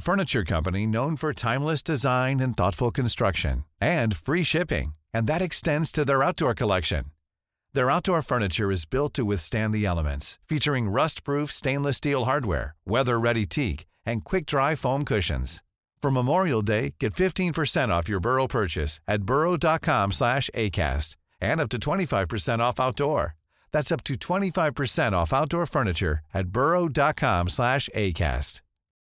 Furniture company not for timeless design construction collection furniture whether very take and کئی form کرشن from امور برو purchase of out per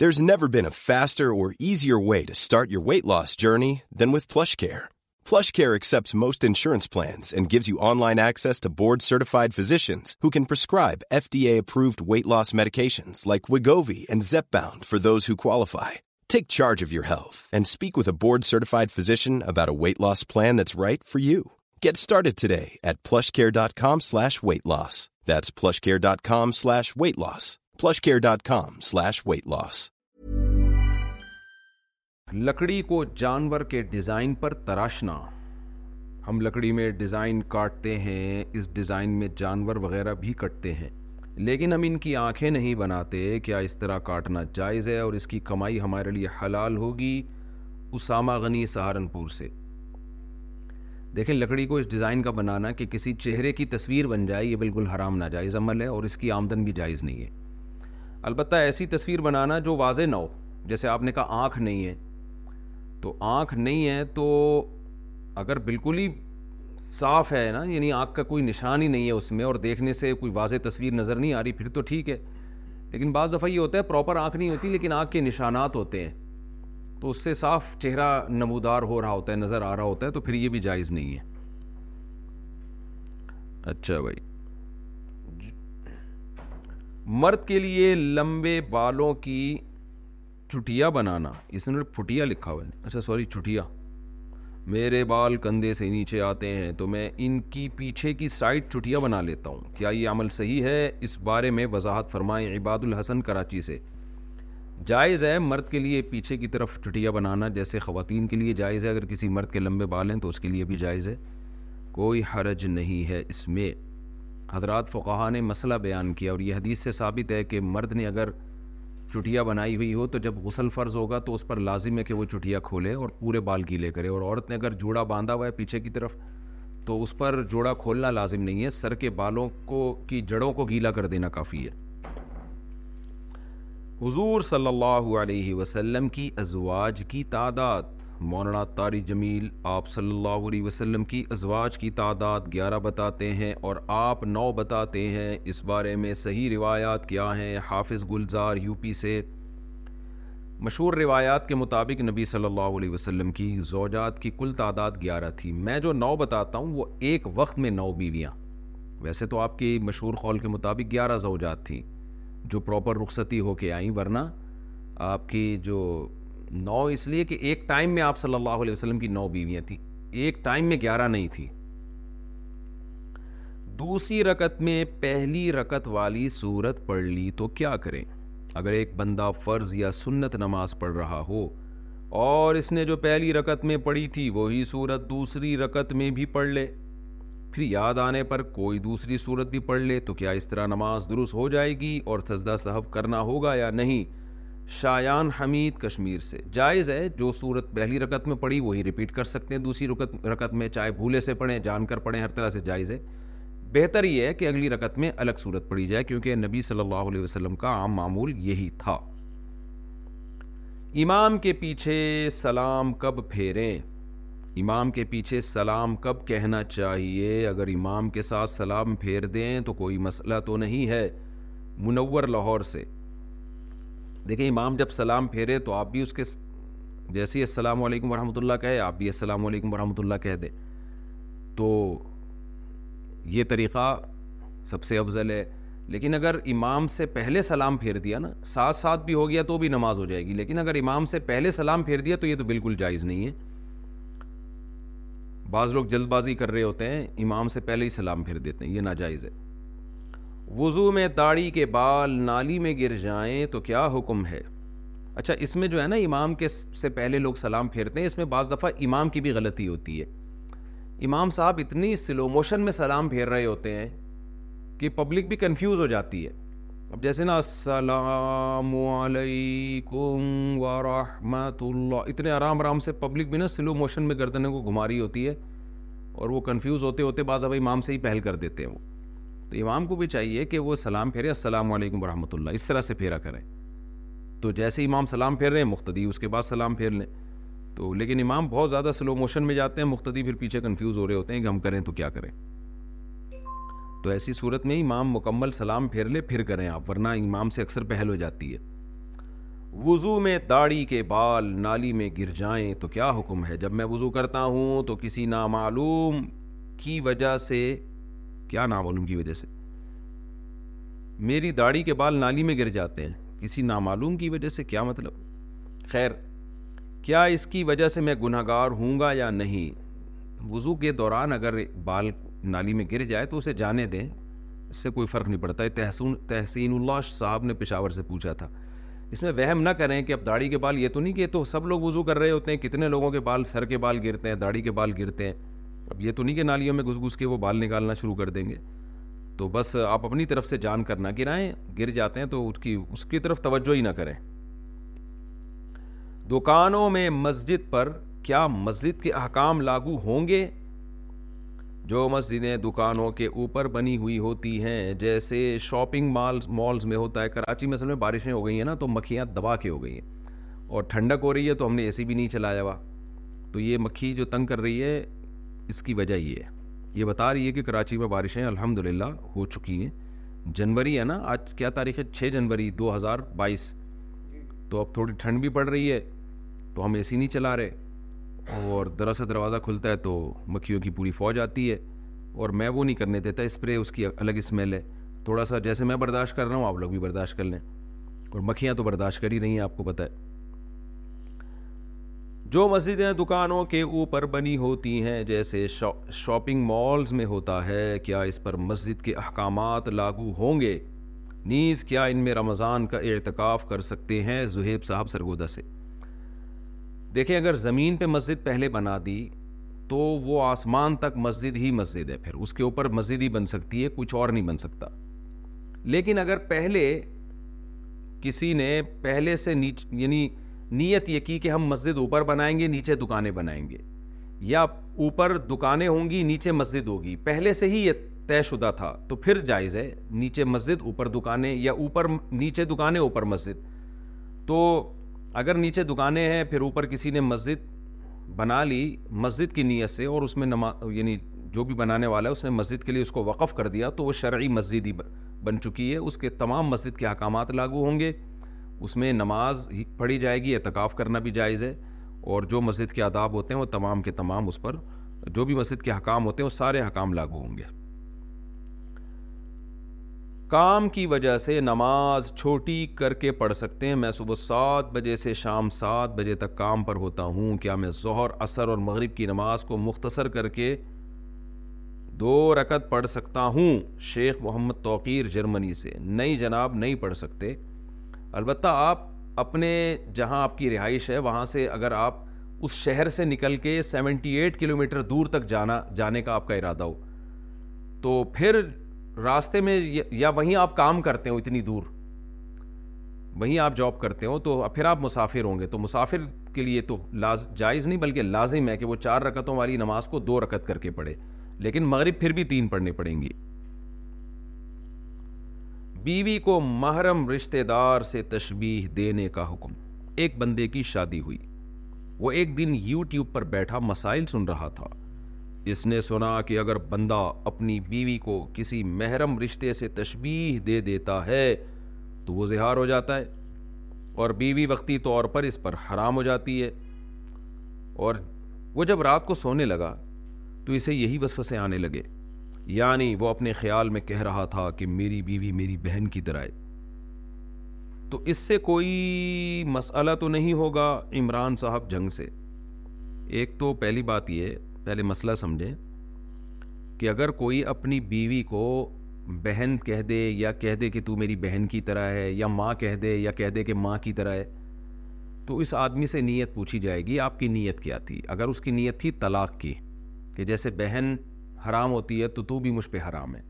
There's never been a faster or easier way to start your weight loss journey than with PlushCare. PlushCare accepts most insurance plans and gives you online access to board-certified physicians who can prescribe FDA-approved weight loss medications like Wegovy and Zepbound for those who qualify. Take charge of your health and speak with a board-certified physician about a weight loss plan that's right for you. Get started today at PlushCare.com/weight-loss. That's PlushCare.com/weight-loss. plushcare.com لکڑی کو جانور کے design پر تراشنا ہم لکڑی میں design کاٹتے ہیں اس design میں جانور وغیرہ بھی کٹتے ہیں لیکن ہم ان کی آنکھیں نہیں بناتے کیا اس طرح کاٹنا جائز ہے اور اس کی کمائی ہمارے لیے حلال ہوگی اسامہ غنی سہارنپور سے دیکھیں لکڑی کو اس ڈیزائن کا بنانا کہ کسی چہرے کی تصویر بن جائے یہ بالکل حرام ناجائز عمل ہے اور اس کی آمدن بھی جائز نہیں ہے البتہ ایسی تصویر بنانا جو واضح نہ ہو جیسے آپ نے کہا آنکھ نہیں ہے تو آنکھ نہیں ہے تو اگر بالکل ہی صاف ہے نا یعنی آنکھ کا کوئی نشان ہی نہیں ہے اس میں اور دیکھنے سے کوئی واضح تصویر نظر نہیں آ رہی پھر تو ٹھیک ہے لیکن بعض دفعہ یہ ہوتا ہے پراپر آنکھ نہیں ہوتی لیکن آنکھ کے نشانات ہوتے ہیں تو اس سے صاف چہرہ نمودار ہو رہا ہوتا ہے نظر آ رہا ہوتا ہے تو پھر یہ بھی جائز نہیں ہے اچھا بھائی مرد کے لیے لمبے بالوں کی چٹیا بنانا اس نے پھٹیا لکھا ہوا ہے اچھا سوری چٹیا میرے بال کندھے سے نیچے آتے ہیں تو میں ان کی پیچھے کی سائڈ چٹیا بنا لیتا ہوں کیا یہ عمل صحیح ہے اس بارے میں وضاحت فرمائیں عباد الحسن کراچی سے جائز ہے مرد کے لیے پیچھے کی طرف چٹیا بنانا جیسے خواتین کے لیے جائز ہے اگر کسی مرد کے لمبے بال ہیں تو اس کے لیے بھی جائز ہے کوئی حرج نہیں ہے اس میں حضرات فقہا نے مسئلہ بیان کیا اور یہ حدیث سے ثابت ہے کہ مرد نے اگر چٹیا بنائی ہوئی ہو تو جب غسل فرض ہوگا تو اس پر لازم ہے کہ وہ چٹیا کھولے اور پورے بال گیلے کرے اور عورت نے اگر جوڑا باندھا ہوا ہے پیچھے کی طرف تو اس پر جوڑا کھولنا لازم نہیں ہے سر کے بالوں کو کی جڑوں کو گیلا کر دینا کافی ہے حضور صلی اللہ علیہ وسلم کی ازواج کی تعداد مولانا تاری جمیل آپ صلی اللہ علیہ وسلم کی ازواج کی تعداد گیارہ بتاتے ہیں اور آپ نو بتاتے ہیں اس بارے میں صحیح روایات کیا ہیں حافظ گلزار یو پی سے مشہور روایات کے مطابق نبی صلی اللہ علیہ وسلم کی زوجات کی کل تعداد گیارہ تھی میں جو نو بتاتا ہوں وہ ایک وقت میں نو بیویاں ویسے تو آپ کی مشہور قول کے مطابق گیارہ زوجات تھیں جو پراپر رخصتی ہو کے آئیں ورنہ آپ کی جو نو اس لیے کہ ایک ٹائم میں آپ صلی اللہ علیہ وسلم کی نو بیویاں تھیں ایک ٹائم میں گیارہ نہیں تھی دوسری رکت میں پہلی رکت والی صورت پڑھ لی تو کیا کریں اگر ایک بندہ فرض یا سنت نماز پڑھ رہا ہو اور اس نے جو پہلی رکت میں پڑھی تھی وہی صورت دوسری رکت میں بھی پڑھ لے پھر یاد آنے پر کوئی دوسری صورت بھی پڑھ لے تو کیا اس طرح نماز درست ہو جائے گی اور تھزدہ صحف کرنا ہوگا یا نہیں شایان حمید کشمیر سے جائز ہے جو صورت پہلی رکعت میں پڑھی وہی رپیٹ کر سکتے ہیں دوسری رکعت میں چاہے بھولے سے پڑھیں جان کر پڑھیں ہر طرح سے جائز ہے بہتر یہ ہے کہ اگلی رکعت میں الگ صورت پڑھی جائے کیونکہ نبی صلی اللہ علیہ وسلم کا عام معمول یہی تھا امام کے پیچھے سلام کب پھیریں امام کے پیچھے سلام کب کہنا چاہیے اگر امام کے ساتھ سلام پھیر دیں تو کوئی مسئلہ تو نہیں ہے منور لاہور سے دیکھیں امام جب سلام پھیرے تو آپ بھی اس کے جیسے ہی السلام علیکم ورحمۃ اللہ کہے آپ بھی السلام علیکم ورحمۃ اللہ کہہ دیں تو یہ طریقہ سب سے افضل ہے لیکن اگر امام سے پہلے سلام پھیر دیا نا ساتھ ساتھ بھی ہو گیا تو بھی نماز ہو جائے گی لیکن اگر امام سے پہلے سلام پھیر دیا تو یہ تو بالکل جائز نہیں ہے بعض لوگ جلد بازی کر رہے ہوتے ہیں امام سے پہلے ہی سلام پھیر دیتے ہیں یہ ناجائز ہے وضو میں داڑھی کے بال نالی میں گر جائیں تو کیا حکم ہے اچھا اس میں جو ہے نا امام کے سے پہلے لوگ سلام پھیرتے ہیں اس میں بعض دفعہ امام کی بھی غلطی ہوتی ہے امام صاحب اتنی سلو موشن میں سلام پھیر رہے ہوتے ہیں کہ پبلک بھی کنفیوز ہو جاتی ہے اب جیسے نا السلام علیکم ورحمۃ اللہ اتنے آرام آرام سے پبلک بھی نا سلو موشن میں گردنوں کو گھما رہی ہوتی ہے اور وہ کنفیوز ہوتے ہوتے بعض دفعہ امام سے ہی پہل کر دیتے ہیں وہ تو امام کو بھی چاہیے کہ وہ سلام پھیرے السلام علیکم ورحمۃ اللہ اس طرح سے پھیرا کریں تو جیسے امام سلام پھیر رہے ہیں مختدی اس کے بعد سلام پھیر لیں تو لیکن امام بہت زیادہ سلو موشن میں جاتے ہیں مختدی پھر پیچھے کنفیوز ہو رہے ہوتے ہیں کہ ہم کریں تو کیا کریں تو ایسی صورت میں امام مکمل سلام پھیر لے پھر کریں آپ ورنہ امام سے اکثر پہل ہو جاتی ہے وضو میں داڑھی کے بال نالی میں گر جائیں تو کیا حکم ہے جب میں وضو کرتا ہوں تو کسی نامعلوم کی وجہ سے کیا نامعلوم کی وجہ سے میری داڑھی کے بال نالی میں گر جاتے ہیں کسی نامعلوم کی وجہ سے کیا مطلب خیر کیا اس کی وجہ سے میں گناہ گار ہوں گا یا نہیں وضو کے دوران اگر بال نالی میں گر جائے تو اسے جانے دیں اس سے کوئی فرق نہیں پڑتا ہے تحسین اللہ صاحب نے پشاور سے پوچھا تھا اس میں وہم نہ کریں کہ اب داڑھی کے بال یہ تو نہیں کہ تو سب لوگ وضو کر رہے ہوتے ہیں کتنے لوگوں کے بال سر کے بال گرتے ہیں داڑھی کے بال گرتے ہیں اب یہ تو نہیں کہ نالیوں میں گھس گھس کے وہ بال نکالنا شروع کر دیں گے تو بس آپ اپنی طرف سے جان کر نہ گرائیں گر جاتے ہیں تو اس کی اس کی طرف توجہ ہی نہ کریں دکانوں میں مسجد پر کیا مسجد کے احکام لاگو ہوں گے جو مسجدیں دکانوں کے اوپر بنی ہوئی ہوتی ہیں جیسے شاپنگ مالز مالز میں ہوتا ہے کراچی میں اصل میں بارشیں ہو گئی ہیں نا تو مکھیاں دبا کے ہو گئی ہیں اور ٹھنڈک ہو رہی ہے تو ہم نے اے سی بھی نہیں چلایا ہوا تو یہ مکھی جو تنگ کر رہی ہے اس کی وجہ یہ ہے یہ بتا رہی ہے کہ کراچی میں بارشیں الحمد للہ ہو چکی ہیں جنوری ہے نا آج کیا تاریخ ہے چھ جنوری دو ہزار بائیس تو اب تھوڑی ٹھنڈ بھی پڑ رہی ہے تو ہم اے سی نہیں چلا رہے اور دراصل دروازہ کھلتا ہے تو مکھیوں کی پوری فوج آتی ہے اور میں وہ نہیں کرنے دیتا اسپرے اس کی الگ اسمیل ہے تھوڑا سا جیسے میں برداشت کر رہا ہوں آپ لوگ بھی برداشت کر لیں اور مکھیاں تو برداشت کر ہی رہی ہیں آپ کو پتہ ہے جو مسجدیں دکانوں کے اوپر بنی ہوتی ہیں جیسے شاپنگ مالز میں ہوتا ہے کیا اس پر مسجد کے احکامات لاگو ہوں گے نیز کیا ان میں رمضان کا اعتکاف کر سکتے ہیں زہیب صاحب سرگودا سے دیکھیں اگر زمین پہ مسجد پہلے بنا دی تو وہ آسمان تک مسجد ہی مسجد ہے پھر اس کے اوپر مسجد ہی بن سکتی ہے کچھ اور نہیں بن سکتا لیکن اگر پہلے کسی نے پہلے سے نیچ یعنی نیت یہ کی کہ ہم مسجد اوپر بنائیں گے نیچے دکانیں بنائیں گے یا اوپر دکانیں ہوں گی نیچے مسجد ہوگی پہلے سے ہی یہ طے شدہ تھا تو پھر جائز ہے نیچے مسجد اوپر دکانیں یا اوپر نیچے دکانیں اوپر مسجد تو اگر نیچے دکانیں ہیں پھر اوپر کسی نے مسجد بنا لی مسجد کی نیت سے اور اس میں نما یعنی جو بھی بنانے والا ہے اس نے مسجد کے لیے اس کو وقف کر دیا تو وہ شرعی مسجد ہی بن چکی ہے اس کے تمام مسجد کے احکامات لاگو ہوں گے اس میں نماز ہی پڑھی جائے گی اعتکاف کرنا بھی جائز ہے اور جو مسجد کے آداب ہوتے ہیں وہ تمام کے تمام اس پر جو بھی مسجد کے حکام ہوتے ہیں وہ سارے حکام لاگو ہوں گے کام کی وجہ سے نماز چھوٹی کر کے پڑھ سکتے ہیں میں صبح سات بجے سے شام سات بجے تک کام پر ہوتا ہوں کیا میں ظہر اثر اور مغرب کی نماز کو مختصر کر کے دو رکت پڑھ سکتا ہوں شیخ محمد توقیر جرمنی سے نئی جناب نہیں پڑھ سکتے البتہ آپ اپنے جہاں آپ کی رہائش ہے وہاں سے اگر آپ اس شہر سے نکل کے سیونٹی ایٹ کلو میٹر دور تک جانا جانے کا آپ کا ارادہ ہو تو پھر راستے میں یا وہیں آپ کام کرتے ہو اتنی دور وہیں آپ جاب کرتے ہو تو پھر آپ مسافر ہوں گے تو مسافر کے لیے تو لاز جائز نہیں بلکہ لازم ہے کہ وہ چار رکعتوں والی نماز کو دو رکعت کر کے پڑھے لیکن مغرب پھر بھی تین پڑھنے پڑیں گی بیوی کو محرم رشتہ دار سے تشبیح دینے کا حکم ایک بندے کی شادی ہوئی وہ ایک دن یوٹیوب پر بیٹھا مسائل سن رہا تھا اس نے سنا کہ اگر بندہ اپنی بیوی کو کسی محرم رشتے سے تشبیح دے دیتا ہے تو وہ زہار ہو جاتا ہے اور بیوی وقتی طور پر اس پر حرام ہو جاتی ہے اور وہ جب رات کو سونے لگا تو اسے یہی وصف سے آنے لگے یعنی وہ اپنے خیال میں کہہ رہا تھا کہ میری بیوی میری بہن کی طرح ہے تو اس سے کوئی مسئلہ تو نہیں ہوگا عمران صاحب جنگ سے ایک تو پہلی بات یہ پہلے مسئلہ سمجھیں کہ اگر کوئی اپنی بیوی کو بہن کہہ دے یا کہہ دے کہ تو میری بہن کی طرح ہے یا ماں کہہ دے یا کہہ دے کہ ماں کی طرح ہے تو اس آدمی سے نیت پوچھی جائے گی آپ کی نیت کیا تھی اگر اس کی نیت تھی طلاق کی کہ جیسے بہن حرام ہوتی ہے تو تو بھی مجھ پہ حرام ہے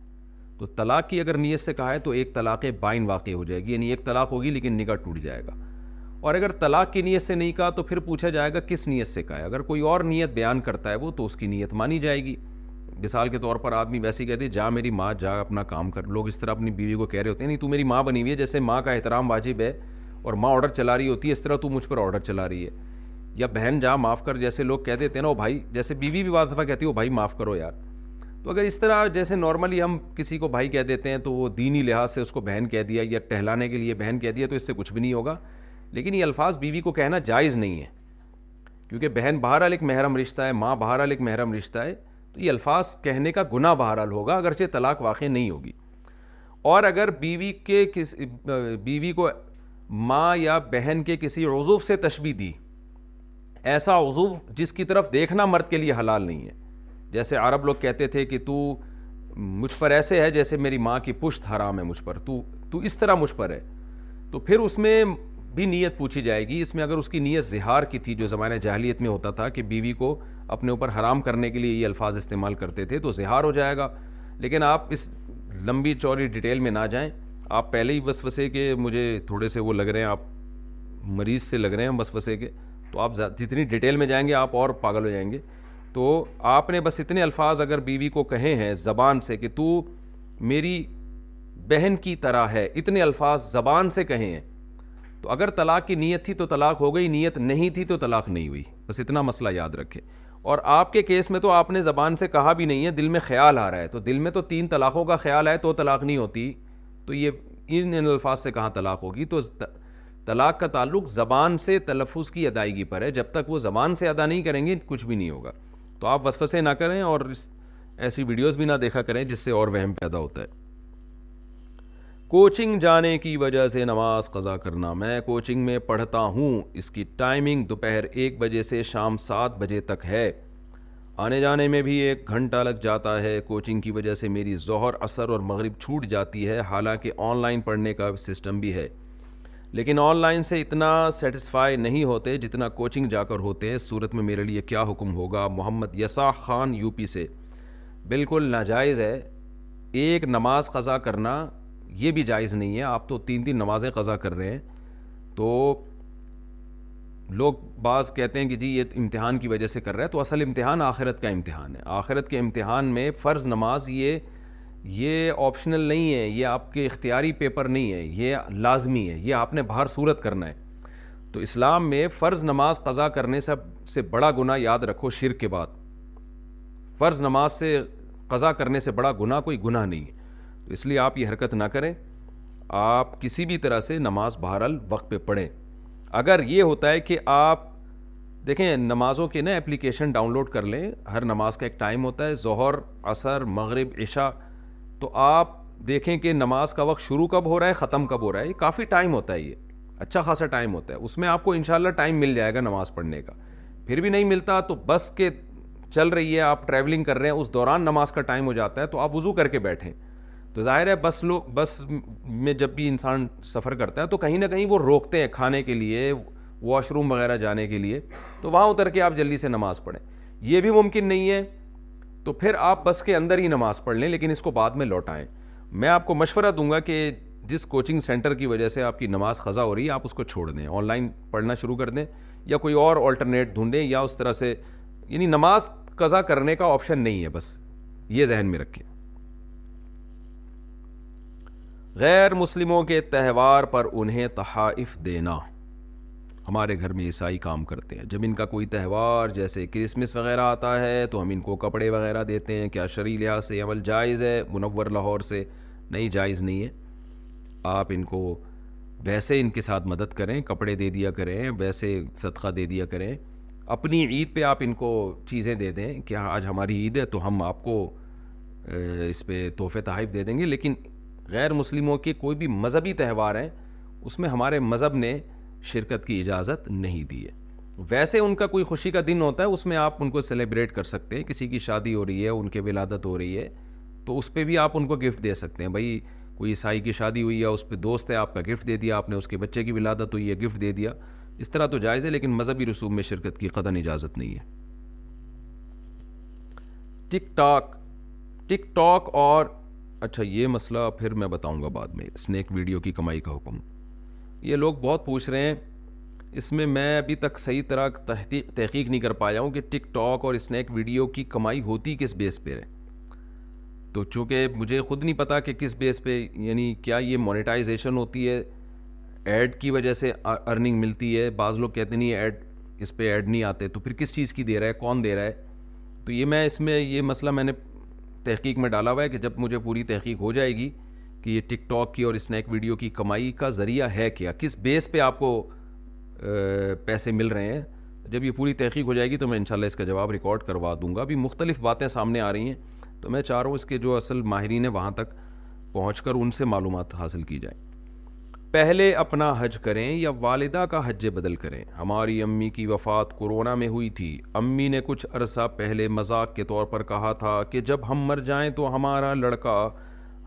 تو طلاق کی اگر نیت سے کہا ہے تو ایک طلاق بائن واقع ہو جائے گی یعنی ایک طلاق ہوگی لیکن نگاہ ٹوٹ جائے گا اور اگر طلاق کی نیت سے نہیں کہا تو پھر پوچھا جائے گا کس نیت سے کہا ہے اگر کوئی اور نیت بیان کرتا ہے وہ تو اس کی نیت مانی جائے گی مثال کے طور پر آدمی ہی کہتے جا میری ماں جا اپنا کام کر لوگ اس طرح اپنی بیوی کو کہہ رہے ہوتے ہیں نہیں تو میری ماں بنی ہوئی ہے جیسے ماں کا احترام واجب ہے اور ماں آرڈر چلا رہی ہوتی ہے اس طرح تو مجھ پر آرڈر چلا رہی ہے یا بہن جا معاف کر جیسے لوگ کہہ دیتے ہیں نا وہ بھائی جیسے بیوی بھی بعض دفعہ کہتی ہے وہ بھائی معاف کرو یار تو اگر اس طرح جیسے نارملی ہم کسی کو بھائی کہہ دیتے ہیں تو وہ دینی لحاظ سے اس کو بہن کہہ دیا یا ٹہلانے کے لیے بہن کہہ دیا تو اس سے کچھ بھی نہیں ہوگا لیکن یہ الفاظ بیوی کو کہنا جائز نہیں ہے کیونکہ بہن بہرحال ایک محرم رشتہ ہے ماں بہرحال ایک محرم رشتہ ہے تو یہ الفاظ کہنے کا گناہ بہرحال ہوگا اگرچہ طلاق واقع نہیں ہوگی اور اگر بیوی کے کس بیوی کو ماں یا بہن کے کسی عضو سے تشبی دی ایسا عضو جس کی طرف دیکھنا مرد کے لیے حلال نہیں ہے جیسے عرب لوگ کہتے تھے کہ تو مجھ پر ایسے ہے جیسے میری ماں کی پشت حرام ہے مجھ پر تو تو اس طرح مجھ پر ہے تو پھر اس میں بھی نیت پوچھی جائے گی اس میں اگر اس کی نیت زہار کی تھی جو زمانہ جاہلیت میں ہوتا تھا کہ بیوی کو اپنے اوپر حرام کرنے کے لیے یہ الفاظ استعمال کرتے تھے تو زہار ہو جائے گا لیکن آپ اس لمبی چوری ڈیٹیل میں نہ جائیں آپ پہلے ہی وسوسے کے مجھے تھوڑے سے وہ لگ رہے ہیں آپ مریض سے لگ رہے ہیں وسوسے کے تو آپ جتنی ڈیٹیل میں جائیں گے آپ اور پاگل ہو جائیں گے تو آپ نے بس اتنے الفاظ اگر بیوی کو کہے ہیں زبان سے کہ تو میری بہن کی طرح ہے اتنے الفاظ زبان سے کہے ہیں تو اگر طلاق کی نیت تھی تو طلاق ہو گئی نیت نہیں تھی تو طلاق نہیں ہوئی بس اتنا مسئلہ یاد رکھے اور آپ کے کیس میں تو آپ نے زبان سے کہا بھی نہیں ہے دل میں خیال آ رہا ہے تو دل میں تو تین طلاقوں کا خیال آئے تو طلاق نہیں ہوتی تو یہ ان ان الفاظ سے کہاں طلاق ہوگی تو طلاق کا تعلق زبان سے تلفظ کی ادائیگی پر ہے جب تک وہ زبان سے ادا نہیں کریں گے کچھ بھی نہیں ہوگا تو آپ وسوسے نہ کریں اور ایسی ویڈیوز بھی نہ دیکھا کریں جس سے اور وہم پیدا ہوتا ہے کوچنگ جانے کی وجہ سے نماز قضا کرنا میں کوچنگ میں پڑھتا ہوں اس کی ٹائمنگ دوپہر ایک بجے سے شام سات بجے تک ہے آنے جانے میں بھی ایک گھنٹہ لگ جاتا ہے کوچنگ کی وجہ سے میری ظہر اثر اور مغرب چھوٹ جاتی ہے حالانکہ آن لائن پڑھنے کا سسٹم بھی ہے لیکن آن لائن سے اتنا سیٹسفائی نہیں ہوتے جتنا کوچنگ جا کر ہوتے صورت میں میرے لیے کیا حکم ہوگا محمد یسا خان یو پی سے بالکل ناجائز ہے ایک نماز قضا کرنا یہ بھی جائز نہیں ہے آپ تو تین تین نمازیں قضا کر رہے ہیں تو لوگ بعض کہتے ہیں کہ جی یہ امتحان کی وجہ سے کر رہا ہے تو اصل امتحان آخرت کا امتحان ہے آخرت کے امتحان میں فرض نماز یہ یہ آپشنل نہیں ہے یہ آپ کے اختیاری پیپر نہیں ہے یہ لازمی ہے یہ آپ نے باہر صورت کرنا ہے تو اسلام میں فرض نماز قضا کرنے سب سے بڑا گناہ یاد رکھو شرک کے بعد فرض نماز سے قضا کرنے سے بڑا گناہ کوئی گناہ نہیں تو اس لیے آپ یہ حرکت نہ کریں آپ کسی بھی طرح سے نماز بہرحال وقت پہ پڑھیں اگر یہ ہوتا ہے کہ آپ دیکھیں نمازوں کے نا اپلیکیشن ڈاؤن لوڈ کر لیں ہر نماز کا ایک ٹائم ہوتا ہے ظہر عصر مغرب عشاء تو آپ دیکھیں کہ نماز کا وقت شروع کب ہو رہا ہے ختم کب ہو رہا ہے یہ کافی ٹائم ہوتا ہے یہ اچھا خاصا ٹائم ہوتا ہے اس میں آپ کو انشاءاللہ ٹائم مل جائے گا نماز پڑھنے کا پھر بھی نہیں ملتا تو بس کے چل رہی ہے آپ ٹریولنگ کر رہے ہیں اس دوران نماز کا ٹائم ہو جاتا ہے تو آپ وضو کر کے بیٹھیں تو ظاہر ہے بس لوگ بس میں جب بھی انسان سفر کرتا ہے تو کہیں نہ کہیں وہ روکتے ہیں کھانے کے لیے واش روم وغیرہ جانے کے لیے تو وہاں اتر کے آپ جلدی سے نماز پڑھیں یہ بھی ممکن نہیں ہے تو پھر آپ بس کے اندر ہی نماز پڑھ لیں لیکن اس کو بعد میں لوٹائیں میں آپ کو مشورہ دوں گا کہ جس کوچنگ سینٹر کی وجہ سے آپ کی نماز خزا ہو رہی ہے آپ اس کو چھوڑ دیں آن لائن پڑھنا شروع کر دیں یا کوئی اور آلٹرنیٹ ڈھونڈیں یا اس طرح سے یعنی نماز قزا کرنے کا آپشن نہیں ہے بس یہ ذہن میں رکھیں غیر مسلموں کے تہوار پر انہیں تحائف دینا ہمارے گھر میں عیسائی کام کرتے ہیں جب ان کا کوئی تہوار جیسے کرسمس وغیرہ آتا ہے تو ہم ان کو کپڑے وغیرہ دیتے ہیں کیا شرعی لحاظ سے عمل جائز ہے منور لاہور سے نہیں جائز نہیں ہے آپ ان کو ویسے ان کے ساتھ مدد کریں کپڑے دے دیا کریں ویسے صدقہ دے دیا کریں اپنی عید پہ آپ ان کو چیزیں دے دیں کہ آج ہماری عید ہے تو ہم آپ کو اس پہ تحفے تحائف دے دیں گے لیکن غیر مسلموں کے کوئی بھی مذہبی تہوار ہیں اس میں ہمارے مذہب نے شرکت کی اجازت نہیں دیے ویسے ان کا کوئی خوشی کا دن ہوتا ہے اس میں آپ ان کو سیلیبریٹ کر سکتے ہیں کسی کی شادی ہو رہی ہے ان کے ولادت ہو رہی ہے تو اس پہ بھی آپ ان کو گفٹ دے سکتے ہیں بھائی کوئی عیسائی کی شادی ہوئی ہے اس پہ دوست ہے آپ کا گفٹ دے دیا آپ نے اس کے بچے کی ولادت ہوئی ہے گفٹ دے دیا اس طرح تو جائز ہے لیکن مذہبی رسوم میں شرکت کی قدن اجازت نہیں ہے ٹک ٹاک ٹک ٹاک اور اچھا یہ مسئلہ پھر میں بتاؤں گا بعد میں اسنیک ویڈیو کی کمائی کا حکم یہ لوگ بہت پوچھ رہے ہیں اس میں میں ابھی تک صحیح طرح تحقیق تحقیق نہیں کر پایا ہوں کہ ٹک ٹاک اور اسنیک ویڈیو کی کمائی ہوتی کس بیس پہ تو چونکہ مجھے خود نہیں پتا کہ کس بیس پہ یعنی کیا یہ مونیٹائزیشن ہوتی ہے ایڈ کی وجہ سے ارننگ ملتی ہے بعض لوگ کہتے نہیں ایڈ اس پہ ایڈ نہیں آتے تو پھر کس چیز کی دے رہا ہے کون دے رہا ہے تو یہ میں اس میں یہ مسئلہ میں نے تحقیق میں ڈالا ہوا ہے کہ جب مجھے پوری تحقیق ہو جائے گی کہ یہ ٹک ٹاک کی اور اسنیک ویڈیو کی کمائی کا ذریعہ ہے کیا کس بیس پہ آپ کو پیسے مل رہے ہیں جب یہ پوری تحقیق ہو جائے گی تو میں انشاءاللہ اس کا جواب ریکارڈ کروا دوں گا ابھی مختلف باتیں سامنے آ رہی ہیں تو میں چاہ رہا ہوں اس کے جو اصل ماہرین ہیں وہاں تک پہنچ کر ان سے معلومات حاصل کی جائیں پہلے اپنا حج کریں یا والدہ کا حج بدل کریں ہماری امی کی وفات کورونا میں ہوئی تھی امی نے کچھ عرصہ پہلے مذاق کے طور پر کہا تھا کہ جب ہم مر جائیں تو ہمارا لڑکا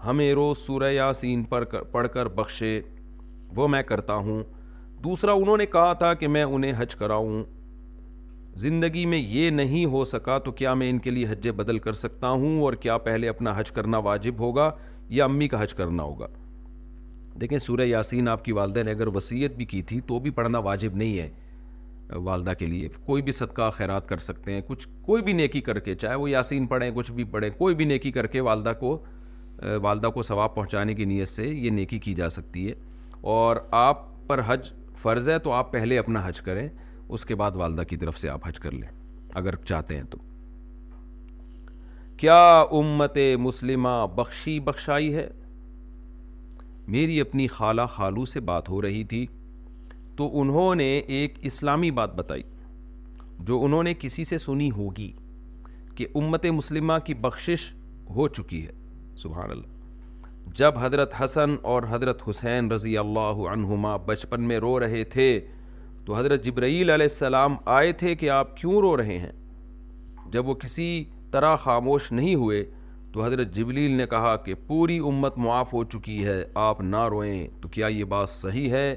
ہمیں روز سورہ یاسین پر پڑھ کر بخشے وہ میں کرتا ہوں دوسرا انہوں نے کہا تھا کہ میں انہیں حج کراؤں زندگی میں یہ نہیں ہو سکا تو کیا میں ان کے لیے حج بدل کر سکتا ہوں اور کیا پہلے اپنا حج کرنا واجب ہوگا یا امی کا حج کرنا ہوگا دیکھیں سورہ یاسین آپ کی والدہ نے اگر وصیت بھی کی تھی تو بھی پڑھنا واجب نہیں ہے والدہ کے لیے کوئی بھی صدقہ خیرات کر سکتے ہیں کچھ کوئی بھی نیکی کر کے چاہے وہ یاسین پڑھیں کچھ بھی پڑھیں کوئی بھی نیکی کر کے والدہ کو والدہ کو ثواب پہنچانے کی نیت سے یہ نیکی کی جا سکتی ہے اور آپ پر حج فرض ہے تو آپ پہلے اپنا حج کریں اس کے بعد والدہ کی طرف سے آپ حج کر لیں اگر چاہتے ہیں تو کیا امت مسلمہ بخشی بخشائی ہے میری اپنی خالہ خالو سے بات ہو رہی تھی تو انہوں نے ایک اسلامی بات بتائی جو انہوں نے کسی سے سنی ہوگی کہ امت مسلمہ کی بخشش ہو چکی ہے سبحان اللہ جب حضرت حسن اور حضرت حسین رضی اللہ عنہما بچپن میں رو رہے تھے تو حضرت جبرائیل علیہ السلام آئے تھے کہ آپ کیوں رو رہے ہیں جب وہ کسی طرح خاموش نہیں ہوئے تو حضرت جبلیل نے کہا کہ پوری امت معاف ہو چکی ہے آپ نہ روئیں تو کیا یہ بات صحیح ہے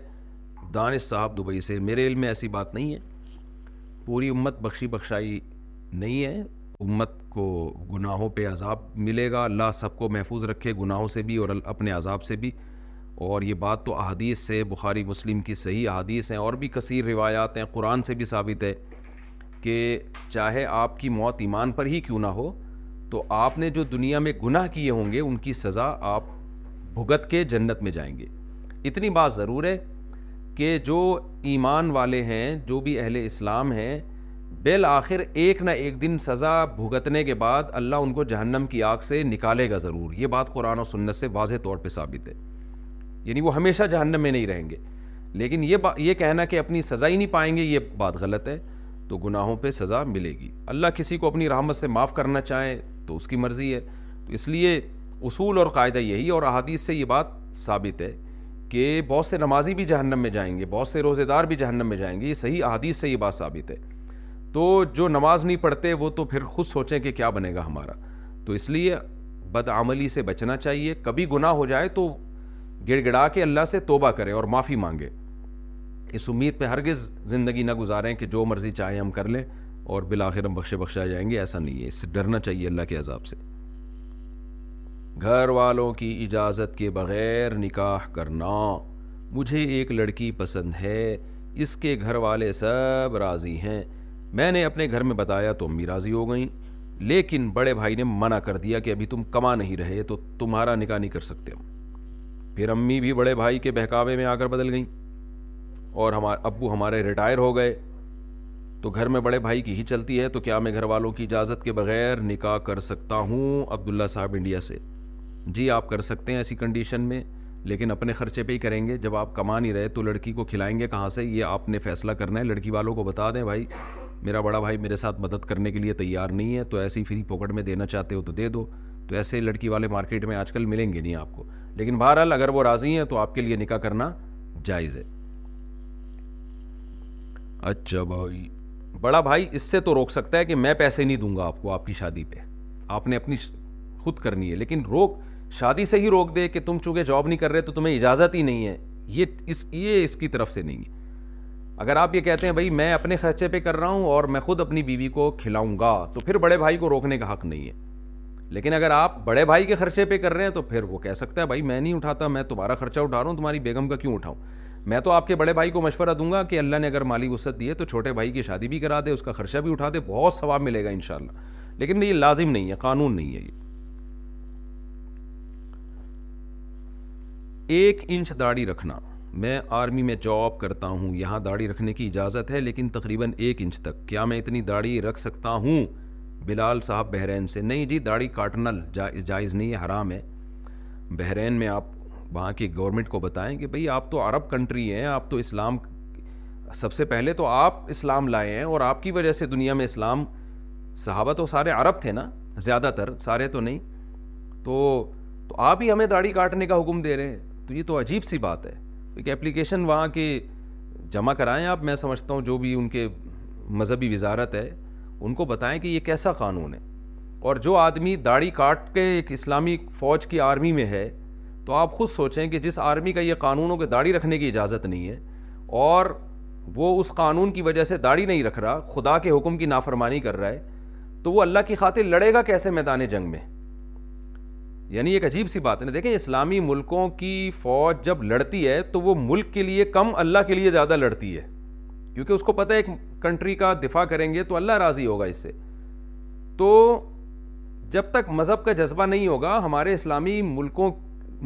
دانش صاحب دبئی سے میرے علم میں ایسی بات نہیں ہے پوری امت بخشی بخشائی نہیں ہے امت کو گناہوں پہ عذاب ملے گا اللہ سب کو محفوظ رکھے گناہوں سے بھی اور اپنے عذاب سے بھی اور یہ بات تو احادیث سے بخاری مسلم کی صحیح احادیث ہیں اور بھی کثیر روایات ہیں قرآن سے بھی ثابت ہے کہ چاہے آپ کی موت ایمان پر ہی کیوں نہ ہو تو آپ نے جو دنیا میں گناہ کیے ہوں گے ان کی سزا آپ بھگت کے جنت میں جائیں گے اتنی بات ضرور ہے کہ جو ایمان والے ہیں جو بھی اہل اسلام ہیں بالآخر آخر ایک نہ ایک دن سزا بھگتنے کے بعد اللہ ان کو جہنم کی آگ سے نکالے گا ضرور یہ بات قرآن و سنت سے واضح طور پہ ثابت ہے یعنی وہ ہمیشہ جہنم میں نہیں رہیں گے لیکن یہ کہنا کہ اپنی سزا ہی نہیں پائیں گے یہ بات غلط ہے تو گناہوں پہ سزا ملے گی اللہ کسی کو اپنی رحمت سے معاف کرنا چاہے تو اس کی مرضی ہے تو اس لیے اصول اور قاعدہ یہی اور احادیث سے یہ بات ثابت ہے کہ بہت سے نمازی بھی جہنم میں جائیں گے بہت سے روزے دار بھی جہنم میں جائیں گے یہ صحیح احادیث سے یہ بات ثابت ہے تو جو نماز نہیں پڑھتے وہ تو پھر خود سوچیں کہ کیا بنے گا ہمارا تو اس لیے بدعملی سے بچنا چاہیے کبھی گناہ ہو جائے تو گڑ گڑا کے اللہ سے توبہ کرے اور معافی مانگے اس امید پہ ہرگز زندگی نہ گزاریں کہ جو مرضی چاہیں ہم کر لیں اور بالآخر ہم بخشے بخشا جائیں گے ایسا نہیں ہے اس سے ڈرنا چاہیے اللہ کے عذاب سے گھر والوں کی اجازت کے بغیر نکاح کرنا مجھے ایک لڑکی پسند ہے اس کے گھر والے سب راضی ہیں میں نے اپنے گھر میں بتایا تو امی راضی ہو گئیں لیکن بڑے بھائی نے منع کر دیا کہ ابھی تم کما نہیں رہے تو تمہارا نکاح نہیں کر سکتے ہم پھر امی بھی بڑے بھائی کے بہکاوے میں آ کر بدل گئیں اور ہمار ابو ہمارے ریٹائر ہو گئے تو گھر میں بڑے بھائی کی ہی چلتی ہے تو کیا میں گھر والوں کی اجازت کے بغیر نکاح کر سکتا ہوں عبداللہ صاحب انڈیا سے جی آپ کر سکتے ہیں ایسی کنڈیشن میں لیکن اپنے خرچے پہ ہی کریں گے جب آپ کما نہیں رہے تو لڑکی کو کھلائیں گے کہاں سے یہ آپ نے فیصلہ کرنا ہے لڑکی والوں کو بتا دیں بھائی میرا بڑا بھائی میرے ساتھ مدد کرنے کے لیے تیار نہیں ہے تو ایسے ہی فری پوکٹ میں دینا چاہتے ہو تو دے دو تو ایسے لڑکی والے مارکیٹ میں آج کل ملیں گے نہیں آپ کو لیکن بہرحال اگر وہ راضی ہیں تو آپ کے لیے نکاح کرنا جائز ہے اچھا بھائی بڑا بھائی اس سے تو روک سکتا ہے کہ میں پیسے نہیں دوں گا آپ کو آپ کی شادی پہ آپ نے اپنی خود کرنی ہے لیکن روک شادی سے ہی روک دے کہ تم چونکہ جاب نہیں کر رہے تو تمہیں اجازت ہی نہیں ہے یہ اس یہ اس کی طرف سے نہیں ہے اگر آپ یہ کہتے ہیں بھائی میں اپنے خرچے پہ کر رہا ہوں اور میں خود اپنی بیوی کو کھلاؤں گا تو پھر بڑے بھائی کو روکنے کا حق نہیں ہے لیکن اگر آپ بڑے بھائی کے خرچے پہ کر رہے ہیں تو پھر وہ کہہ سکتا ہے بھائی میں نہیں اٹھاتا میں تمہارا خرچہ اٹھا رہا ہوں تمہاری بیگم کا کیوں اٹھاؤں میں تو آپ کے بڑے بھائی کو مشورہ دوں گا کہ اللہ نے اگر مالی وسعت دی ہے تو چھوٹے بھائی کی شادی بھی کرا دے اس کا خرچہ بھی اٹھا دے بہت ثواب ملے گا انشاءاللہ لیکن یہ لازم نہیں ہے قانون نہیں ہے یہ ایک انچ داڑھی رکھنا میں آرمی میں جاب کرتا ہوں یہاں داڑھی رکھنے کی اجازت ہے لیکن تقریباً ایک انچ تک کیا میں اتنی داڑھی رکھ سکتا ہوں بلال صاحب بحرین سے نہیں جی داڑھی کاٹنا جائز نہیں ہے حرام ہے بحرین میں آپ وہاں کی گورنمنٹ کو بتائیں کہ بھئی آپ تو عرب کنٹری ہیں آپ تو اسلام سب سے پہلے تو آپ اسلام لائے ہیں اور آپ کی وجہ سے دنیا میں اسلام صحابہ تو سارے عرب تھے نا زیادہ تر سارے تو نہیں تو تو آپ ہی ہمیں داڑھی کاٹنے کا حکم دے رہے ہیں تو یہ تو عجیب سی بات ہے ایک اپلیکیشن وہاں کے جمع کرائیں آپ میں سمجھتا ہوں جو بھی ان کے مذہبی وزارت ہے ان کو بتائیں کہ یہ کیسا قانون ہے اور جو آدمی داڑھی کاٹ کے ایک اسلامی فوج کی آرمی میں ہے تو آپ خود سوچیں کہ جس آرمی کا یہ قانونوں کے داڑھی رکھنے کی اجازت نہیں ہے اور وہ اس قانون کی وجہ سے داڑھی نہیں رکھ رہا خدا کے حکم کی نافرمانی کر رہا ہے تو وہ اللہ کی خاطر لڑے گا کیسے میدان جنگ میں یعنی ایک عجیب سی بات ہے دیکھیں اسلامی ملکوں کی فوج جب لڑتی ہے تو وہ ملک کے لیے کم اللہ کے لیے زیادہ لڑتی ہے کیونکہ اس کو پتہ ہے ایک کنٹری کا دفاع کریں گے تو اللہ راضی ہوگا اس سے تو جب تک مذہب کا جذبہ نہیں ہوگا ہمارے اسلامی ملکوں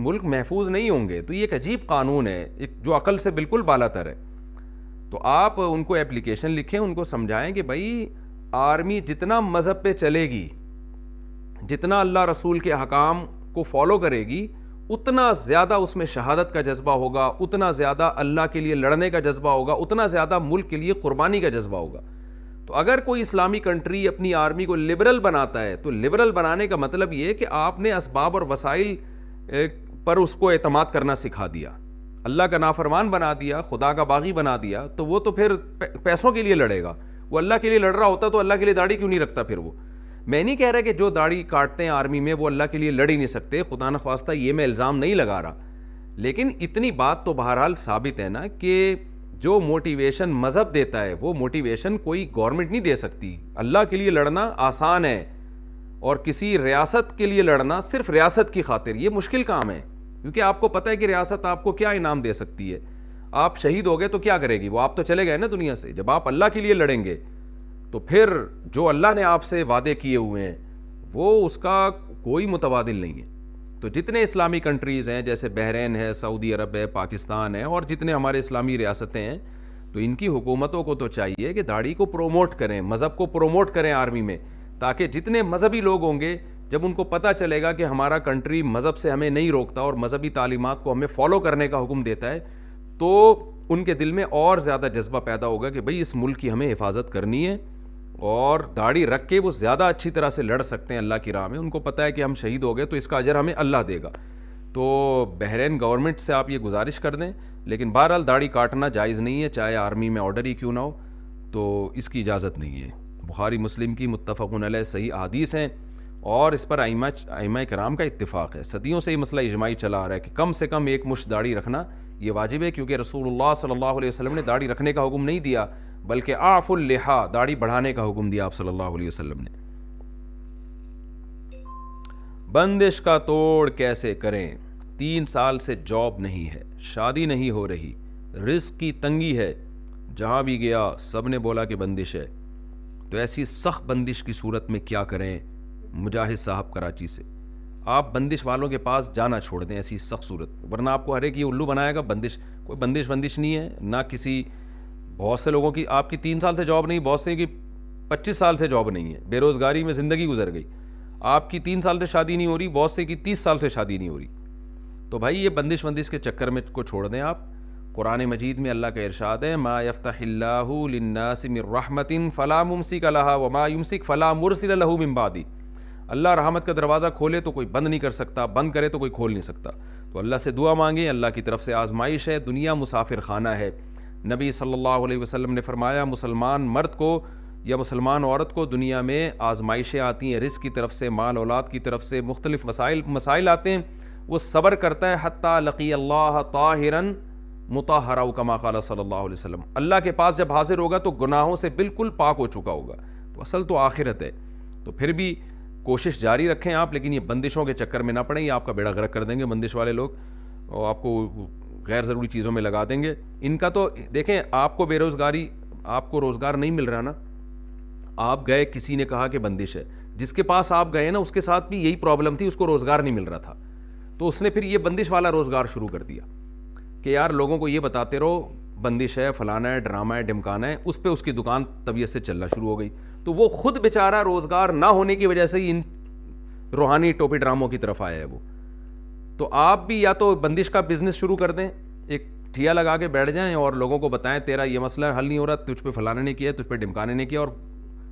ملک محفوظ نہیں ہوں گے تو یہ ایک عجیب قانون ہے ایک جو عقل سے بالکل بالا تر ہے تو آپ ان کو اپلیکیشن لکھیں ان کو سمجھائیں کہ بھائی آرمی جتنا مذہب پہ چلے گی جتنا اللہ رسول کے حکام کو فالو کرے گی اتنا زیادہ اس میں شہادت کا جذبہ ہوگا اتنا زیادہ اللہ کے لیے لڑنے کا جذبہ ہوگا اتنا زیادہ ملک کے لیے قربانی کا جذبہ ہوگا تو اگر کوئی اسلامی کنٹری اپنی آرمی کو لبرل بناتا ہے تو لبرل بنانے کا مطلب یہ کہ آپ نے اسباب اور وسائل پر اس کو اعتماد کرنا سکھا دیا اللہ کا نافرمان بنا دیا خدا کا باغی بنا دیا تو وہ تو پھر پیسوں کے لیے لڑے گا وہ اللہ کے لیے لڑ رہا ہوتا تو اللہ کے لیے داڑھی کیوں نہیں رکھتا پھر وہ میں نہیں کہہ رہا کہ جو داڑھی کاٹتے ہیں آرمی میں وہ اللہ کے لیے لڑ ہی نہیں سکتے خدا نخواستہ یہ میں الزام نہیں لگا رہا لیکن اتنی بات تو بہرحال ثابت ہے نا کہ جو موٹیویشن مذہب دیتا ہے وہ موٹیویشن کوئی گورنمنٹ نہیں دے سکتی اللہ کے لیے لڑنا آسان ہے اور کسی ریاست کے لیے لڑنا صرف ریاست کی خاطر یہ مشکل کام ہے کیونکہ آپ کو پتہ ہے کہ ریاست آپ کو کیا انعام دے سکتی ہے آپ شہید ہو گئے تو کیا کرے گی وہ آپ تو چلے گئے نا دنیا سے جب آپ اللہ کے لیے لڑیں گے تو پھر جو اللہ نے آپ سے وعدے کیے ہوئے ہیں وہ اس کا کوئی متبادل نہیں ہے تو جتنے اسلامی کنٹریز ہیں جیسے بحرین ہے سعودی عرب ہے پاکستان ہے اور جتنے ہمارے اسلامی ریاستیں ہیں تو ان کی حکومتوں کو تو چاہیے کہ داڑھی کو پروموٹ کریں مذہب کو پروموٹ کریں آرمی میں تاکہ جتنے مذہبی لوگ ہوں گے جب ان کو پتہ چلے گا کہ ہمارا کنٹری مذہب سے ہمیں نہیں روکتا اور مذہبی تعلیمات کو ہمیں فالو کرنے کا حکم دیتا ہے تو ان کے دل میں اور زیادہ جذبہ پیدا ہوگا کہ بھئی اس ملک کی ہمیں حفاظت کرنی ہے اور داڑھی رکھ کے وہ زیادہ اچھی طرح سے لڑ سکتے ہیں اللہ کی راہ میں ان کو پتہ ہے کہ ہم شہید ہو گئے تو اس کا اجر ہمیں اللہ دے گا تو بحرین گورنمنٹ سے آپ یہ گزارش کر دیں لیکن بہرحال داڑھی کاٹنا جائز نہیں ہے چاہے آرمی میں آرڈر ہی کیوں نہ ہو تو اس کی اجازت نہیں ہے بخاری مسلم کی متفق علیہ صحیح عادیث ہیں اور اس پر آئمہ آئمہ کرام کا اتفاق ہے صدیوں سے یہ مسئلہ اجماعی چلا رہا ہے کہ کم سے کم ایک مش داڑھی رکھنا یہ واجب ہے کیونکہ رسول اللہ صلی اللہ علیہ وسلم نے داڑھی رکھنے کا حکم نہیں دیا بلکہ آف الحا داڑھی بڑھانے کا حکم دیا آپ صلی اللہ علیہ وسلم نے بندش کا توڑ کیسے کریں تین سال سے جاب نہیں ہے شادی نہیں ہو رہی رزق کی تنگی ہے جہاں بھی گیا سب نے بولا کہ بندش ہے تو ایسی سخت بندش کی صورت میں کیا کریں مجاہد صاحب کراچی سے آپ بندش والوں کے پاس جانا چھوڑ دیں ایسی سخت صورت ورنہ آپ کو ہر ایک یہ الو بنائے گا بندش کوئی بندش بندش نہیں ہے نہ کسی بہت سے لوگوں کی آپ کی تین سال سے جاب نہیں بہت سے کی پچیس سال سے جاب نہیں ہے بے روزگاری میں زندگی گزر گئی آپ کی تین سال سے شادی نہیں ہو رہی بہت سے کی تیس سال سے شادی نہیں ہو رہی تو بھائی یہ بندش بندش کے چکر میں کو چھوڑ دیں آپ قرآن مجید میں اللہ کا ارشاد ہے ما یفتح اللہ للناس من رحمت فلا ممسک لہا وما یمسک فلا مرسل له من بعدی اللہ رحمت کا دروازہ کھولے تو کوئی بند نہیں کر سکتا بند کرے تو کوئی کھول نہیں سکتا تو اللہ سے دعا مانگیں اللہ کی طرف سے آزمائش ہے دنیا مسافر خانہ ہے نبی صلی اللہ علیہ وسلم نے فرمایا مسلمان مرد کو یا مسلمان عورت کو دنیا میں آزمائشیں آتی ہیں رزق کی طرف سے مال اولاد کی طرف سے مختلف مسائل مسائل آتے ہیں وہ صبر کرتا ہے حتیٰ لقی اللہ طاہرن متحرا کما قال صلی اللہ علیہ وسلم اللہ کے پاس جب حاضر ہوگا تو گناہوں سے بالکل پاک ہو چکا ہوگا تو اصل تو آخرت ہے تو پھر بھی کوشش جاری رکھیں آپ لیکن یہ بندشوں کے چکر میں نہ پڑیں یہ آپ کا بیڑا غرق کر دیں گے بندش والے لوگ آپ کو غیر ضروری چیزوں میں لگا دیں گے ان کا تو دیکھیں آپ کو بے روزگاری آپ کو روزگار نہیں مل رہا نا آپ گئے کسی نے کہا کہ بندش ہے جس کے پاس آپ گئے نا اس کے ساتھ بھی یہی پرابلم تھی اس کو روزگار نہیں مل رہا تھا تو اس نے پھر یہ بندش والا روزگار شروع کر دیا کہ یار لوگوں کو یہ بتاتے رہو بندش ہے فلانا ہے ڈرامہ ہے ڈمکانا ہے اس پہ اس کی دکان طبیعت سے چلنا شروع ہو گئی تو وہ خود بیچارہ روزگار نہ ہونے کی وجہ سے ان روحانی ٹوپی ڈراموں کی طرف آیا ہے وہ تو آپ بھی یا تو بندش کا بزنس شروع کر دیں ایک ٹھیا لگا کے بیٹھ جائیں اور لوگوں کو بتائیں تیرا یہ مسئلہ حل نہیں ہو رہا تجھ پہ فلانے نہیں کیا تجھ پہ ڈمکانے نہیں کیا اور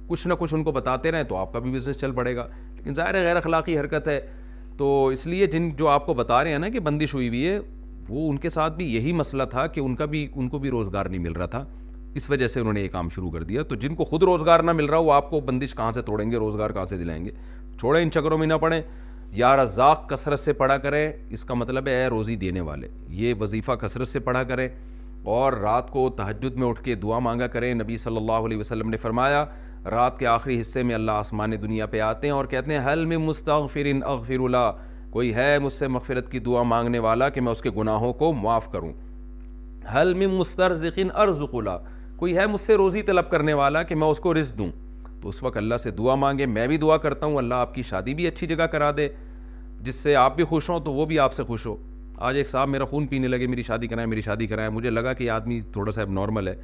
کچھ نہ کچھ ان کو بتاتے رہیں تو آپ کا بھی بزنس چل پڑے گا لیکن ظاہر غیر اخلاقی حرکت ہے تو اس لیے جن جو آپ کو بتا رہے ہیں نا کہ بندش ہوئی ہوئی ہے وہ ان کے ساتھ بھی یہی مسئلہ تھا کہ ان کا بھی ان کو بھی روزگار نہیں مل رہا تھا اس وجہ سے انہوں نے یہ کام شروع کر دیا تو جن کو خود روزگار نہ مل رہا وہ آپ کو بندش کہاں سے توڑیں گے روزگار کہاں سے دلائیں گے چھوڑیں ان چکروں میں نہ پڑیں یا رزاق کثرت سے پڑھا کریں اس کا مطلب ہے اے روزی دینے والے یہ وظیفہ کثرت سے پڑھا کریں اور رات کو تحجد میں اٹھ کے دعا مانگا کریں نبی صلی اللہ علیہ وسلم نے فرمایا رات کے آخری حصے میں اللہ آسمان دنیا پہ آتے ہیں اور کہتے ہیں حل میں مستغفر اغفر اللہ کوئی ہے مجھ سے مغفرت کی دعا مانگنے والا کہ میں اس کے گناہوں کو معاف کروں حل میں مستر ارزق اللہ کوئی ہے مجھ سے روزی طلب کرنے والا کہ میں اس کو رزق دوں تو اس وقت اللہ سے دعا مانگے میں بھی دعا کرتا ہوں اللہ آپ کی شادی بھی اچھی جگہ کرا دے جس سے آپ بھی خوش ہوں تو وہ بھی آپ سے خوش ہو آج ایک صاحب میرا خون پینے لگے میری شادی کرائیں میری شادی کرائیں مجھے لگا کہ یہ آدمی تھوڑا سا اب نارمل ہے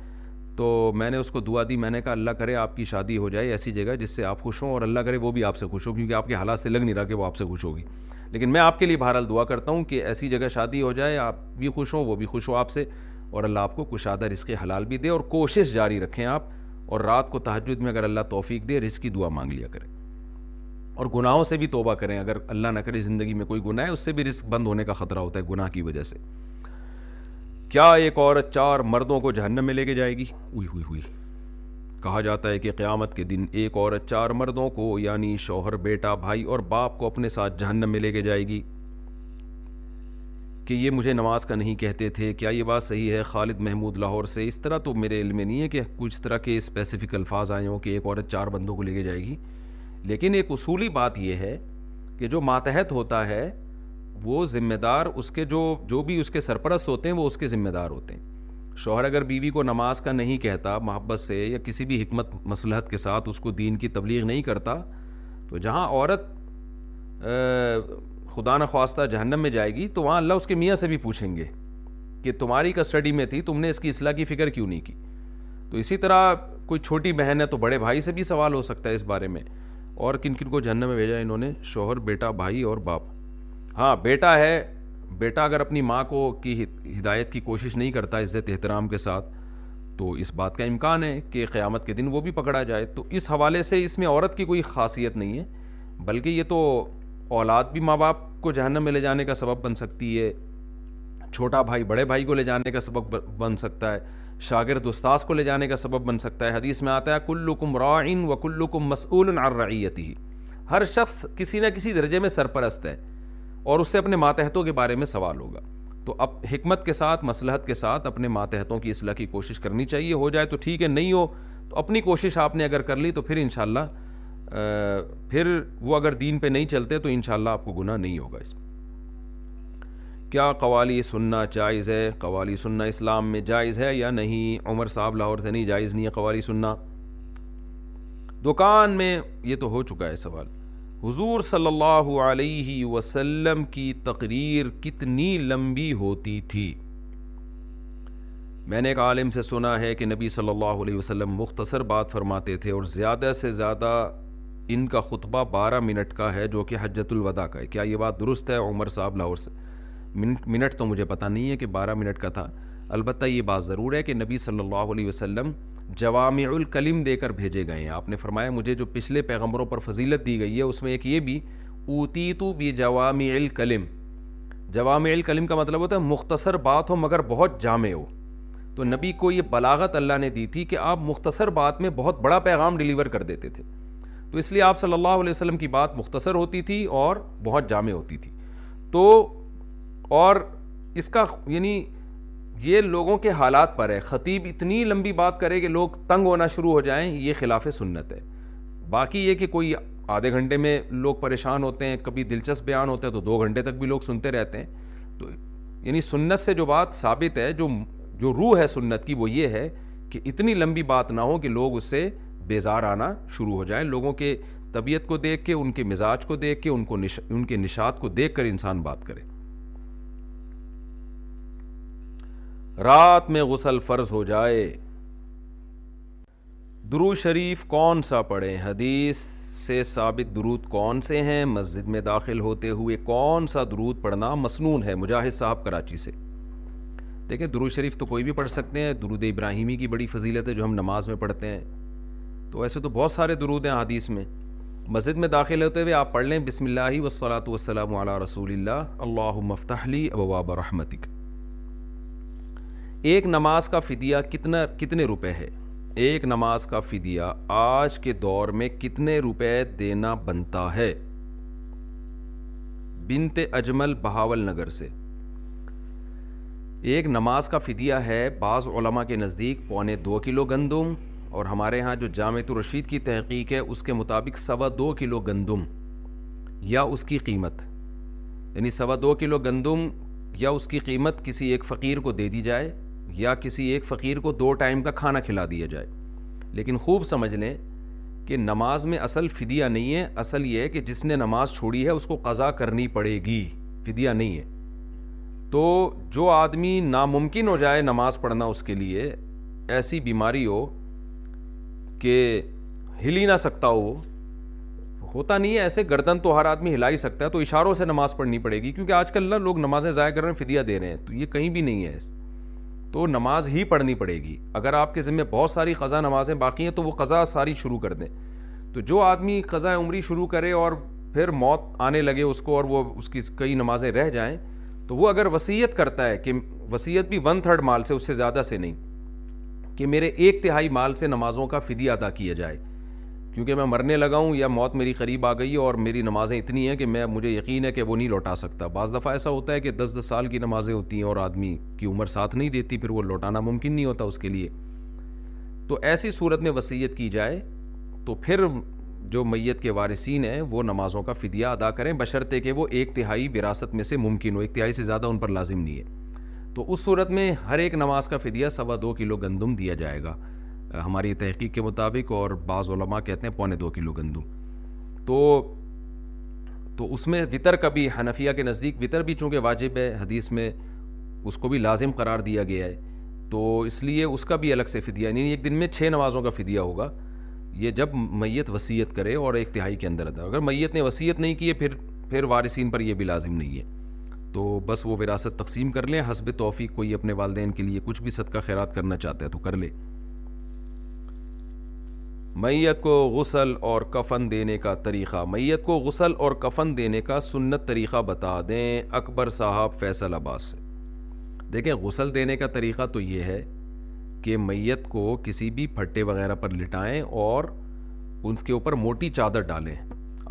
تو میں نے اس کو دعا دی میں نے کہا اللہ کرے آپ کی شادی ہو جائے ایسی جگہ جس سے آپ خوش ہوں اور اللہ کرے وہ بھی آپ سے خوش ہو کیونکہ آپ کے حالات سے لگ نہیں رہا کہ وہ آپ سے خوش ہوگی لیکن میں آپ کے لیے بہرحال دعا کرتا ہوں کہ ایسی جگہ شادی ہو جائے آپ بھی خوش ہوں وہ بھی خوش ہو آپ سے اور اللہ آپ کو کشادہ رزق حلال بھی دے اور کوشش جاری رکھیں آپ اور رات کو تحجد میں اگر اللہ توفیق دے رزق کی دعا مانگ لیا کریں اور گناہوں سے بھی توبہ کریں اگر اللہ نہ کرے زندگی میں کوئی گناہ ہے اس سے بھی رزق بند ہونے کا خطرہ ہوتا ہے گناہ کی وجہ سے کیا ایک عورت چار مردوں کو جہنم میں لے کے جائے گی اوئی ہوئی ہوئی کہا جاتا ہے کہ قیامت کے دن ایک عورت چار مردوں کو یعنی شوہر بیٹا بھائی اور باپ کو اپنے ساتھ جہنم میں لے کے جائے گی کہ یہ مجھے نماز کا نہیں کہتے تھے کیا یہ بات صحیح ہے خالد محمود لاہور سے اس طرح تو میرے علم میں نہیں ہے کہ کچھ طرح کے اسپیسیفک الفاظ آئے ہوں کہ ایک عورت چار بندوں کو لے کے جائے گی لیکن ایک اصولی بات یہ ہے کہ جو ماتحت ہوتا ہے وہ ذمہ دار اس کے جو جو بھی اس کے سرپرست ہوتے ہیں وہ اس کے ذمہ دار ہوتے ہیں شوہر اگر بیوی کو نماز کا نہیں کہتا محبت سے یا کسی بھی حکمت مصلحت کے ساتھ اس کو دین کی تبلیغ نہیں کرتا تو جہاں عورت خدا نخواستہ جہنم میں جائے گی تو وہاں اللہ اس کے میاں سے بھی پوچھیں گے کہ تمہاری کسٹڈی میں تھی تم نے اس کی اصلاح کی فکر کیوں نہیں کی تو اسی طرح کوئی چھوٹی بہن ہے تو بڑے بھائی سے بھی سوال ہو سکتا ہے اس بارے میں اور کن کن کو جہنم میں بھیجا ہے انہوں نے شوہر بیٹا بھائی اور باپ ہاں بیٹا ہے بیٹا اگر اپنی ماں کو کی ہدایت کی کوشش نہیں کرتا عزت احترام کے ساتھ تو اس بات کا امکان ہے کہ قیامت کے دن وہ بھی پکڑا جائے تو اس حوالے سے اس میں عورت کی کوئی خاصیت نہیں ہے بلکہ یہ تو اولاد بھی ماں باپ کو جہنم میں لے جانے کا سبب بن سکتی ہے چھوٹا بھائی بڑے بھائی کو لے جانے کا سبب بن سکتا ہے شاگرد استاذ کو لے جانے کا سبب بن سکتا ہے حدیث میں آتا ہے کلکم راعین و کلکم مسعول عن رعیتی ہر شخص کسی نہ کسی درجے میں سرپرست ہے اور اس سے اپنے ماتحتوں کے بارے میں سوال ہوگا تو اب حکمت کے ساتھ مصلحت کے ساتھ اپنے ماتحتوں کی اصلاح کی کوشش کرنی چاہیے ہو جائے تو ٹھیک ہے نہیں ہو تو اپنی کوشش آپ نے اگر کر لی تو پھر انشاءاللہ اللہ پھر وہ اگر دین پہ نہیں چلتے تو انشاءاللہ آپ کو گناہ نہیں ہوگا اس کیا قوالی سننا جائز ہے قوالی سننا اسلام میں جائز ہے یا نہیں عمر صاحب لاہور سے نہیں جائز نہیں ہے قوالی سننا دکان میں یہ تو ہو چکا ہے سوال حضور صلی اللہ علیہ وسلم کی تقریر کتنی لمبی ہوتی تھی میں نے ایک عالم سے سنا ہے کہ نبی صلی اللہ علیہ وسلم مختصر بات فرماتے تھے اور زیادہ سے زیادہ ان کا خطبہ بارہ منٹ کا ہے جو کہ حجت الوداع کا ہے کیا یہ بات درست ہے عمر صاحب لاہور سے منٹ منٹ تو مجھے پتہ نہیں ہے کہ بارہ منٹ کا تھا البتہ یہ بات ضرور ہے کہ نبی صلی اللہ علیہ وسلم جوامع الکلم دے کر بھیجے گئے ہیں آپ نے فرمایا مجھے جو پچھلے پیغمبروں پر فضیلت دی گئی ہے اس میں ایک یہ بھی اوتی تو بھی جوامع الکلم جوامع الکلم کا مطلب ہوتا ہے مختصر بات ہو مگر بہت جامع ہو تو نبی کو یہ بلاغت اللہ نے دی تھی کہ آپ مختصر بات میں بہت بڑا پیغام ڈیلیور کر دیتے تھے تو اس لیے آپ صلی اللہ علیہ وسلم کی بات مختصر ہوتی تھی اور بہت جامع ہوتی تھی تو اور اس کا یعنی یہ لوگوں کے حالات پر ہے خطیب اتنی لمبی بات کرے کہ لوگ تنگ ہونا شروع ہو جائیں یہ خلاف سنت ہے باقی یہ کہ کوئی آدھے گھنٹے میں لوگ پریشان ہوتے ہیں کبھی دلچسپ بیان ہوتا ہے تو دو گھنٹے تک بھی لوگ سنتے رہتے ہیں تو یعنی سنت سے جو بات ثابت ہے جو جو روح ہے سنت کی وہ یہ ہے کہ اتنی لمبی بات نہ ہو کہ لوگ اس سے بیزار آنا شروع ہو جائیں لوگوں کے طبیعت کو دیکھ کے ان کے مزاج کو دیکھ کے ان کو نش... ان کے نشات کو دیکھ کر انسان بات کرے رات میں غسل فرض ہو جائے درو شریف کون سا پڑھے حدیث سے ثابت درود کون سے ہیں مسجد میں داخل ہوتے ہوئے کون سا درود پڑھنا مسنون ہے مجاہد صاحب کراچی سے دیکھیں درو شریف تو کوئی بھی پڑھ سکتے ہیں درود ابراہیمی کی بڑی فضیلت ہے جو ہم نماز میں پڑھتے ہیں تو ایسے تو بہت سارے درود ہیں حدیث میں مسجد میں داخل ہوتے ہوئے آپ پڑھ لیں بسم اللہ وسلاۃ وسلم علیہ رسول اللہ اللہ مفت اب واب رحمتک ایک نماز کا فدیہ کتنا کتنے روپے ہے ایک نماز کا فدیہ آج کے دور میں کتنے روپے دینا بنتا ہے بنت اجمل بہاول نگر سے ایک نماز کا فدیہ ہے بعض علماء کے نزدیک پونے دو کلو گندم اور ہمارے ہاں جو جامعت رشید کی تحقیق ہے اس کے مطابق سوا دو کلو گندم یا اس کی قیمت یعنی سوا دو کلو گندم یا اس کی قیمت کسی ایک فقیر کو دے دی جائے یا کسی ایک فقیر کو دو ٹائم کا کھانا کھلا دیا جائے لیکن خوب سمجھ لیں کہ نماز میں اصل فدیہ نہیں ہے اصل یہ ہے کہ جس نے نماز چھوڑی ہے اس کو قضا کرنی پڑے گی فدیہ نہیں ہے تو جو آدمی ناممکن ہو جائے نماز پڑھنا اس کے لیے ایسی بیماری ہو کہ ہل ہی نہ سکتا وہ ہوتا نہیں ہے ایسے گردن تو ہر آدمی ہلا ہی سکتا ہے تو اشاروں سے نماز پڑھنی پڑے گی کیونکہ آج کل نا لوگ نمازیں ضائع کر رہے ہیں فدیہ دے رہے ہیں تو یہ کہیں بھی نہیں ہے تو نماز ہی پڑھنی پڑے گی اگر آپ کے ذمہ بہت ساری قضا نمازیں باقی ہیں تو وہ قضا ساری شروع کر دیں تو جو آدمی قضا عمری شروع کرے اور پھر موت آنے لگے اس کو اور وہ اس کی کئی نمازیں رہ جائیں تو وہ اگر وصیت کرتا ہے کہ وصیت بھی ون تھرڈ مال سے اس سے زیادہ سے نہیں کہ میرے ایک تہائی مال سے نمازوں کا فدیہ ادا کیا جائے کیونکہ میں مرنے لگا ہوں یا موت میری قریب آ گئی اور میری نمازیں اتنی ہیں کہ میں مجھے یقین ہے کہ وہ نہیں لوٹا سکتا بعض دفعہ ایسا ہوتا ہے کہ دس دس سال کی نمازیں ہوتی ہیں اور آدمی کی عمر ساتھ نہیں دیتی پھر وہ لوٹانا ممکن نہیں ہوتا اس کے لیے تو ایسی صورت میں وسیعت کی جائے تو پھر جو میت کے وارثین ہیں وہ نمازوں کا فدیہ ادا کریں بشرطے کہ وہ ایک تہائی وراثت میں سے ممکن ہو ایک تہائی سے زیادہ ان پر لازم نہیں ہے تو اس صورت میں ہر ایک نماز کا فدیہ سوا دو کلو گندم دیا جائے گا ہماری تحقیق کے مطابق اور بعض علماء کہتے ہیں پونے دو کلو گندم تو تو اس میں وطر کا بھی حنفیہ کے نزدیک وطر بھی چونکہ واجب ہے حدیث میں اس کو بھی لازم قرار دیا گیا ہے تو اس لیے اس کا بھی الگ سے فدیہ یعنی ایک دن میں چھ نمازوں کا فدیہ ہوگا یہ جب میت وصیت کرے اور ایک تہائی کے اندر ادا اگر میت نے وصیت نہیں کی ہے پھر پھر وارثین پر یہ بھی لازم نہیں ہے تو بس وہ وراثت تقسیم کر لیں حسب توفیق کوئی اپنے والدین کے لیے کچھ بھی صدقہ خیرات کرنا چاہتا ہے تو کر لے میت کو غسل اور کفن دینے کا طریقہ میت کو غسل اور کفن دینے کا سنت طریقہ بتا دیں اکبر صاحب فیصل عباس سے دیکھیں غسل دینے کا طریقہ تو یہ ہے کہ میت کو کسی بھی پھٹے وغیرہ پر لٹائیں اور ان کے اوپر موٹی چادر ڈالیں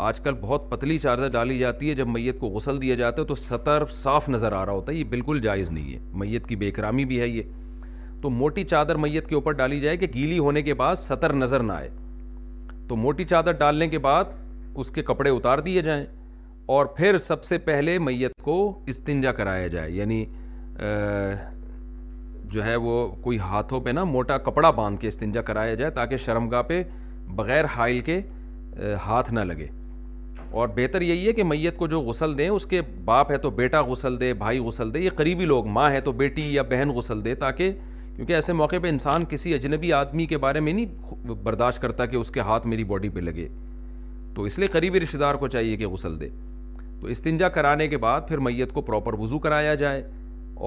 آج کل بہت پتلی چادر ڈالی جاتی ہے جب میت کو غسل دیا جاتا ہے تو سطر صاف نظر آ رہا ہوتا ہے یہ بالکل جائز نہیں ہے میت کی بے اکرامی بھی ہے یہ تو موٹی چادر میت کے اوپر ڈالی جائے کہ گیلی ہونے کے بعد سطر نظر نہ آئے تو موٹی چادر ڈالنے کے بعد اس کے کپڑے اتار دیے جائیں اور پھر سب سے پہلے میت کو استنجا کرایا جائے یعنی جو ہے وہ کوئی ہاتھوں پہ نا موٹا کپڑا باندھ کے استنجا کرایا جائے تاکہ شرمگاہ پہ بغیر حائل کے ہاتھ نہ لگے اور بہتر یہی ہے کہ میت کو جو غسل دیں اس کے باپ ہے تو بیٹا غسل دے بھائی غسل دے یہ قریبی لوگ ماں ہے تو بیٹی یا بہن غسل دے تاکہ کیونکہ ایسے موقع پہ انسان کسی اجنبی آدمی کے بارے میں نہیں برداشت کرتا کہ اس کے ہاتھ میری باڈی پہ لگے تو اس لیے قریبی رشتہ دار کو چاہیے کہ غسل دے تو استنجا کرانے کے بعد پھر میت کو پراپر وضو کرایا جائے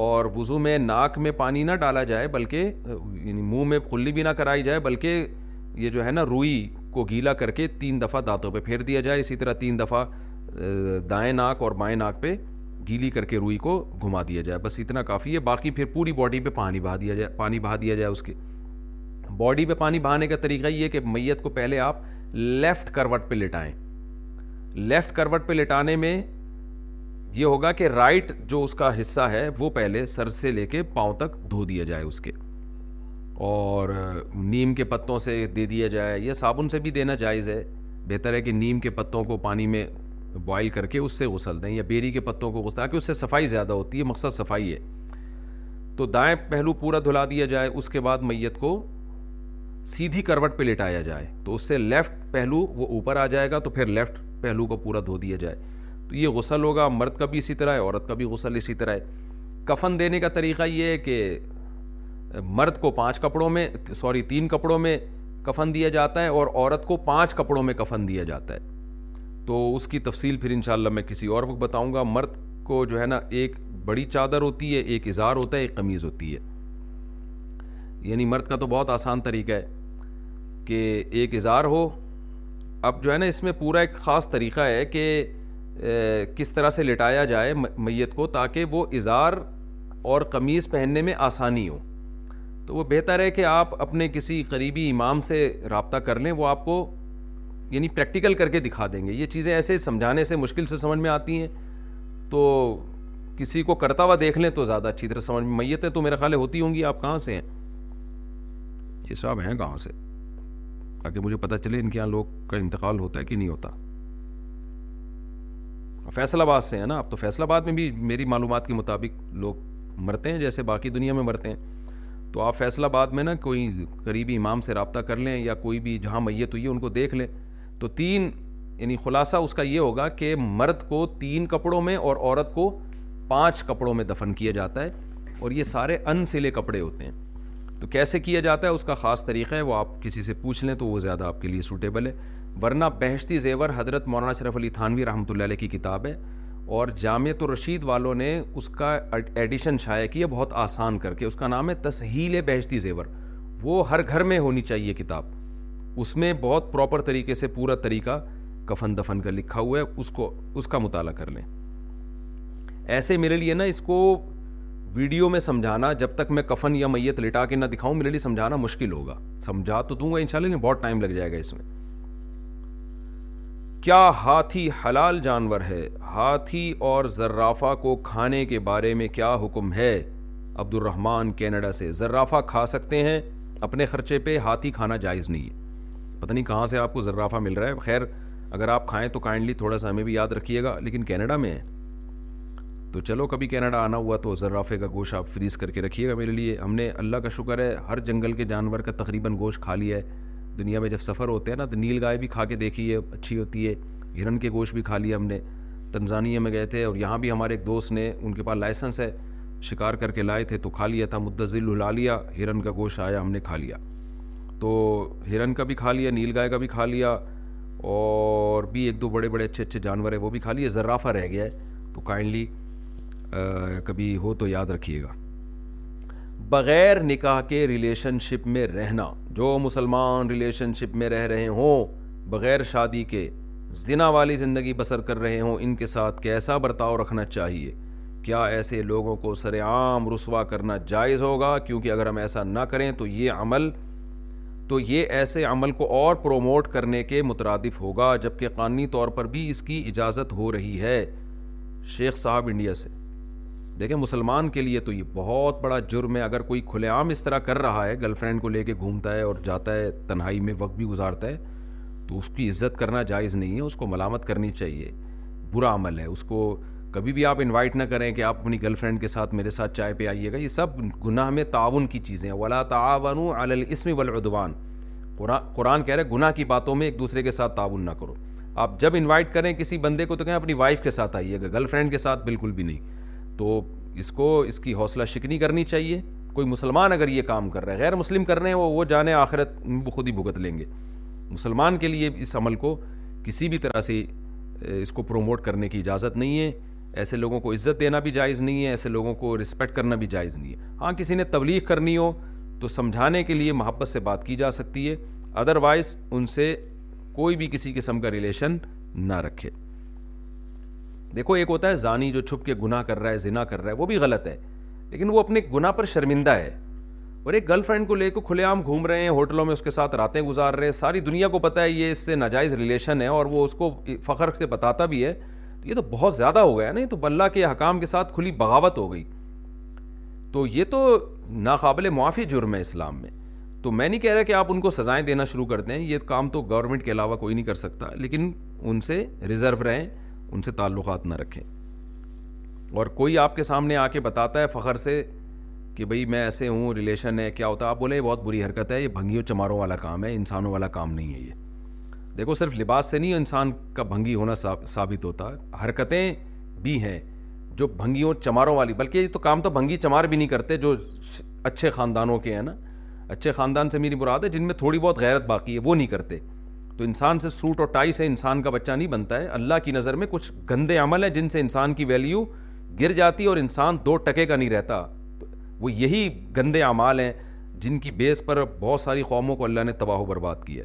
اور وضو میں ناک میں پانی نہ ڈالا جائے بلکہ یعنی منہ میں کھلی بھی نہ کرائی جائے بلکہ یہ جو ہے نا روئی کو گیلا کر کے تین دفعہ دانتوں پہ پھیر دیا جائے اسی طرح تین دفعہ دائیں ناک اور بائیں ناک پہ گیلی کر کے روئی کو گھما دیا جائے بس اتنا کافی ہے باقی پھر پوری باڈی پہ پانی بہا دیا جائے پانی بہا دیا جائے اس کے باڈی پہ پانی بہانے کا طریقہ یہ کہ میت کو پہلے آپ لیفٹ کروٹ پہ لٹائیں لیفٹ کروٹ پہ لٹانے میں یہ ہوگا کہ رائٹ جو اس کا حصہ ہے وہ پہلے سر سے لے کے پاؤں تک دھو دیا جائے اس کے اور نیم کے پتوں سے دے دیا جائے یا صابن سے بھی دینا جائز ہے بہتر ہے کہ نیم کے پتوں کو پانی میں بوائل کر کے اس سے غسل دیں یا بیری کے پتوں کو غسل تاکہ اس سے صفائی زیادہ ہوتی ہے مقصد صفائی ہے تو دائیں پہلو پورا دھلا دیا جائے اس کے بعد میت کو سیدھی کروٹ پہ لٹایا جائے تو اس سے لیفٹ پہلو وہ اوپر آ جائے گا تو پھر لیفٹ پہلو کو پورا دھو دیا جائے تو یہ غسل ہوگا مرد کا بھی اسی طرح ہے عورت کا بھی غسل اسی طرح ہے کفن دینے کا طریقہ یہ ہے کہ مرد کو پانچ کپڑوں میں سوری تین کپڑوں میں کفن دیا جاتا ہے اور عورت کو پانچ کپڑوں میں کفن دیا جاتا ہے تو اس کی تفصیل پھر انشاءاللہ میں کسی اور وقت بتاؤں گا مرد کو جو ہے نا ایک بڑی چادر ہوتی ہے ایک اظہار ہوتا ہے ایک قمیض ہوتی ہے یعنی مرد کا تو بہت آسان طریقہ ہے کہ ایک اظہار ہو اب جو ہے نا اس میں پورا ایک خاص طریقہ ہے کہ کس طرح سے لٹایا جائے میت کو تاکہ وہ اظہار اور قمیض پہننے میں آسانی ہو تو وہ بہتر ہے کہ آپ اپنے کسی قریبی امام سے رابطہ کر لیں وہ آپ کو یعنی پریکٹیکل کر کے دکھا دیں گے یہ چیزیں ایسے سمجھانے سے مشکل سے سمجھ میں آتی ہیں تو کسی کو کرتا ہوا دیکھ لیں تو زیادہ اچھی طرح سمجھ میں میتیں تو میرے خیال ہوتی ہوں گی آپ کہاں سے ہیں یہ صاحب ہیں کہاں سے تاکہ مجھے پتہ چلے ان کے یہاں لوگ کا انتقال ہوتا ہے کہ نہیں ہوتا فیصل آباد سے ہیں نا آپ تو فیصل آباد میں بھی میری معلومات کے مطابق لوگ مرتے ہیں جیسے باقی دنیا میں مرتے ہیں تو آپ فیصلہ بعد میں نا کوئی قریبی امام سے رابطہ کر لیں یا کوئی بھی جہاں میت ہوئی ہے ان کو دیکھ لیں تو تین یعنی خلاصہ اس کا یہ ہوگا کہ مرد کو تین کپڑوں میں اور عورت کو پانچ کپڑوں میں دفن کیا جاتا ہے اور یہ سارے ان سلے کپڑے ہوتے ہیں تو کیسے کیا جاتا ہے اس کا خاص طریقہ ہے وہ آپ کسی سے پوچھ لیں تو وہ زیادہ آپ کے لیے سوٹیبل ہے ورنہ بہشتی زیور حضرت مولانا شرف علی تھانوی رحمۃ اللہ علیہ کی کتاب ہے اور جامعت الرشید رشید والوں نے اس کا ایڈیشن شائع کیا بہت آسان کر کے اس کا نام ہے تسہیل بہشتی زیور وہ ہر گھر میں ہونی چاہیے کتاب اس میں بہت پراپر طریقے سے پورا طریقہ کفن دفن کا لکھا ہوا ہے اس کو اس کا مطالعہ کر لیں ایسے میرے لیے نا اس کو ویڈیو میں سمجھانا جب تک میں کفن یا میت لٹا کے نہ دکھاؤں میرے لیے سمجھانا مشکل ہوگا سمجھا تو دوں گا انشاءاللہ شاء بہت ٹائم لگ جائے گا اس میں کیا ہاتھی حلال جانور ہے ہاتھی اور ذرافہ کو کھانے کے بارے میں کیا حکم ہے عبد الرحمن کینیڈا سے ذرافہ کھا سکتے ہیں اپنے خرچے پہ ہاتھی کھانا جائز نہیں ہے پتہ نہیں کہاں سے آپ کو ذرافہ مل رہا ہے خیر اگر آپ کھائیں تو کائنڈلی تھوڑا سا ہمیں بھی یاد رکھیے گا لیکن کینیڈا میں ہے تو چلو کبھی کینیڈا آنا ہوا تو ذرافے کا گوشت آپ فریز کر کے رکھیے گا میرے لیے ہم نے اللہ کا شکر ہے ہر جنگل کے جانور کا تقریباً گوشت کھا لیا ہے دنیا میں جب سفر ہوتے ہیں نا تو نیل گائے بھی کھا کے دیکھی ہے اچھی ہوتی ہے ہرن کے گوشت بھی کھا لیا ہم نے تنزانیہ میں گئے تھے اور یہاں بھی ہمارے ایک دوست نے ان کے پاس لائسنس ہے شکار کر کے لائے تھے تو کھا لیا تھا مدزل ہلا لیا ہرن کا گوشت آیا ہم نے کھا لیا تو ہرن کا بھی کھا لیا نیل گائے کا بھی کھا لیا اور بھی ایک دو بڑے بڑے اچھے اچھے جانور ہیں وہ بھی کھا لیے زرافہ رہ گیا ہے تو کائنڈلی کبھی ہو تو یاد رکھیے گا بغیر نکاح کے ریلیشن شپ میں رہنا جو مسلمان ریلیشن شپ میں رہ رہے ہوں بغیر شادی کے زنا والی زندگی بسر کر رہے ہوں ان کے ساتھ کیسا برتاؤ رکھنا چاہیے کیا ایسے لوگوں کو سر عام رسوا کرنا جائز ہوگا کیونکہ اگر ہم ایسا نہ کریں تو یہ عمل تو یہ ایسے عمل کو اور پروموٹ کرنے کے مترادف ہوگا جبکہ قانونی طور پر بھی اس کی اجازت ہو رہی ہے شیخ صاحب انڈیا سے دیکھیں مسلمان کے لیے تو یہ بہت بڑا جرم ہے اگر کوئی کھلے عام اس طرح کر رہا ہے گرل فرینڈ کو لے کے گھومتا ہے اور جاتا ہے تنہائی میں وقت بھی گزارتا ہے تو اس کی عزت کرنا جائز نہیں ہے اس کو ملامت کرنی چاہیے برا عمل ہے اس کو کبھی بھی آپ انوائٹ نہ کریں کہ آپ اپنی گرل فرینڈ کے ساتھ میرے ساتھ چائے پہ آئیے گا یہ سب گناہ میں تعاون کی چیزیں ولا تعاون علسم ولادوان قرآن قرآن کہہ رہے گناہ کی باتوں میں ایک دوسرے کے ساتھ تعاون نہ کرو آپ جب انوائٹ کریں کسی بندے کو تو کہیں اپنی وائف کے ساتھ آئیے گا گرل فرینڈ کے ساتھ بالکل بھی نہیں تو اس کو اس کی حوصلہ شکنی کرنی چاہیے کوئی مسلمان اگر یہ کام کر رہے ہیں غیر مسلم کر رہے ہیں وہ جانے آخرت خود ہی بھگت لیں گے مسلمان کے لیے اس عمل کو کسی بھی طرح سے اس کو پروموٹ کرنے کی اجازت نہیں ہے ایسے لوگوں کو عزت دینا بھی جائز نہیں ہے ایسے لوگوں کو رسپیکٹ کرنا بھی جائز نہیں ہے ہاں کسی نے تبلیغ کرنی ہو تو سمجھانے کے لیے محبت سے بات کی جا سکتی ہے ادروائز ان سے کوئی بھی کسی قسم کا ریلیشن نہ رکھے دیکھو ایک ہوتا ہے زانی جو چھپ کے گناہ کر رہا ہے زنا کر رہا ہے وہ بھی غلط ہے لیکن وہ اپنے گناہ پر شرمندہ ہے اور ایک گرل فرینڈ کو لے کے کھلے عام گھوم رہے ہیں ہوٹلوں میں اس کے ساتھ راتیں گزار رہے ہیں ساری دنیا کو پتہ ہے یہ اس سے ناجائز ریلیشن ہے اور وہ اس کو فخر سے بتاتا بھی ہے یہ تو بہت زیادہ ہو گیا یہ تو بلّہ کے حکام کے ساتھ کھلی بغاوت ہو گئی تو یہ تو ناقابل معافی جرم ہے اسلام میں تو میں نہیں کہہ رہا کہ آپ ان کو سزائیں دینا شروع کر دیں یہ کام تو گورنمنٹ کے علاوہ کوئی نہیں کر سکتا لیکن ان سے ریزرو رہیں ان سے تعلقات نہ رکھیں اور کوئی آپ کے سامنے آ کے بتاتا ہے فخر سے کہ بھئی میں ایسے ہوں ریلیشن ہے کیا ہوتا ہے آپ بولے بہت بری حرکت ہے یہ بھنگیوں چماروں والا کام ہے انسانوں والا کام نہیں ہے یہ دیکھو صرف لباس سے نہیں انسان کا بھنگی ہونا ثابت ہوتا حرکتیں بھی ہیں جو بھنگیوں چماروں والی بلکہ یہ تو کام تو بھنگی چمار بھی نہیں کرتے جو اچھے خاندانوں کے ہیں نا اچھے خاندان سے میری مراد ہے جن میں تھوڑی بہت غیرت باقی ہے وہ نہیں کرتے تو انسان سے سوٹ اور ٹائی سے انسان کا بچہ نہیں بنتا ہے اللہ کی نظر میں کچھ گندے عمل ہیں جن سے انسان کی ویلیو گر جاتی اور انسان دو ٹکے کا نہیں رہتا وہ یہی گندے اعمال ہیں جن کی بیس پر بہت ساری قوموں کو اللہ نے تباہ و برباد کی ہے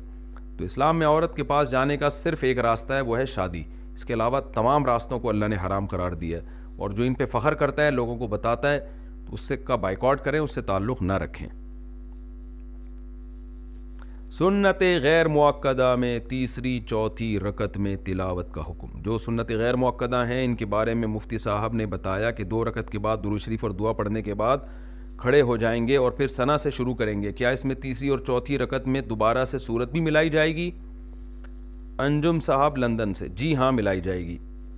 تو اسلام میں عورت کے پاس جانے کا صرف ایک راستہ ہے وہ ہے شادی اس کے علاوہ تمام راستوں کو اللہ نے حرام قرار دیا ہے اور جو ان پہ فخر کرتا ہے لوگوں کو بتاتا ہے تو اس سے کا بائیکاٹ کریں اس سے تعلق نہ رکھیں سنت غیر موقعہ میں تیسری چوتھی رکت میں تلاوت کا حکم جو سنت غیر موقعہ ہیں ان کے بارے میں مفتی صاحب نے بتایا کہ دو رکت کے بعد درو شریف اور دعا پڑھنے کے بعد کھڑے ہو جائیں گے اور پھر ثنا سے شروع کریں گے کیا اس میں تیسری اور چوتھی رکت میں دوبارہ سے صورت بھی ملائی جائے گی انجم صاحب لندن سے جی ہاں ملائی جائے گی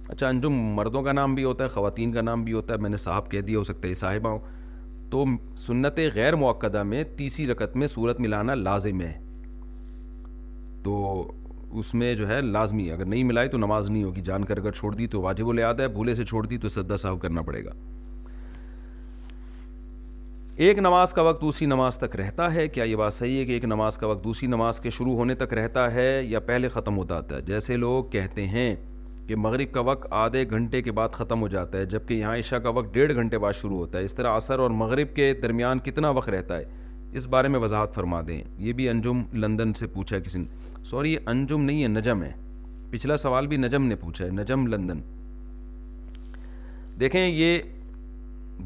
اچھا انجم مردوں کا نام بھی ہوتا ہے خواتین کا نام بھی ہوتا ہے میں نے صاحب کہہ دیا ہو سکتا ہے صاحبہ ہوں تو سنت غیر موقعہ میں تیسری رکت میں صورت ملانا لازم ہے تو اس میں جو ہے لازمی ہے اگر نہیں ملائی تو نماز نہیں ہوگی جان کر اگر چھوڑ دی تو واجب لیاد ہے بھولے سے چھوڑ دی تو سدا صاحب کرنا پڑے گا ایک نماز کا وقت دوسری نماز تک رہتا ہے کیا یہ بات صحیح ہے کہ ایک نماز کا وقت دوسری نماز کے شروع ہونے تک رہتا ہے یا پہلے ختم ہوتا ہے جیسے لوگ کہتے ہیں کہ مغرب کا وقت آدھے گھنٹے کے بعد ختم ہو جاتا ہے جبکہ یہاں عشاء کا وقت ڈیڑھ گھنٹے بعد شروع ہوتا ہے اس طرح اثر اور مغرب کے درمیان کتنا وقت رہتا ہے اس بارے میں وضاحت فرما دیں یہ بھی انجم لندن سے پوچھا کسی نے سوری یہ انجم نہیں ہے نجم ہے پچھلا سوال بھی نجم نے پوچھا ہے نجم لندن دیکھیں یہ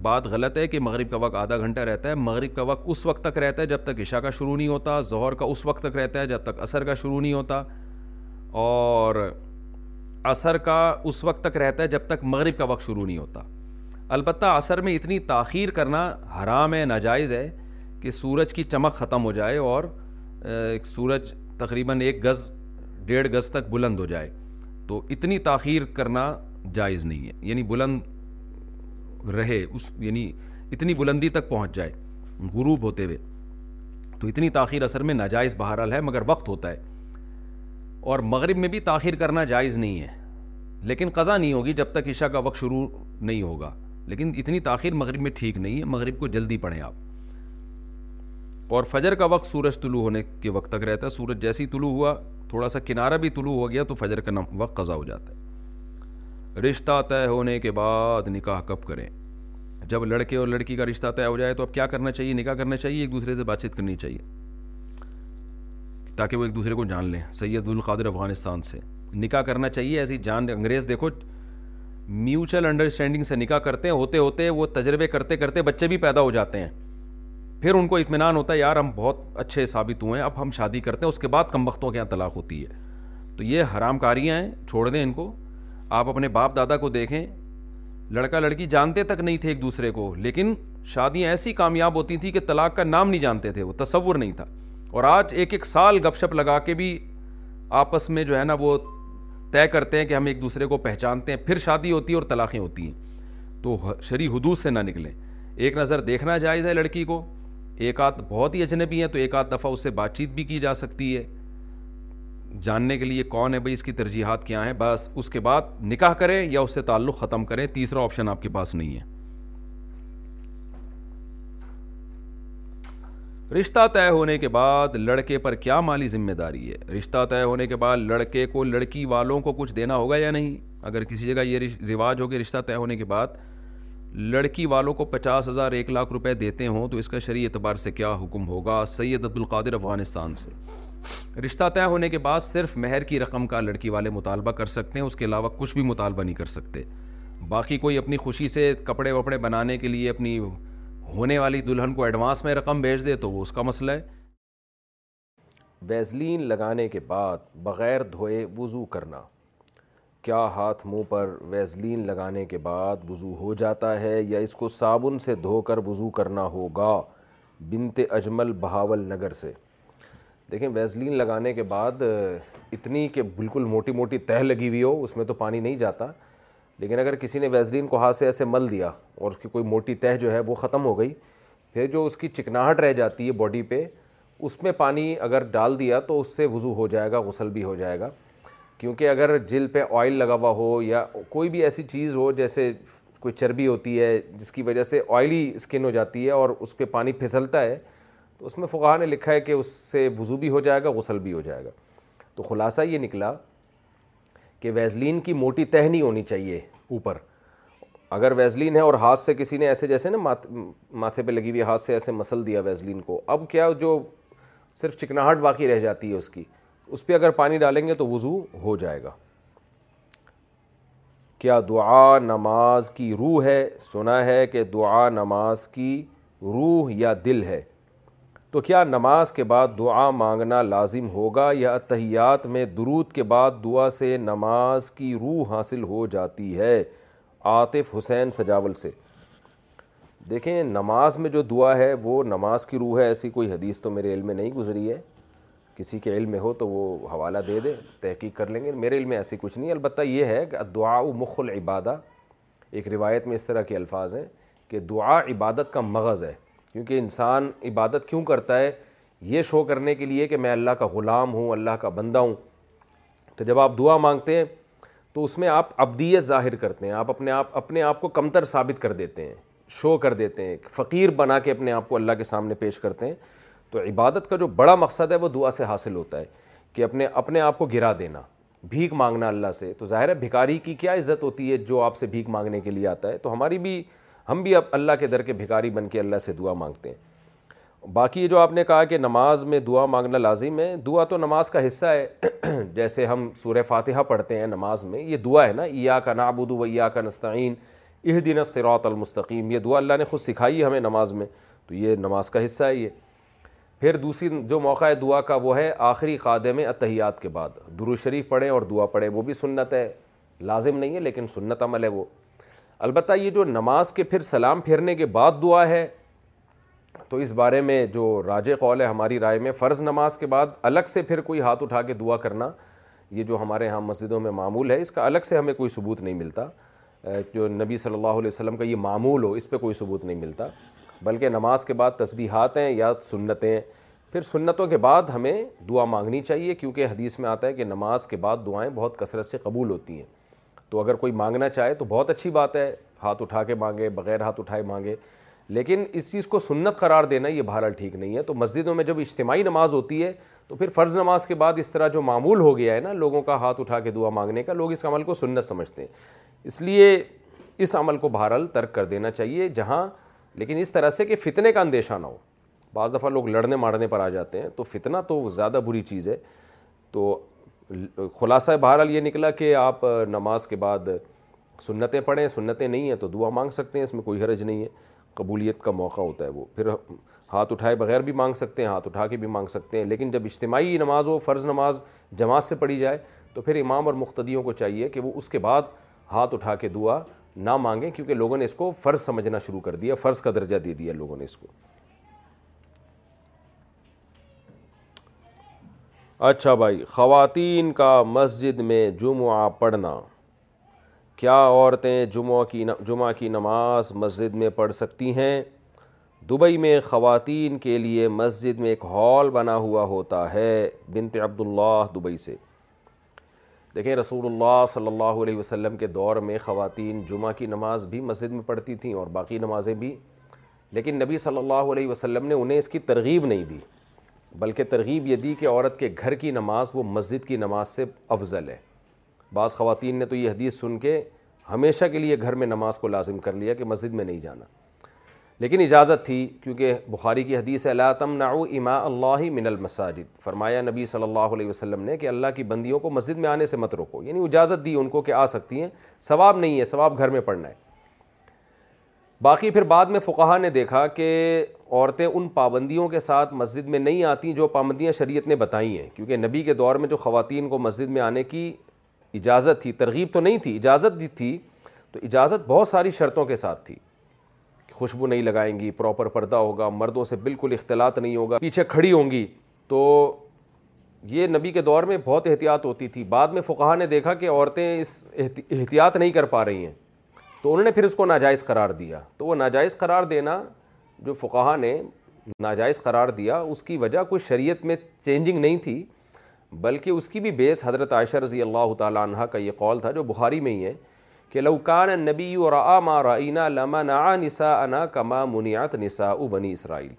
بات غلط ہے کہ مغرب کا وقت آدھا گھنٹہ رہتا ہے مغرب کا وقت اس وقت تک رہتا ہے جب تک عشاء کا شروع نہیں ہوتا ظہر کا اس وقت تک رہتا ہے جب تک عصر کا شروع نہیں ہوتا اور عصر کا اس وقت تک رہتا ہے جب تک مغرب کا وقت شروع نہیں ہوتا البتہ عصر میں اتنی تاخیر کرنا حرام ہے ناجائز ہے کہ سورج کی چمک ختم ہو جائے اور سورج تقریباً ایک گز ڈیڑھ گز تک بلند ہو جائے تو اتنی تاخیر کرنا جائز نہیں ہے یعنی بلند رہے اس یعنی اتنی بلندی تک پہنچ جائے غروب ہوتے ہوئے تو اتنی تاخیر اثر میں ناجائز بہرحال ہے مگر وقت ہوتا ہے اور مغرب میں بھی تاخیر کرنا جائز نہیں ہے لیکن قضا نہیں ہوگی جب تک عشاء کا وقت شروع نہیں ہوگا لیکن اتنی تاخیر مغرب میں ٹھیک نہیں ہے مغرب کو جلدی پڑھیں آپ اور فجر کا وقت سورج طلوع ہونے کے وقت تک رہتا ہے سورج جیسی طلوع ہوا تھوڑا سا کنارہ بھی طلوع ہو گیا تو فجر کا وقت قضا ہو جاتا ہے رشتہ طے ہونے کے بعد نکاح کب کریں جب لڑکے اور لڑکی کا رشتہ طے ہو جائے تو اب کیا کرنا چاہیے نکاح کرنا چاہیے ایک دوسرے سے بات چیت کرنی چاہیے تاکہ وہ ایک دوسرے کو جان لیں سید القادر افغانستان سے نکاح کرنا چاہیے ایسی جان انگریز دیکھو میوچل انڈرسٹینڈنگ سے نکاح کرتے ہیں ہوتے ہوتے وہ تجربے کرتے کرتے بچے بھی پیدا ہو جاتے ہیں پھر ان کو اطمینان ہوتا ہے یار ہم بہت اچھے ثابت ہوئے ہیں اب ہم شادی کرتے ہیں اس کے بعد کم وقتوں کے یہاں طلاق ہوتی ہے تو یہ حرام کاریاں ہیں چھوڑ دیں ان کو آپ اپنے باپ دادا کو دیکھیں لڑکا لڑکی جانتے تک نہیں تھے ایک دوسرے کو لیکن شادیاں ایسی کامیاب ہوتی تھیں کہ طلاق کا نام نہیں جانتے تھے وہ تصور نہیں تھا اور آج ایک ایک سال گپ شپ لگا کے بھی آپس میں جو ہے نا وہ طے کرتے ہیں کہ ہم ایک دوسرے کو پہچانتے ہیں پھر شادی ہوتی ہے اور طلاقیں ہوتی ہیں تو شری حدود سے نہ نکلیں ایک نظر دیکھنا جائز ہے لڑکی کو ایک آدھ بہت ہی اجنبی ہیں تو ایک آدھ دفعہ اس سے بات چیت بھی کی جا سکتی ہے جاننے کے لیے کون ہے اس کی ترجیحات کیا ہیں بس اس کے بعد نکاح کریں یا اس سے تعلق ختم کریں تیسرا آپشن آپ کے پاس نہیں ہے رشتہ طے ہونے کے بعد لڑکے پر کیا مالی ذمہ داری ہے رشتہ طے ہونے کے بعد لڑکے کو لڑکی والوں کو کچھ دینا ہوگا یا نہیں اگر کسی جگہ یہ رواج ہوگی رشتہ طے ہونے کے بعد لڑکی والوں کو پچاس ہزار ایک لاکھ روپے دیتے ہوں تو اس کا شرعی اعتبار سے کیا حکم ہوگا سید عبد القادر افغانستان سے رشتہ طے ہونے کے بعد صرف مہر کی رقم کا لڑکی والے مطالبہ کر سکتے ہیں اس کے علاوہ کچھ بھی مطالبہ نہیں کر سکتے باقی کوئی اپنی خوشی سے کپڑے وپڑے بنانے کے لیے اپنی ہونے والی دلہن کو ایڈوانس میں رقم بھیج دے تو وہ اس کا مسئلہ ہے ویزلین لگانے کے بعد بغیر دھوئے وضو کرنا کیا ہاتھ منہ پر ویزلین لگانے کے بعد وضو ہو جاتا ہے یا اس کو صابن سے دھو کر وضو کرنا ہوگا بنت اجمل بہاول نگر سے دیکھیں ویزلین لگانے کے بعد اتنی کہ بالکل موٹی موٹی تہہ لگی ہوئی ہو اس میں تو پانی نہیں جاتا لیکن اگر کسی نے ویزلین کو ہاتھ سے ایسے مل دیا اور اس کی کوئی موٹی تہہ جو ہے وہ ختم ہو گئی پھر جو اس کی چکناہٹ رہ جاتی ہے باڈی پہ اس میں پانی اگر ڈال دیا تو اس سے وضو ہو جائے گا غسل بھی ہو جائے گا کیونکہ اگر جلد پہ آئل لگا ہوا ہو یا کوئی بھی ایسی چیز ہو جیسے کوئی چربی ہوتی ہے جس کی وجہ سے آئلی اسکن ہو جاتی ہے اور اس پہ پانی پھسلتا ہے تو اس میں فقہ نے لکھا ہے کہ اس سے وضو بھی ہو جائے گا غسل بھی ہو جائے گا تو خلاصہ یہ نکلا کہ ویزلین کی موٹی تہنی ہونی چاہیے اوپر اگر ویزلین ہے اور ہاتھ سے کسی نے ایسے جیسے نا ماتھے پہ لگی ہوئی ہاتھ سے ایسے مسل دیا ویزلین کو اب کیا جو صرف چکناہٹ باقی رہ جاتی ہے اس کی اس پہ اگر پانی ڈالیں گے تو وضو ہو جائے گا کیا دعا نماز کی روح ہے سنا ہے کہ دعا نماز کی روح یا دل ہے تو کیا نماز کے بعد دعا مانگنا لازم ہوگا یا اتحیات میں درود کے بعد دعا سے نماز کی روح حاصل ہو جاتی ہے عاطف حسین سجاول سے دیکھیں نماز میں جو دعا ہے وہ نماز کی روح ہے ایسی کوئی حدیث تو میرے علم میں نہیں گزری ہے کسی کے علم میں ہو تو وہ حوالہ دے دے تحقیق کر لیں گے میرے علم میں ایسی کچھ نہیں البتہ یہ ہے کہ دعا و العبادہ ایک روایت میں اس طرح کے الفاظ ہیں کہ دعا عبادت کا مغز ہے کیونکہ انسان عبادت کیوں کرتا ہے یہ شو کرنے کے لیے کہ میں اللہ کا غلام ہوں اللہ کا بندہ ہوں تو جب آپ دعا مانگتے ہیں تو اس میں آپ ابدیت ظاہر کرتے ہیں آپ اپنے آپ اپنے آپ کو کمتر ثابت کر دیتے ہیں شو کر دیتے ہیں فقیر بنا کے اپنے آپ کو اللہ کے سامنے پیش کرتے ہیں تو عبادت کا جو بڑا مقصد ہے وہ دعا سے حاصل ہوتا ہے کہ اپنے اپنے آپ کو گرا دینا بھیک مانگنا اللہ سے تو ظاہر ہے بھکاری کی کیا عزت ہوتی ہے جو آپ سے بھیک مانگنے کے لیے آتا ہے تو ہماری بھی ہم بھی اب اللہ کے در کے بھکاری بن کے اللہ سے دعا مانگتے ہیں باقی یہ جو آپ نے کہا کہ نماز میں دعا مانگنا لازم ہے دعا تو نماز کا حصہ ہے جیسے ہم سورہ فاتحہ پڑھتے ہیں نماز میں یہ دعا ہے نا یا کا نابود و یا کا نستعین اہ دن المستقیم یہ دعا اللہ نے خود سکھائی ہے ہمیں نماز میں تو یہ نماز کا حصہ ہے یہ پھر دوسری جو موقع ہے دعا کا وہ ہے آخری قادم اتحیات کے بعد درو شریف پڑھیں اور دعا پڑھیں وہ بھی سنت ہے لازم نہیں ہے لیکن سنت عمل ہے وہ البتہ یہ جو نماز کے پھر سلام پھرنے کے بعد دعا ہے تو اس بارے میں جو راج قول ہے ہماری رائے میں فرض نماز کے بعد الگ سے پھر کوئی ہاتھ اٹھا کے دعا کرنا یہ جو ہمارے ہاں مسجدوں میں معمول ہے اس کا الگ سے ہمیں کوئی ثبوت نہیں ملتا جو نبی صلی اللہ علیہ وسلم کا یہ معمول ہو اس پہ کوئی ثبوت نہیں ملتا بلکہ نماز کے بعد تسبیحات ہیں یا سنتیں پھر سنتوں کے بعد ہمیں دعا مانگنی چاہیے کیونکہ حدیث میں آتا ہے کہ نماز کے بعد دعائیں بہت کثرت سے قبول ہوتی ہیں تو اگر کوئی مانگنا چاہے تو بہت اچھی بات ہے ہاتھ اٹھا کے مانگے بغیر ہاتھ اٹھائے مانگے لیکن اس چیز کو سنت قرار دینا یہ بہرحال ٹھیک نہیں ہے تو مسجدوں میں جب اجتماعی نماز ہوتی ہے تو پھر فرض نماز کے بعد اس طرح جو معمول ہو گیا ہے نا لوگوں کا ہاتھ اٹھا کے دعا مانگنے کا لوگ اس عمل کو سنت سمجھتے ہیں اس لیے اس عمل کو بہرحال ترک کر دینا چاہیے جہاں لیکن اس طرح سے کہ فتنے کا اندیشہ نہ ہو بعض دفعہ لوگ لڑنے مارنے پر آ جاتے ہیں تو فتنہ تو زیادہ بری چیز ہے تو خلاصہ بہرحال یہ نکلا کہ آپ نماز کے بعد سنتیں پڑھیں سنتیں نہیں ہیں تو دعا مانگ سکتے ہیں اس میں کوئی حرج نہیں ہے قبولیت کا موقع ہوتا ہے وہ پھر ہاتھ اٹھائے بغیر بھی مانگ سکتے ہیں ہاتھ اٹھا کے بھی مانگ سکتے ہیں لیکن جب اجتماعی نماز ہو فرض نماز جماعت سے پڑھی جائے تو پھر امام اور مختدیوں کو چاہیے کہ وہ اس کے بعد ہاتھ اٹھا کے دعا نہ مانگیں کیونکہ لوگوں نے اس کو فرض سمجھنا شروع کر دیا فرض کا درجہ دے دیا لوگوں نے اس کو اچھا بھائی خواتین کا مسجد میں جمعہ پڑھنا کیا عورتیں جمعہ کی جمعہ کی نماز مسجد میں پڑھ سکتی ہیں دبئی میں خواتین کے لیے مسجد میں ایک ہال بنا ہوا ہوتا ہے بنت عبداللہ دبئی سے دیکھیں رسول اللہ صلی اللہ علیہ وسلم کے دور میں خواتین جمعہ کی نماز بھی مسجد میں پڑھتی تھیں اور باقی نمازیں بھی لیکن نبی صلی اللہ علیہ وسلم نے انہیں اس کی ترغیب نہیں دی بلکہ ترغیب یہ دی کہ عورت کے گھر کی نماز وہ مسجد کی نماز سے افضل ہے بعض خواتین نے تو یہ حدیث سن کے ہمیشہ کے لیے گھر میں نماز کو لازم کر لیا کہ مسجد میں نہیں جانا لیکن اجازت تھی کیونکہ بخاری کی حدیث ہے لا تمنع اما اللہ من المساجد فرمایا نبی صلی اللہ علیہ وسلم نے کہ اللہ کی بندیوں کو مسجد میں آنے سے مت روکو یعنی اجازت دی ان کو کہ آ سکتی ہیں ثواب نہیں ہے ثواب گھر میں پڑھنا ہے باقی پھر بعد میں فقہا نے دیکھا کہ عورتیں ان پابندیوں کے ساتھ مسجد میں نہیں آتی جو پابندیاں شریعت نے بتائی ہیں کیونکہ نبی کے دور میں جو خواتین کو مسجد میں آنے کی اجازت تھی ترغیب تو نہیں تھی اجازت تھی تو اجازت بہت ساری شرطوں کے ساتھ تھی خوشبو نہیں لگائیں گی پراپر پردہ ہوگا مردوں سے بالکل اختلاط نہیں ہوگا پیچھے کھڑی ہوں گی تو یہ نبی کے دور میں بہت احتیاط ہوتی تھی بعد میں فقہ نے دیکھا کہ عورتیں اس احتیاط نہیں کر پا رہی ہیں تو انہوں نے پھر اس کو ناجائز قرار دیا تو وہ ناجائز قرار دینا جو فقہ نے ناجائز قرار دیا اس کی وجہ کوئی شریعت میں چینجنگ نہیں تھی بلکہ اس کی بھی بیس حضرت عائشہ رضی اللہ تعالیٰ عنہ کا یہ قول تھا جو بخاری میں ہی ہے کہ لوکان نبی رعا ما رعینہ لما نعا نسا انا کما منیات نسا او بنی اسرائیل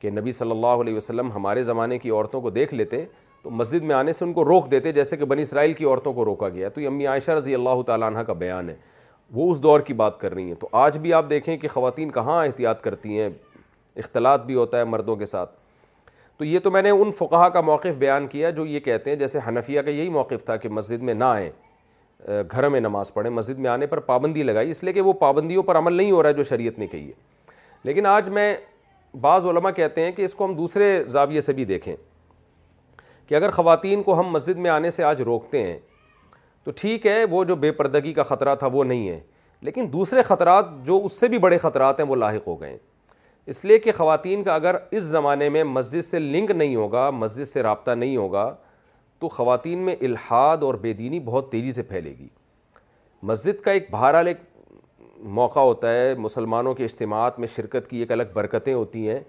کہ نبی صلی اللہ علیہ وسلم ہمارے زمانے کی عورتوں کو دیکھ لیتے تو مسجد میں آنے سے ان کو روک دیتے جیسے کہ بنی اسرائیل کی عورتوں کو روکا گیا تو یہ امی عائشہ رضی اللہ تعالیٰ عنہ کا بیان ہے وہ اس دور کی بات کر رہی ہیں تو آج بھی آپ دیکھیں کہ خواتین کہاں احتیاط کرتی ہیں اختلاط بھی ہوتا ہے مردوں کے ساتھ تو یہ تو میں نے ان فقہ کا موقف بیان کیا جو یہ کہتے ہیں جیسے حنفیہ کا یہی موقف تھا کہ مسجد میں نہ آئیں گھر میں نماز پڑھیں مسجد میں آنے پر پابندی لگائی اس لیے کہ وہ پابندیوں پر عمل نہیں ہو رہا ہے جو شریعت نے کہی ہے لیکن آج میں بعض علماء کہتے ہیں کہ اس کو ہم دوسرے زاویے سے بھی دیکھیں کہ اگر خواتین کو ہم مسجد میں آنے سے آج روکتے ہیں تو ٹھیک ہے وہ جو بے پردگی کا خطرہ تھا وہ نہیں ہے لیکن دوسرے خطرات جو اس سے بھی بڑے خطرات ہیں وہ لاحق ہو گئے ہیں اس لیے کہ خواتین کا اگر اس زمانے میں مسجد سے لنک نہیں ہوگا مسجد سے رابطہ نہیں ہوگا تو خواتین میں الحاد اور بے دینی بہت تیزی سے پھیلے گی مسجد کا ایک بہرحال ایک موقع ہوتا ہے مسلمانوں کے اجتماعات میں شرکت کی ایک الگ برکتیں ہوتی ہیں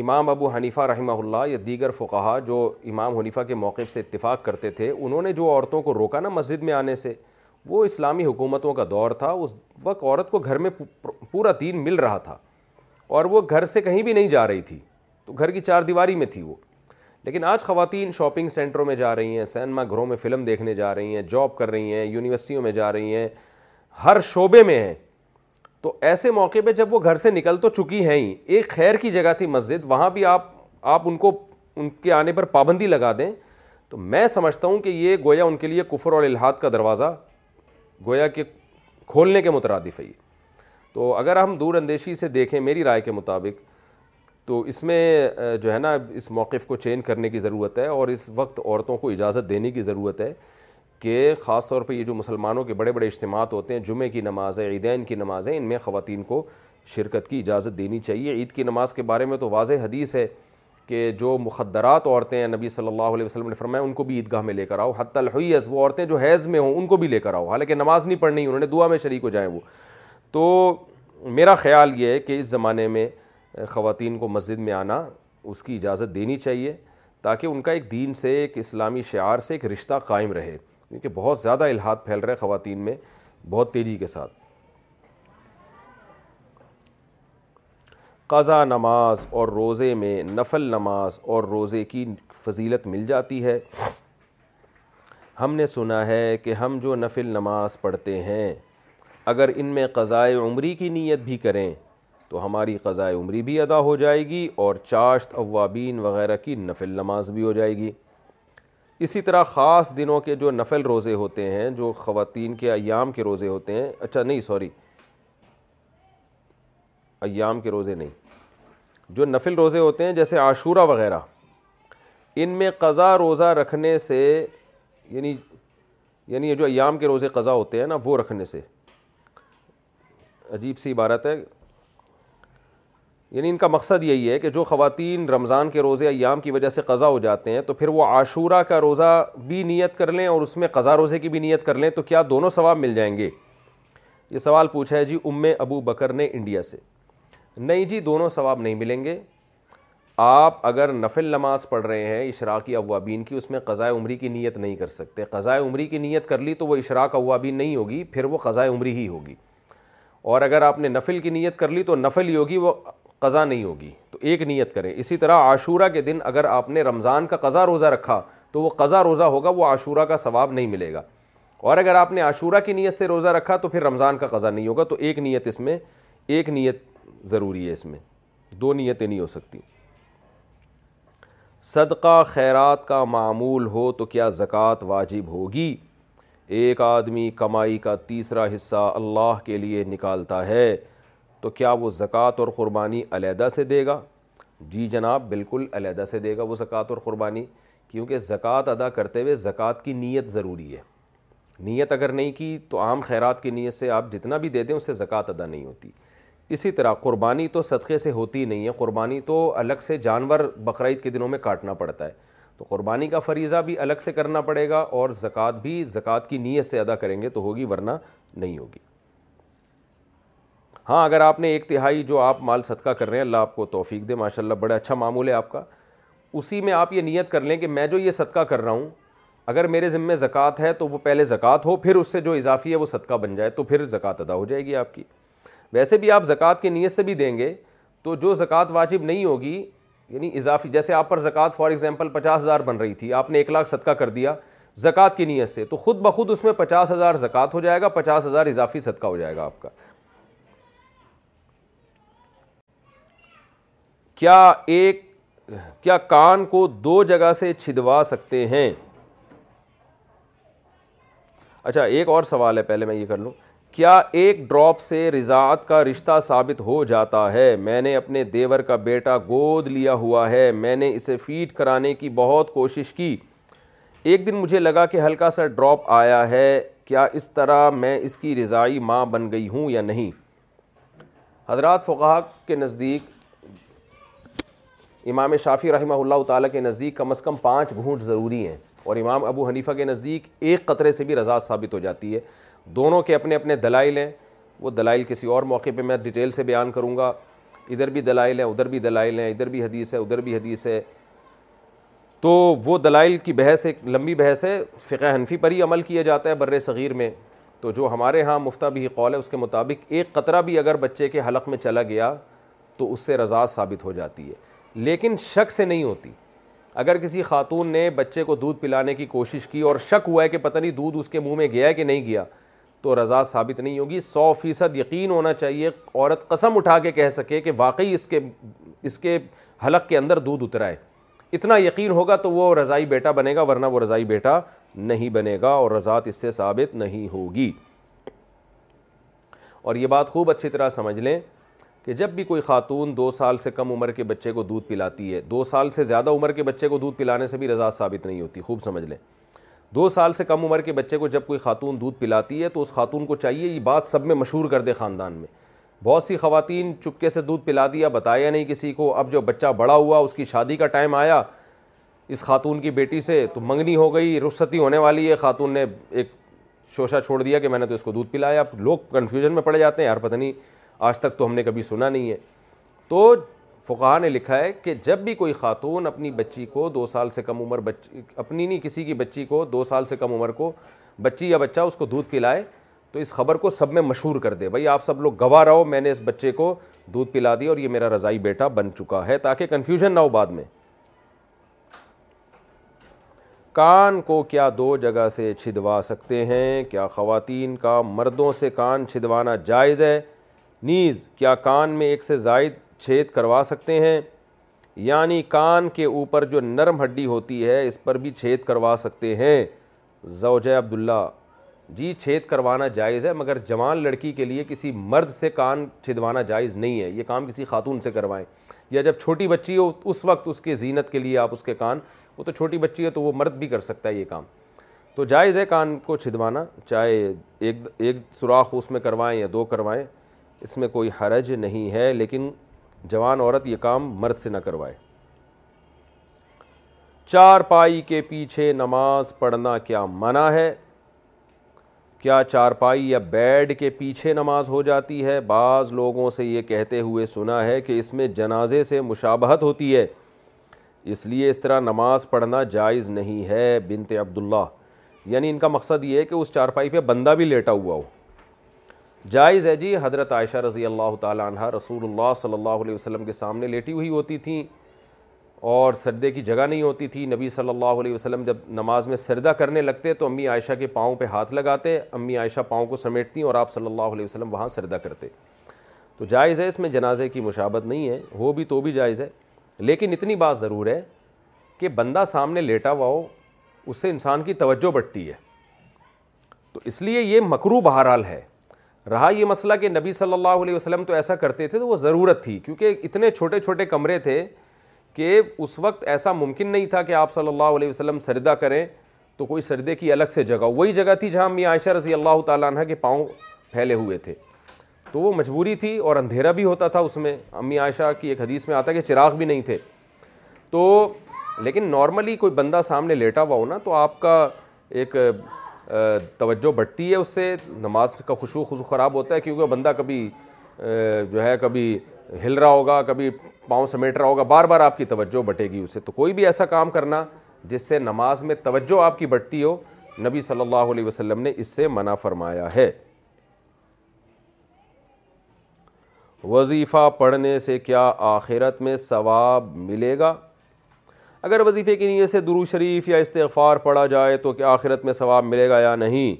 امام ابو حنیفہ رحمہ اللہ یا دیگر فقہا جو امام حنیفہ کے موقف سے اتفاق کرتے تھے انہوں نے جو عورتوں کو روکا نا مسجد میں آنے سے وہ اسلامی حکومتوں کا دور تھا اس وقت عورت کو گھر میں پورا دین مل رہا تھا اور وہ گھر سے کہیں بھی نہیں جا رہی تھی تو گھر کی چار دیواری میں تھی وہ لیکن آج خواتین شاپنگ سینٹروں میں جا رہی ہیں سینما گھروں میں فلم دیکھنے جا رہی ہیں جاب کر رہی ہیں یونیورسٹیوں میں جا رہی ہیں ہر شعبے میں ہیں تو ایسے موقع پہ جب وہ گھر سے نکل تو چکی ہیں ہی ایک خیر کی جگہ تھی مسجد وہاں بھی آپ آپ ان کو ان کے آنے پر پابندی لگا دیں تو میں سمجھتا ہوں کہ یہ گویا ان کے لیے کفر اور الحاد کا دروازہ گویا کے کھولنے کے مترادف ہے یہ تو اگر ہم دور اندیشی سے دیکھیں میری رائے کے مطابق تو اس میں جو ہے نا اس موقف کو چینج کرنے کی ضرورت ہے اور اس وقت عورتوں کو اجازت دینے کی ضرورت ہے کہ خاص طور پہ یہ جو مسلمانوں کے بڑے بڑے اجتماعات ہوتے ہیں جمعے کی نمازیں عیدین کی نمازیں ان میں خواتین کو شرکت کی اجازت دینی چاہیے عید کی نماز کے بارے میں تو واضح حدیث ہے کہ جو مخدرات عورتیں ہیں نبی صلی اللہ علیہ وسلم نے فرمایا ان کو بھی عیدگاہ میں لے کر آؤ حت الحیز وہ عورتیں جو حیض میں ہوں ان کو بھی لے کر آؤ حالانکہ نماز نہیں پڑھنی انہوں نے دعا میں شریک ہو جائیں وہ تو میرا خیال یہ ہے کہ اس زمانے میں خواتین کو مسجد میں آنا اس کی اجازت دینی چاہیے تاکہ ان کا ایک دین سے ایک اسلامی شعار سے ایک رشتہ قائم رہے کیونکہ بہت زیادہ الحاد پھیل رہا ہے خواتین میں بہت تیزی کے ساتھ قضا نماز اور روزے میں نفل نماز اور روزے کی فضیلت مل جاتی ہے ہم نے سنا ہے کہ ہم جو نفل نماز پڑھتے ہیں اگر ان میں قضائے عمری کی نیت بھی کریں تو ہماری قضائے عمری بھی ادا ہو جائے گی اور چاشت اوابین وغیرہ کی نفل نماز بھی ہو جائے گی اسی طرح خاص دنوں کے جو نفل روزے ہوتے ہیں جو خواتین کے ایام کے روزے ہوتے ہیں اچھا نہیں سوری ایام کے روزے نہیں جو نفل روزے ہوتے ہیں جیسے عاشورہ وغیرہ ان میں قضا روزہ رکھنے سے یعنی یعنی جو ایام کے روزے قضا ہوتے ہیں نا وہ رکھنے سے عجیب سی عبارت ہے یعنی ان کا مقصد یہی ہے کہ جو خواتین رمضان کے روزے ایام کی وجہ سے قضا ہو جاتے ہیں تو پھر وہ عاشورہ کا روزہ بھی نیت کر لیں اور اس میں قضا روزے کی بھی نیت کر لیں تو کیا دونوں ثواب مل جائیں گے یہ سوال پوچھا ہے جی ام ابو بکر نے انڈیا سے نہیں جی دونوں ثواب نہیں ملیں گے آپ اگر نفل نماز پڑھ رہے ہیں اشراقی اوابین کی اس میں قضاء عمری کی نیت نہیں کر سکتے قضاء عمری کی نیت کر لی تو وہ اشراق اوابین نہیں ہوگی پھر وہ قضاء عمری ہی ہوگی اور اگر آپ نے نفل کی نیت کر لی تو نفل ہی ہوگی وہ قضا نہیں ہوگی تو ایک نیت کریں اسی طرح عاشورہ کے دن اگر آپ نے رمضان کا قضا روزہ رکھا تو وہ قضا روزہ ہوگا وہ عاشورہ کا ثواب نہیں ملے گا اور اگر آپ نے عاشورہ کی نیت سے روزہ رکھا تو پھر رمضان کا قضا نہیں ہوگا تو ایک نیت اس میں ایک نیت ضروری ہے اس میں دو نیتیں نہیں ہو سکتی صدقہ خیرات کا معمول ہو تو کیا زکوٰۃ واجب ہوگی ایک آدمی کمائی کا تیسرا حصہ اللہ کے لیے نکالتا ہے تو کیا وہ زکوٰۃ اور قربانی علیحدہ سے دے گا جی جناب بالکل علیحدہ سے دے گا وہ زکوٰۃ اور قربانی کیونکہ زکوٰۃ ادا کرتے ہوئے زکوٰۃ کی نیت ضروری ہے نیت اگر نہیں کی تو عام خیرات کی نیت سے آپ جتنا بھی دے دیں اس سے زکوٰۃ ادا نہیں ہوتی اسی طرح قربانی تو صدقے سے ہوتی نہیں ہے قربانی تو الگ سے جانور بقرعید کے دنوں میں کاٹنا پڑتا ہے تو قربانی کا فریضہ بھی الگ سے کرنا پڑے گا اور زکوٰۃ بھی زکوٰۃ کی نیت سے ادا کریں گے تو ہوگی ورنہ نہیں ہوگی ہاں اگر آپ نے ایک تہائی جو آپ مال صدقہ کر رہے ہیں اللہ آپ کو توفیق دے ماشاء اللہ بڑا اچھا معمول ہے آپ کا اسی میں آپ یہ نیت کر لیں کہ میں جو یہ صدقہ کر رہا ہوں اگر میرے ذمے زکوٰۃ ہے تو وہ پہلے زکوٰۃ ہو پھر اس سے جو اضافی ہے وہ صدقہ بن جائے تو پھر زکوٰۃ ادا ہو جائے گی آپ کی ویسے بھی آپ زکوٰۃ کی نیت سے بھی دیں گے تو جو زکوٰۃ واجب نہیں ہوگی یعنی اضافی جیسے آپ پر زکوٰۃ فار ایگزامپل پچاس ہزار بن رہی تھی آپ نے ایک لاکھ صدقہ کر دیا زکوٰۃ کی نیت سے تو خود بخود اس میں پچاس ہزار زکوٰۃ ہو جائے گا پچاس ہزار اضافی صدقہ ہو جائے گا آپ کا کیا ایک کیا کان کو دو جگہ سے چھدوا سکتے ہیں اچھا ایک اور سوال ہے پہلے میں یہ کر لوں کیا ایک ڈراپ سے رضاعت کا رشتہ ثابت ہو جاتا ہے میں نے اپنے دیور کا بیٹا گود لیا ہوا ہے میں نے اسے فیڈ کرانے کی بہت کوشش کی ایک دن مجھے لگا کہ ہلکا سا ڈراپ آیا ہے کیا اس طرح میں اس کی رضائی ماں بن گئی ہوں یا نہیں حضرات فقہ کے نزدیک امام شافی رحمہ اللہ تعالیٰ کے نزدیک کم از کم پانچ گھونٹ ضروری ہیں اور امام ابو حنیفہ کے نزدیک ایک قطرے سے بھی رضا ثابت ہو جاتی ہے دونوں کے اپنے اپنے دلائل ہیں وہ دلائل کسی اور موقع پہ میں ڈیٹیل سے بیان کروں گا ادھر بھی دلائل ہیں ادھر بھی دلائل ہیں ادھر بھی حدیث ہے ادھر بھی حدیث ہے تو وہ دلائل کی بحث ایک لمبی بحث ہے فقہ حنفی پر ہی عمل کیا جاتا ہے بر صغیر میں تو جو ہمارے ہاں مفتہ بھی قول ہے اس کے مطابق ایک قطرہ بھی اگر بچے کے حلق میں چلا گیا تو اس سے رضا ثابت ہو جاتی ہے لیکن شک سے نہیں ہوتی اگر کسی خاتون نے بچے کو دودھ پلانے کی کوشش کی اور شک ہوا ہے کہ پتہ نہیں دودھ اس کے منہ میں گیا ہے کہ نہیں گیا تو رضا ثابت نہیں ہوگی سو فیصد یقین ہونا چاہیے عورت قسم اٹھا کے کہہ سکے کہ واقعی اس کے اس کے حلق کے اندر دودھ اترائے اتنا یقین ہوگا تو وہ رضائی بیٹا بنے گا ورنہ وہ رضائی بیٹا نہیں بنے گا اور رضا اس سے ثابت نہیں ہوگی اور یہ بات خوب اچھی طرح سمجھ لیں کہ جب بھی کوئی خاتون دو سال سے کم عمر کے بچے کو دودھ پلاتی ہے دو سال سے زیادہ عمر کے بچے کو دودھ پلانے سے بھی رضا ثابت نہیں ہوتی خوب سمجھ لیں دو سال سے کم عمر کے بچے کو جب کوئی خاتون دودھ پلاتی ہے تو اس خاتون کو چاہیے یہ بات سب میں مشہور کر دے خاندان میں بہت سی خواتین چپکے سے دودھ پلا دیا بتایا نہیں کسی کو اب جو بچہ بڑا ہوا اس کی شادی کا ٹائم آیا اس خاتون کی بیٹی سے تو منگنی ہو گئی رخصتی ہونے والی ہے خاتون نے ایک شوشہ چھوڑ دیا کہ میں نے تو اس کو دودھ پلایا اب لوگ کنفیوژن میں پڑ جاتے ہیں یار پتہ نہیں آج تک تو ہم نے کبھی سنا نہیں ہے تو فقہ نے لکھا ہے کہ جب بھی کوئی خاتون اپنی بچی کو دو سال سے کم عمر بچی اپنی نہیں کسی کی بچی کو دو سال سے کم عمر کو بچی یا بچہ اس کو دودھ پلائے تو اس خبر کو سب میں مشہور کر دے بھائی آپ سب لوگ گواہ رہو میں نے اس بچے کو دودھ پلا دی اور یہ میرا رضائی بیٹا بن چکا ہے تاکہ کنفیوژن نہ ہو بعد میں کان کو کیا دو جگہ سے چھدوا سکتے ہیں کیا خواتین کا مردوں سے کان چھدوانا جائز ہے نیز کیا کان میں ایک سے زائد چھید کروا سکتے ہیں یعنی کان کے اوپر جو نرم ہڈی ہوتی ہے اس پر بھی چھید کروا سکتے ہیں زوجہ عبداللہ جی چھید کروانا جائز ہے مگر جوان لڑکی کے لیے کسی مرد سے کان چھدوانا جائز نہیں ہے یہ کام کسی خاتون سے کروائیں یا جب چھوٹی بچی ہو اس وقت اس کے زینت کے لیے آپ اس کے کان وہ تو چھوٹی بچی ہے تو وہ مرد بھی کر سکتا ہے یہ کام تو جائز ہے کان کو چھدوانا چاہے ایک ایک سوراخ اس میں کروائیں یا دو کروائیں اس میں کوئی حرج نہیں ہے لیکن جوان عورت یہ کام مرد سے نہ کروائے چار پائی کے پیچھے نماز پڑھنا کیا منع ہے کیا چار پائی یا بیڈ کے پیچھے نماز ہو جاتی ہے بعض لوگوں سے یہ کہتے ہوئے سنا ہے کہ اس میں جنازے سے مشابہت ہوتی ہے اس لیے اس طرح نماز پڑھنا جائز نہیں ہے بنت عبداللہ یعنی ان کا مقصد یہ ہے کہ اس چارپائی پہ بندہ بھی لیٹا ہوا ہو جائز ہے جی حضرت عائشہ رضی اللہ تعالیٰ عنہ رسول اللہ صلی اللہ علیہ وسلم کے سامنے لیٹی ہوئی ہوتی تھیں اور سردے کی جگہ نہیں ہوتی تھی نبی صلی اللہ علیہ وسلم جب نماز میں سردہ کرنے لگتے تو امی عائشہ کے پاؤں پہ ہاتھ لگاتے امی عائشہ پاؤں کو سمیٹتی اور آپ صلی اللہ علیہ وسلم وہاں سردہ کرتے تو جائز ہے اس میں جنازے کی مشابت نہیں ہے ہو بھی تو بھی جائز ہے لیکن اتنی بات ضرور ہے کہ بندہ سامنے لیٹا ہوا ہو اس سے انسان کی توجہ بڑھتی ہے تو اس لیے یہ مکرو بہرحال ہے رہا یہ مسئلہ کہ نبی صلی اللہ علیہ وسلم تو ایسا کرتے تھے تو وہ ضرورت تھی کیونکہ اتنے چھوٹے چھوٹے کمرے تھے کہ اس وقت ایسا ممکن نہیں تھا کہ آپ صلی اللہ علیہ وسلم سردہ کریں تو کوئی سردے کی الگ سے جگہ وہی جگہ تھی جہاں میاں عائشہ رضی اللہ تعالیٰ عنہ کے پاؤں پھیلے ہوئے تھے تو وہ مجبوری تھی اور اندھیرا بھی ہوتا تھا اس میں امی عائشہ کی ایک حدیث میں آتا کہ چراغ بھی نہیں تھے تو لیکن نارملی کوئی بندہ سامنے لیٹا ہوا ہو نا تو آپ کا ایک توجہ بڑھتی ہے اس سے نماز کا خوشو خوشو خراب ہوتا ہے کیونکہ بندہ کبھی جو ہے کبھی ہل رہا ہوگا کبھی پاؤں سمیٹ رہا ہوگا بار بار آپ کی توجہ بٹے گی اسے تو کوئی بھی ایسا کام کرنا جس سے نماز میں توجہ آپ کی بڑھتی ہو نبی صلی اللہ علیہ وسلم نے اس سے منع فرمایا ہے وظیفہ پڑھنے سے کیا آخرت میں ثواب ملے گا اگر وظیفے کی نیت سے درو شریف یا استغفار پڑھا جائے تو کہ آخرت میں ثواب ملے گا یا نہیں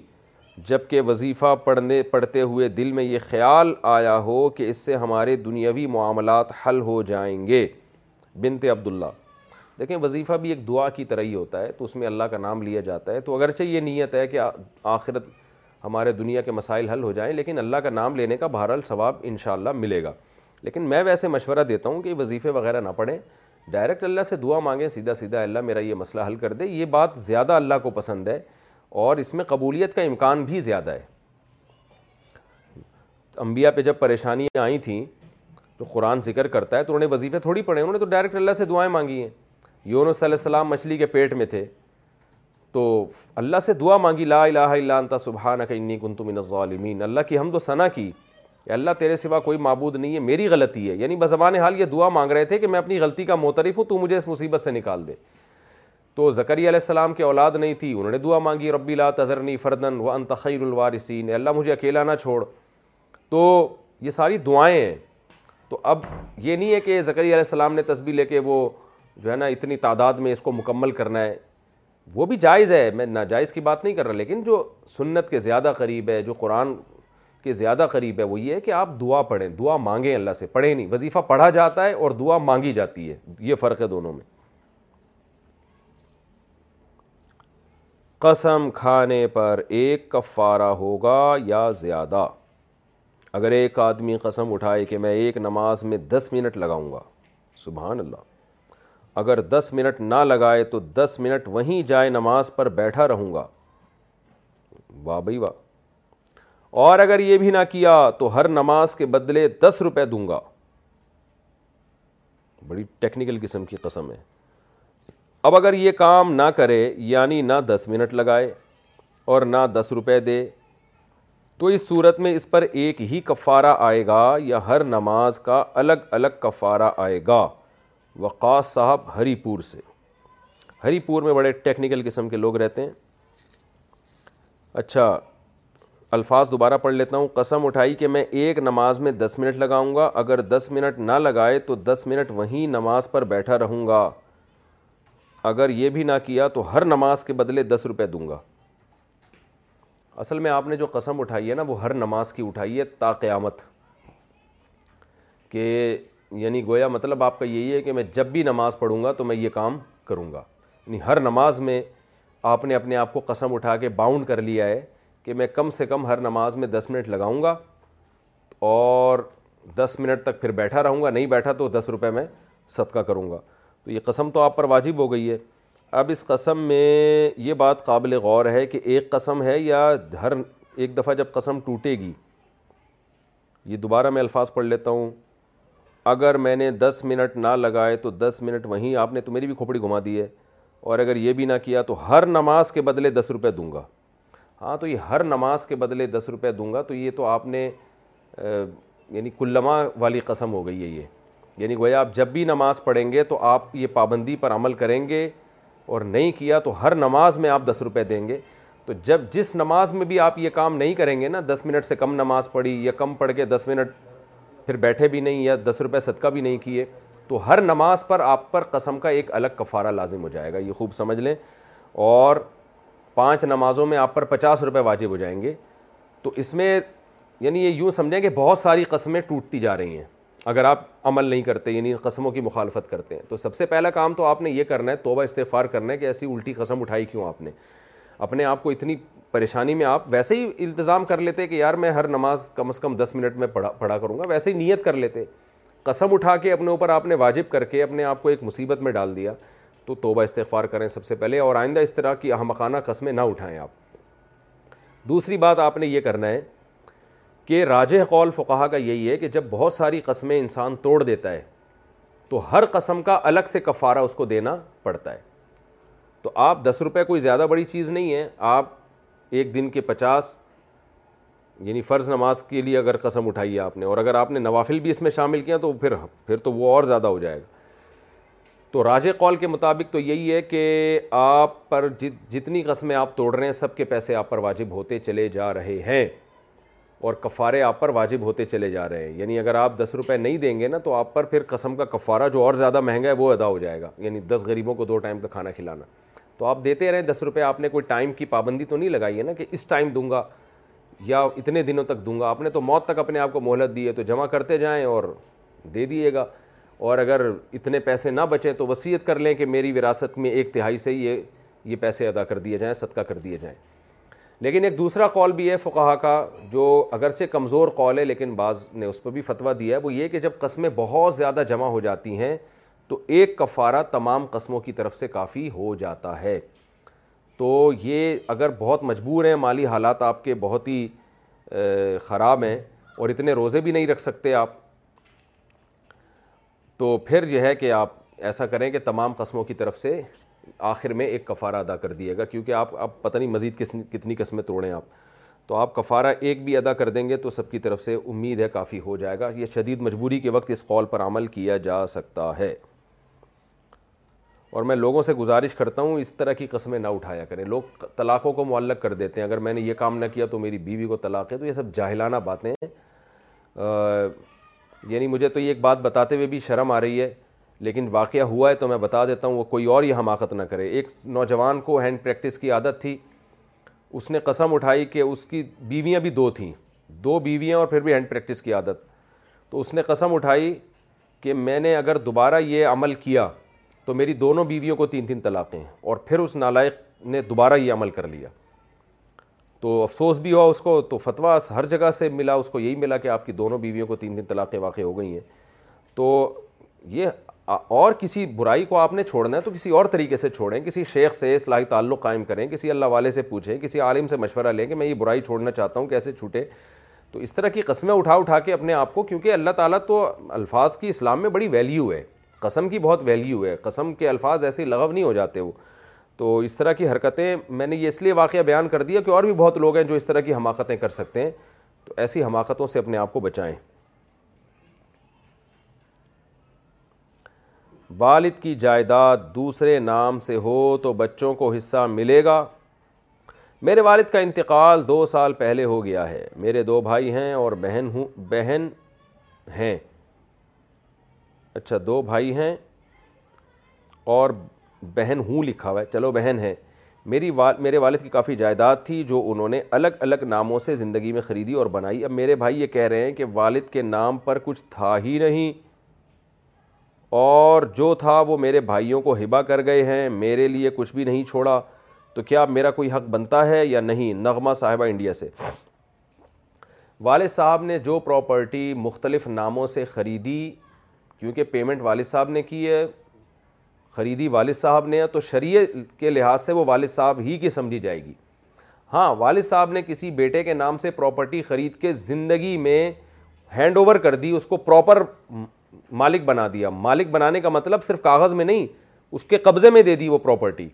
جب کہ وظیفہ پڑھنے پڑھتے ہوئے دل میں یہ خیال آیا ہو کہ اس سے ہمارے دنیاوی معاملات حل ہو جائیں گے بنت عبداللہ دیکھیں وظیفہ بھی ایک دعا کی طرح ہی ہوتا ہے تو اس میں اللہ کا نام لیا جاتا ہے تو اگرچہ یہ نیت ہے کہ آخرت ہمارے دنیا کے مسائل حل ہو جائیں لیکن اللہ کا نام لینے کا بہرحال ثواب انشاءاللہ ملے گا لیکن میں ویسے مشورہ دیتا ہوں کہ وظیفے وغیرہ نہ پڑھیں ڈائریکٹ اللہ سے دعا مانگیں سیدھا سیدھا اللہ میرا یہ مسئلہ حل کر دے یہ بات زیادہ اللہ کو پسند ہے اور اس میں قبولیت کا امکان بھی زیادہ ہے انبیاء پہ جب پریشانیاں آئی تھیں تو قرآن ذکر کرتا ہے تو انہیں وظیفے تھوڑی پڑے انہوں نے تو ڈائریکٹ اللہ سے دعائیں مانگی ہیں یونس علیہ السلام مچھلی کے پیٹ میں تھے تو اللہ سے دعا مانگی لا انت سبحانک انتا کنت من الظالمین اللہ کی حمد و ثنا کی کہ اللہ تیرے سوا کوئی معبود نہیں ہے میری غلطی ہے یعنی بزبان حال یہ دعا مانگ رہے تھے کہ میں اپنی غلطی کا معترف ہوں تو مجھے اس مصیبت سے نکال دے تو زکری علیہ السلام کے اولاد نہیں تھی انہوں نے دعا مانگی ربی لا تذرنی فردن و انتخیر الوارثین اللہ مجھے اکیلا نہ چھوڑ تو یہ ساری دعائیں ہیں تو اب یہ نہیں ہے کہ زکری علیہ السلام نے تصویر لے کے وہ جو ہے نا اتنی تعداد میں اس کو مکمل کرنا ہے وہ بھی جائز ہے میں ناجائز کی بات نہیں کر رہا لیکن جو سنت کے زیادہ قریب ہے جو قرآن زیادہ قریب ہے وہ یہ ہے کہ آپ دعا پڑھیں دعا مانگیں اللہ سے پڑھیں نہیں وظیفہ پڑھا جاتا ہے اور دعا مانگی جاتی ہے یہ فرق ہے دونوں میں قسم کھانے پر ایک کفارہ ہوگا یا زیادہ اگر ایک آدمی قسم اٹھائے کہ میں ایک نماز میں دس منٹ لگاؤں گا سبحان اللہ اگر دس منٹ نہ لگائے تو دس منٹ وہیں جائے نماز پر بیٹھا رہوں گا واہ بھائی واہ اور اگر یہ بھی نہ کیا تو ہر نماز کے بدلے دس روپے دوں گا بڑی ٹیکنیکل قسم کی قسم ہے اب اگر یہ کام نہ کرے یعنی نہ دس منٹ لگائے اور نہ دس روپے دے تو اس صورت میں اس پر ایک ہی کفارہ آئے گا یا ہر نماز کا الگ الگ کفارہ آئے گا وقاص صاحب ہری پور سے ہری پور میں بڑے ٹیکنیکل قسم کے لوگ رہتے ہیں اچھا الفاظ دوبارہ پڑھ لیتا ہوں قسم اٹھائی کہ میں ایک نماز میں دس منٹ لگاؤں گا اگر دس منٹ نہ لگائے تو دس منٹ وہیں نماز پر بیٹھا رہوں گا اگر یہ بھی نہ کیا تو ہر نماز کے بدلے دس روپے دوں گا اصل میں آپ نے جو قسم اٹھائی ہے نا وہ ہر نماز کی اٹھائی ہے تا قیامت کہ یعنی گویا مطلب آپ کا یہی ہے کہ میں جب بھی نماز پڑھوں گا تو میں یہ کام کروں گا یعنی ہر نماز میں آپ نے اپنے آپ کو قسم اٹھا کے باؤنڈ کر لیا ہے کہ میں کم سے کم ہر نماز میں دس منٹ لگاؤں گا اور دس منٹ تک پھر بیٹھا رہوں گا نہیں بیٹھا تو دس روپے میں صدقہ کروں گا تو یہ قسم تو آپ پر واجب ہو گئی ہے اب اس قسم میں یہ بات قابل غور ہے کہ ایک قسم ہے یا ہر ایک دفعہ جب قسم ٹوٹے گی یہ دوبارہ میں الفاظ پڑھ لیتا ہوں اگر میں نے دس منٹ نہ لگائے تو دس منٹ وہیں آپ نے تو میری بھی کھوپڑی گھما دی ہے اور اگر یہ بھی نہ کیا تو ہر نماز کے بدلے دس روپے دوں گا ہاں تو یہ ہر نماز کے بدلے دس روپے دوں گا تو یہ تو آپ نے یعنی کلما والی قسم ہو گئی ہے یہ یعنی گویا آپ جب بھی نماز پڑھیں گے تو آپ یہ پابندی پر عمل کریں گے اور نہیں کیا تو ہر نماز میں آپ دس روپے دیں گے تو جب جس نماز میں بھی آپ یہ کام نہیں کریں گے نا دس منٹ سے کم نماز پڑھی یا کم پڑھ کے دس منٹ پھر بیٹھے بھی نہیں یا دس روپے صدقہ بھی نہیں کیے تو ہر نماز پر آپ پر قسم کا ایک الگ کفارہ لازم ہو جائے گا یہ خوب سمجھ لیں اور پانچ نمازوں میں آپ پر پچاس روپے واجب ہو جائیں گے تو اس میں یعنی یہ یوں سمجھیں کہ بہت ساری قسمیں ٹوٹتی جا رہی ہیں اگر آپ عمل نہیں کرتے یعنی قسموں کی مخالفت کرتے ہیں تو سب سے پہلا کام تو آپ نے یہ کرنا ہے توبہ استعفار کرنا ہے کہ ایسی الٹی قسم اٹھائی کیوں آپ نے اپنے آپ کو اتنی پریشانی میں آپ ویسے ہی التظام کر لیتے کہ یار میں ہر نماز کم از کم دس منٹ میں پڑھا کروں گا ویسے ہی نیت کر لیتے قسم اٹھا کے اپنے اوپر آپ نے واجب کر کے اپنے آپ کو ایک مصیبت میں ڈال دیا تو توبہ استغفار کریں سب سے پہلے اور آئندہ اس طرح کی احمقانہ قسمیں نہ اٹھائیں آپ دوسری بات آپ نے یہ کرنا ہے کہ راجہ قول فقہ کا یہی ہے کہ جب بہت ساری قسمیں انسان توڑ دیتا ہے تو ہر قسم کا الگ سے کفارہ اس کو دینا پڑتا ہے تو آپ دس روپے کوئی زیادہ بڑی چیز نہیں ہے آپ ایک دن کے پچاس یعنی فرض نماز کے لیے اگر قسم اٹھائی ہے آپ نے اور اگر آپ نے نوافل بھی اس میں شامل کیا تو پھر پھر تو وہ اور زیادہ ہو جائے گا تو راج کال کے مطابق تو یہی ہے کہ آپ پر جتنی قسمیں آپ توڑ رہے ہیں سب کے پیسے آپ پر واجب ہوتے چلے جا رہے ہیں اور کفارے آپ پر واجب ہوتے چلے جا رہے ہیں یعنی اگر آپ دس روپے نہیں دیں گے نا تو آپ پر پھر قسم کا کفارہ جو اور زیادہ مہنگا ہے وہ ادا ہو جائے گا یعنی دس غریبوں کو دو ٹائم کا کھانا کھلانا تو آپ دیتے رہیں دس روپے آپ نے کوئی ٹائم کی پابندی تو نہیں لگائی ہے نا کہ اس ٹائم دوں گا یا اتنے دنوں تک دوں گا آپ نے تو موت تک اپنے آپ کو مہلت دی ہے تو جمع کرتے جائیں اور دے دیے گا اور اگر اتنے پیسے نہ بچیں تو وسیعت کر لیں کہ میری وراثت میں ایک تہائی سے یہ یہ پیسے ادا کر دیے جائیں صدقہ کر دیے جائیں لیکن ایک دوسرا قول بھی ہے فقہا کا جو اگرچہ کمزور قول ہے لیکن بعض نے اس پہ بھی فتویٰ دیا ہے وہ یہ کہ جب قسمیں بہت زیادہ جمع ہو جاتی ہیں تو ایک کفارہ تمام قسموں کی طرف سے کافی ہو جاتا ہے تو یہ اگر بہت مجبور ہیں مالی حالات آپ کے بہت ہی خراب ہیں اور اتنے روزے بھی نہیں رکھ سکتے آپ تو پھر جو ہے کہ آپ ایسا کریں کہ تمام قسموں کی طرف سے آخر میں ایک کفارہ ادا کر دیے گا کیونکہ آپ اب پتہ نہیں مزید کس کتنی قسمیں توڑیں آپ تو آپ کفارہ ایک بھی ادا کر دیں گے تو سب کی طرف سے امید ہے کافی ہو جائے گا یہ شدید مجبوری کے وقت اس قول پر عمل کیا جا سکتا ہے اور میں لوگوں سے گزارش کرتا ہوں اس طرح کی قسمیں نہ اٹھایا کریں لوگ طلاقوں کو معلق کر دیتے ہیں اگر میں نے یہ کام نہ کیا تو میری بیوی کو طلاق ہے تو یہ سب جاہلانہ باتیں یعنی مجھے تو یہ ایک بات بتاتے ہوئے بھی شرم آ رہی ہے لیکن واقعہ ہوا ہے تو میں بتا دیتا ہوں وہ کوئی اور یہ حماقت نہ کرے ایک نوجوان کو ہینڈ پریکٹس کی عادت تھی اس نے قسم اٹھائی کہ اس کی بیویاں بھی دو تھیں دو بیویاں اور پھر بھی ہینڈ پریکٹس کی عادت تو اس نے قسم اٹھائی کہ میں نے اگر دوبارہ یہ عمل کیا تو میری دونوں بیویوں کو تین تین طلاقیں اور پھر اس نالائق نے دوبارہ یہ عمل کر لیا تو افسوس بھی ہوا اس کو تو فتویٰ ہر جگہ سے ملا اس کو یہی ملا کہ آپ کی دونوں بیویوں کو تین تین طلاقیں واقع ہو گئی ہیں تو یہ اور کسی برائی کو آپ نے چھوڑنا ہے تو کسی اور طریقے سے چھوڑیں کسی شیخ سے اصلاحی تعلق قائم کریں کسی اللہ والے سے پوچھیں کسی عالم سے مشورہ لیں کہ میں یہ برائی چھوڑنا چاہتا ہوں کیسے چھوٹے تو اس طرح کی قسمیں اٹھا اٹھا کے اپنے آپ کو کیونکہ اللہ تعالیٰ تو الفاظ کی اسلام میں بڑی ویلیو ہے قسم کی بہت ویلیو ہے قسم کے الفاظ ایسے لغو نہیں ہو جاتے وہ تو اس طرح کی حرکتیں میں نے یہ اس لیے واقعہ بیان کر دیا کہ اور بھی بہت لوگ ہیں جو اس طرح کی حماقتیں کر سکتے ہیں تو ایسی حماقتوں سے اپنے آپ کو بچائیں والد کی جائیداد دوسرے نام سے ہو تو بچوں کو حصہ ملے گا میرے والد کا انتقال دو سال پہلے ہو گیا ہے میرے دو بھائی ہیں اور بہن ہیں اچھا دو بھائی ہیں اور بہن ہوں لکھا ہوا ہے چلو بہن ہے میری وال میرے والد کی کافی جائیداد تھی جو انہوں نے الگ الگ ناموں سے زندگی میں خریدی اور بنائی اب میرے بھائی یہ کہہ رہے ہیں کہ والد کے نام پر کچھ تھا ہی نہیں اور جو تھا وہ میرے بھائیوں کو ہبا کر گئے ہیں میرے لیے کچھ بھی نہیں چھوڑا تو کیا میرا کوئی حق بنتا ہے یا نہیں نغمہ صاحبہ انڈیا سے والد صاحب نے جو پراپرٹی مختلف ناموں سے خریدی کیونکہ پیمنٹ والد صاحب نے کی ہے خریدی والد صاحب نے تو شریعہ کے لحاظ سے وہ والد صاحب ہی کی سمجھی جائے گی ہاں والد صاحب نے کسی بیٹے کے نام سے پراپرٹی خرید کے زندگی میں ہینڈ اوور کر دی اس کو پراپر مالک بنا دیا مالک بنانے کا مطلب صرف کاغذ میں نہیں اس کے قبضے میں دے دی وہ پراپرٹی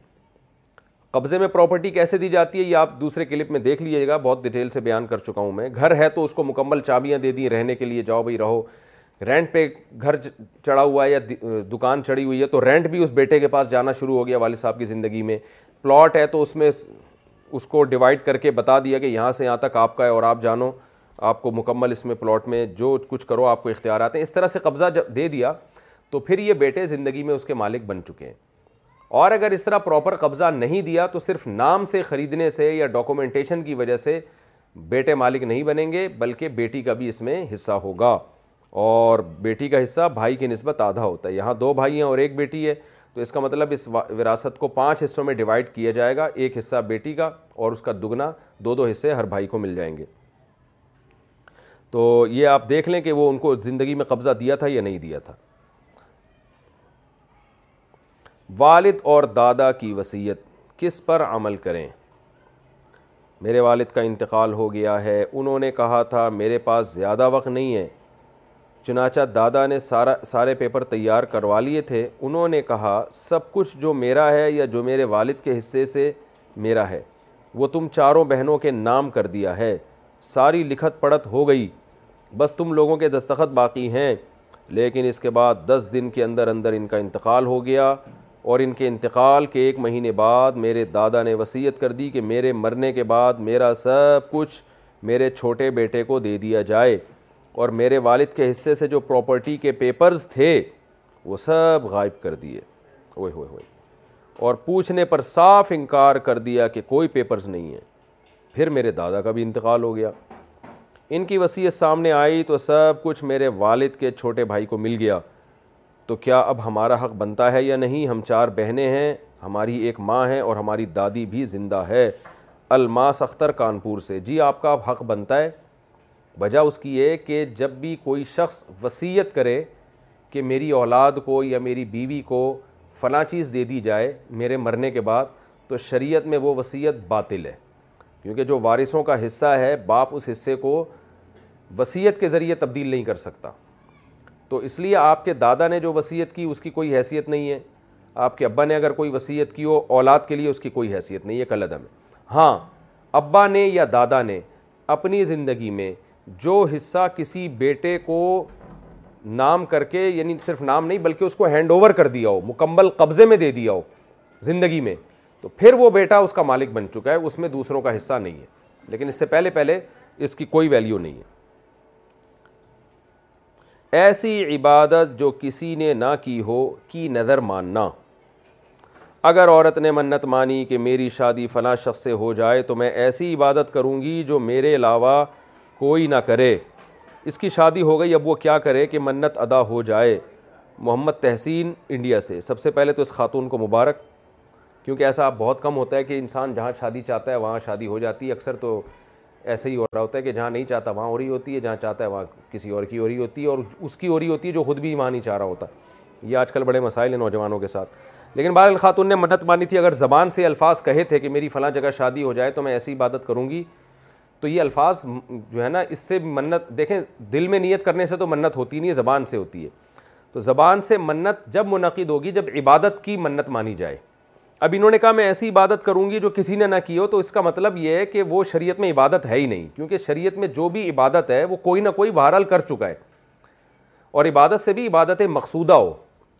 قبضے میں پراپرٹی کیسے دی جاتی ہے یہ آپ دوسرے کلپ میں دیکھ لیجیے گا بہت ڈیٹیل سے بیان کر چکا ہوں میں گھر ہے تو اس کو مکمل چابیاں دے دیں رہنے کے لیے جاؤ بھائی رہو رینٹ پہ گھر چڑھا ہوا ہے یا دکان چڑھی ہوئی ہے تو رینٹ بھی اس بیٹے کے پاس جانا شروع ہو گیا والد صاحب کی زندگی میں پلاٹ ہے تو اس میں اس کو ڈیوائڈ کر کے بتا دیا کہ یہاں سے یہاں تک آپ کا ہے اور آپ جانو آپ کو مکمل اس میں پلاٹ میں جو کچھ کرو آپ کو اختیارات ہیں اس طرح سے قبضہ جب دے دیا تو پھر یہ بیٹے زندگی میں اس کے مالک بن چکے ہیں اور اگر اس طرح پراپر قبضہ نہیں دیا تو صرف نام سے خریدنے سے یا ڈاکومنٹیشن کی وجہ سے بیٹے مالک نہیں بنیں گے بلکہ بیٹی کا بھی اس میں حصہ ہوگا اور بیٹی کا حصہ بھائی کی نسبت آدھا ہوتا ہے یہاں دو بھائی ہیں اور ایک بیٹی ہے تو اس کا مطلب اس وراثت کو پانچ حصوں میں ڈیوائڈ کیا جائے گا ایک حصہ بیٹی کا اور اس کا دگنا دو دو حصے ہر بھائی کو مل جائیں گے تو یہ آپ دیکھ لیں کہ وہ ان کو زندگی میں قبضہ دیا تھا یا نہیں دیا تھا والد اور دادا کی وصیت کس پر عمل کریں میرے والد کا انتقال ہو گیا ہے انہوں نے کہا تھا میرے پاس زیادہ وقت نہیں ہے چنانچہ دادا نے سارا سارے پیپر تیار کروا لیے تھے انہوں نے کہا سب کچھ جو میرا ہے یا جو میرے والد کے حصے سے میرا ہے وہ تم چاروں بہنوں کے نام کر دیا ہے ساری لکھت پڑھت ہو گئی بس تم لوگوں کے دستخط باقی ہیں لیکن اس کے بعد دس دن کے اندر اندر ان کا انتقال ہو گیا اور ان کے انتقال کے ایک مہینے بعد میرے دادا نے وسیعت کر دی کہ میرے مرنے کے بعد میرا سب کچھ میرے چھوٹے بیٹے کو دے دیا جائے اور میرے والد کے حصے سے جو پراپرٹی کے پیپرز تھے وہ سب غائب کر دیے اوئے ہوئے ہوئے اور پوچھنے پر صاف انکار کر دیا کہ کوئی پیپرز نہیں ہیں پھر میرے دادا کا بھی انتقال ہو گیا ان کی وصیت سامنے آئی تو سب کچھ میرے والد کے چھوٹے بھائی کو مل گیا تو کیا اب ہمارا حق بنتا ہے یا نہیں ہم چار بہنیں ہیں ہماری ایک ماں ہے اور ہماری دادی بھی زندہ ہے الماس اختر کانپور سے جی آپ کا اب حق بنتا ہے وجہ اس کی یہ کہ جب بھی کوئی شخص وصیت کرے کہ میری اولاد کو یا میری بیوی کو فلاں چیز دے دی جائے میرے مرنے کے بعد تو شریعت میں وہ وصیت باطل ہے کیونکہ جو وارثوں کا حصہ ہے باپ اس حصے کو وصیت کے ذریعے تبدیل نہیں کر سکتا تو اس لیے آپ کے دادا نے جو وصیت کی اس کی کوئی حیثیت نہیں ہے آپ کے ابا نے اگر کوئی وصیت کی ہو اولاد کے لیے اس کی کوئی حیثیت نہیں ہے قلعم ہے ہاں ابا نے یا دادا نے اپنی زندگی میں جو حصہ کسی بیٹے کو نام کر کے یعنی صرف نام نہیں بلکہ اس کو ہینڈ اوور کر دیا ہو مکمل قبضے میں دے دیا ہو زندگی میں تو پھر وہ بیٹا اس کا مالک بن چکا ہے اس میں دوسروں کا حصہ نہیں ہے لیکن اس سے پہلے پہلے اس کی کوئی ویلیو نہیں ہے ایسی عبادت جو کسی نے نہ کی ہو کی نظر ماننا اگر عورت نے منت مانی کہ میری شادی فلاں شخص سے ہو جائے تو میں ایسی عبادت کروں گی جو میرے علاوہ کوئی نہ کرے اس کی شادی ہو گئی اب وہ کیا کرے کہ منت ادا ہو جائے محمد تحسین انڈیا سے سب سے پہلے تو اس خاتون کو مبارک کیونکہ ایسا بہت کم ہوتا ہے کہ انسان جہاں شادی چاہتا ہے وہاں شادی ہو جاتی ہے اکثر تو ایسے ہی ہو رہا ہوتا ہے کہ جہاں نہیں چاہتا وہاں ہو رہی ہوتی ہے جہاں چاہتا ہے وہاں کسی اور کی ہو رہی ہوتی ہے اور اس کی ہو رہی ہوتی ہے جو خود بھی وہاں نہیں چاہ رہا ہوتا یہ آج کل بڑے مسائل ہیں نوجوانوں کے ساتھ لیکن بہر الخاتون نے منت مانی تھی اگر زبان سے الفاظ کہے تھے کہ میری فلاں جگہ شادی ہو جائے تو میں ایسی عبادت کروں گی تو یہ الفاظ جو ہے نا اس سے منت دیکھیں دل میں نیت کرنے سے تو منت ہوتی نہیں ہے زبان سے ہوتی ہے تو زبان سے منت جب منعقد ہوگی جب عبادت کی منت مانی جائے اب انہوں نے کہا میں ایسی عبادت کروں گی جو کسی نے نہ کی ہو تو اس کا مطلب یہ ہے کہ وہ شریعت میں عبادت ہے ہی نہیں کیونکہ شریعت میں جو بھی عبادت ہے وہ کوئی نہ کوئی بہرحال کر چکا ہے اور عبادت سے بھی عبادت مقصودہ ہو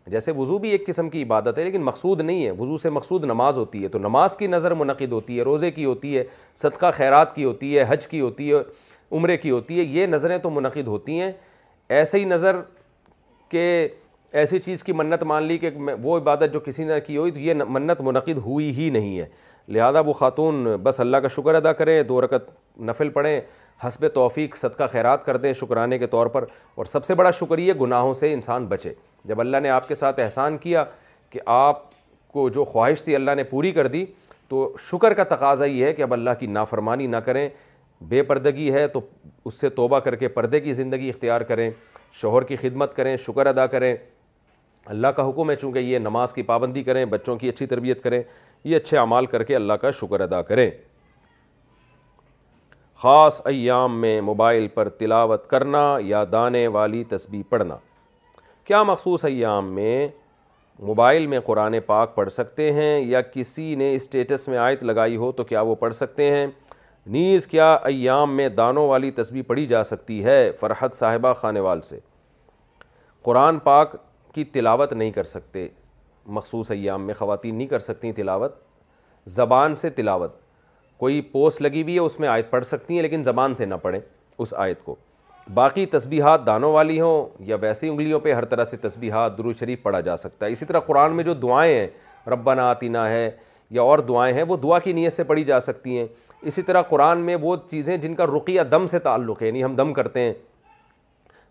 جیسے وضو بھی ایک قسم کی عبادت ہے لیکن مقصود نہیں ہے وضو سے مقصود نماز ہوتی ہے تو نماز کی نظر منعقد ہوتی ہے روزے کی ہوتی ہے صدقہ خیرات کی ہوتی ہے حج کی ہوتی ہے عمرے کی ہوتی ہے یہ نظریں تو منعقد ہوتی ہیں ایسے ہی نظر کہ ایسی چیز کی منت مان لی کہ وہ عبادت جو کسی نے کی ہوئی تو یہ منت منعقد ہوئی ہی نہیں ہے لہذا وہ خاتون بس اللہ کا شکر ادا کریں دو رکت نفل پڑھیں حسب توفیق صدقہ خیرات کر دیں شکرانے کے طور پر اور سب سے بڑا شکریہ گناہوں سے انسان بچے جب اللہ نے آپ کے ساتھ احسان کیا کہ آپ کو جو خواہش تھی اللہ نے پوری کر دی تو شکر کا تقاضہ یہ ہے کہ اب اللہ کی نافرمانی نہ کریں بے پردگی ہے تو اس سے توبہ کر کے پردے کی زندگی اختیار کریں شوہر کی خدمت کریں شکر ادا کریں اللہ کا حکم ہے چونکہ یہ نماز کی پابندی کریں بچوں کی اچھی تربیت کریں یہ اچھے اعمال کر کے اللہ کا شکر ادا کریں خاص ایام میں موبائل پر تلاوت کرنا یا دانے والی تسبیح پڑھنا کیا مخصوص ایام میں موبائل میں قرآن پاک پڑھ سکتے ہیں یا کسی نے اسٹیٹس میں آیت لگائی ہو تو کیا وہ پڑھ سکتے ہیں نیز کیا ایام میں دانوں والی تسبیح پڑھی جا سکتی ہے فرحت صاحبہ خانے وال سے قرآن پاک کی تلاوت نہیں کر سکتے مخصوص ایام میں خواتین نہیں کر سکتیں تلاوت زبان سے تلاوت کوئی پوسٹ لگی ہوئی ہے اس میں آیت پڑھ سکتی ہیں لیکن زبان سے نہ پڑھیں اس آیت کو باقی تسبیحات دانوں والی ہوں یا ویسی انگلیوں پہ ہر طرح سے تسبیحات درو شریف پڑھا جا سکتا ہے اسی طرح قرآن میں جو دعائیں ہیں ربنا آتینا ہے یا اور دعائیں ہیں وہ دعا کی نیت سے پڑھی جا سکتی ہیں اسی طرح قرآن میں وہ چیزیں جن کا رقیہ دم سے تعلق ہے یعنی ہم دم کرتے ہیں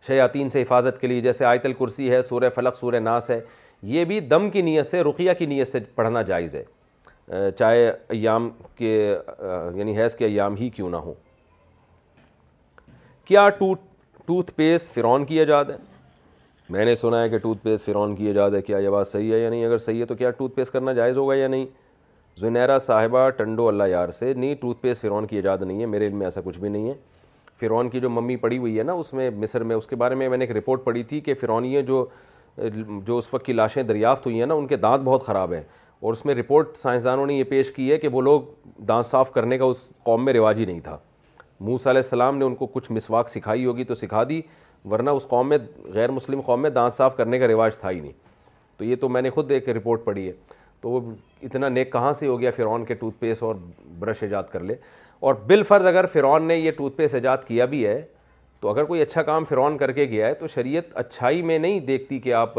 شیاطین سے حفاظت کے لیے جیسے آیت الکرسی ہے سورہ فلق سورہ ناس ہے یہ بھی دم کی نیت سے رقیہ کی نیت سے پڑھنا جائز ہے چاہے ایام کے یعنی حیض کے ایام ہی کیوں نہ ہو کیا ٹوتھ ٹوتھ پیس فرعون کی ایجاد ہے میں نے سنا ہے کہ ٹوتھ پیسٹ فرعون کی ایجاد ہے کیا یہ بات صحیح ہے یا نہیں اگر صحیح ہے تو کیا ٹوتھ پیسٹ کرنا جائز ہوگا یا نہیں زنیرا صاحبہ ٹنڈو اللہ یار سے نہیں ٹوتھ پیسٹ فرعون کی اجاد نہیں ہے میرے علم میں ایسا کچھ بھی نہیں ہے فرعون کی جو ممی پڑی ہوئی ہے نا اس میں مصر میں اس کے بارے میں میں نے ایک رپورٹ پڑھی تھی کہ فرونی جو جو اس وقت کی لاشیں دریافت ہوئی ہیں نا ان کے دانت بہت خراب ہیں اور اس میں رپورٹ سائنسدانوں نے یہ پیش کی ہے کہ وہ لوگ دانت صاف کرنے کا اس قوم میں رواج ہی نہیں تھا علیہ السلام نے ان کو کچھ مسواک سکھائی ہوگی تو سکھا دی ورنہ اس قوم میں غیر مسلم قوم میں دانت صاف کرنے کا رواج تھا ہی نہیں تو یہ تو میں نے خود ایک رپورٹ پڑھی ہے تو وہ اتنا نیک کہاں سے ہو گیا فرعون کے ٹوتھ پیسٹ اور برش ایجاد کر لے اور بالفرض اگر فرعون نے یہ ٹوتھ پیسٹ ایجاد کیا بھی ہے تو اگر کوئی اچھا کام فرعون کر کے گیا ہے تو شریعت اچھائی میں نہیں دیکھتی کہ آپ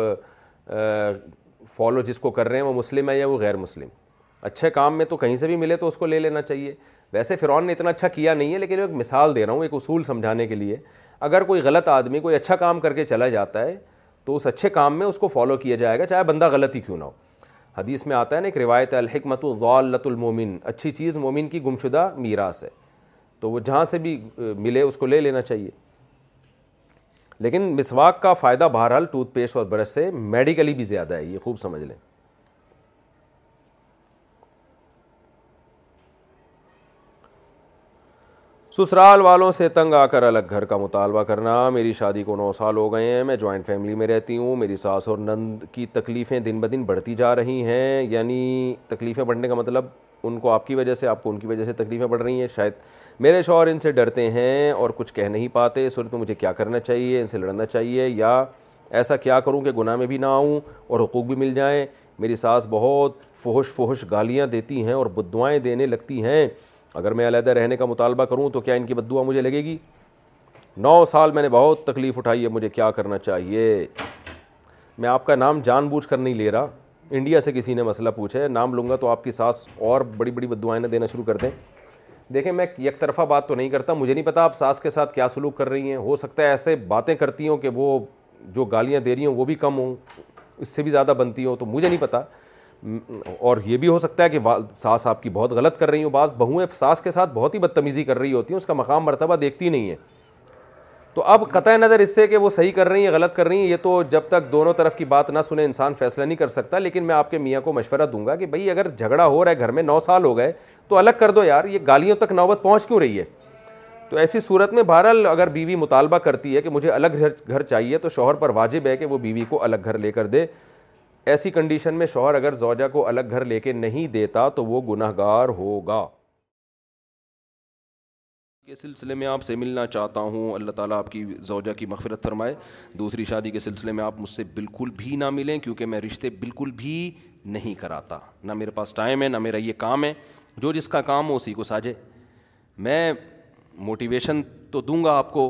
فالو جس کو کر رہے ہیں وہ مسلم ہے یا وہ غیر مسلم اچھے کام میں تو کہیں سے بھی ملے تو اس کو لے لینا چاہیے ویسے فرعون نے اتنا اچھا کیا نہیں ہے لیکن ایک مثال دے رہا ہوں ایک اصول سمجھانے کے لیے اگر کوئی غلط آدمی کوئی اچھا کام کر کے چلا جاتا ہے تو اس اچھے کام میں اس کو فالو کیا جائے گا چاہے بندہ غلط ہی کیوں نہ ہو حدیث میں آتا ہے نا ایک روایت الحکمت الغال المومن اچھی چیز مومن کی گمشدہ میراث ہے تو وہ جہاں سے بھی ملے اس کو لے لینا چاہیے لیکن مسواک کا فائدہ بہرحال ٹوتھ پیسٹ اور برش سے میڈیکلی بھی زیادہ ہے یہ خوب سمجھ لیں سسرال والوں سے تنگ آ کر الگ گھر کا مطالبہ کرنا میری شادی کو نو سال ہو گئے ہیں میں جوائنٹ فیملی میں رہتی ہوں میری ساس اور نند کی تکلیفیں دن بدن دن بڑھتی جا رہی ہیں یعنی تکلیفیں بڑھنے کا مطلب ان کو آپ کی وجہ سے آپ کو ان کی وجہ سے تکلیفیں بڑھ رہی ہیں شاید میرے شوہر ان سے ڈرتے ہیں اور کچھ کہہ نہیں پاتے صورت میں مجھے کیا کرنا چاہیے ان سے لڑنا چاہیے یا ایسا کیا کروں کہ گناہ میں بھی نہ آؤں اور حقوق بھی مل جائیں میری ساس بہت فہش فہش گالیاں دیتی ہیں اور بدعائیں دینے لگتی ہیں اگر میں علیحدہ رہنے کا مطالبہ کروں تو کیا ان کی بدعا مجھے لگے گی نو سال میں نے بہت تکلیف اٹھائی ہے مجھے کیا کرنا چاہیے میں آپ کا نام جان بوجھ کر نہیں لے رہا انڈیا سے کسی نے مسئلہ پوچھا ہے نام لوں گا تو آپ کی ساس اور بڑی بڑی بدعائیں دینا شروع کر دیں دیکھیں میں یک طرفہ بات تو نہیں کرتا مجھے نہیں پتا آپ ساس کے ساتھ کیا سلوک کر رہی ہیں ہو سکتا ہے ایسے باتیں کرتی ہوں کہ وہ جو گالیاں دے رہی ہوں وہ بھی کم ہوں اس سے بھی زیادہ بنتی ہوں تو مجھے نہیں پتا اور یہ بھی ہو سکتا ہے کہ ساس آپ کی بہت غلط کر رہی ہوں بعض بہویں ساس کے ساتھ بہت ہی بدتمیزی کر رہی ہوتی ہیں اس کا مقام مرتبہ دیکھتی نہیں ہے تو اب قطع نظر اس سے کہ وہ صحیح کر رہی ہیں غلط کر رہی ہیں یہ تو جب تک دونوں طرف کی بات نہ سنے انسان فیصلہ نہیں کر سکتا لیکن میں آپ کے میاں کو مشورہ دوں گا کہ بھائی اگر جھگڑا ہو رہا ہے گھر میں نو سال ہو گئے تو الگ کر دو یار یہ گالیوں تک نوبت پہنچ کیوں رہی ہے تو ایسی صورت میں بہرحال اگر بیوی مطالبہ کرتی ہے کہ مجھے الگ گھر چاہیے تو شوہر پر واجب ہے کہ وہ بیوی کو الگ گھر لے کر دے ایسی کنڈیشن میں شوہر اگر زوجہ کو الگ گھر لے کے نہیں دیتا تو وہ گناہ گار ہوگا کے سلسلے میں آپ سے ملنا چاہتا ہوں اللہ تعالیٰ آپ کی زوجہ کی مغفرت فرمائے دوسری شادی کے سلسلے میں آپ مجھ سے بالکل بھی نہ ملیں کیونکہ میں رشتے بالکل بھی نہیں کراتا نہ میرے پاس ٹائم ہے نہ میرا یہ کام ہے جو جس کا کام ہو اسی کو ساجے میں موٹیویشن تو دوں گا آپ کو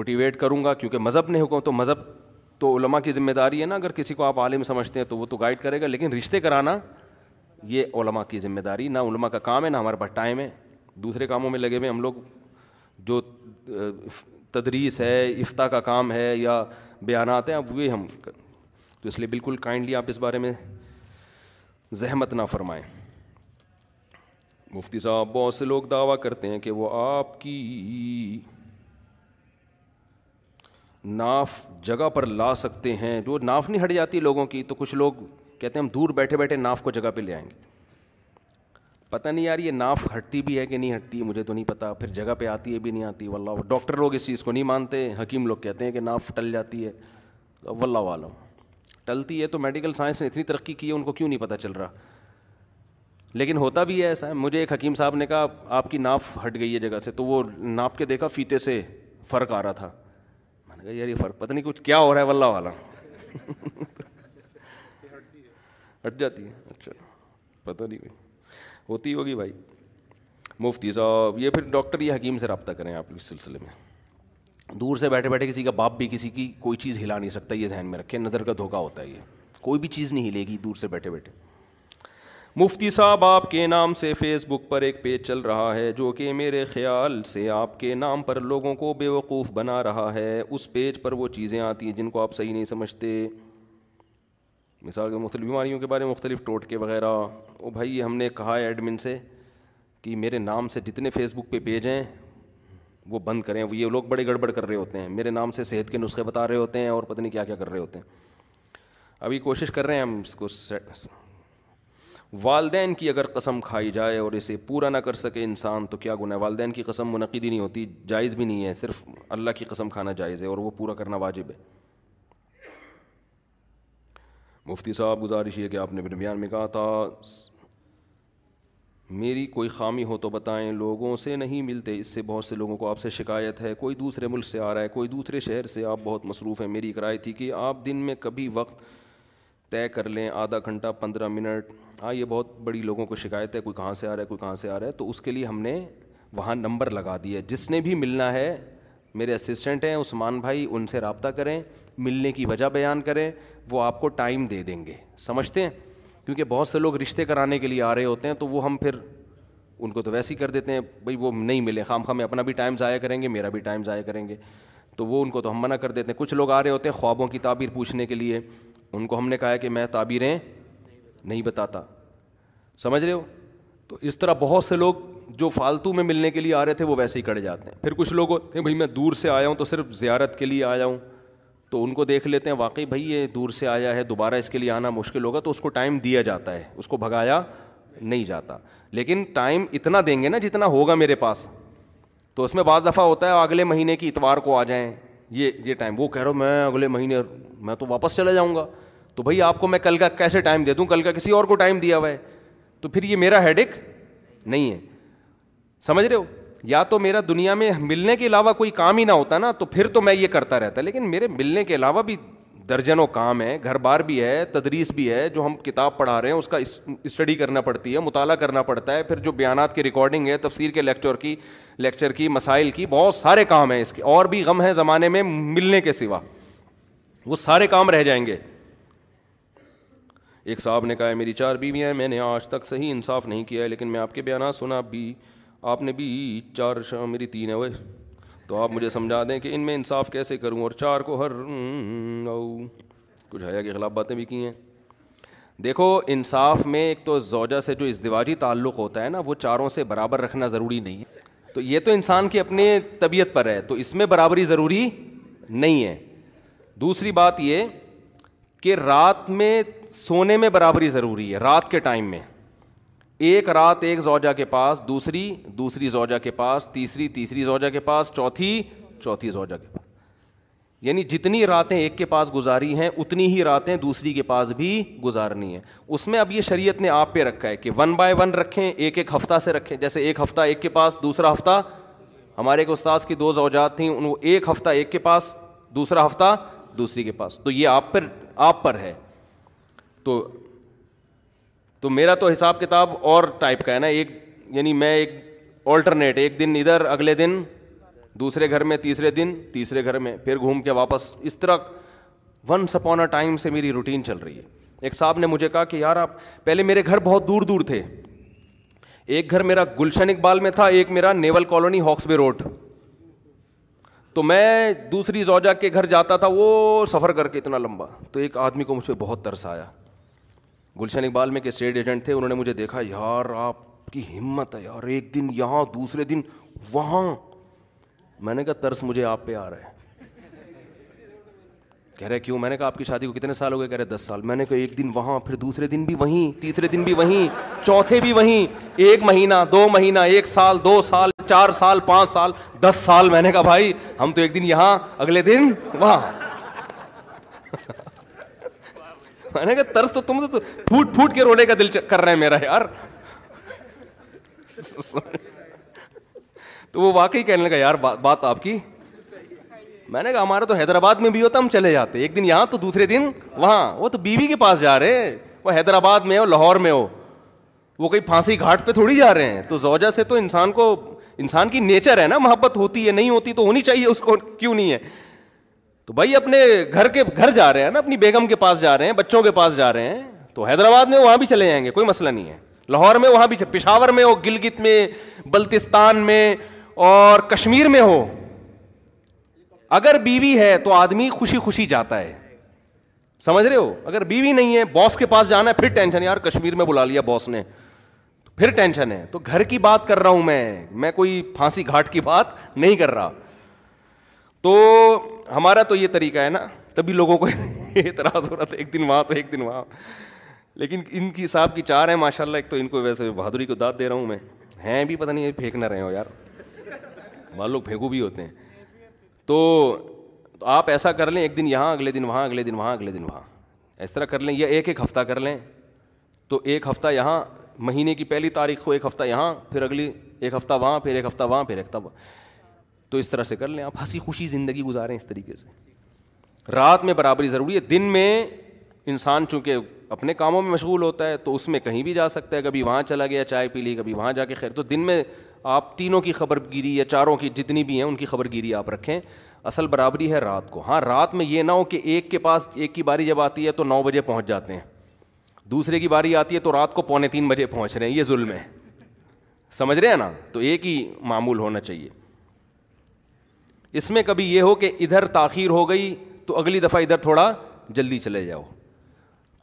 موٹیویٹ کروں گا کیونکہ مذہب نہیں ہوگا تو مذہب تو علماء کی ذمہ داری ہے نا اگر کسی کو آپ عالم سمجھتے ہیں تو وہ تو گائڈ کرے گا لیکن رشتے کرانا یہ علماء کی ذمہ داری نہ علماء کا کام ہے نہ ہمارے پاس ٹائم ہے دوسرے کاموں میں لگے ہوئے ہم لوگ جو تدریس ہے افتاح کا کام ہے یا بیانات ہیں اب وہ ہم تو اس لیے بالکل کائنڈلی آپ اس بارے میں زحمت نہ فرمائیں مفتی صاحب بہت سے لوگ دعویٰ کرتے ہیں کہ وہ آپ کی ناف جگہ پر لا سکتے ہیں جو ناف نہیں ہٹ جاتی لوگوں کی تو کچھ لوگ کہتے ہیں ہم دور بیٹھے بیٹھے ناف کو جگہ پہ لے آئیں گے پتہ نہیں یار یہ ناف ہٹتی بھی ہے کہ نہیں ہٹتی مجھے تو نہیں پتہ پھر جگہ پہ آتی ہے بھی نہیں آتی واللہ ڈاکٹر لوگ اس چیز کو نہیں مانتے حکیم لوگ کہتے ہیں کہ ناف ٹل جاتی ہے واللہ عالم ٹلتی ہے تو میڈیکل سائنس نے اتنی ترقی کی ہے ان کو کیوں نہیں پتہ چل رہا لیکن ہوتا بھی ہے ایسا مجھے ایک حکیم صاحب نے کہا آپ کی ناف ہٹ گئی ہے جگہ سے تو وہ ناپ کے دیکھا فیتے سے فرق آ رہا تھا میں نے کہا یار یہ فرق پتہ نہیں کچھ کیا ہو رہا ہے واللہ والا ہٹ جاتی ہے اچھا پتہ نہیں بھائی ہوتی ہوگی بھائی مفتی صاحب یہ پھر ڈاکٹر یا حکیم سے رابطہ کریں آپ اس سلسلے میں دور سے بیٹھے بیٹھے کسی کا باپ بھی کسی کی کوئی چیز ہلا نہیں سکتا یہ ذہن میں رکھے نظر کا دھوکہ ہوتا ہے یہ کوئی بھی چیز نہیں ہلے گی دور سے بیٹھے بیٹھے مفتی صاحب آپ کے نام سے فیس بک پر ایک پیج چل رہا ہے جو کہ میرے خیال سے آپ کے نام پر لوگوں کو بے وقوف بنا رہا ہے اس پیج پر وہ چیزیں آتی ہیں جن کو آپ صحیح نہیں سمجھتے مثال کے مختلف بیماریوں کے بارے میں مختلف ٹوٹکے وغیرہ او بھائی ہم نے کہا ہے ایڈمن سے کہ میرے نام سے جتنے فیس بک پہ پیج ہیں وہ بند کریں یہ لوگ بڑے گڑبڑ کر رہے ہوتے ہیں میرے نام سے صحت کے نسخے بتا رہے ہوتے ہیں اور پتہ نہیں کیا کیا کر رہے ہوتے ہیں ابھی کوشش کر رہے ہیں ہم اس کو والدین کی اگر قسم کھائی جائے اور اسے پورا نہ کر سکے انسان تو کیا گناہ والدین کی قسم منعقد ہی نہیں ہوتی جائز بھی نہیں ہے صرف اللہ کی قسم کھانا جائز ہے اور وہ پورا کرنا واجب ہے مفتی صاحب گزارش یہ کہ آپ نے درمیان میں کہا تھا میری کوئی خامی ہو تو بتائیں لوگوں سے نہیں ملتے اس سے بہت سے لوگوں کو آپ سے شکایت ہے کوئی دوسرے ملک سے آ رہا ہے کوئی دوسرے شہر سے آپ بہت مصروف ہیں میری کرائے تھی کہ آپ دن میں کبھی وقت طے کر لیں آدھا گھنٹہ پندرہ منٹ ہاں یہ بہت بڑی لوگوں کو شکایت ہے کوئی کہاں سے آ رہا ہے کوئی کہاں سے آ رہا ہے تو اس کے لیے ہم نے وہاں نمبر لگا دیا جس نے بھی ملنا ہے میرے اسسٹنٹ ہیں عثمان بھائی ان سے رابطہ کریں ملنے کی وجہ بیان کریں وہ آپ کو ٹائم دے دیں گے سمجھتے ہیں کیونکہ بہت سے لوگ رشتے کرانے کے لیے آ رہے ہوتے ہیں تو وہ ہم پھر ان کو تو ویسے ہی کر دیتے ہیں بھائی وہ نہیں ملے خام خواہ میں اپنا بھی ٹائم ضائع کریں گے میرا بھی ٹائم ضائع کریں گے تو وہ ان کو تو ہم منع کر دیتے ہیں کچھ لوگ آ رہے ہوتے ہیں خوابوں کی تعبیر پوچھنے کے لیے ان کو ہم نے کہا ہے کہ میں تعبیریں نہیں بتاتا سمجھ رہے ہو تو اس طرح بہت سے لوگ جو فالتو میں ملنے کے لیے آ رہے تھے وہ ویسے ہی کٹ جاتے ہیں پھر کچھ لوگ ہوتے ہیں بھائی میں دور سے آیا ہوں تو صرف زیارت کے لیے آیا ہوں تو ان کو دیکھ لیتے ہیں واقعی بھائی یہ دور سے آیا ہے دوبارہ اس کے لیے آنا مشکل ہوگا تو اس کو ٹائم دیا جاتا ہے اس کو بھگایا نہیں جاتا لیکن ٹائم اتنا دیں گے نا جتنا ہوگا میرے پاس تو اس میں بعض دفعہ ہوتا ہے اگلے مہینے کی اتوار کو آ جائیں یہ یہ ٹائم وہ کہہ رہا ہوں میں اگلے مہینے میں تو واپس چلا جاؤں گا تو بھائی آپ کو میں کل کا کیسے ٹائم دے دوں کل کا کسی اور کو ٹائم دیا ہوا ہے تو پھر یہ میرا ہیڈک نہیں ہے سمجھ رہے ہو یا تو میرا دنیا میں ملنے کے علاوہ کوئی کام ہی نہ ہوتا نا تو پھر تو میں یہ کرتا رہتا لیکن میرے ملنے کے علاوہ بھی درجنوں کام ہیں گھر بار بھی ہے تدریس بھی ہے جو ہم کتاب پڑھا رہے ہیں اس کا اسٹڈی کرنا پڑتی ہے مطالعہ کرنا پڑتا ہے پھر جو بیانات کی ریکارڈنگ ہے تفسیر کے لیکچر کی لیکچر کی مسائل کی بہت سارے کام ہیں اس کے اور بھی غم ہیں زمانے میں ملنے کے سوا وہ سارے کام رہ جائیں گے ایک صاحب نے کہا ہے میری چار بیویاں ہیں میں نے آج تک صحیح انصاف نہیں کیا ہے لیکن میں آپ کے بیانات سنا بھی آپ نے بھی چار شام میری تین ہے وہ تو آپ مجھے سمجھا دیں کہ ان میں انصاف کیسے کروں اور چار کو ہر کچھ حیا کے خلاف باتیں بھی کی ہیں دیکھو انصاف میں ایک تو زوجہ سے جو ازدواجی تعلق ہوتا ہے نا وہ چاروں سے برابر رکھنا ضروری نہیں ہے تو یہ تو انسان کی اپنے طبیعت پر ہے تو اس میں برابری ضروری نہیں ہے دوسری بات یہ کہ رات میں سونے میں برابری ضروری ہے رات کے ٹائم میں ایک رات ایک زوجہ کے پاس دوسری دوسری زوجہ کے پاس تیسری تیسری زوجہ کے پاس چوتھی چوتھی زوجہ کے پاس یعنی جتنی راتیں ایک کے پاس گزاری ہیں اتنی ہی راتیں دوسری کے پاس بھی گزارنی ہیں اس میں اب یہ شریعت نے آپ پہ رکھا ہے کہ ون بائی ون رکھیں ایک ایک ہفتہ سے رکھیں جیسے ایک ہفتہ ایک کے پاس دوسرا ہفتہ ہمارے ایک استاذ کی دو زوجات تھیں ان کو ایک ہفتہ ایک کے پاس دوسرا ہفتہ دوسری کے پاس تو یہ آپ پر آپ پر ہے تو تو میرا تو حساب کتاب اور ٹائپ کا ہے نا ایک یعنی میں ایک آلٹرنیٹ ایک دن ادھر اگلے دن دوسرے گھر میں تیسرے دن تیسرے گھر میں پھر گھوم کے واپس اس طرح ونس اپون اے ٹائم سے میری روٹین چل رہی ہے ایک صاحب نے مجھے کہا کہ یار آپ پہلے میرے گھر بہت دور دور تھے ایک گھر میرا گلشن اقبال میں تھا ایک میرا نیول کالونی ہاکس بے روڈ تو میں دوسری زوجہ کے گھر جاتا تھا وہ سفر کر کے اتنا لمبا تو ایک آدمی کو مجھ پہ بہت ترس آیا گلشن اقبال میں کے اسٹیٹ ایجنٹ تھے انہوں نے مجھے دیکھا یار آپ کی ہمت ہے یار ایک دن یہاں دوسرے دن وہاں میں نے کہا ترس مجھے آپ پہ آ رہا ہے کہہ رہے کیوں میں نے کہا آپ کی شادی کو کتنے سال ہو گئے کہہ رہے دس سال میں نے کہا ایک دن وہاں پھر دوسرے دن بھی وہیں تیسرے دن بھی وہیں چوتھے بھی وہیں ایک مہینہ دو مہینہ ایک سال دو سال چار سال پانچ سال دس سال میں نے کہا بھائی ہم تو ایک دن یہاں اگلے دن وہاں میں نے کہا ترس تو تم تو تو پھوٹ پھوٹ کے کا دل کر میرا یار وہ واقعی کہنے لگا یار بات آپ کی میں نے کہا ہمارا تو حیدرآباد میں بھی ہوتا ہم چلے جاتے ایک دن یہاں تو دوسرے دن وہاں وہ تو بیوی کے پاس جا رہے وہ حیدرآباد میں ہو لاہور میں ہو وہ پھانسی گھاٹ پہ تھوڑی جا رہے ہیں تو زوجہ سے تو انسان کو انسان کی نیچر ہے نا محبت ہوتی ہے نہیں ہوتی تو ہونی چاہیے اس کو کیوں نہیں ہے تو بھائی اپنے گھر کے گھر جا رہے ہیں نا اپنی بیگم کے پاس جا رہے ہیں بچوں کے پاس جا رہے ہیں تو حیدرآباد میں وہاں بھی چلے جائیں گے کوئی مسئلہ نہیں ہے لاہور میں وہاں بھی پشاور میں ہو گلگت میں بلتستان میں اور کشمیر میں ہو اگر بیوی ہے تو آدمی خوشی خوشی جاتا ہے سمجھ رہے ہو اگر بیوی نہیں ہے باس کے پاس جانا ہے پھر ٹینشن یار کشمیر میں بلا لیا باس نے پھر ٹینشن ہے تو گھر کی بات کر رہا ہوں میں میں کوئی پھانسی گھاٹ کی بات نہیں کر رہا تو ہمارا تو یہ طریقہ ہے نا تبھی لوگوں کو اعتراض ہو رہا تھا ایک دن وہاں تو ایک دن وہاں لیکن ان کی صاحب کی چار ہیں ماشاء اللہ ایک تو ان کو ویسے بہادری کو داد دے رہا ہوں میں ہیں بھی پتہ نہیں پھینک نہ رہے ہو یار وہاں لوگ پھینکو بھی ہوتے ہیں تو آپ ایسا کر لیں ایک دن یہاں اگلے دن وہاں اگلے دن وہاں اگلے دن وہاں اس طرح کر لیں یا ایک ایک ہفتہ کر لیں تو ایک ہفتہ یہاں مہینے کی پہلی تاریخ کو ایک ہفتہ یہاں پھر اگلی ایک ہفتہ وہاں پھر ایک ہفتہ وہاں پھر ایک ہفتہ وہاں تو اس طرح سے کر لیں آپ ہنسی خوشی زندگی گزاریں اس طریقے سے رات میں برابری ضروری ہے دن میں انسان چونکہ اپنے کاموں میں مشغول ہوتا ہے تو اس میں کہیں بھی جا سکتا ہے کبھی وہاں چلا گیا چائے پی لی کبھی وہاں جا کے خیر تو دن میں آپ تینوں کی خبر گیری یا چاروں کی جتنی بھی ہیں ان کی خبر گیری آپ رکھیں اصل برابری ہے رات کو ہاں رات میں یہ نہ ہو کہ ایک کے پاس ایک کی باری جب آتی ہے تو نو بجے پہنچ جاتے ہیں دوسرے کی باری آتی ہے تو رات کو پونے تین بجے پہنچ رہے ہیں یہ ظلم ہے سمجھ رہے ہیں نا تو ایک ہی معمول ہونا چاہیے اس میں کبھی یہ ہو کہ ادھر تاخیر ہو گئی تو اگلی دفعہ ادھر تھوڑا جلدی چلے جاؤ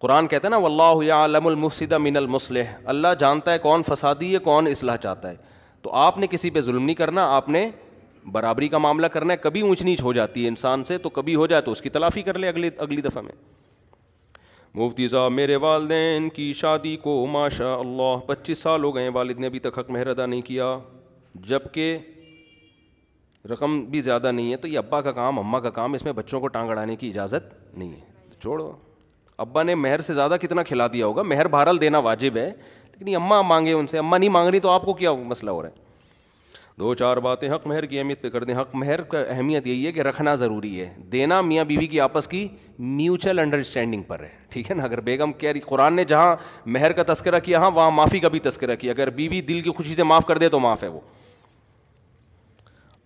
قرآن کہتا ہے نا اللہ عالم المفسدہ من المسلح اللہ جانتا ہے کون فسادی ہے کون اصلاح چاہتا ہے تو آپ نے کسی پہ ظلم نہیں کرنا آپ نے برابری کا معاملہ کرنا ہے کبھی اونچ نیچ ہو جاتی ہے انسان سے تو کبھی ہو جائے تو اس کی تلافی کر لے اگلی اگلی دفعہ میں مفتی صاحب میرے والدین کی شادی کو ماشاء اللہ پچیس سال ہو گئے والد نے ابھی تک حق مہر ادا نہیں کیا جب کہ رقم بھی زیادہ نہیں ہے تو یہ ابا کا کام اماں کا کام اس میں بچوں کو ٹانگ اڑانے کی اجازت نہیں ہے چھوڑو ابا نے مہر سے زیادہ کتنا کھلا دیا ہوگا مہر بہرل دینا واجب ہے لیکن یہ اماں مانگے ان سے اماں نہیں مانگ رہی تو آپ کو کیا مسئلہ ہو رہا ہے دو چار باتیں حق مہر کی اہمیت پہ کر دیں حق مہر کا اہمیت یہی ہے کہ رکھنا ضروری ہے دینا میاں بیوی بی کی آپس کی میوچل انڈرسٹینڈنگ پر ہے ٹھیک ہے نا اگر بیگم کہہ رہی قرآن نے جہاں مہر کا تذکرہ کیا ہاں وہاں معافی کا بھی تذکرہ کیا اگر بیوی بی دل کی خوشی سے معاف کر دے تو معاف ہے وہ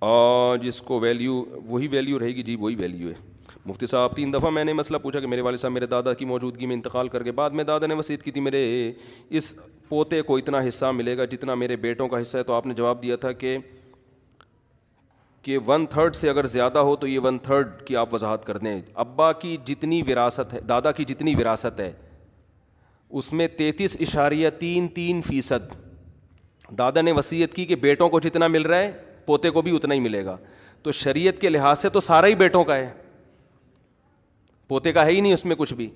اور جس کو ویلیو وہی ویلیو رہے گی جی وہی ویلیو ہے مفتی صاحب تین دفعہ میں نے مسئلہ پوچھا کہ میرے والد صاحب میرے دادا کی موجودگی میں انتقال کر کے بعد میں دادا نے وسیعت کی تھی میرے اس پوتے کو اتنا حصہ ملے گا جتنا میرے بیٹوں کا حصہ ہے تو آپ نے جواب دیا تھا کہ کہ ون تھرڈ سے اگر زیادہ ہو تو یہ ون تھرڈ کی آپ وضاحت کر دیں ابا کی جتنی وراثت ہے دادا کی جتنی وراثت ہے اس میں تینتیس اشاریہ تین تین فیصد دادا نے وصیت کی کہ بیٹوں کو جتنا مل رہا ہے پوتے کو بھی اتنا ہی ملے گا تو شریعت کے لحاظ سے تو سارا ہی بیٹوں کا ہے پوتے کا ہے ہی نہیں اس میں کچھ بھی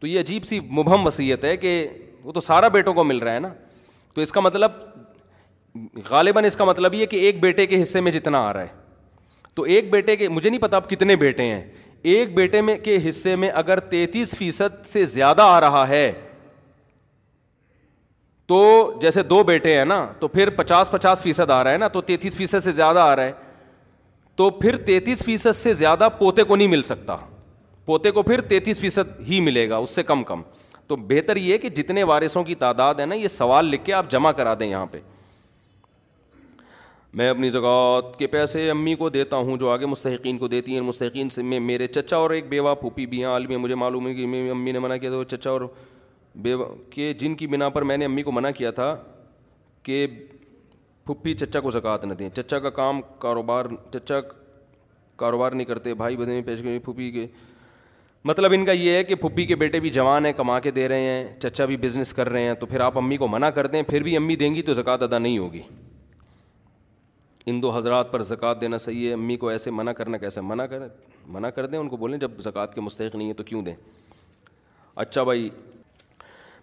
تو یہ عجیب سی مبہم وصیت ہے کہ وہ تو سارا بیٹوں کو مل رہا ہے نا تو اس کا مطلب غالباً اس کا مطلب یہ کہ ایک بیٹے کے حصے میں جتنا آ رہا ہے تو ایک بیٹے کے مجھے نہیں پتا کتنے بیٹے ہیں ایک بیٹے میں کے حصے میں اگر تینتیس فیصد سے زیادہ آ رہا ہے تو جیسے دو بیٹے ہیں نا تو پھر پچاس پچاس فیصد آ رہا ہے نا تو تینتیس فیصد سے زیادہ آ رہا ہے تو پھر تینتیس فیصد سے زیادہ پوتے کو نہیں مل سکتا پوتے کو پھر تینتیس فیصد ہی ملے گا اس سے کم کم تو بہتر یہ کہ جتنے وارثوں کی تعداد ہے نا یہ سوال لکھ کے آپ جمع کرا دیں یہاں پہ میں اپنی زکوٰۃ کے پیسے امی کو دیتا ہوں جو آگے مستحقین کو دیتی ہیں مستحقین سے میں میرے چچا اور ایک بیوہ پھوپھی بھی ہیں عالمی مجھے معلوم ہے کہ امی نے منع کیا تھا وہ چچا اور بے کہ جن کی بنا پر میں نے امی کو منع کیا تھا کہ پھپھی چچا کو زکوٰۃ نہ دیں چچا کا کام کاروبار چچا کاروبار نہیں کرتے بھائی بہن پیش پھوپھی کے مطلب ان کا یہ ہے کہ پھوپھی کے بیٹے بھی جوان ہیں کما کے دے رہے ہیں چچا بھی بزنس کر رہے ہیں تو پھر آپ امی کو منع کر دیں پھر بھی امی دیں گی تو زکوٰۃ ادا نہیں ہوگی ان دو حضرات پر زکوٰۃ دینا صحیح ہے امی کو ایسے منع کرنا کیسے منع کریں منع کر دیں ان کو بولیں جب زکوٰۃ کے مستحق نہیں ہے تو کیوں دیں اچھا بھائی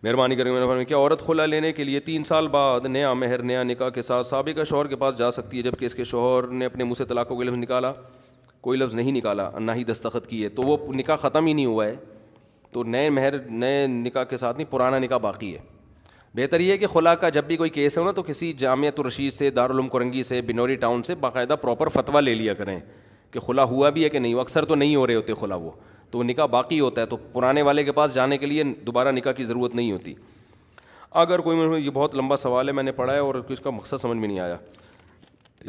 مہربانی کریں نے کیا عورت خلا لینے کے لیے تین سال بعد نیا مہر نیا نکاح کے ساتھ سابقہ شوہر کے پاس جا سکتی ہے جب کہ اس کے شوہر نے اپنے منہ سے طلاق کو لفظ نکالا کوئی لفظ نہیں نکالا نہ ہی دستخط کیے تو وہ نکاح ختم ہی نہیں ہوا ہے تو نئے مہر نئے نکاح کے ساتھ نہیں پرانا نکاح باقی ہے بہتر یہ ہے کہ خلا کا جب بھی کوئی کیس ہو نا تو کسی جامعہ الرشید سے دارالعلوم کرنگی سے بنوری ٹاؤن سے باقاعدہ پراپر فتویٰ لے لیا کریں کہ خلا ہوا بھی ہے کہ نہیں وہ اکثر تو نہیں ہو رہے ہوتے خلا وہ تو وہ نکاح باقی ہوتا ہے تو پرانے والے کے پاس جانے کے لیے دوبارہ نکاح کی ضرورت نہیں ہوتی اگر کوئی یہ بہت لمبا سوال ہے میں نے پڑھا ہے اور اس کا مقصد سمجھ میں نہیں آیا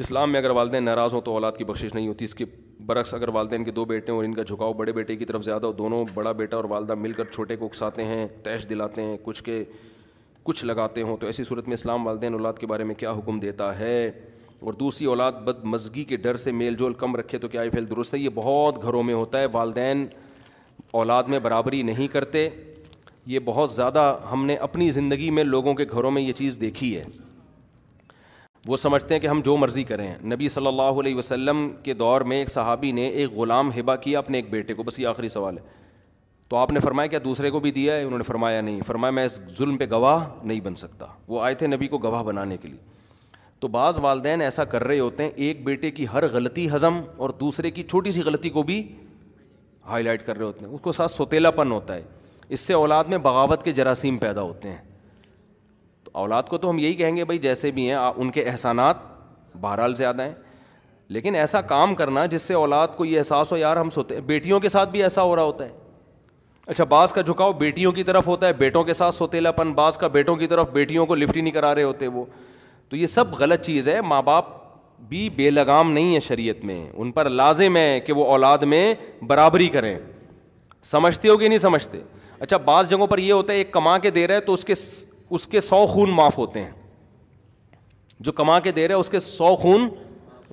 اسلام میں اگر والدین ناراض ہوں تو اولاد کی بخشش نہیں ہوتی اس کے برعکس اگر والدین کے دو بیٹے ہیں اور ان کا جھکاؤ بڑے بیٹے کی طرف زیادہ ہو دونوں بڑا بیٹا اور والدہ مل کر چھوٹے کو اکساتے ہیں تیش دلاتے ہیں کچھ کے کچھ لگاتے ہوں تو ایسی صورت میں اسلام والدین اولاد کے بارے میں کیا حکم دیتا ہے اور دوسری اولاد بد مزگی کے ڈر سے میل جول کم رکھے تو کیا یہ فیل درست ہے یہ بہت گھروں میں ہوتا ہے والدین اولاد میں برابری نہیں کرتے یہ بہت زیادہ ہم نے اپنی زندگی میں لوگوں کے گھروں میں یہ چیز دیکھی ہے وہ سمجھتے ہیں کہ ہم جو مرضی کریں نبی صلی اللہ علیہ وسلم کے دور میں ایک صحابی نے ایک غلام ہبا کیا اپنے ایک بیٹے کو بس یہ آخری سوال ہے تو آپ نے فرمایا کیا دوسرے کو بھی دیا ہے انہوں نے فرمایا نہیں فرمایا میں اس ظلم پہ گواہ نہیں بن سکتا وہ آئے تھے نبی کو گواہ بنانے کے لیے تو بعض والدین ایسا کر رہے ہوتے ہیں ایک بیٹے کی ہر غلطی ہضم اور دوسرے کی چھوٹی سی غلطی کو بھی ہائی لائٹ کر رہے ہوتے ہیں اس کو ساتھ سوتیلا پن ہوتا ہے اس سے اولاد میں بغاوت کے جراثیم پیدا ہوتے ہیں تو اولاد کو تو ہم یہی کہیں گے بھائی جیسے بھی ہیں ان کے احسانات بہرحال زیادہ ہیں لیکن ایسا کام کرنا جس سے اولاد کو یہ احساس ہو یار ہم سوتے ہیں بیٹیوں کے ساتھ بھی ایسا ہو رہا ہوتا ہے اچھا بعض کا جھکاؤ بیٹیوں کی طرف ہوتا ہے بیٹوں کے ساتھ سوتیلا پن بعض کا بیٹوں کی طرف بیٹیوں کو لفٹ ہی نہیں کرا رہے ہوتے وہ تو یہ سب غلط چیز ہے ماں باپ بھی بے لگام نہیں ہے شریعت میں ان پر لازم ہے کہ وہ اولاد میں برابری کریں سمجھتے ہو کہ نہیں سمجھتے اچھا بعض جگہوں پر یہ ہوتا ہے ایک کما کے دے رہا ہے تو اس کے اس کے سو خون معاف ہوتے ہیں جو کما کے دے رہے ہے اس کے سو خون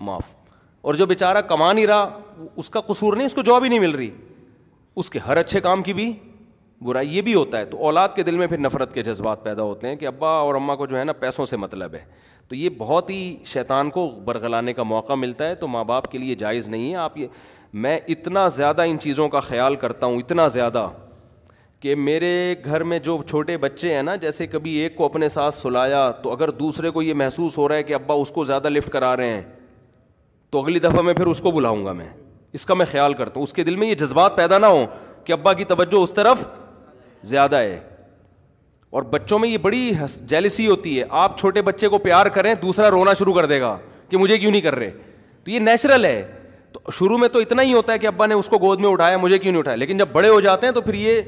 معاف اور جو بیچارہ کما نہیں رہا اس کا قصور نہیں اس کو جاب ہی نہیں مل رہی اس کے ہر اچھے کام کی بھی برائی یہ بھی ہوتا ہے تو اولاد کے دل میں پھر نفرت کے جذبات پیدا ہوتے ہیں کہ ابا اور اماں کو جو ہے نا پیسوں سے مطلب ہے تو یہ بہت ہی شیطان کو برگلانے کا موقع ملتا ہے تو ماں باپ کے لیے جائز نہیں ہے آپ یہ میں اتنا زیادہ ان چیزوں کا خیال کرتا ہوں اتنا زیادہ کہ میرے گھر میں جو چھوٹے بچے ہیں نا جیسے کبھی ایک کو اپنے ساتھ سلایا تو اگر دوسرے کو یہ محسوس ہو رہا ہے کہ ابا اس کو زیادہ لفٹ کرا رہے ہیں تو اگلی دفعہ میں پھر اس کو بلاؤں گا میں اس کا میں خیال کرتا ہوں اس کے دل میں یہ جذبات پیدا نہ ہوں کہ ابا کی توجہ اس طرف زیادہ ہے اور بچوں میں یہ بڑی جیلسی ہوتی ہے آپ چھوٹے بچے کو پیار کریں دوسرا رونا شروع کر دے گا کہ مجھے کیوں نہیں کر رہے تو یہ نیچرل ہے تو شروع میں تو اتنا ہی ہوتا ہے کہ ابا نے اس کو گود میں اٹھایا مجھے کیوں نہیں اٹھایا لیکن جب بڑے ہو جاتے ہیں تو پھر یہ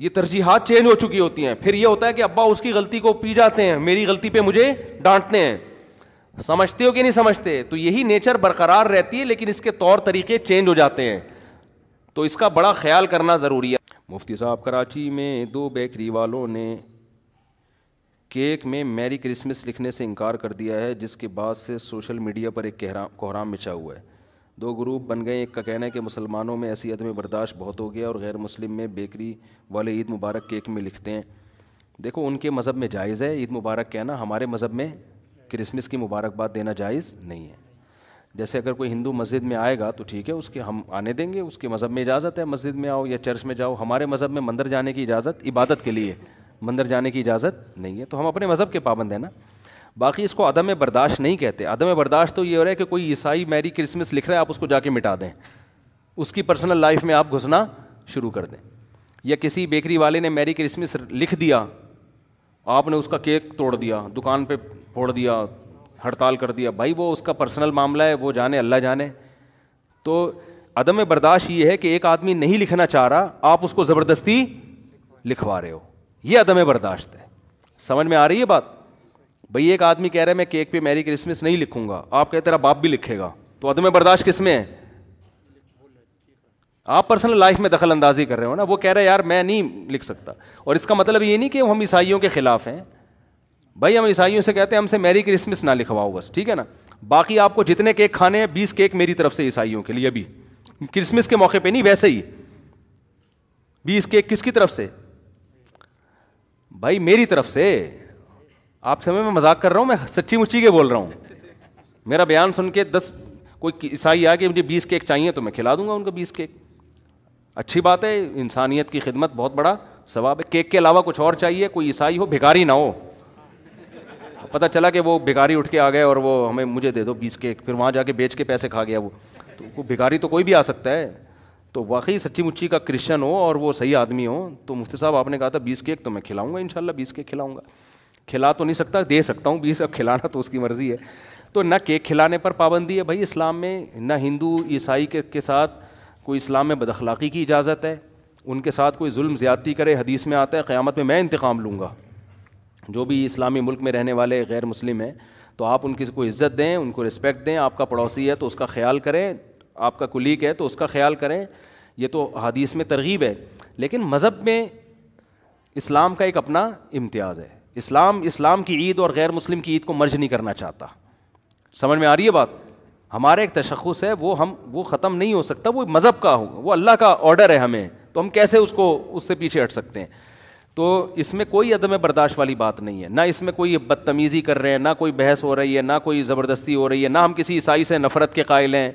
یہ ترجیحات چینج ہو چکی ہوتی ہیں پھر یہ ہوتا ہے کہ ابا اس کی غلطی کو پی جاتے ہیں میری غلطی پہ مجھے ڈانٹتے ہیں سمجھتے ہو کہ نہیں سمجھتے تو یہی نیچر برقرار رہتی ہے لیکن اس کے طور طریقے چینج ہو جاتے ہیں تو اس کا بڑا خیال کرنا ضروری ہے مفتی صاحب کراچی میں دو بیکری والوں نے کیک میں میری کرسمس لکھنے سے انکار کر دیا ہے جس کے بعد سے سوشل میڈیا پر ایک کہرام مچا ہوا ہے دو گروپ بن گئے ایک کا کہنا ہے کہ مسلمانوں میں ایسی عدم برداشت بہت ہو گیا اور غیر مسلم میں بیکری والے عید مبارک کیک میں لکھتے ہیں دیکھو ان کے مذہب میں جائز ہے عید مبارک کہنا ہمارے مذہب میں کرسمس کی مبارکباد دینا جائز نہیں ہے جیسے اگر کوئی ہندو مسجد میں آئے گا تو ٹھیک ہے اس کے ہم آنے دیں گے اس کے مذہب میں اجازت ہے مسجد میں آؤ یا چرچ میں جاؤ ہمارے مذہب میں مندر جانے کی اجازت عبادت کے لیے مندر جانے کی اجازت نہیں ہے تو ہم اپنے مذہب کے پابند ہیں نا باقی اس کو عدم برداشت نہیں کہتے عدم برداشت تو یہ ہو رہا ہے کہ کوئی عیسائی میری کرسمس لکھ رہا ہے آپ اس کو جا کے مٹا دیں اس کی پرسنل لائف میں آپ گھسنا شروع کر دیں یا کسی بیکری والے نے میری کرسمس لکھ دیا آپ نے اس کا کیک توڑ دیا دکان پہ پھوڑ دیا ہڑتال کر دیا بھائی وہ اس کا پرسنل معاملہ ہے وہ جانے اللہ جانے تو عدم برداشت یہ ہے کہ ایک آدمی نہیں لکھنا چاہ رہا آپ اس کو زبردستی لکھوا رہے ہو یہ عدم برداشت ہے سمجھ میں آ رہی ہے بات بھائی ایک آدمی کہہ رہے میں کیک پہ میری کرسمس نہیں لکھوں گا آپ کہہ تیرا باپ بھی لکھے گا تو عدم برداشت کس میں ہے آپ پرسنل لائف میں دخل اندازی کر رہے ہو نا وہ کہہ رہے یار میں نہیں لکھ سکتا اور اس کا مطلب یہ نہیں کہ ہم عیسائیوں کے خلاف ہیں بھائی ہم عیسائیوں سے کہتے ہیں ہم سے میری کرسمس نہ لکھواؤ بس ٹھیک ہے نا باقی آپ کو جتنے کیک کھانے ہیں بیس کیک میری طرف سے عیسائیوں کے لیے ابھی کرسمس کے موقع پہ نہیں ویسے ہی بیس کیک کس کی طرف سے بھائی میری طرف سے آپ سے میں مذاق کر رہا ہوں میں سچی مچی کے بول رہا ہوں میرا بیان سن کے دس کوئی عیسائی آ کے مجھے بیس کیک چاہیے تو میں کھلا دوں گا ان کو بیس کیک اچھی بات ہے انسانیت کی خدمت بہت بڑا ثواب ہے کیک کے علاوہ کچھ اور چاہیے کوئی عیسائی ہو بھکاری نہ ہو پتہ چلا کہ وہ بھکاری اٹھ کے آ گئے اور وہ ہمیں مجھے دے دو بیس کیک پھر وہاں جا کے بیچ کے پیسے کھا گیا وہ تو وہ بھکاری تو کوئی بھی آ سکتا ہے تو واقعی سچی مچی کا کرسچن ہو اور وہ صحیح آدمی ہو تو مفتی صاحب آپ نے کہا تھا بیس کیک تو میں کھلاؤں گا ان شاء اللہ بیس کیک کھلاؤں گا کھلا تو نہیں سکتا دے سکتا ہوں بیس اب کھلانا تو اس کی مرضی ہے تو نہ کیک کھلانے پر پابندی ہے بھائی اسلام میں نہ ہندو عیسائی کے کے ساتھ کوئی اسلام میں بدخلاقی کی اجازت ہے ان کے ساتھ کوئی ظلم زیادتی کرے حدیث میں آتا ہے قیامت میں میں انتقام لوں گا جو بھی اسلامی ملک میں رہنے والے غیر مسلم ہیں تو آپ ان کی عزت دیں ان کو رسپیکٹ دیں آپ کا پڑوسی ہے تو اس کا خیال کریں آپ کا کلیک ہے تو اس کا خیال کریں یہ تو حدیث میں ترغیب ہے لیکن مذہب میں اسلام کا ایک اپنا امتیاز ہے اسلام اسلام کی عید اور غیر مسلم کی عید کو مرج نہیں کرنا چاہتا سمجھ میں آ رہی ہے بات ہمارا ایک تشخص ہے وہ ہم وہ ختم نہیں ہو سکتا وہ مذہب کا ہو وہ اللہ کا آڈر ہے ہمیں تو ہم کیسے اس کو اس سے پیچھے ہٹ سکتے ہیں تو اس میں کوئی عدم برداشت والی بات نہیں ہے نہ اس میں کوئی بدتمیزی کر رہے ہیں نہ کوئی بحث ہو رہی ہے نہ کوئی زبردستی ہو رہی ہے نہ ہم کسی عیسائی سے نفرت کے قائل ہیں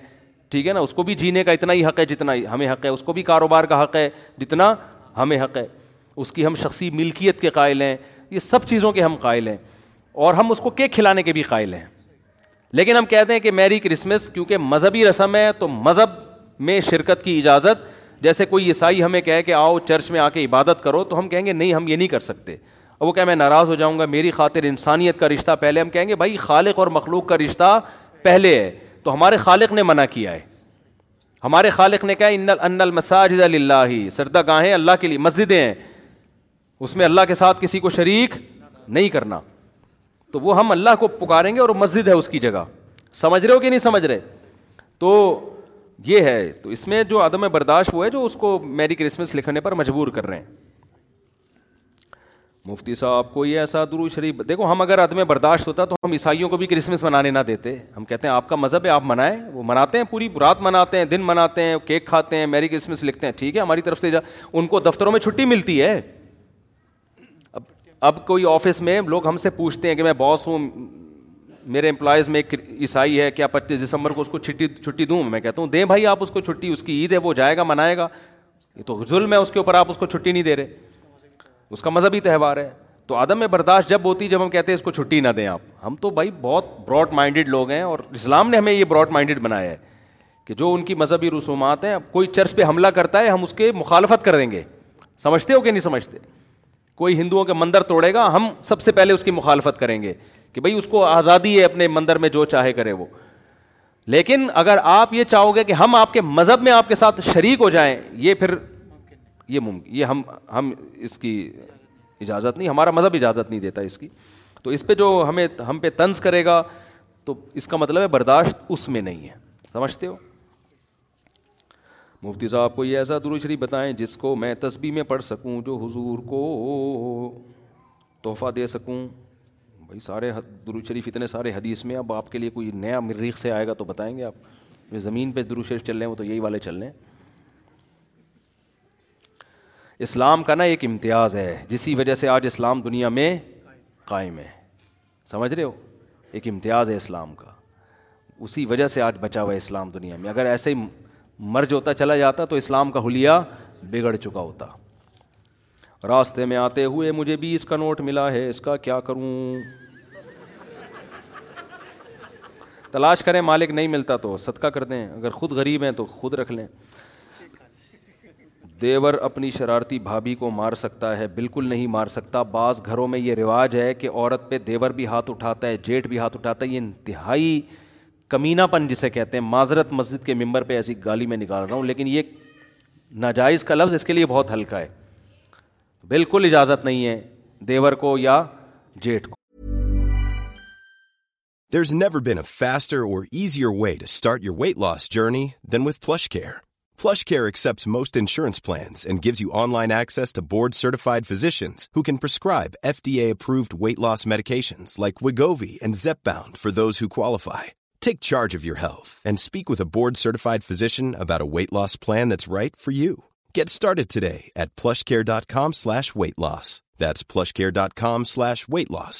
ٹھیک ہے نا اس کو بھی جینے کا اتنا ہی حق ہے جتنا ہی ہمیں حق ہے اس کو بھی کاروبار کا حق ہے جتنا ہمیں حق ہے اس کی ہم شخصی ملکیت کے قائل ہیں یہ سب چیزوں کے ہم قائل ہیں اور ہم اس کو کیک کھلانے کے بھی قائل ہیں لیکن ہم کہتے ہیں کہ میری کرسمس کیونکہ مذہبی رسم ہے تو مذہب میں شرکت کی اجازت جیسے کوئی عیسائی ہمیں کہے کہ آؤ چرچ میں آ کے عبادت کرو تو ہم کہیں گے نہیں ہم یہ نہیں کر سکتے اب وہ کہ میں ناراض ہو جاؤں گا میری خاطر انسانیت کا رشتہ پہلے ہم کہیں گے بھائی خالق اور مخلوق کا رشتہ پہلے ہے تو ہمارے خالق نے منع کیا ہے ہمارے خالق نے کہا ان المساجد اللہ سردا گاہیں اللہ کے لیے مسجدیں ہیں اس میں اللہ کے ساتھ کسی کو شریک نہیں کرنا تو وہ ہم اللہ کو پکاریں گے اور مسجد ہے اس کی جگہ سمجھ رہے ہو کہ نہیں سمجھ رہے تو یہ ہے تو اس میں جو عدم برداشت ہوا ہے جو اس کو میری کرسمس لکھنے پر مجبور کر رہے ہیں مفتی صاحب کو یہ ایسا درو شریف دیکھو ہم اگر عدم برداشت ہوتا تو ہم عیسائیوں کو بھی کرسمس منانے نہ دیتے ہم کہتے ہیں آپ کا مذہب ہے آپ منائیں وہ مناتے ہیں پوری رات مناتے ہیں دن مناتے ہیں کیک کھاتے ہیں میری کرسمس لکھتے ہیں ٹھیک ہے ہماری طرف سے جا ان کو دفتروں میں چھٹی ملتی ہے اب اب کوئی آفس میں لوگ ہم سے پوچھتے ہیں کہ میں باس ہوں میرے امپلائیز میں ایک عیسائی ہے کیا پچیس دسمبر کو اس کو چھٹی چھٹی دوں میں کہتا ہوں دیں بھائی آپ اس کو چھٹی اس کی عید ہے وہ جائے گا منائے گا یہ تو ظلم ہے اس کے اوپر آپ اس کو چھٹی نہیں دے رہے اس کا مذہبی تہوار ہے تو عدم برداشت جب ہوتی جب ہم کہتے ہیں اس کو چھٹی نہ دیں آپ ہم تو بھائی بہت براڈ مائنڈیڈ لوگ ہیں اور اسلام نے ہمیں یہ براڈ مائنڈیڈ بنایا ہے کہ جو ان کی مذہبی رسومات ہیں اب کوئی چرچ پہ حملہ کرتا ہے ہم اس کے مخالفت کر دیں گے سمجھتے ہو کہ نہیں سمجھتے کوئی ہندوؤں کا مندر توڑے گا ہم سب سے پہلے اس کی مخالفت کریں گے کہ بھائی اس کو آزادی ہے اپنے مندر میں جو چاہے کرے وہ لیکن اگر آپ یہ چاہو گے کہ ہم آپ کے مذہب میں آپ کے ساتھ شریک ہو جائیں یہ پھر یہ ممکن یہ ہم ہم اس کی اجازت نہیں ہمارا مذہب اجازت نہیں دیتا اس کی تو اس پہ جو ہمیں ہم پہ طنز کرے گا تو اس کا مطلب ہے برداشت اس میں نہیں ہے سمجھتے ہو مفتی صاحب آپ کو یہ ایسا درو شریف بتائیں جس کو میں تسبیح میں پڑھ سکوں جو حضور کو تحفہ دے سکوں بھائی سارے درو دروشریف اتنے سارے حدیث میں اب آپ کے لیے کوئی نیا مریخ سے آئے گا تو بتائیں گے آپ جو زمین پہ دروشریف چل رہے ہیں وہ تو یہی والے چل رہے ہیں اسلام کا نا ایک امتیاز ہے جسی وجہ سے آج اسلام دنیا میں قائم ہے سمجھ رہے ہو ایک امتیاز ہے اسلام کا اسی وجہ سے آج بچا ہوا ہے اسلام دنیا میں اگر ایسے ہی مرج ہوتا چلا جاتا تو اسلام کا حلیہ بگڑ چکا ہوتا راستے میں آتے ہوئے مجھے بھی اس کا نوٹ ملا ہے اس کا کیا کروں تلاش کریں مالک نہیں ملتا تو صدقہ کر دیں اگر خود غریب ہیں تو خود رکھ لیں دیور اپنی شرارتی بھابھی کو مار سکتا ہے بالکل نہیں مار سکتا بعض گھروں میں یہ رواج ہے کہ عورت پہ دیور بھی ہاتھ اٹھاتا ہے جیٹھ بھی ہاتھ اٹھاتا ہے یہ انتہائی کمینہ پن جسے کہتے ہیں معذرت مسجد کے ممبر پہ ایسی گالی میں نکال رہا ہوں لیکن یہ ناجائز کا لفظ اس کے لیے بہت ہلکا ہے بالکل اجازت نہیں ہے دیور کو یا جیٹھ کو There's never been a faster or easier way to start your weight loss journey than with PlushCare. PlushCare accepts most insurance plans and gives you online access to board-certified physicians who can prescribe FDA-approved weight loss medications like Wegovy and Zepbound for those who qualify. Take charge of your health and speak with a board-certified physician about a weight loss plan that's right for you. Get started today at PlushCare.com/weight-loss. That's PlushCare.com/weight-loss.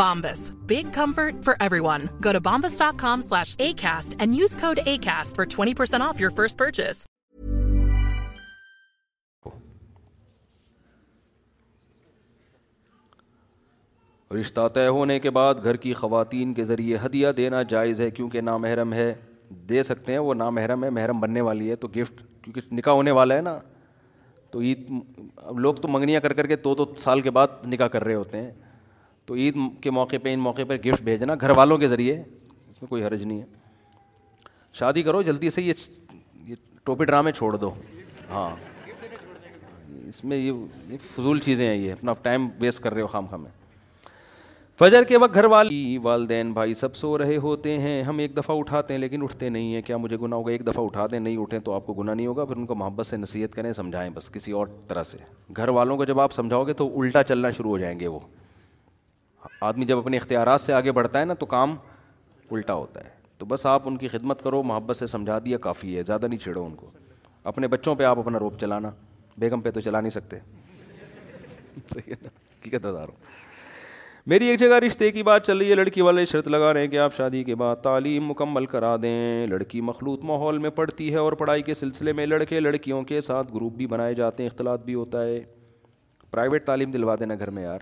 Bombas. Big comfort for for everyone. Go to bombas.com slash ACAST ACAST and use code 20% off your first purchase. رشتہ طے ہونے کے بعد گھر کی خواتین کے ذریعے ہدیہ دینا جائز ہے کیونکہ نامحرم ہے دے سکتے ہیں وہ نامحرم ہے محرم بننے والی ہے تو گفٹ کیونکہ نکاح ہونے والا ہے نا تو عید لوگ تو منگنیاں کر کر کے دو دو سال کے بعد نکاح کر رہے ہوتے ہیں تو عید کے موقع پہ ان موقع پہ گفٹ بھیجنا گھر والوں کے ذریعے اس میں کوئی حرج نہیں ہے شادی کرو جلدی سے یہ یہ ٹوپی ڈرامے چھوڑ دو ہاں اس میں یہ فضول چیزیں ہیں یہ اپنا ٹائم ویسٹ کر رہے ہو خام خام میں فجر کے وقت گھر والی والدین بھائی سب سو رہے ہوتے ہیں ہم ایک دفعہ اٹھاتے ہیں لیکن اٹھتے نہیں ہیں کیا مجھے گناہ ہوگا ایک دفعہ اٹھا دیں نہیں اٹھیں تو آپ کو گناہ نہیں ہوگا پھر ان کو محبت سے نصیحت کریں سمجھائیں بس کسی اور طرح سے گھر والوں کو جب آپ سمجھاؤ گے تو الٹا چلنا شروع ہو جائیں گے وہ آدمی جب اپنے اختیارات سے آگے بڑھتا ہے نا تو کام الٹا ہوتا ہے تو بس آپ ان کی خدمت کرو محبت سے سمجھا دیا کافی ہے زیادہ نہیں چھیڑو ان کو اپنے بچوں پہ آپ اپنا روپ چلانا بیگم پہ تو چلا نہیں سکتے میری ایک جگہ رشتے کی بات چل رہی ہے لڑکی والے شرط لگا رہے ہیں کہ آپ شادی کے بعد تعلیم مکمل کرا دیں لڑکی مخلوط ماحول میں پڑھتی ہے اور پڑھائی کے سلسلے میں لڑکے لڑکیوں کے ساتھ گروپ بھی بنائے جاتے ہیں اختلاط بھی ہوتا ہے پرائیویٹ تعلیم دلوا دینا گھر میں یار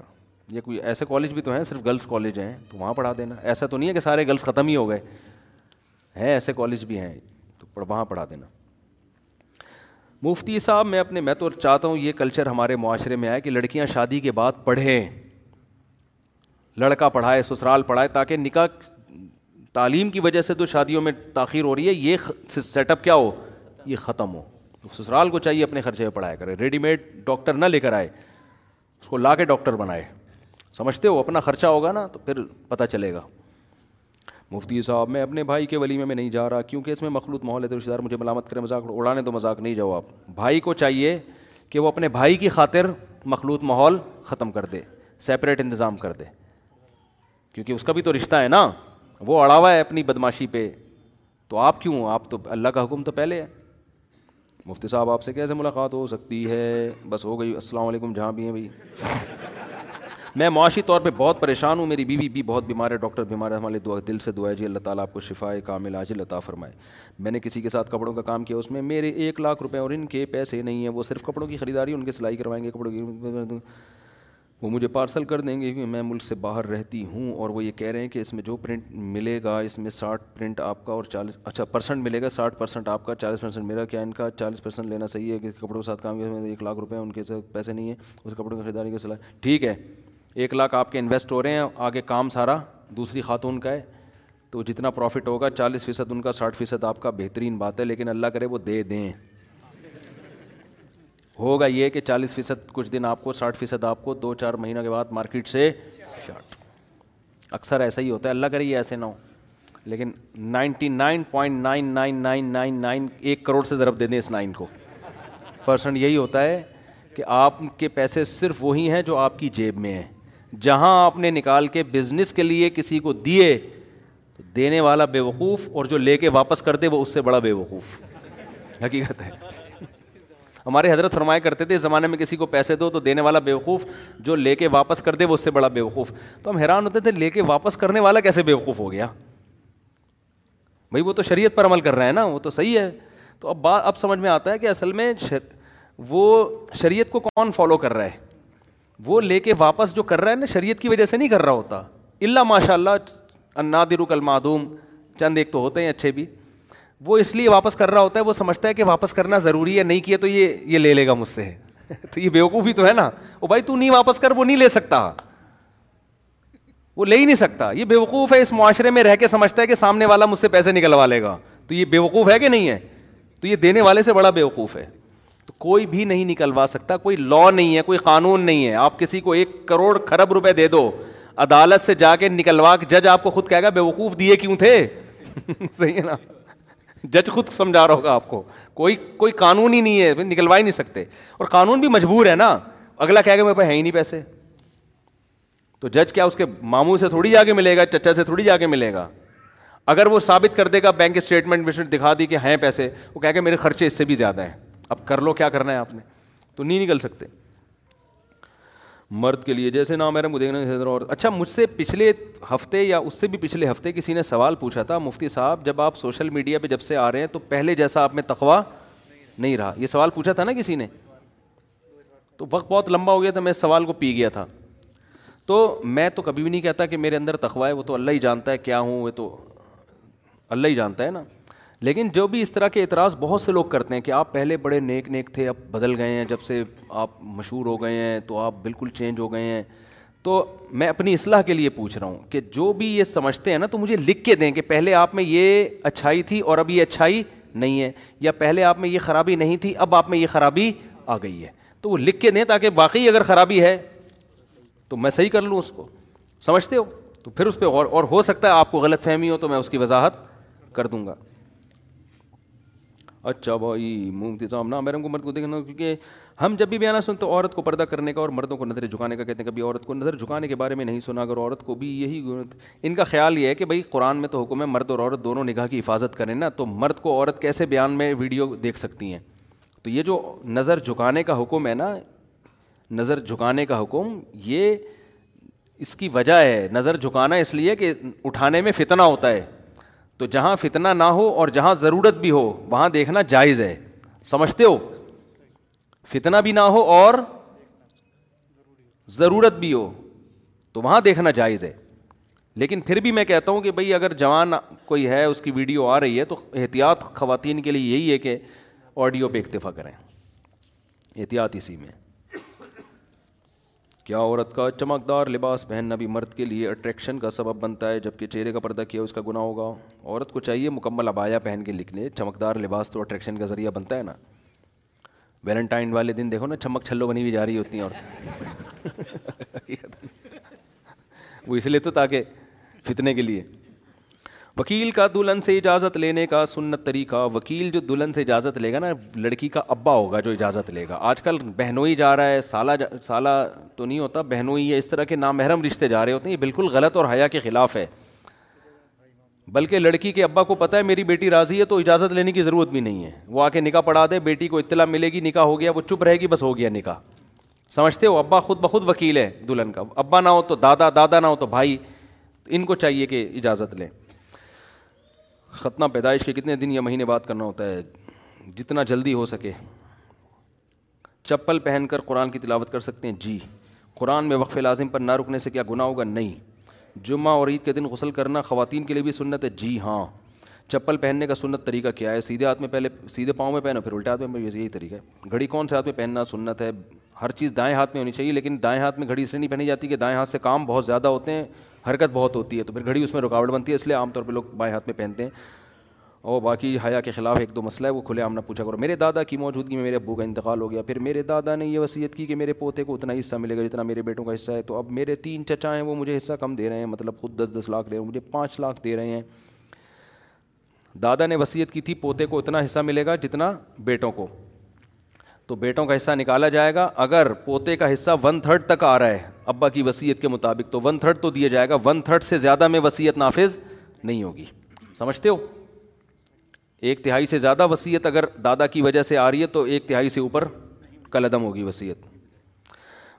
یا کوئی ایسے کالج بھی تو ہیں صرف گرلس کالج ہیں تو وہاں پڑھا دینا ایسا تو نہیں ہے کہ سارے گرلس ختم ہی ہو گئے ہیں ایسے کالج بھی ہیں تو وہاں پڑھا دینا مفتی صاحب میں اپنے میں تو چاہتا ہوں یہ کلچر ہمارے معاشرے میں آئے کہ لڑکیاں شادی کے بعد پڑھیں لڑکا پڑھائے سسرال پڑھائے تاکہ نکاح تعلیم کی وجہ سے تو شادیوں میں تاخیر ہو رہی ہے یہ سیٹ اپ کیا ہو یہ ختم ہو تو سسرال کو چاہیے اپنے خرچے پہ پڑھایا کرے ریڈی میڈ ڈاکٹر نہ لے کر آئے اس کو لا کے ڈاکٹر بنائے سمجھتے ہو اپنا خرچہ ہوگا نا تو پھر پتہ چلے گا مفتی صاحب میں اپنے بھائی کے ولیمے میں نہیں جا رہا کیونکہ اس میں مخلوط ماحول ہے تو رشتے دار مجھے ملامت کرے مذاق اڑانے تو مذاق نہیں جاؤ آپ بھائی کو چاہیے کہ وہ اپنے بھائی کی خاطر مخلوط ماحول ختم کر دے سپریٹ انتظام کر دے کیونکہ اس کا بھی تو رشتہ ہے نا وہ اڑاوا ہے اپنی بدماشی پہ تو آپ کیوں آپ تو اللہ کا حکم تو پہلے ہے مفتی صاحب آپ سے کیسے ملاقات ہو سکتی ہے بس ہو گئی السلام علیکم جہاں بھی ہیں بھائی میں معاشی طور پہ بہت پریشان ہوں میری بیوی بھی بہت بیمار ہے ڈاکٹر بیمار ہے ہمارے دعا دل سے دعا ہے جی اللہ تعالیٰ آپ کو شفا ہے عطا فرمائے میں نے کسی کے ساتھ کپڑوں کا کام کیا اس میں میرے ایک لاکھ روپے اور ان کے پیسے نہیں ہیں وہ صرف کپڑوں کی خریداری ان کے سلائی کروائیں گے کپڑوں کی وہ مجھے پارسل کر دیں گے کیونکہ میں ملک سے باہر رہتی ہوں اور وہ یہ کہہ رہے ہیں کہ اس میں جو پرنٹ ملے گا اس میں ساٹھ پرنٹ آپ کا اور چالیس اچھا پرسنٹ ملے گا ساٹھ پرسنٹ آپ کا چالیس پرسنٹ میرا کیا ان کا چالیس پرسنٹ لینا صحیح ہے کہ کپڑوں کے ساتھ کام کیا ایک لاکھ روپے ان کے ساتھ پیسے نہیں ہیں اس کپڑوں کی خریداری کے سلائی ٹھیک ہے ایک لاکھ آپ کے انویسٹ ہو رہے ہیں آگے کام سارا دوسری خاتون کا ہے تو جتنا پروفٹ ہوگا چالیس فیصد ان کا ساٹھ فیصد آپ کا بہترین بات ہے لیکن اللہ کرے وہ دے دیں ہوگا یہ کہ چالیس فیصد کچھ دن آپ کو ساٹھ فیصد آپ کو دو چار مہینوں کے بعد مارکیٹ سے شارٹ اکثر ایسا ہی ہوتا ہے اللہ کرے یہ ایسے نہ ہو لیکن ninety nine point nine nine nine nine nine ایک کروڑ سے ضرب دے دیں اس نائن کو پرسنٹ یہی ہوتا ہے کہ آپ کے پیسے صرف وہی ہیں جو آپ کی جیب میں ہیں جہاں آپ نے نکال کے بزنس کے لیے کسی کو دیے تو دینے والا بے وقوف اور جو لے کے واپس کر دے وہ اس سے بڑا بے وقوف حقیقت ہے ہمارے حضرت فرمایا کرتے تھے اس زمانے میں کسی کو پیسے دو تو دینے والا بے وقوف جو لے کے واپس کر دے وہ اس سے بڑا بے وقوف تو ہم حیران ہوتے تھے لے کے واپس کرنے والا کیسے بے وقوف ہو گیا بھائی وہ تو شریعت پر عمل کر رہا ہے نا وہ تو صحیح ہے تو اب بات اب سمجھ میں آتا ہے کہ اصل میں شر... وہ شریعت کو کون فالو کر رہا ہے وہ لے کے واپس جو کر رہا ہے نا شریعت کی وجہ سے نہیں کر رہا ہوتا اللہ ماشاء اللہ انا درک المعدوم چند ایک تو ہوتے ہیں اچھے بھی وہ اس لیے واپس کر رہا ہوتا ہے وہ سمجھتا ہے کہ واپس کرنا ضروری ہے نہیں کیا تو یہ یہ لے لے گا مجھ سے تو یہ بیوقوفی تو ہے نا وہ بھائی تو نہیں واپس کر وہ نہیں لے سکتا وہ لے ہی نہیں سکتا یہ بیوقوف ہے اس معاشرے میں رہ کے سمجھتا ہے کہ سامنے والا مجھ سے پیسے نکلوا لے گا تو یہ بے وقوف ہے کہ نہیں ہے تو یہ دینے والے سے بڑا بے وقوف ہے تو کوئی بھی نہیں نکلوا سکتا کوئی لا نہیں ہے کوئی قانون نہیں ہے آپ کسی کو ایک کروڑ کھرب روپے دے دو عدالت سے جا کے نکلوا کے جج آپ کو خود گا بے وقوف دیے کیوں تھے صحیح ہے نا جج خود سمجھا رہا ہوگا آپ کو کوئی کوئی قانون ہی نہیں ہے نکلوا ہی نہیں سکتے اور قانون بھی مجبور ہے نا اگلا گا میرے پاس ہے ہی نہیں پیسے تو جج کیا اس کے ماموں سے تھوڑی آگے ملے گا چچا سے تھوڑی جا کے ملے گا اگر وہ ثابت کر دے گا بینک اسٹیٹمنٹ دکھا دی کہ ہیں پیسے وہ کہہ کہ میرے خرچے اس سے بھی زیادہ ہیں اب کر لو کیا کرنا ہے آپ نے تو نہیں نکل سکتے مرد کے لیے جیسے نام میرے مجھے حضر اور اچھا مجھ سے پچھلے ہفتے یا اس سے بھی پچھلے ہفتے کسی نے سوال پوچھا تھا مفتی صاحب جب آپ سوشل میڈیا پہ جب سے آ رہے ہیں تو پہلے جیسا آپ میں تقوا نہیں رہا یہ سوال پوچھا تھا نا کسی نے تو وقت بہت لمبا ہو گیا تھا میں اس سوال کو پی گیا تھا تو میں تو کبھی بھی نہیں کہتا کہ میرے اندر تقوا ہے وہ تو اللہ ہی جانتا ہے کیا ہوں وہ تو اللہ ہی جانتا ہے نا لیکن جو بھی اس طرح کے اعتراض بہت سے لوگ کرتے ہیں کہ آپ پہلے بڑے نیک نیک تھے اب بدل گئے ہیں جب سے آپ مشہور ہو گئے ہیں تو آپ بالکل چینج ہو گئے ہیں تو میں اپنی اصلاح کے لیے پوچھ رہا ہوں کہ جو بھی یہ سمجھتے ہیں نا تو مجھے لکھ کے دیں کہ پہلے آپ میں یہ اچھائی تھی اور اب یہ اچھائی نہیں ہے یا پہلے آپ میں یہ خرابی نہیں تھی اب آپ میں یہ خرابی آ گئی ہے تو وہ لکھ کے دیں تاکہ واقعی اگر خرابی ہے تو میں صحیح کر لوں اس کو سمجھتے ہو تو پھر اس پہ غور اور ہو سکتا ہے آپ کو غلط فہمی ہو تو میں اس کی وضاحت کر دوں گا اچھا بھاؤ صاحب نہ میروں کو مرد کو دیکھنا کیونکہ ہم جب بھی بیانہ سنتے عورت کو پردہ کرنے کا اور مردوں کو نظریں جھکانے کا کہتے ہیں کبھی عورت کو نظر جھکانے کے بارے میں نہیں سنا اگر عورت کو بھی یہی ان کا خیال یہ ہے کہ بھائی قرآن میں تو حکم ہے مرد اور عورت دونوں نگاہ کی حفاظت کریں نا تو مرد کو عورت کیسے بیان میں ویڈیو دیکھ سکتی ہیں تو یہ جو نظر جھکانے کا حکم ہے نا نظر جھکانے کا حکم یہ اس کی وجہ ہے نظر جھکانا اس لیے کہ اٹھانے میں فتنہ ہوتا ہے تو جہاں فتنہ نہ ہو اور جہاں ضرورت بھی ہو وہاں دیکھنا جائز ہے سمجھتے ہو فتنا بھی نہ ہو اور ضرورت بھی ہو تو وہاں دیکھنا جائز ہے لیکن پھر بھی میں کہتا ہوں کہ بھائی اگر جوان کوئی ہے اس کی ویڈیو آ رہی ہے تو احتیاط خواتین کے لیے یہی ہے کہ آڈیو پہ اکتفا کریں احتیاط اسی میں کیا عورت کا چمکدار لباس پہننا بھی مرد کے لیے اٹریکشن کا سبب بنتا ہے جبکہ چہرے کا پردہ کیا اس کا گناہ ہوگا عورت کو چاہیے مکمل ابایا پہن کے لکھنے چمکدار لباس تو اٹریکشن کا ذریعہ بنتا ہے نا ویلنٹائن والے دن دیکھو نا چمک چھلو بنی ہوئی جا رہی ہوتی ہیں اور وہ اس لیے تو تاکہ فتنے کے لیے وکیل کا دلہن سے اجازت لینے کا سنت طریقہ وکیل جو دلہن سے اجازت لے گا نا لڑکی کا ابا ہوگا جو اجازت لے گا آج کل بہنوئی جا رہا ہے سالہ جا... سالہ تو نہیں ہوتا بہنوئی ہے اس طرح کے نامحرم رشتے جا رہے ہوتے ہیں یہ بالکل غلط اور حیا کے خلاف ہے بلکہ لڑکی کے ابا کو پتہ ہے میری بیٹی راضی ہے تو اجازت لینے کی ضرورت بھی نہیں ہے وہ آ کے نکاح پڑھا دے بیٹی کو اطلاع ملے گی نکاح ہو گیا وہ چپ رہے گی بس ہو گیا نکاح سمجھتے ہو ابا خود بخود وکیل ہے دلہن کا ابا نہ ہو تو دادا دادا نہ ہو تو بھائی ان کو چاہیے کہ اجازت لیں ختنہ پیدائش کے کتنے دن یا مہینے بات کرنا ہوتا ہے جتنا جلدی ہو سکے چپل پہن کر قرآن کی تلاوت کر سکتے ہیں جی قرآن میں وقف لازم پر نہ رکنے سے کیا گناہ ہوگا نہیں جمعہ اور عید کے دن غسل کرنا خواتین کے لیے بھی سنت ہے جی ہاں چپل پہننے کا سنت طریقہ کیا ہے سیدھے ہاتھ میں پہلے سیدھے پاؤں میں پہنو پھر الٹے ہاتھ میں یہی طریقہ ہے گھڑی کون سے ہاتھ میں پہننا سنت ہے ہر چیز دائیں ہاتھ میں ہونی چاہیے لیکن دائیں ہاتھ میں گھڑی اس لیے نہیں پہنی جاتی کہ دائیں ہاتھ سے کام بہت زیادہ ہوتے ہیں حرکت بہت ہوتی ہے تو پھر گھڑی اس میں رکاوٹ بنتی ہے اس لیے عام طور پہ لوگ بائیں ہاتھ میں پہنتے ہیں اور باقی حیا کے خلاف ایک دو مسئلہ ہے وہ کھلے آمنا پوچھا کرو میرے دادا کی موجودگی میں میرے ابو کا انتقال ہو گیا پھر میرے دادا نے یہ وصیت کی کہ میرے پوتے کو اتنا حصہ ملے گا جتنا میرے بیٹوں کا حصہ ہے تو اب میرے تین چچا ہیں وہ مجھے حصہ کم دے رہے ہیں مطلب خود دس دس لاکھ دے رہے ہیں مجھے پانچ لاکھ دے رہے ہیں دادا نے وصیت کی تھی پوتے کو اتنا حصہ ملے گا جتنا بیٹوں کو تو بیٹوں کا حصہ نکالا جائے گا اگر پوتے کا حصہ ون تھرڈ تک آ رہا ہے ابا کی وصیت کے مطابق تو ون تھرڈ تو دیا جائے گا ون تھرڈ سے زیادہ میں وصیت نافذ نہیں ہوگی سمجھتے ہو ایک تہائی سے زیادہ وصیت اگر دادا کی وجہ سے آ رہی ہے تو ایک تہائی سے اوپر کل عدم ہوگی وصیت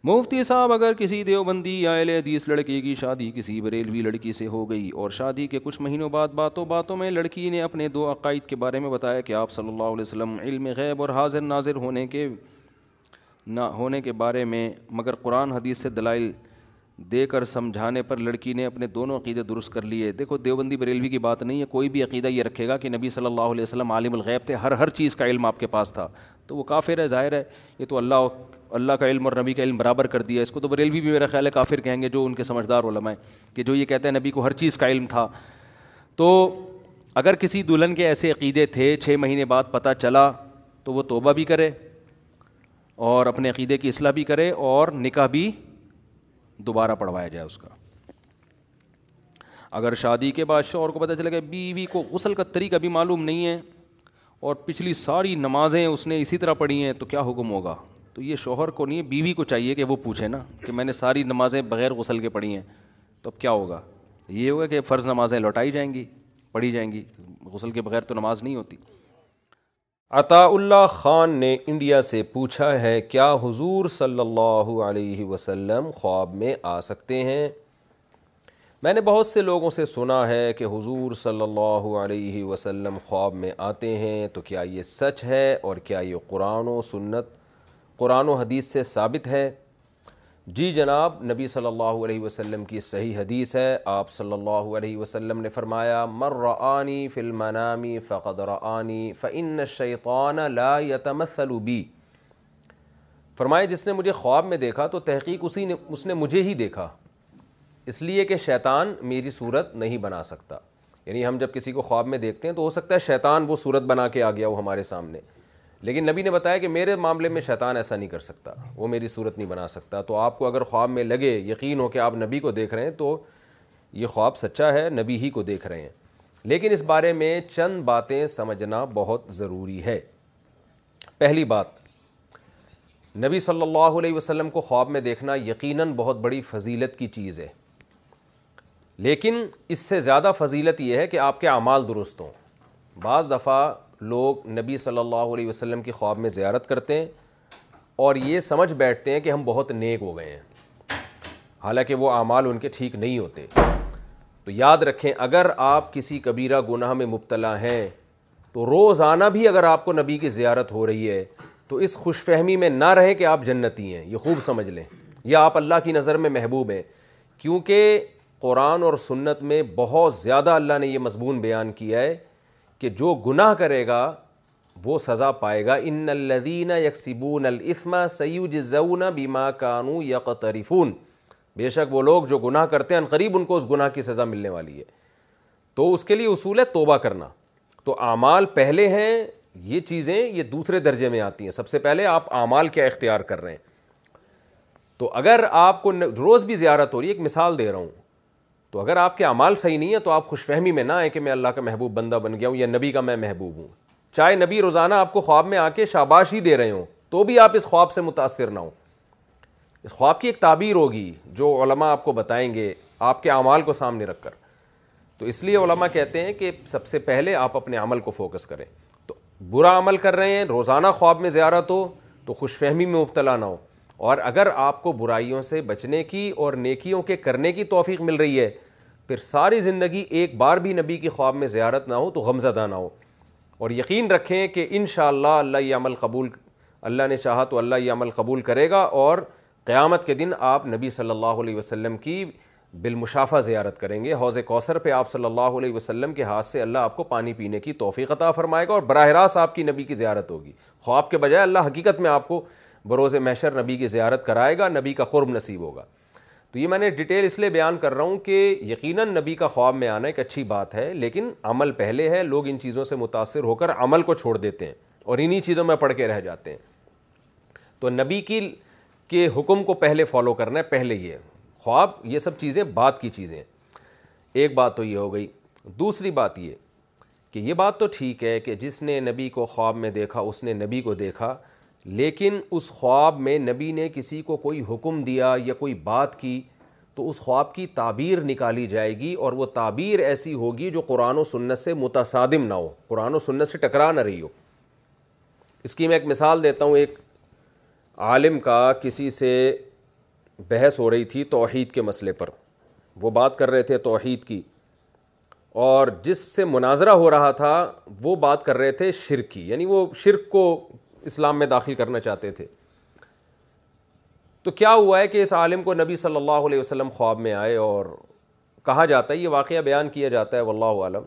مفتی صاحب اگر کسی دیوبندی یا اہل حدیث لڑکے کی شادی کسی بریلوی لڑکی سے ہو گئی اور شادی کے کچھ مہینوں بعد باتوں باتوں میں لڑکی نے اپنے دو عقائد کے بارے میں بتایا کہ آپ صلی اللہ علیہ وسلم علم غیب اور حاضر ناظر ہونے کے نہ ہونے کے بارے میں مگر قرآن حدیث سے دلائل دے کر سمجھانے پر لڑکی نے اپنے دونوں عقیدے درست کر لیے دیکھو دیوبندی بریلوی کی بات نہیں ہے کوئی بھی عقیدہ یہ رکھے گا کہ نبی صلی اللہ علیہ وسلم عالم الغیب تھے ہر ہر چیز کا علم آپ کے پاس تھا تو وہ کافر ہے ظاہر ہے یہ تو اللہ اللہ کا علم اور نبی کا علم برابر کر دیا اس کو تو بریلوی بھی میرا خیال ہے کافر کہیں گے جو ان کے سمجھدار علماء ہیں کہ جو یہ کہتے ہیں نبی کو ہر چیز کا علم تھا تو اگر کسی دلہن کے ایسے عقیدے تھے چھ مہینے بعد پتہ چلا تو وہ توبہ بھی کرے اور اپنے عقیدے کی اصلاح بھی کرے اور نکاح بھی دوبارہ پڑھوایا جائے اس کا اگر شادی کے بعد شوہر کو پتہ چلے گا بیوی کو غسل کا طریقہ بھی معلوم نہیں ہے اور پچھلی ساری نمازیں اس نے اسی طرح پڑھی ہیں تو کیا حکم ہوگا تو یہ شوہر کو نہیں بیوی کو چاہیے کہ وہ پوچھے نا کہ میں نے ساری نمازیں بغیر غسل کے پڑھی ہیں تو اب کیا ہوگا یہ ہوگا کہ فرض نمازیں لوٹائی جائیں گی پڑھی جائیں گی غسل کے بغیر تو نماز نہیں ہوتی عطا اللہ خان نے انڈیا سے پوچھا ہے کیا حضور صلی اللہ علیہ وسلم خواب میں آ سکتے ہیں میں نے بہت سے لوگوں سے سنا ہے کہ حضور صلی اللہ علیہ وسلم خواب میں آتے ہیں تو کیا یہ سچ ہے اور کیا یہ قرآن و سنت قرآن و حدیث سے ثابت ہے جی جناب نبی صلی اللہ علیہ وسلم کی صحیح حدیث ہے آپ صلی اللہ علیہ وسلم نے فرمایا مرآنی فلم فقد رعانی فعن شیقان بی فرمایا جس نے مجھے خواب میں دیکھا تو تحقیق اسی نے اس نے مجھے ہی دیکھا اس لیے کہ شیطان میری صورت نہیں بنا سکتا یعنی ہم جب کسی کو خواب میں دیکھتے ہیں تو ہو سکتا ہے شیطان وہ صورت بنا کے آ گیا وہ ہمارے سامنے لیکن نبی نے بتایا کہ میرے معاملے میں شیطان ایسا نہیں کر سکتا وہ میری صورت نہیں بنا سکتا تو آپ کو اگر خواب میں لگے یقین ہو کہ آپ نبی کو دیکھ رہے ہیں تو یہ خواب سچا ہے نبی ہی کو دیکھ رہے ہیں لیکن اس بارے میں چند باتیں سمجھنا بہت ضروری ہے پہلی بات نبی صلی اللہ علیہ وسلم کو خواب میں دیکھنا یقیناً بہت بڑی فضیلت کی چیز ہے لیکن اس سے زیادہ فضیلت یہ ہے کہ آپ کے اعمال درست ہوں بعض دفعہ لوگ نبی صلی اللہ علیہ وسلم کی خواب میں زیارت کرتے ہیں اور یہ سمجھ بیٹھتے ہیں کہ ہم بہت نیک ہو گئے ہیں حالانکہ وہ اعمال ان کے ٹھیک نہیں ہوتے تو یاد رکھیں اگر آپ کسی کبیرہ گناہ میں مبتلا ہیں تو روزانہ بھی اگر آپ کو نبی کی زیارت ہو رہی ہے تو اس خوش فہمی میں نہ رہیں کہ آپ جنتی ہیں یہ خوب سمجھ لیں یا آپ اللہ کی نظر میں محبوب ہیں کیونکہ قرآن اور سنت میں بہت زیادہ اللہ نے یہ مضمون بیان کیا ہے کہ جو گناہ کرے گا وہ سزا پائے گا ان الدین یکسبون سبون الفما سی بیما کانو قانو تریفون بے شک وہ لوگ جو گناہ کرتے ہیں قریب ان کو اس گناہ کی سزا ملنے والی ہے تو اس کے لیے اصول ہے توبہ کرنا تو اعمال پہلے ہیں یہ چیزیں یہ دوسرے درجے میں آتی ہیں سب سے پہلے آپ اعمال کیا اختیار کر رہے ہیں تو اگر آپ کو روز بھی زیارت ہو رہی ہے ایک مثال دے رہا ہوں تو اگر آپ کے اعمال صحیح نہیں ہیں تو آپ خوش فہمی میں نہ آئیں کہ میں اللہ کا محبوب بندہ بن گیا ہوں یا نبی کا میں محبوب ہوں چاہے نبی روزانہ آپ کو خواب میں آ کے شاباش ہی دے رہے ہوں تو بھی آپ اس خواب سے متاثر نہ ہوں اس خواب کی ایک تعبیر ہوگی جو علماء آپ کو بتائیں گے آپ کے اعمال کو سامنے رکھ کر تو اس لیے علماء کہتے ہیں کہ سب سے پہلے آپ اپنے عمل کو فوکس کریں تو برا عمل کر رہے ہیں روزانہ خواب میں زیارت ہو تو خوش فہمی میں مبتلا نہ ہو اور اگر آپ کو برائیوں سے بچنے کی اور نیکیوں کے کرنے کی توفیق مل رہی ہے پھر ساری زندگی ایک بار بھی نبی کی خواب میں زیارت نہ ہو تو غمزدہ نہ ہو اور یقین رکھیں کہ انشاءاللہ اللہ یہ عمل قبول اللہ نے چاہا تو اللہ یہ عمل قبول کرے گا اور قیامت کے دن آپ نبی صلی اللہ علیہ وسلم کی بالمشافہ زیارت کریں گے حوض کوثر پہ آپ صلی اللہ علیہ وسلم کے ہاتھ سے اللہ آپ کو پانی پینے کی توفیق عطا فرمائے گا اور براہ راست آپ کی نبی کی زیارت ہوگی خواب کے بجائے اللہ حقیقت میں آپ کو بروز محشر نبی کی زیارت کرائے گا نبی کا قرب نصیب ہوگا تو یہ میں نے ڈیٹیل اس لیے بیان کر رہا ہوں کہ یقیناً نبی کا خواب میں آنا ایک اچھی بات ہے لیکن عمل پہلے ہے لوگ ان چیزوں سے متاثر ہو کر عمل کو چھوڑ دیتے ہیں اور انہی چیزوں میں پڑھ کے رہ جاتے ہیں تو نبی کی کے حکم کو پہلے فالو کرنا ہے پہلے یہ خواب یہ سب چیزیں بات کی چیزیں ایک بات تو یہ ہو گئی دوسری بات یہ کہ یہ بات تو ٹھیک ہے کہ جس نے نبی کو خواب میں دیکھا اس نے نبی کو دیکھا لیکن اس خواب میں نبی نے کسی کو کوئی حکم دیا یا کوئی بات کی تو اس خواب کی تعبیر نکالی جائے گی اور وہ تعبیر ایسی ہوگی جو قرآن و سنت سے متصادم نہ ہو قرآن و سنت سے ٹکرا نہ رہی ہو اس کی میں ایک مثال دیتا ہوں ایک عالم کا کسی سے بحث ہو رہی تھی توحید کے مسئلے پر وہ بات کر رہے تھے توحید کی اور جس سے مناظرہ ہو رہا تھا وہ بات کر رہے تھے شرک کی یعنی وہ شرک کو اسلام میں داخل کرنا چاہتے تھے تو کیا ہوا ہے کہ اس عالم کو نبی صلی اللہ علیہ وسلم خواب میں آئے اور کہا جاتا ہے یہ واقعہ بیان کیا جاتا ہے واللہ عالم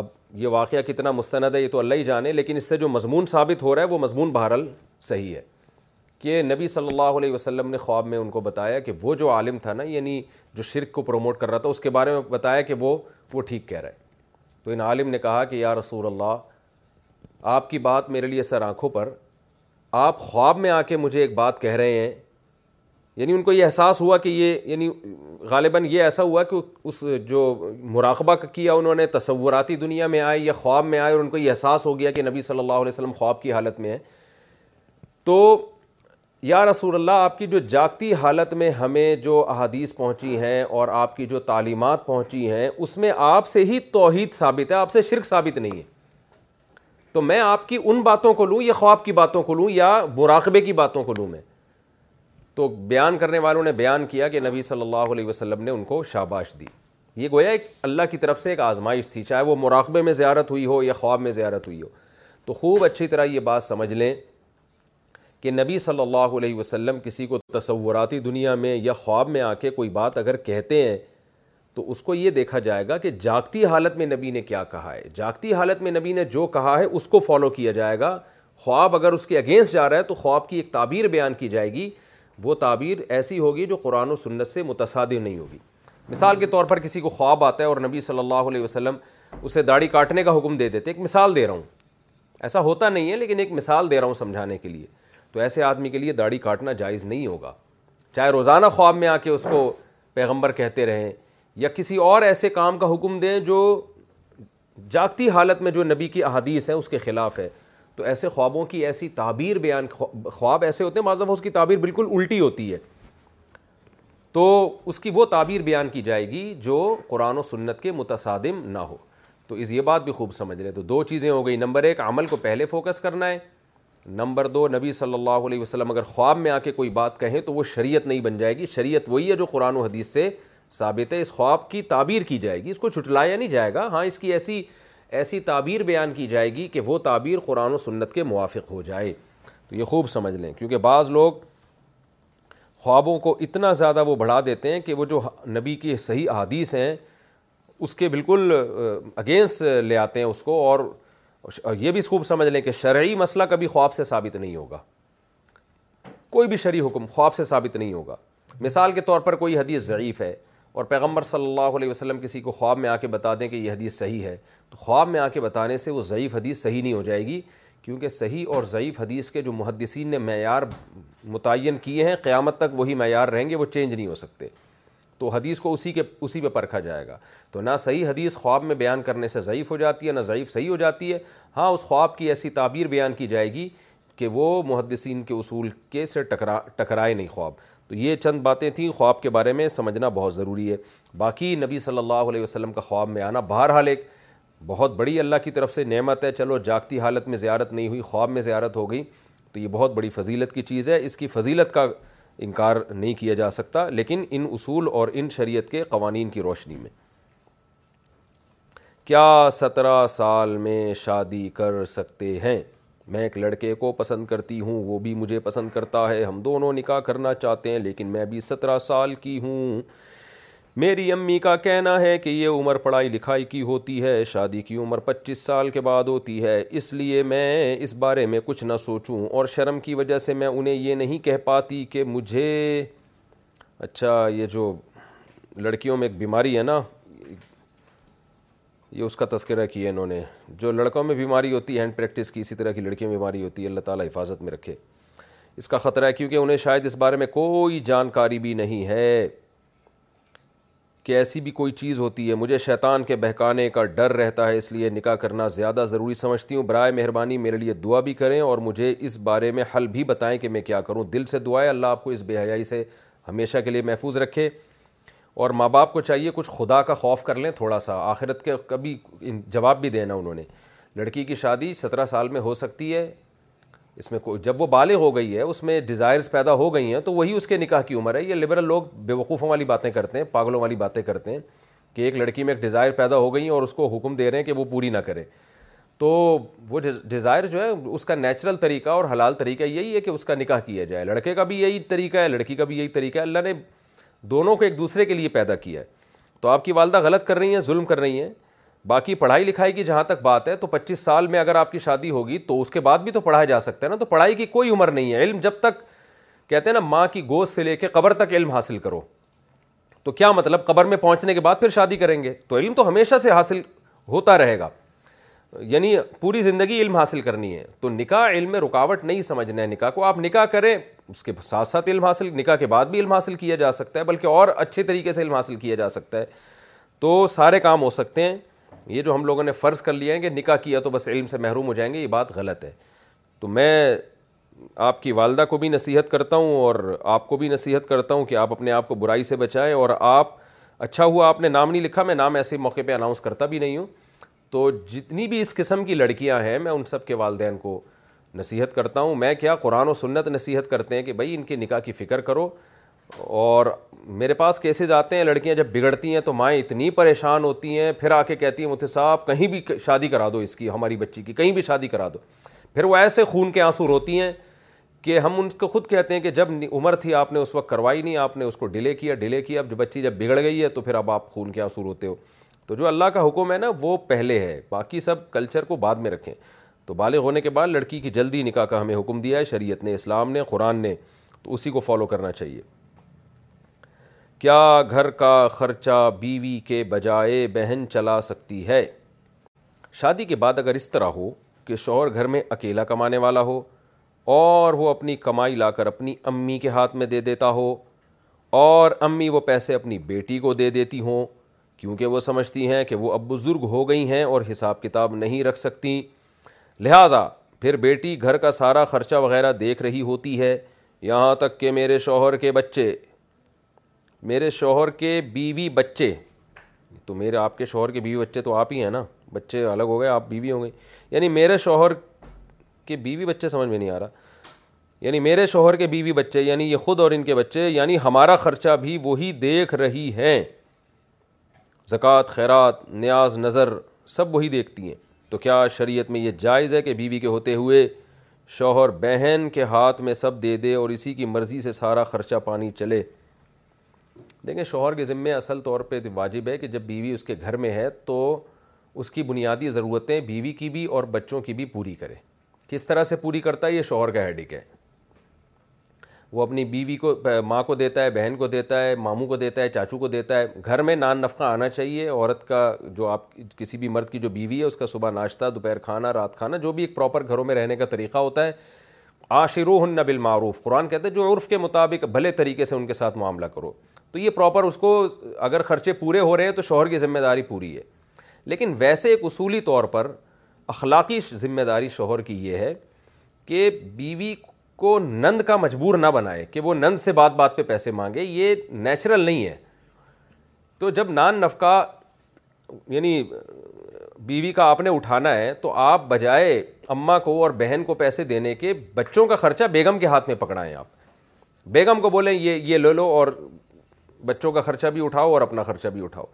اب یہ واقعہ کتنا مستند ہے یہ تو اللہ ہی جانے لیکن اس سے جو مضمون ثابت ہو رہا ہے وہ مضمون بہرحال صحیح ہے کہ نبی صلی اللہ علیہ وسلم نے خواب میں ان کو بتایا کہ وہ جو عالم تھا نا یعنی جو شرک کو پروموٹ کر رہا تھا اس کے بارے میں بتایا کہ وہ وہ ٹھیک کہہ رہا ہے تو ان عالم نے کہا کہ یا رسول اللہ آپ کی بات میرے لیے سر آنکھوں پر آپ خواب میں آ کے مجھے ایک بات کہہ رہے ہیں یعنی ان کو یہ احساس ہوا کہ یہ یعنی غالباً یہ ایسا ہوا کہ اس جو مراقبہ کیا انہوں نے تصوراتی دنیا میں آئے یا خواب میں آئے اور ان کو یہ احساس ہو گیا کہ نبی صلی اللہ علیہ وسلم خواب کی حالت میں ہے تو یا رسول اللہ آپ کی جو جاگتی حالت میں ہمیں جو احادیث پہنچی ہیں اور آپ کی جو تعلیمات پہنچی ہیں اس میں آپ سے ہی توحید ثابت ہے آپ سے شرک ثابت نہیں ہے تو میں آپ کی ان باتوں کو لوں یا خواب کی باتوں کو لوں یا مراقبے کی باتوں کو لوں میں تو بیان کرنے والوں نے بیان کیا کہ نبی صلی اللہ علیہ وسلم نے ان کو شاباش دی یہ گویا ایک اللہ کی طرف سے ایک آزمائش تھی چاہے وہ مراقبے میں زیارت ہوئی ہو یا خواب میں زیارت ہوئی ہو تو خوب اچھی طرح یہ بات سمجھ لیں کہ نبی صلی اللہ علیہ وسلم کسی کو تصوراتی دنیا میں یا خواب میں آ کے کوئی بات اگر کہتے ہیں تو اس کو یہ دیکھا جائے گا کہ جاگتی حالت میں نبی نے کیا کہا ہے جاگتی حالت میں نبی نے جو کہا ہے اس کو فالو کیا جائے گا خواب اگر اس کے اگینسٹ جا رہا ہے تو خواب کی ایک تعبیر بیان کی جائے گی وہ تعبیر ایسی ہوگی جو قرآن و سنت سے متصادر نہیں ہوگی مثال کے طور پر کسی کو خواب آتا ہے اور نبی صلی اللہ علیہ وسلم اسے داڑھی کاٹنے کا حکم دے دیتے ایک مثال دے رہا ہوں ایسا ہوتا نہیں ہے لیکن ایک مثال دے رہا ہوں سمجھانے کے لیے تو ایسے آدمی کے لیے داڑھی کاٹنا جائز نہیں ہوگا چاہے روزانہ خواب میں آ کے اس کو پیغمبر کہتے رہیں یا کسی اور ایسے کام کا حکم دیں جو جاگتی حالت میں جو نبی کی احادیث ہیں اس کے خلاف ہے تو ایسے خوابوں کی ایسی تعبیر بیان خواب ایسے ہوتے ہیں اس کی تعبیر بالکل الٹی ہوتی ہے تو اس کی وہ تعبیر بیان کی جائے گی جو قرآن و سنت کے متصادم نہ ہو تو اس یہ بات بھی خوب سمجھ رہے تو دو چیزیں ہو گئی نمبر ایک عمل کو پہلے فوکس کرنا ہے نمبر دو نبی صلی اللہ علیہ وسلم اگر خواب میں آ کے کوئی بات کہیں تو وہ شریعت نہیں بن جائے گی شریعت وہی ہے جو قرآن و حدیث سے ثابت ہے اس خواب کی تعبیر کی جائے گی اس کو چھٹلایا نہیں جائے گا ہاں اس کی ایسی ایسی تعبیر بیان کی جائے گی کہ وہ تعبیر قرآن و سنت کے موافق ہو جائے تو یہ خوب سمجھ لیں کیونکہ بعض لوگ خوابوں کو اتنا زیادہ وہ بڑھا دیتے ہیں کہ وہ جو نبی کی صحیح حدیث ہیں اس کے بالکل اگینسٹ لے آتے ہیں اس کو اور یہ بھی خوب سمجھ لیں کہ شرعی مسئلہ کبھی خواب سے ثابت نہیں ہوگا کوئی بھی شرعی حکم خواب سے ثابت نہیں ہوگا مثال کے طور پر کوئی حدیث ضعیف ہے اور پیغمبر صلی اللہ علیہ وسلم کسی کو خواب میں آ کے بتا دیں کہ یہ حدیث صحیح ہے تو خواب میں آ کے بتانے سے وہ ضعیف حدیث صحیح نہیں ہو جائے گی کیونکہ صحیح اور ضعیف حدیث کے جو محدثین نے معیار متعین کیے ہیں قیامت تک وہی معیار رہیں گے وہ چینج نہیں ہو سکتے تو حدیث کو اسی کے اسی پہ پرکھا جائے گا تو نہ صحیح حدیث خواب میں بیان کرنے سے ضعیف ہو جاتی ہے نہ ضعیف صحیح ہو جاتی ہے ہاں اس خواب کی ایسی تعبیر بیان کی جائے گی کہ وہ محدثین کے اصول کے سے ٹکرا ٹکرائے نہیں خواب تو یہ چند باتیں تھیں خواب کے بارے میں سمجھنا بہت ضروری ہے باقی نبی صلی اللہ علیہ وسلم کا خواب میں آنا بہرحال ایک بہت بڑی اللہ کی طرف سے نعمت ہے چلو جاگتی حالت میں زیارت نہیں ہوئی خواب میں زیارت ہو گئی تو یہ بہت بڑی فضیلت کی چیز ہے اس کی فضیلت کا انکار نہیں کیا جا سکتا لیکن ان اصول اور ان شریعت کے قوانین کی روشنی میں کیا سترہ سال میں شادی کر سکتے ہیں میں ایک لڑکے کو پسند کرتی ہوں وہ بھی مجھے پسند کرتا ہے ہم دونوں نکاح کرنا چاہتے ہیں لیکن میں بھی سترہ سال کی ہوں میری امی کا کہنا ہے کہ یہ عمر پڑھائی لکھائی کی ہوتی ہے شادی کی عمر پچیس سال کے بعد ہوتی ہے اس لیے میں اس بارے میں کچھ نہ سوچوں اور شرم کی وجہ سے میں انہیں یہ نہیں کہہ پاتی کہ مجھے اچھا یہ جو لڑکیوں میں ایک بیماری ہے نا یہ اس کا تذکرہ کیا انہوں نے جو لڑکوں میں بیماری ہوتی ہے ہینڈ پریکٹس کی اسی طرح کی لڑکیوں میں بیماری ہوتی ہے اللہ تعالیٰ حفاظت میں رکھے اس کا خطرہ ہے کیونکہ انہیں شاید اس بارے میں کوئی جانکاری بھی نہیں ہے کہ ایسی بھی کوئی چیز ہوتی ہے مجھے شیطان کے بہکانے کا ڈر رہتا ہے اس لیے نکاح کرنا زیادہ ضروری سمجھتی ہوں برائے مہربانی میرے لیے دعا بھی کریں اور مجھے اس بارے میں حل بھی بتائیں کہ میں کیا کروں دل سے دعائیں اللہ آپ کو اس بے حیائی سے ہمیشہ کے لیے محفوظ رکھے اور ماں باپ کو چاہیے کچھ خدا کا خوف کر لیں تھوڑا سا آخرت کے کبھی جواب بھی دینا انہوں نے لڑکی کی شادی سترہ سال میں ہو سکتی ہے اس میں جب وہ بالغ ہو گئی ہے اس میں ڈیزائرز پیدا ہو گئی ہیں تو وہی اس کے نکاح کی عمر ہے یہ لبرل لوگ بے وقوفوں والی باتیں کرتے ہیں پاگلوں والی باتیں کرتے ہیں کہ ایک لڑکی میں ایک ڈیزائر پیدا ہو گئی ہیں اور اس کو حکم دے رہے ہیں کہ وہ پوری نہ کرے تو وہ ڈیزائر جو ہے اس کا نیچرل طریقہ اور حلال طریقہ یہی ہے کہ اس کا نکاح کیا جائے لڑکے کا بھی یہی طریقہ ہے لڑکی کا بھی یہی طریقہ ہے اللہ نے دونوں کو ایک دوسرے کے لیے پیدا کیا ہے تو آپ کی والدہ غلط کر رہی ہیں ظلم کر رہی ہیں باقی پڑھائی لکھائی کی جہاں تک بات ہے تو پچیس سال میں اگر آپ کی شادی ہوگی تو اس کے بعد بھی تو پڑھایا جا سکتا ہے نا تو پڑھائی کی کوئی عمر نہیں ہے علم جب تک کہتے ہیں نا ماں کی گوشت سے لے کے قبر تک علم حاصل کرو تو کیا مطلب قبر میں پہنچنے کے بعد پھر شادی کریں گے تو علم تو ہمیشہ سے حاصل ہوتا رہے گا یعنی پوری زندگی علم حاصل کرنی ہے تو نکاح علم میں رکاوٹ نہیں سمجھنا ہے نکاح کو آپ نکاح کریں اس کے ساتھ ساتھ علم حاصل نکاح کے بعد بھی علم حاصل کیا جا سکتا ہے بلکہ اور اچھے طریقے سے علم حاصل کیا جا سکتا ہے تو سارے کام ہو سکتے ہیں یہ جو ہم لوگوں نے فرض کر لیا ہے کہ نکاح کیا تو بس علم سے محروم ہو جائیں گے یہ بات غلط ہے تو میں آپ کی والدہ کو بھی نصیحت کرتا ہوں اور آپ کو بھی نصیحت کرتا ہوں کہ آپ اپنے آپ کو برائی سے بچائیں اور آپ اچھا ہوا آپ نے نام نہیں لکھا میں نام ایسے موقع پہ اناؤنس کرتا بھی نہیں ہوں تو جتنی بھی اس قسم کی لڑکیاں ہیں میں ان سب کے والدین کو نصیحت کرتا ہوں میں کیا قرآن و سنت نصیحت کرتے ہیں کہ بھائی ان کے نکاح کی فکر کرو اور میرے پاس کیسز آتے ہیں لڑکیاں جب بگڑتی ہیں تو مائیں اتنی پریشان ہوتی ہیں پھر آ کے کہتی ہیں مجھے صاحب کہیں بھی شادی کرا دو اس کی ہماری بچی کی کہیں بھی شادی کرا دو پھر وہ ایسے خون کے آنسو روتی ہیں کہ ہم ان کو خود کہتے ہیں کہ جب عمر تھی آپ نے اس وقت کروائی نہیں آپ نے اس کو ڈیلے کیا ڈیلے کیا اب بچی جب بگڑ گئی ہے تو پھر اب آپ خون کے آنسو روتے ہو تو جو اللہ کا حکم ہے نا وہ پہلے ہے باقی سب کلچر کو بعد میں رکھیں تو بالغ ہونے کے بعد لڑکی کی جلدی نکاح کا ہمیں حکم دیا ہے شریعت نے اسلام نے قرآن نے تو اسی کو فالو کرنا چاہیے کیا گھر کا خرچہ بیوی کے بجائے بہن چلا سکتی ہے شادی کے بعد اگر اس طرح ہو کہ شوہر گھر میں اکیلا کمانے والا ہو اور وہ اپنی کمائی لا کر اپنی امی کے ہاتھ میں دے دیتا ہو اور امی وہ پیسے اپنی بیٹی کو دے دیتی ہوں کیونکہ وہ سمجھتی ہیں کہ وہ اب بزرگ ہو گئی ہیں اور حساب کتاب نہیں رکھ سکتی لہٰذا پھر بیٹی گھر کا سارا خرچہ وغیرہ دیکھ رہی ہوتی ہے یہاں تک کہ میرے شوہر کے بچے میرے شوہر کے بیوی بچے تو میرے آپ کے شوہر کے بیوی بچے تو آپ ہی ہیں نا بچے الگ ہو گئے آپ بیوی ہو گے یعنی میرے شوہر کے بیوی بچے سمجھ میں نہیں آ رہا یعنی میرے شوہر کے بیوی بچے یعنی یہ خود اور ان کے بچے یعنی ہمارا خرچہ بھی وہی دیکھ رہی ہیں زکوٰۃ خیرات نیاز نظر سب وہی دیکھتی ہیں تو کیا شریعت میں یہ جائز ہے کہ بیوی کے ہوتے ہوئے شوہر بہن کے ہاتھ میں سب دے دے اور اسی کی مرضی سے سارا خرچہ پانی چلے دیکھیں شوہر کے ذمے اصل طور پہ واجب ہے کہ جب بیوی اس کے گھر میں ہے تو اس کی بنیادی ضرورتیں بیوی کی بھی اور بچوں کی بھی پوری کرے کس طرح سے پوری کرتا ہے یہ شوہر کا ہیڈک ہے وہ اپنی بیوی کو ماں کو دیتا ہے بہن کو دیتا ہے ماموں کو دیتا ہے چاچو کو دیتا ہے گھر میں نان نفقہ آنا چاہیے عورت کا جو آپ کسی بھی مرد کی جو بیوی ہے اس کا صبح ناشتہ دوپہر کھانا رات کھانا جو بھی ایک پراپر گھروں میں رہنے کا طریقہ ہوتا ہے عاشرو ان نب قرآن کہتے ہیں جو عرف کے مطابق بھلے طریقے سے ان کے ساتھ معاملہ کرو تو یہ پراپر اس کو اگر خرچے پورے ہو رہے ہیں تو شوہر کی ذمہ داری پوری ہے لیکن ویسے ایک اصولی طور پر اخلاقی ذمہ داری شوہر کی یہ ہے کہ بیوی کو نند کا مجبور نہ بنائے کہ وہ نند سے بات بات پہ پیسے مانگے یہ نیچرل نہیں ہے تو جب نان نفقہ یعنی بیوی کا آپ نے اٹھانا ہے تو آپ بجائے اماں کو اور بہن کو پیسے دینے کے بچوں کا خرچہ بیگم کے ہاتھ میں پکڑائیں آپ بیگم کو بولیں یہ یہ لو لو اور بچوں کا خرچہ بھی اٹھاؤ اور اپنا خرچہ بھی اٹھاؤ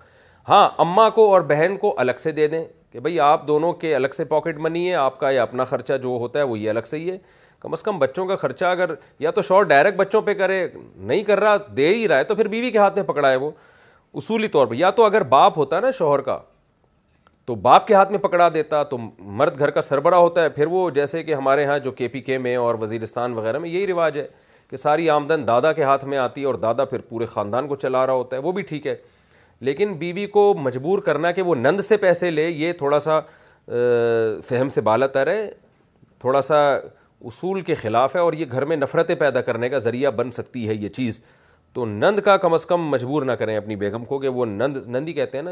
ہاں اماں کو اور بہن کو الگ سے دے دیں کہ بھائی آپ دونوں کے الگ سے پاکٹ منی ہے آپ کا یا اپنا خرچہ جو ہوتا ہے وہ یہ الگ سے ہی ہے کم از کم بچوں کا خرچہ اگر یا تو شور ڈائریکٹ بچوں پہ کرے نہیں کر رہا دے ہی رہا ہے تو پھر بیوی کے ہاتھ میں پکڑا ہے وہ اصولی طور پر یا تو اگر باپ ہوتا ہے نا شوہر کا تو باپ کے ہاتھ میں پکڑا دیتا تو مرد گھر کا سربراہ ہوتا ہے پھر وہ جیسے کہ ہمارے یہاں جو کے پی کے میں اور وزیرستان وغیرہ میں یہی رواج ہے کہ ساری آمدن دادا کے ہاتھ میں آتی ہے اور دادا پھر پورے خاندان کو چلا رہا ہوتا ہے وہ بھی ٹھیک ہے لیکن بیوی کو مجبور کرنا کہ وہ نند سے پیسے لے یہ تھوڑا سا فہم سے بالتر ہے تھوڑا سا اصول کے خلاف ہے اور یہ گھر میں نفرتیں پیدا کرنے کا ذریعہ بن سکتی ہے یہ چیز تو نند کا کم از کم مجبور نہ کریں اپنی بیگم کو کہ وہ نند نندی کہتے ہیں نا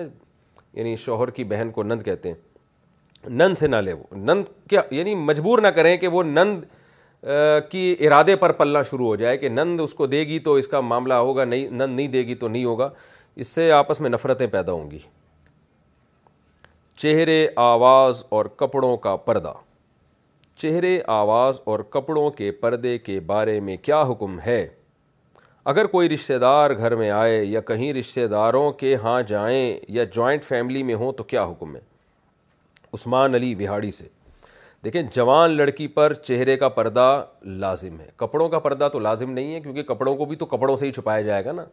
یعنی شوہر کی بہن کو نند کہتے ہیں نند سے نہ لے وہ نند کیا یعنی مجبور نہ کریں کہ وہ نند کی ارادے پر پلنا شروع ہو جائے کہ نند اس کو دے گی تو اس کا معاملہ ہوگا نہیں نند نہیں دے گی تو نہیں ہوگا اس سے آپس میں نفرتیں پیدا ہوں گی چہرے آواز اور کپڑوں کا پردہ چہرے آواز اور کپڑوں کے پردے کے بارے میں کیا حکم ہے اگر کوئی رشتہ دار گھر میں آئے یا کہیں رشتہ داروں کے ہاں جائیں یا جوائنٹ فیملی میں ہوں تو کیا حکم ہے عثمان علی وہاڑی سے دیکھیں جوان لڑکی پر چہرے کا پردہ لازم ہے کپڑوں کا پردہ تو لازم نہیں ہے کیونکہ کپڑوں کو بھی تو کپڑوں سے ہی چھپایا جائے گا نا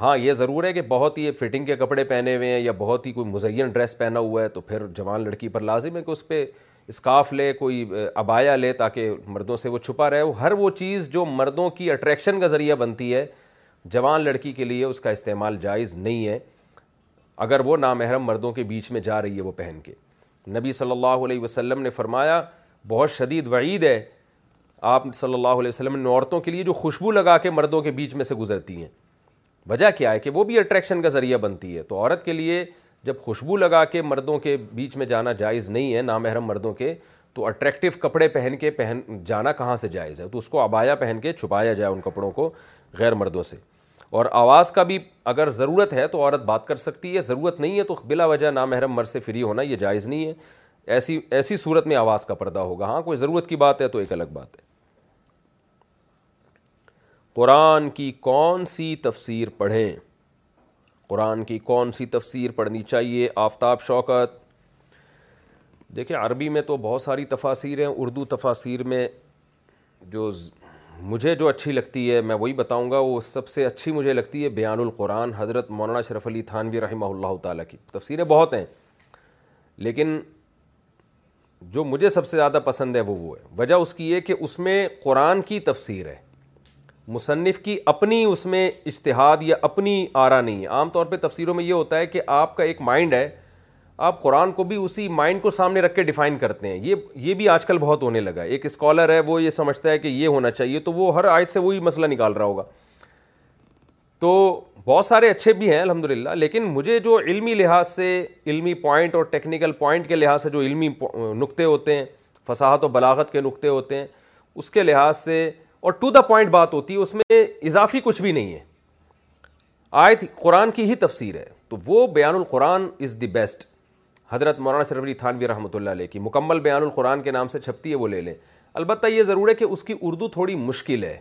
ہاں یہ ضرور ہے کہ بہت ہی فٹنگ کے کپڑے پہنے ہوئے ہیں یا بہت ہی کوئی مزین ڈریس پہنا ہوا ہے تو پھر جوان لڑکی پر لازم ہے کہ اس پہ اسکارف لے کوئی ابایا لے تاکہ مردوں سے وہ چھپا رہے وہ ہر وہ چیز جو مردوں کی اٹریکشن کا ذریعہ بنتی ہے جوان لڑکی کے لیے اس کا استعمال جائز نہیں ہے اگر وہ نامحرم مردوں کے بیچ میں جا رہی ہے وہ پہن کے نبی صلی اللہ علیہ وسلم نے فرمایا بہت شدید وعید ہے آپ صلی اللہ علیہ وسلم نے عورتوں کے لیے جو خوشبو لگا کے مردوں کے بیچ میں سے گزرتی ہیں وجہ کیا ہے کہ وہ بھی اٹریکشن کا ذریعہ بنتی ہے تو عورت کے لیے جب خوشبو لگا کے مردوں کے بیچ میں جانا جائز نہیں ہے نامحرم مردوں کے تو اٹریکٹیو کپڑے پہن کے پہن جانا کہاں سے جائز ہے تو اس کو آبایا پہن کے چھپایا جائے ان کپڑوں کو غیر مردوں سے اور آواز کا بھی اگر ضرورت ہے تو عورت بات کر سکتی ہے ضرورت نہیں ہے تو بلا وجہ نامحرم مرد سے فری ہونا یہ جائز نہیں ہے ایسی ایسی صورت میں آواز کا پردہ ہوگا ہاں کوئی ضرورت کی بات ہے تو ایک الگ بات ہے قرآن کی کون سی تفسیر پڑھیں قرآن کی کون سی تفسیر پڑھنی چاہیے آفتاب شوکت دیکھیں عربی میں تو بہت ساری ہیں اردو تفاصیر میں جو مجھے جو اچھی لگتی ہے میں وہی بتاؤں گا وہ سب سے اچھی مجھے لگتی ہے بیان القرآن حضرت مولانا شرف علی تھانوی رحمہ اللہ تعالیٰ کی تفسیریں بہت ہیں لیکن جو مجھے سب سے زیادہ پسند ہے وہ وہ ہے وجہ اس کی یہ کہ اس میں قرآن کی تفسیر ہے مصنف کی اپنی اس میں اجتہاد یا اپنی آرا نہیں ہے عام طور پہ تفسیروں میں یہ ہوتا ہے کہ آپ کا ایک مائنڈ ہے آپ قرآن کو بھی اسی مائنڈ کو سامنے رکھ کے ڈیفائن کرتے ہیں یہ یہ بھی آج کل بہت ہونے لگا ہے ایک اسکالر ہے وہ یہ سمجھتا ہے کہ یہ ہونا چاہیے تو وہ ہر آیت سے وہی مسئلہ نکال رہا ہوگا تو بہت سارے اچھے بھی ہیں الحمد للہ لیکن مجھے جو علمی لحاظ سے علمی پوائنٹ اور ٹیکنیکل پوائنٹ کے لحاظ سے جو علمی نقطے ہوتے ہیں فصاحت و بلاغت کے نقطے ہوتے ہیں اس کے لحاظ سے اور ٹو دا پوائنٹ بات ہوتی ہے اس میں اضافی کچھ بھی نہیں ہے آیت قرآن کی ہی تفسیر ہے تو وہ بیان القرآن از دی بیسٹ حضرت مولانا علی تھانوی رحمۃ اللہ علیہ کی مکمل بیان القرآن کے نام سے چھپتی ہے وہ لے لیں البتہ یہ ضرور ہے کہ اس کی اردو تھوڑی مشکل ہے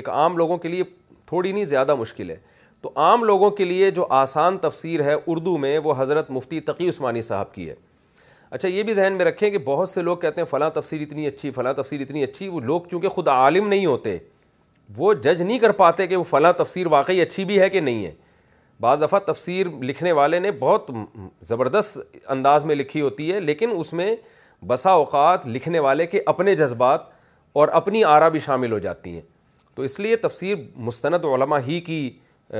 ایک عام لوگوں کے لیے تھوڑی نہیں زیادہ مشکل ہے تو عام لوگوں کے لیے جو آسان تفسیر ہے اردو میں وہ حضرت مفتی تقی عثمانی صاحب کی ہے اچھا یہ بھی ذہن میں رکھیں کہ بہت سے لوگ کہتے ہیں فلاں تفسیر اتنی اچھی فلاں تفسیر اتنی اچھی وہ لوگ چونکہ خود عالم نہیں ہوتے وہ جج نہیں کر پاتے کہ وہ فلاں تفسیر واقعی اچھی بھی ہے کہ نہیں ہے بعض دفعہ تفسیر لکھنے والے نے بہت زبردست انداز میں لکھی ہوتی ہے لیکن اس میں بسا اوقات لکھنے والے کے اپنے جذبات اور اپنی آرا بھی شامل ہو جاتی ہیں تو اس لیے تفسیر مستند علماء ہی کی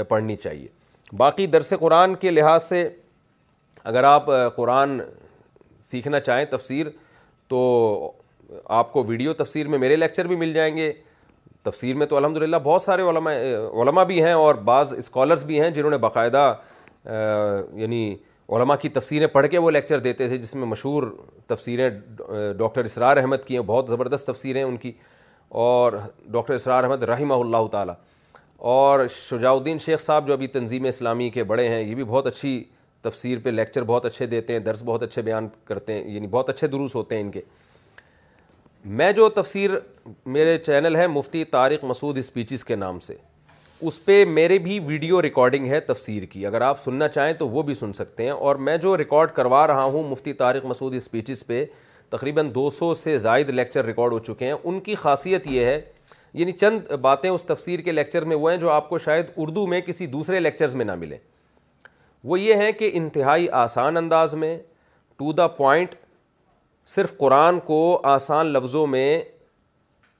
پڑھنی چاہیے باقی درس قرآن کے لحاظ سے اگر آپ قرآن سیکھنا چاہیں تفسیر تو آپ کو ویڈیو تفسیر میں میرے لیکچر بھی مل جائیں گے تفسیر میں تو الحمد للہ بہت سارے علماء علماء بھی ہیں اور بعض اسکالرس بھی ہیں جنہوں نے باقاعدہ یعنی علماء کی تفسیریں پڑھ کے وہ لیکچر دیتے تھے جس میں مشہور تفسیریں ڈاکٹر اسرار احمد کی ہیں بہت زبردست تفسیریں ان کی اور ڈاکٹر اسرار احمد رحمہ اللہ تعالیٰ اور شجاع الدین شیخ صاحب جو ابھی تنظیم اسلامی کے بڑے ہیں یہ بھی بہت اچھی تفسیر پہ لیکچر بہت اچھے دیتے ہیں درس بہت اچھے بیان کرتے ہیں یعنی بہت اچھے دروس ہوتے ہیں ان کے میں جو تفسیر میرے چینل ہے مفتی طارق مسعود اسپیچز کے نام سے اس پہ میرے بھی ویڈیو ریکارڈنگ ہے تفسیر کی اگر آپ سننا چاہیں تو وہ بھی سن سکتے ہیں اور میں جو ریکارڈ کروا رہا ہوں مفتی طارق مسعود اسپیچز پہ تقریباً دو سو سے زائد لیکچر ریکارڈ ہو چکے ہیں ان کی خاصیت یہ ہے یعنی چند باتیں اس تفسیر کے لیکچر میں وہ ہیں جو آپ کو شاید اردو میں کسی دوسرے لیکچرز میں نہ ملیں وہ یہ ہے کہ انتہائی آسان انداز میں ٹو دا پوائنٹ صرف قرآن کو آسان لفظوں میں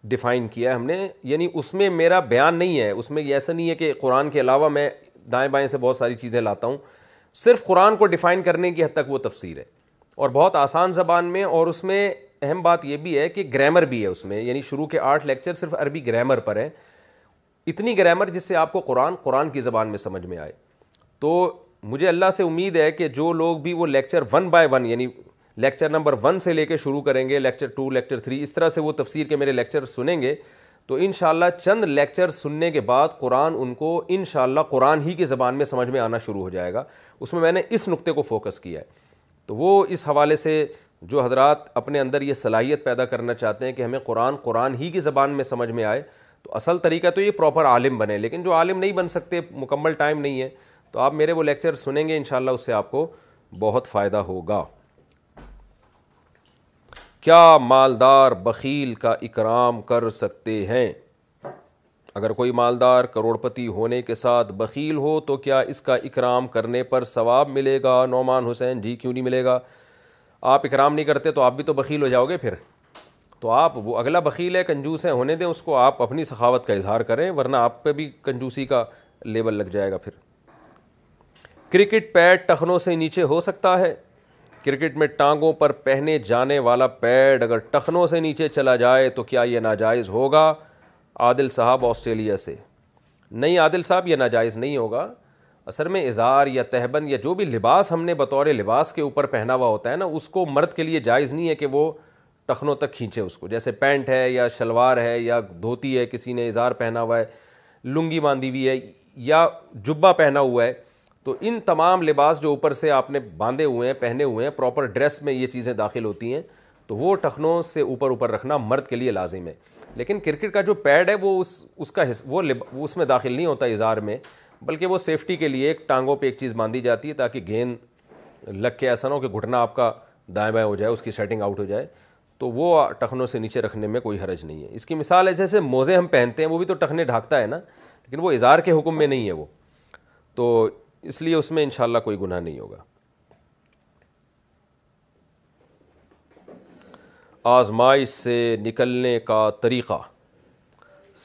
ڈیفائن کیا ہے ہم نے یعنی اس میں میرا بیان نہیں ہے اس میں ایسا نہیں ہے کہ قرآن کے علاوہ میں دائیں بائیں سے بہت ساری چیزیں لاتا ہوں صرف قرآن کو ڈیفائن کرنے کی حد تک وہ تفسیر ہے اور بہت آسان زبان میں اور اس میں اہم بات یہ بھی ہے کہ گرامر بھی ہے اس میں یعنی شروع کے آٹھ لیکچر صرف عربی گرامر پر ہیں اتنی گرامر جس سے آپ کو قرآن قرآن کی زبان میں سمجھ میں آئے تو مجھے اللہ سے امید ہے کہ جو لوگ بھی وہ لیکچر ون بائی ون یعنی لیکچر نمبر ون سے لے کے شروع کریں گے لیکچر ٹو لیکچر تھری اس طرح سے وہ تفسیر کے میرے لیکچر سنیں گے تو ان شاء اللہ چند لیکچر سننے کے بعد قرآن ان کو ان شاء اللہ قرآن ہی کی زبان میں سمجھ میں آنا شروع ہو جائے گا اس میں میں نے اس نقطے کو فوکس کیا ہے تو وہ اس حوالے سے جو حضرات اپنے اندر یہ صلاحیت پیدا کرنا چاہتے ہیں کہ ہمیں قرآن قرآن ہی کی زبان میں سمجھ میں آئے تو اصل طریقہ تو یہ پراپر عالم بنے لیکن جو عالم نہیں بن سکتے مکمل ٹائم نہیں ہے تو آپ میرے وہ لیکچر سنیں گے انشاءاللہ اس سے آپ کو بہت فائدہ ہوگا کیا مالدار بخیل کا اکرام کر سکتے ہیں اگر کوئی مالدار کروڑپتی ہونے کے ساتھ بخیل ہو تو کیا اس کا اکرام کرنے پر ثواب ملے گا نعمان حسین جی کیوں نہیں ملے گا آپ اکرام نہیں کرتے تو آپ بھی تو بخیل ہو جاؤ گے پھر تو آپ وہ اگلا بخیل ہے کنجوس ہیں ہونے دیں اس کو آپ اپنی سخاوت کا اظہار کریں ورنہ آپ پہ بھی کنجوسی کا لیبل لگ جائے گا پھر کرکٹ پیڈ ٹخنوں سے نیچے ہو سکتا ہے کرکٹ میں ٹانگوں پر پہنے جانے والا پیڈ اگر ٹخنوں سے نیچے چلا جائے تو کیا یہ ناجائز ہوگا عادل صاحب آسٹریلیا سے نہیں عادل صاحب یہ ناجائز نہیں ہوگا اصل میں اظہار یا تہبند یا جو بھی لباس ہم نے بطور لباس کے اوپر پہنا ہوا ہوتا ہے نا اس کو مرد کے لیے جائز نہیں ہے کہ وہ ٹخنوں تک کھینچے اس کو جیسے پینٹ ہے یا شلوار ہے یا دھوتی ہے کسی نے اظہار پہنا ہوا ہے لنگی باندھی ہوئی ہے یا جبہ پہنا ہوا ہے تو ان تمام لباس جو اوپر سے آپ نے باندھے ہوئے ہیں پہنے ہوئے ہیں پراپر ڈریس میں یہ چیزیں داخل ہوتی ہیں تو وہ ٹخنوں سے اوپر اوپر رکھنا مرد کے لیے لازم ہے لیکن کرکٹ کا جو پیڈ ہے وہ اس اس کا حص وہ لب اس میں داخل نہیں ہوتا اظہار میں بلکہ وہ سیفٹی کے لیے ایک ٹانگوں پہ ایک چیز باندھی جاتی ہے تاکہ گیند لگ کے ایسا نہ ہو کہ گھٹنا آپ کا دائیں بائیں ہو جائے اس کی سیٹنگ آؤٹ ہو جائے تو وہ ٹخنوں سے نیچے رکھنے میں کوئی حرج نہیں ہے اس کی مثال ہے جیسے موزے ہم پہنتے ہیں وہ بھی تو ٹخنے ڈھاکتا ہے نا لیکن وہ اظہار کے حکم میں نہیں ہے وہ تو اس لیے اس میں انشاءاللہ کوئی گناہ نہیں ہوگا آزمائش سے نکلنے کا طریقہ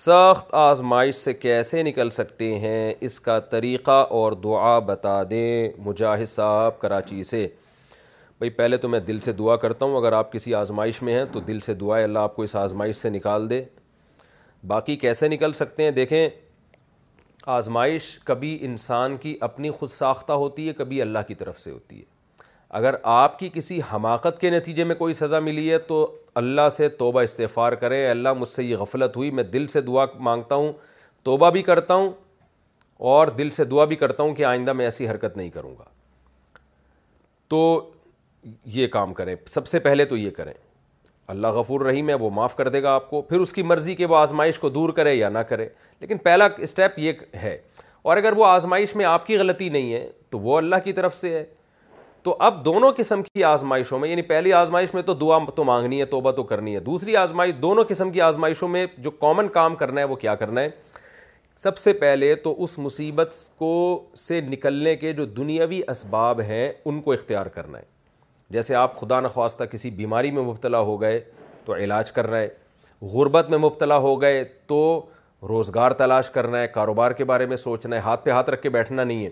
سخت آزمائش سے کیسے نکل سکتے ہیں اس کا طریقہ اور دعا بتا دیں مجاہد صاحب کراچی سے بھئی پہلے تو میں دل سے دعا کرتا ہوں اگر آپ کسی آزمائش میں ہیں تو دل سے ہے اللہ آپ کو اس آزمائش سے نکال دے باقی کیسے نکل سکتے ہیں دیکھیں آزمائش کبھی انسان کی اپنی خود ساختہ ہوتی ہے کبھی اللہ کی طرف سے ہوتی ہے اگر آپ کی کسی حماقت کے نتیجے میں کوئی سزا ملی ہے تو اللہ سے توبہ استعفار کریں اللہ مجھ سے یہ غفلت ہوئی میں دل سے دعا مانگتا ہوں توبہ بھی کرتا ہوں اور دل سے دعا بھی کرتا ہوں کہ آئندہ میں ایسی حرکت نہیں کروں گا تو یہ کام کریں سب سے پہلے تو یہ کریں اللہ غفور رحیم ہے وہ معاف کر دے گا آپ کو پھر اس کی مرضی کہ وہ آزمائش کو دور کرے یا نہ کرے لیکن پہلا اسٹیپ یہ ہے اور اگر وہ آزمائش میں آپ کی غلطی نہیں ہے تو وہ اللہ کی طرف سے ہے تو اب دونوں قسم کی آزمائشوں میں یعنی پہلی آزمائش میں تو دعا تو مانگنی ہے توبہ تو کرنی ہے دوسری آزمائش دونوں قسم کی آزمائشوں میں جو کامن کام کرنا ہے وہ کیا کرنا ہے سب سے پہلے تو اس مصیبت کو سے نکلنے کے جو دنیاوی اسباب ہیں ان کو اختیار کرنا ہے جیسے آپ خدا نخواستہ کسی بیماری میں مبتلا ہو گئے تو علاج کر رہے ہے غربت میں مبتلا ہو گئے تو روزگار تلاش کر ہے کاروبار کے بارے میں سوچنا ہے ہاتھ پہ ہاتھ رکھ کے بیٹھنا نہیں ہے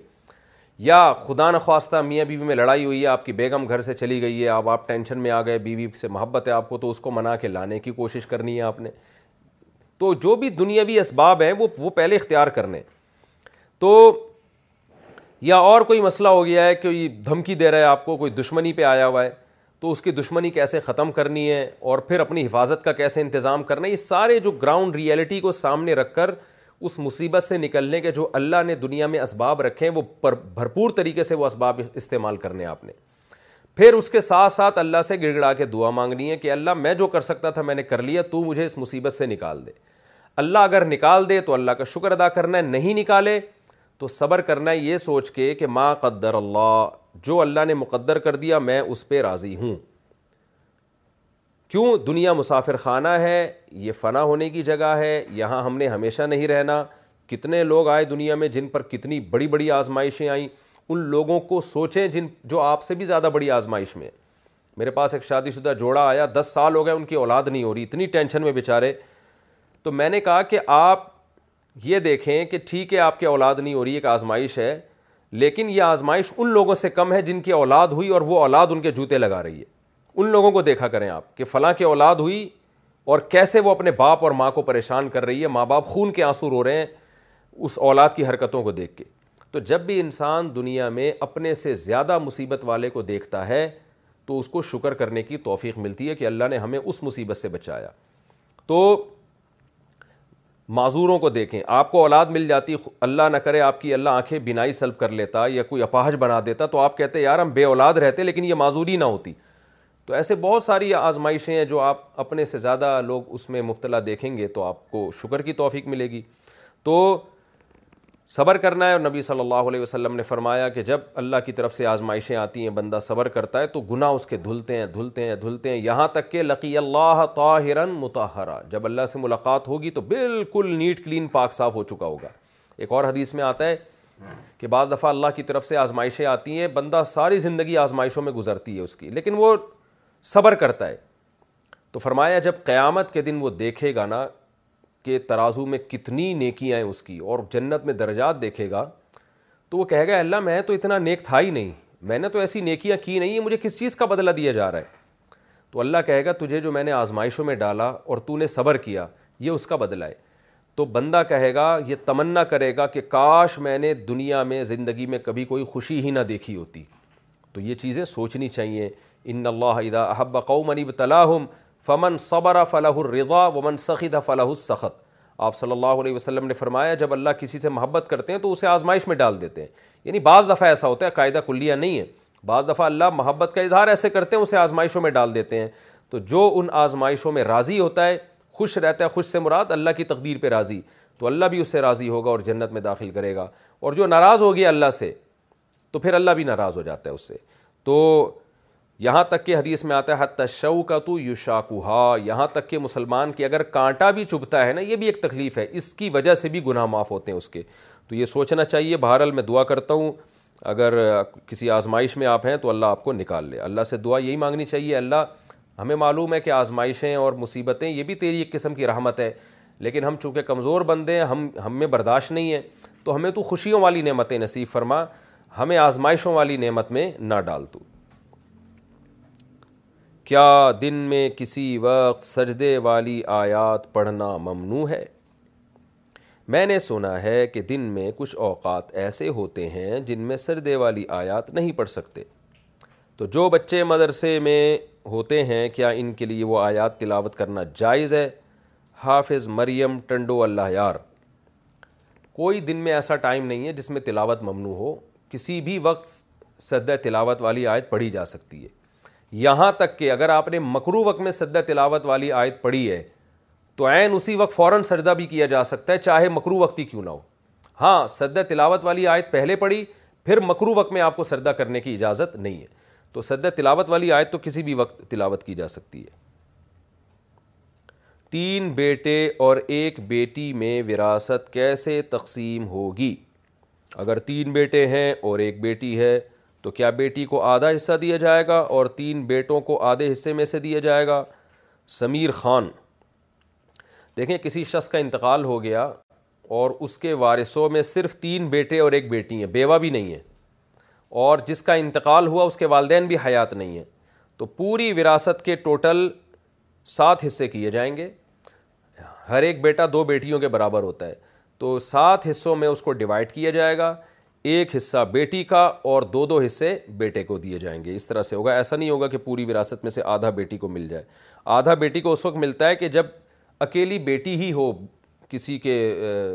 یا خدا نخواستہ میاں بیوی میں لڑائی ہوئی ہے آپ کی بیگم گھر سے چلی گئی ہے اب آپ ٹینشن میں آ گئے بیوی سے محبت ہے آپ کو تو اس کو منا کے لانے کی کوشش کرنی ہے آپ نے تو جو بھی دنیاوی اسباب ہیں وہ وہ پہلے اختیار کرنے تو یا اور کوئی مسئلہ ہو گیا ہے کہ دھمکی دے رہا ہے آپ کو کوئی دشمنی پہ آیا ہوا ہے تو اس کی دشمنی کیسے ختم کرنی ہے اور پھر اپنی حفاظت کا کیسے انتظام کرنا ہے یہ سارے جو گراؤنڈ ریئلٹی کو سامنے رکھ کر اس مصیبت سے نکلنے کے جو اللہ نے دنیا میں اسباب رکھے ہیں وہ بھرپور طریقے سے وہ اسباب استعمال کرنے آپ نے پھر اس کے ساتھ ساتھ اللہ سے گڑ گڑا کے دعا مانگنی ہے کہ اللہ میں جو کر سکتا تھا میں نے کر لیا تو مجھے اس مصیبت سے نکال دے اللہ اگر نکال دے تو اللہ کا شکر ادا کرنا ہے نہیں نکالے تو صبر کرنا ہے یہ سوچ کے کہ ما قدر اللہ جو اللہ نے مقدر کر دیا میں اس پہ راضی ہوں کیوں دنیا مسافر خانہ ہے یہ فنا ہونے کی جگہ ہے یہاں ہم نے ہمیشہ نہیں رہنا کتنے لوگ آئے دنیا میں جن پر کتنی بڑی بڑی آزمائشیں آئیں ان لوگوں کو سوچیں جن جو آپ سے بھی زیادہ بڑی آزمائش میں میرے پاس ایک شادی شدہ جوڑا آیا دس سال ہو گئے ان کی اولاد نہیں ہو رہی اتنی ٹینشن میں بیچارے تو میں نے کہا کہ آپ یہ دیکھیں کہ ٹھیک ہے آپ کے اولاد نہیں ہو رہی ایک آزمائش ہے لیکن یہ آزمائش ان لوگوں سے کم ہے جن کی اولاد ہوئی اور وہ اولاد ان کے جوتے لگا رہی ہے ان لوگوں کو دیکھا کریں آپ کہ فلاں کی اولاد ہوئی اور کیسے وہ اپنے باپ اور ماں کو پریشان کر رہی ہے ماں باپ خون کے آنسو رو رہے ہیں اس اولاد کی حرکتوں کو دیکھ کے تو جب بھی انسان دنیا میں اپنے سے زیادہ مصیبت والے کو دیکھتا ہے تو اس کو شکر کرنے کی توفیق ملتی ہے کہ اللہ نے ہمیں اس مصیبت سے بچایا تو معذوروں کو دیکھیں آپ کو اولاد مل جاتی اللہ نہ کرے آپ کی اللہ آنکھیں بینائی سلب کر لیتا یا کوئی اپاہج بنا دیتا تو آپ کہتے ہیں یار ہم بے اولاد رہتے لیکن یہ معذوری نہ ہوتی تو ایسے بہت ساری آزمائشیں ہیں جو آپ اپنے سے زیادہ لوگ اس میں مبتلا دیکھیں گے تو آپ کو شکر کی توفیق ملے گی تو صبر کرنا ہے اور نبی صلی اللہ علیہ وسلم نے فرمایا کہ جب اللہ کی طرف سے آزمائشیں آتی ہیں بندہ صبر کرتا ہے تو گناہ اس کے دھلتے ہیں دھلتے ہیں دھلتے ہیں یہاں تک کہ لقی اللہ طاہرا متحرہ جب اللہ سے ملاقات ہوگی تو بالکل نیٹ کلین پاک صاف ہو چکا ہوگا ایک اور حدیث میں آتا ہے کہ بعض دفعہ اللہ کی طرف سے آزمائشیں آتی ہیں بندہ ساری زندگی آزمائشوں میں گزرتی ہے اس کی لیکن وہ صبر کرتا ہے تو فرمایا جب قیامت کے دن وہ دیکھے گا نا کے ترازو میں کتنی نیکیاں اس کی اور جنت میں درجات دیکھے گا تو وہ کہے گا اللہ میں تو اتنا نیک تھا ہی نہیں میں نے تو ایسی نیکیاں کی نہیں ہیں مجھے کس چیز کا بدلہ دیا جا رہا ہے تو اللہ کہے گا تجھے جو میں نے آزمائشوں میں ڈالا اور تو نے صبر کیا یہ اس کا بدلہ ہے تو بندہ کہے گا یہ تمنا کرے گا کہ کاش میں نے دنیا میں زندگی میں کبھی کوئی خوشی ہی نہ دیکھی ہوتی تو یہ چیزیں سوچنی چاہیے ان اللہ احب قوم علی فمن صبر فلاح الرضا ومن سخید فلاح السخط آپ صلی اللہ علیہ وسلم نے فرمایا جب اللہ کسی سے محبت کرتے ہیں تو اسے آزمائش میں ڈال دیتے ہیں یعنی بعض دفعہ ایسا ہوتا ہے قاعدہ کلیہ نہیں ہے بعض دفعہ اللہ محبت کا اظہار ایسے کرتے ہیں اسے آزمائشوں میں ڈال دیتے ہیں تو جو ان آزمائشوں میں راضی ہوتا ہے خوش رہتا ہے خوش سے مراد اللہ کی تقدیر پہ راضی تو اللہ بھی اس سے راضی ہوگا اور جنت میں داخل کرے گا اور جو ناراض ہو گیا اللہ سے تو پھر اللہ بھی ناراض ہو جاتا ہے اس سے تو یہاں تک کہ حدیث میں آتا ہے تشو کا تو یوشاکوہا یہاں تک کہ مسلمان کی اگر کانٹا بھی چبھتا ہے نا یہ بھی ایک تکلیف ہے اس کی وجہ سے بھی گناہ معاف ہوتے ہیں اس کے تو یہ سوچنا چاہیے بہرحال میں دعا کرتا ہوں اگر کسی آزمائش میں آپ ہیں تو اللہ آپ کو نکال لے اللہ سے دعا یہی مانگنی چاہیے اللہ ہمیں معلوم ہے کہ آزمائشیں اور مصیبتیں یہ بھی تیری ایک قسم کی رحمت ہے لیکن ہم چونکہ کمزور بندے ہیں ہم ہم میں برداشت نہیں ہیں تو ہمیں تو خوشیوں والی نعمتیں نصیب فرما ہمیں آزمائشوں والی نعمت میں نہ ڈال تو کیا دن میں کسی وقت سجدے والی آیات پڑھنا ممنوع ہے میں نے سنا ہے کہ دن میں کچھ اوقات ایسے ہوتے ہیں جن میں سردے والی آیات نہیں پڑھ سکتے تو جو بچے مدرسے میں ہوتے ہیں کیا ان کے لیے وہ آیات تلاوت کرنا جائز ہے حافظ مریم ٹنڈو اللہ یار کوئی دن میں ایسا ٹائم نہیں ہے جس میں تلاوت ممنوع ہو کسی بھی وقت سجدہ تلاوت والی آیت پڑھی جا سکتی ہے یہاں تک کہ اگر آپ نے مکرو وقت میں سجدہ تلاوت والی آیت پڑھی ہے تو عین اسی وقت فوراً سجدہ بھی کیا جا سکتا ہے چاہے مکرو وقت ہی کیوں نہ ہو ہاں سجدہ تلاوت والی آیت پہلے پڑھی پھر مکرو وقت میں آپ کو سجدہ کرنے کی اجازت نہیں ہے تو سجدہ تلاوت والی آیت تو کسی بھی وقت تلاوت کی جا سکتی ہے تین بیٹے اور ایک بیٹی میں وراثت کیسے تقسیم ہوگی اگر تین بیٹے ہیں اور ایک بیٹی ہے تو کیا بیٹی کو آدھا حصہ دیا جائے گا اور تین بیٹوں کو آدھے حصے میں سے دیا جائے گا سمیر خان دیکھیں کسی شخص کا انتقال ہو گیا اور اس کے وارثوں میں صرف تین بیٹے اور ایک بیٹی ہیں بیوہ بھی نہیں ہے اور جس کا انتقال ہوا اس کے والدین بھی حیات نہیں ہیں تو پوری وراثت کے ٹوٹل سات حصے کیے جائیں گے ہر ایک بیٹا دو بیٹیوں کے برابر ہوتا ہے تو سات حصوں میں اس کو ڈیوائڈ کیا جائے گا ایک حصہ بیٹی کا اور دو دو حصے بیٹے کو دیے جائیں گے اس طرح سے ہوگا ایسا نہیں ہوگا کہ پوری وراثت میں سے آدھا بیٹی کو مل جائے آدھا بیٹی کو اس وقت ملتا ہے کہ جب اکیلی بیٹی ہی ہو کسی کے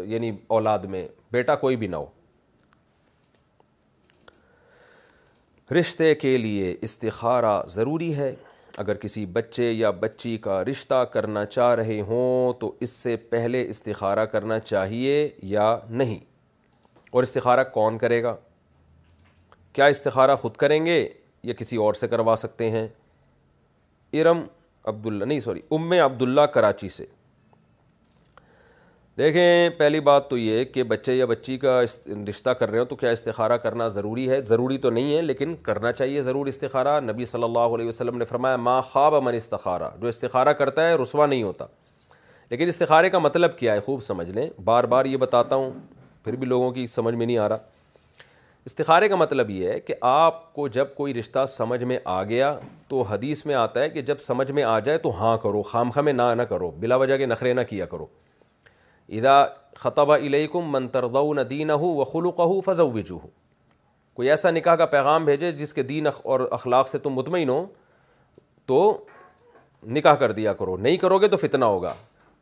یعنی اولاد میں بیٹا کوئی بھی نہ ہو رشتے کے لیے استخارہ ضروری ہے اگر کسی بچے یا بچی کا رشتہ کرنا چاہ رہے ہوں تو اس سے پہلے استخارہ کرنا چاہیے یا نہیں اور استخارہ کون کرے گا کیا استخارہ خود کریں گے یا کسی اور سے کروا سکتے ہیں ارم عبداللہ نہیں سوری ام عبداللہ کراچی سے دیکھیں پہلی بات تو یہ کہ بچے یا بچی کا رشتہ کر رہے ہو تو کیا استخارہ کرنا ضروری ہے ضروری تو نہیں ہے لیکن کرنا چاہیے ضرور استخارہ نبی صلی اللہ علیہ وسلم نے فرمایا ما خواب من استخارہ جو استخارہ کرتا ہے رسوا نہیں ہوتا لیکن استخارے کا مطلب کیا ہے خوب سمجھ لیں بار بار یہ بتاتا ہوں پھر بھی لوگوں کی سمجھ میں نہیں آ رہا استخارے کا مطلب یہ ہے کہ آپ کو جب کوئی رشتہ سمجھ میں آ گیا تو حدیث میں آتا ہے کہ جب سمجھ میں آ جائے تو ہاں کرو خام میں نہ نہ کرو بلا وجہ کے نخرے نہ کیا کرو ادا خطبہ علیکم منترغ نہ دین ہو و خلوق ہو ہوں وجو کوئی ایسا نکاح کا پیغام بھیجے جس کے دین اور اخلاق سے تم مطمئن ہو تو نکاح کر دیا کرو نہیں کرو گے تو فتنہ ہوگا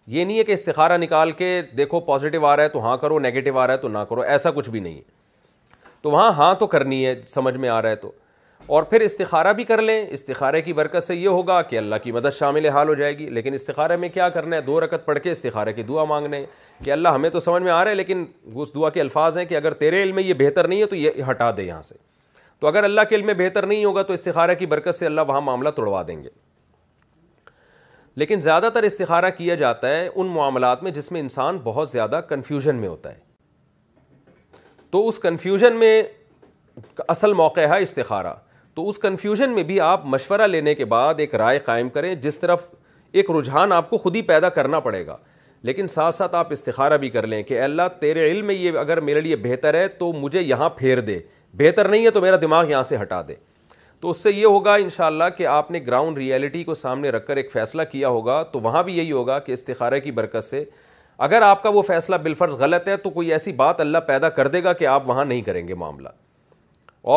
یہ نہیں ہے کہ استخارہ نکال کے دیکھو پازیٹیو آ رہا ہے تو ہاں کرو نگیٹو آ رہا ہے تو نہ کرو ایسا کچھ بھی نہیں ہے تو وہاں ہاں تو کرنی ہے سمجھ میں آ رہا ہے تو اور پھر استخارہ بھی کر لیں استخارے کی برکت سے یہ ہوگا کہ اللہ کی مدد شامل حال ہو جائے گی لیکن استخارے میں کیا کرنا ہے دو رکت پڑھ کے استخارے کی دعا مانگنے کہ اللہ ہمیں تو سمجھ میں آ رہا ہے لیکن اس دعا کے الفاظ ہیں کہ اگر تیرے علم میں یہ بہتر نہیں ہے تو یہ ہٹا دے یہاں سے تو اگر اللہ کے علم میں بہتر نہیں ہوگا تو استخارہ کی برکت سے اللہ وہاں معاملہ توڑوا دیں گے لیکن زیادہ تر استخارہ کیا جاتا ہے ان معاملات میں جس میں انسان بہت زیادہ کنفیوژن میں ہوتا ہے تو اس کنفیوژن میں اصل موقع ہے استخارہ تو اس کنفیوژن میں بھی آپ مشورہ لینے کے بعد ایک رائے قائم کریں جس طرف ایک رجحان آپ کو خود ہی پیدا کرنا پڑے گا لیکن ساتھ ساتھ آپ استخارہ بھی کر لیں کہ اللہ تیرے علم میں یہ اگر میرے لیے بہتر ہے تو مجھے یہاں پھیر دے بہتر نہیں ہے تو میرا دماغ یہاں سے ہٹا دے تو اس سے یہ ہوگا انشاءاللہ کہ آپ نے گراؤنڈ ریئلٹی کو سامنے رکھ کر ایک فیصلہ کیا ہوگا تو وہاں بھی یہی ہوگا کہ استخارہ کی برکت سے اگر آپ کا وہ فیصلہ بالفرض غلط ہے تو کوئی ایسی بات اللہ پیدا کر دے گا کہ آپ وہاں نہیں کریں گے معاملہ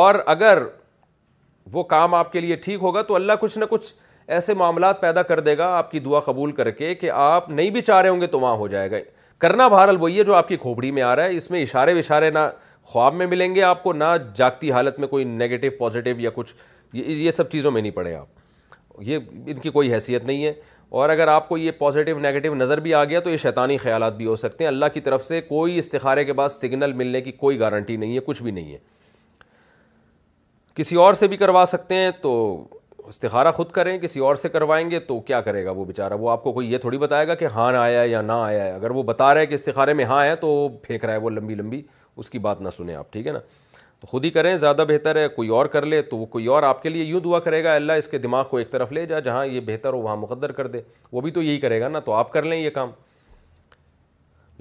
اور اگر وہ کام آپ کے لیے ٹھیک ہوگا تو اللہ کچھ نہ کچھ ایسے معاملات پیدا کر دے گا آپ کی دعا قبول کر کے کہ آپ نہیں بھی چاہ رہے ہوں گے تو وہاں ہو جائے گا کرنا بہرحال وہی ہے جو آپ کی کھوپڑی میں آ رہا ہے اس میں اشارے وشارے نہ خواب میں ملیں گے آپ کو نہ جاگتی حالت میں کوئی نگیٹو پازیٹیو یا کچھ یہ سب چیزوں میں نہیں پڑے آپ یہ ان کی کوئی حیثیت نہیں ہے اور اگر آپ کو یہ پازیٹیو نگیٹیو نظر بھی آ گیا تو یہ شیطانی خیالات بھی ہو سکتے ہیں اللہ کی طرف سے کوئی استخارے کے بعد سگنل ملنے کی کوئی گارنٹی نہیں ہے کچھ بھی نہیں ہے کسی اور سے بھی کروا سکتے ہیں تو استخارہ خود کریں کسی اور سے کروائیں گے تو کیا کرے گا وہ بیچارہ وہ آپ کو کوئی یہ تھوڑی بتائے گا کہ ہاں آیا ہے یا نہ آیا ہے اگر وہ بتا رہا ہے کہ استخارے میں ہاں آیا تو وہ پھینک رہا ہے وہ لمبی لمبی اس کی بات نہ سنیں آپ ٹھیک ہے نا تو خود ہی کریں زیادہ بہتر ہے کوئی اور کر لے تو وہ کوئی اور آپ کے لیے یوں دعا کرے گا اللہ اس کے دماغ کو ایک طرف لے جا جہاں یہ بہتر ہو وہاں مقدر کر دے وہ بھی تو یہی کرے گا نا تو آپ کر لیں یہ کام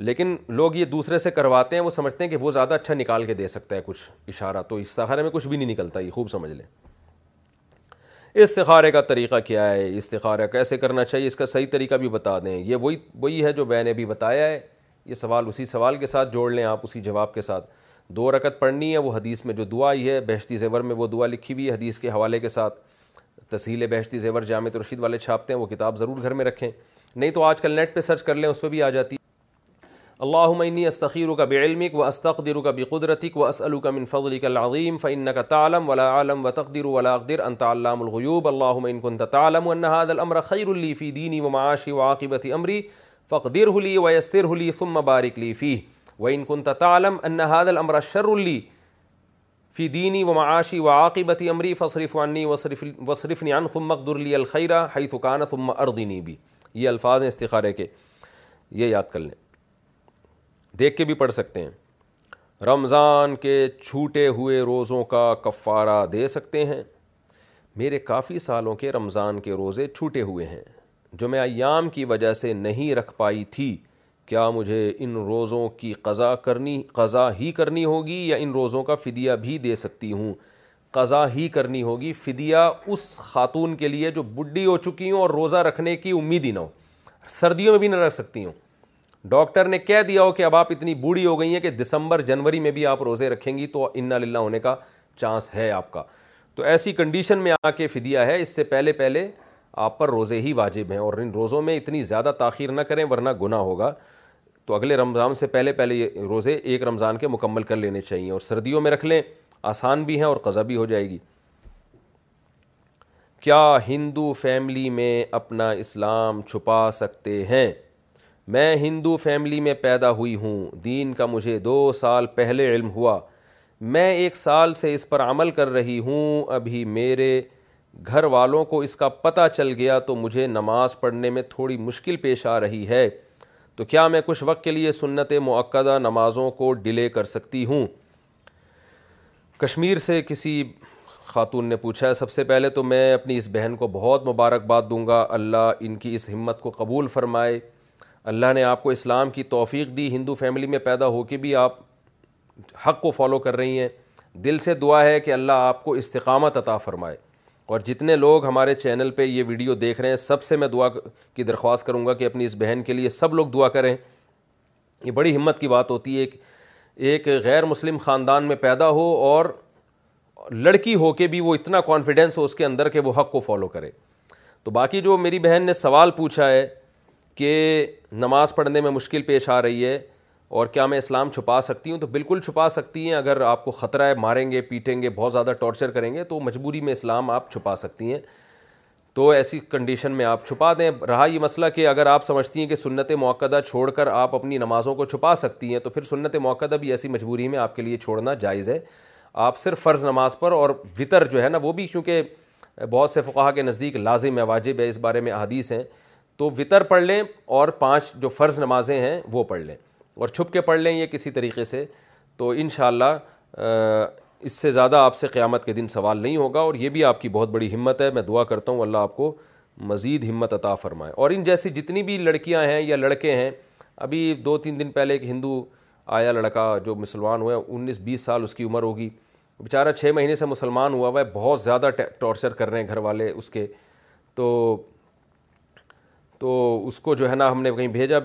لیکن لوگ یہ دوسرے سے کرواتے ہیں وہ سمجھتے ہیں کہ وہ زیادہ اچھا نکال کے دے سکتا ہے کچھ اشارہ تو استخارے میں کچھ بھی نہیں نکلتا یہ خوب سمجھ لیں استخارے کا طریقہ کیا ہے استخارہ کیسے کرنا چاہیے اس کا صحیح طریقہ بھی بتا دیں یہ وہی وہی ہے جو میں نے ابھی بتایا ہے یہ سوال اسی سوال کے ساتھ جوڑ لیں آپ اسی جواب کے ساتھ دو رکت پڑھنی ہے وہ حدیث میں جو دعا ہی ہے بہشتی زیور میں وہ دعا لکھی ہوئی حدیث کے حوالے کے ساتھ تہسیلے بہشتی زیور جامع رشید والے چھاپتے ہیں وہ کتاب ضرور گھر میں رکھیں نہیں تو آج کل نیٹ پہ سرچ کر لیں اس پہ بھی آ جاتی اللہ عمنی استخیر کا بعلمک و استقدر کا بقدرتک و اس کا فغر العظیم فن کا تعلم ولا عالم و تقدر ولا اقدر علام الغیوب اللہ تعلم و ون حد الامر فی دینی و معاشی و عاقبت امری فقدر در ہلی و ثم ہلی فم فی و ان کن تعلم انّ حاد شر لی فی دینی و معاشی و امری عمری عنی وصرف وصرفنیانف مقداللی الخیرہ کان فم اردنی بھی یہ الفاظ ہیں استخارے کے یہ یاد کر لیں دیکھ کے بھی پڑھ سکتے ہیں رمضان کے چھوٹے ہوئے روزوں کا کفارہ دے سکتے ہیں میرے کافی سالوں کے رمضان کے روزے چھوٹے ہوئے ہیں جو میں ایام کی وجہ سے نہیں رکھ پائی تھی کیا مجھے ان روزوں کی قضا کرنی قضا ہی کرنی ہوگی یا ان روزوں کا فدیہ بھی دے سکتی ہوں قضا ہی کرنی ہوگی فدیہ اس خاتون کے لیے جو بڈی ہو چکی ہوں اور روزہ رکھنے کی امید ہی نہ ہو سردیوں میں بھی نہ رکھ سکتی ہوں ڈاکٹر نے کہہ دیا ہو کہ اب آپ اتنی بوڑھی ہو گئی ہیں کہ دسمبر جنوری میں بھی آپ روزے رکھیں گی تو ان للہ ہونے کا چانس ہے آپ کا تو ایسی کنڈیشن میں آ کے فدیہ ہے اس سے پہلے پہلے آپ پر روزے ہی واجب ہیں اور ان روزوں میں اتنی زیادہ تاخیر نہ کریں ورنہ گناہ ہوگا تو اگلے رمضان سے پہلے پہلے یہ روزے ایک رمضان کے مکمل کر لینے چاہیے اور سردیوں میں رکھ لیں آسان بھی ہیں اور قضا بھی ہو جائے گی کیا ہندو فیملی میں اپنا اسلام چھپا سکتے ہیں میں ہندو فیملی میں پیدا ہوئی ہوں دین کا مجھے دو سال پہلے علم ہوا میں ایک سال سے اس پر عمل کر رہی ہوں ابھی میرے گھر والوں کو اس کا پتہ چل گیا تو مجھے نماز پڑھنے میں تھوڑی مشکل پیش آ رہی ہے تو کیا میں کچھ وقت کے لیے سنت معقدہ نمازوں کو ڈیلے کر سکتی ہوں کشمیر سے کسی خاتون نے پوچھا ہے سب سے پہلے تو میں اپنی اس بہن کو بہت مبارکباد دوں گا اللہ ان کی اس ہمت کو قبول فرمائے اللہ نے آپ کو اسلام کی توفیق دی ہندو فیملی میں پیدا ہو کے بھی آپ حق کو فالو کر رہی ہیں دل سے دعا ہے کہ اللہ آپ کو استقامت عطا فرمائے اور جتنے لوگ ہمارے چینل پہ یہ ویڈیو دیکھ رہے ہیں سب سے میں دعا کی درخواست کروں گا کہ اپنی اس بہن کے لیے سب لوگ دعا کریں یہ بڑی ہمت کی بات ہوتی ہے ایک غیر مسلم خاندان میں پیدا ہو اور لڑکی ہو کے بھی وہ اتنا کانفیڈینس ہو اس کے اندر کہ وہ حق کو فالو کرے تو باقی جو میری بہن نے سوال پوچھا ہے کہ نماز پڑھنے میں مشکل پیش آ رہی ہے اور کیا میں اسلام چھپا سکتی ہوں تو بالکل چھپا سکتی ہیں اگر آپ کو خطرہ ہے ماریں گے پیٹیں گے بہت زیادہ ٹارچر کریں گے تو مجبوری میں اسلام آپ چھپا سکتی ہیں تو ایسی کنڈیشن میں آپ چھپا دیں رہا یہ مسئلہ کہ اگر آپ سمجھتی ہیں کہ سنت موقع چھوڑ کر آپ اپنی نمازوں کو چھپا سکتی ہیں تو پھر سنت موقع بھی ایسی مجبوری میں آپ کے لیے چھوڑنا جائز ہے آپ صرف فرض نماز پر اور وطر جو ہے نا وہ بھی کیونکہ بہت سے فقاہ کے نزدیک لازم ہے واجب ہے اس بارے میں احادیث ہیں تو وطر پڑھ لیں اور پانچ جو فرض نمازیں ہیں وہ پڑھ لیں اور چھپ کے پڑھ لیں یہ کسی طریقے سے تو ان شاء اللہ اس سے زیادہ آپ سے قیامت کے دن سوال نہیں ہوگا اور یہ بھی آپ کی بہت بڑی ہمت ہے میں دعا کرتا ہوں اللہ آپ کو مزید ہمت عطا فرمائے اور ان جیسی جتنی بھی لڑکیاں ہیں یا لڑکے ہیں ابھی دو تین دن پہلے ایک ہندو آیا لڑکا جو مسلمان ہوا انیس بیس سال اس کی عمر ہوگی بیچارہ چھ مہینے سے مسلمان ہوا ہوا ہے بہت زیادہ ٹارچر کر رہے ہیں گھر والے اس کے تو تو اس کو جو ہے نا ہم نے کہیں بھیجا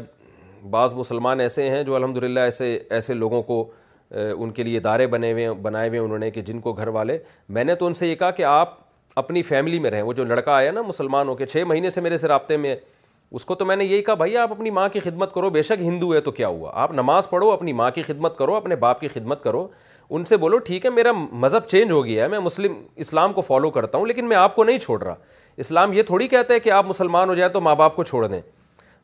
بعض مسلمان ایسے ہیں جو الحمد للہ ایسے ایسے لوگوں کو ان کے لیے ادارے بنے ہوئے بنائے ہوئے انہوں نے کہ جن کو گھر والے میں نے تو ان سے یہ کہا کہ آپ اپنی فیملی میں رہیں وہ جو لڑکا آیا نا مسلمان ہو کے چھ مہینے سے میرے سے رابطے میں اس کو تو میں نے یہی کہا بھائی آپ اپنی ماں کی خدمت کرو بے شک ہندو ہے تو کیا ہوا آپ نماز پڑھو اپنی ماں کی خدمت کرو اپنے باپ کی خدمت کرو ان سے بولو ٹھیک ہے میرا مذہب چینج ہو گیا ہے میں مسلم اسلام کو فالو کرتا ہوں لیکن میں آپ کو نہیں چھوڑ رہا اسلام یہ تھوڑی کہتا ہے کہ آپ مسلمان ہو جائیں تو ماں باپ کو چھوڑ دیں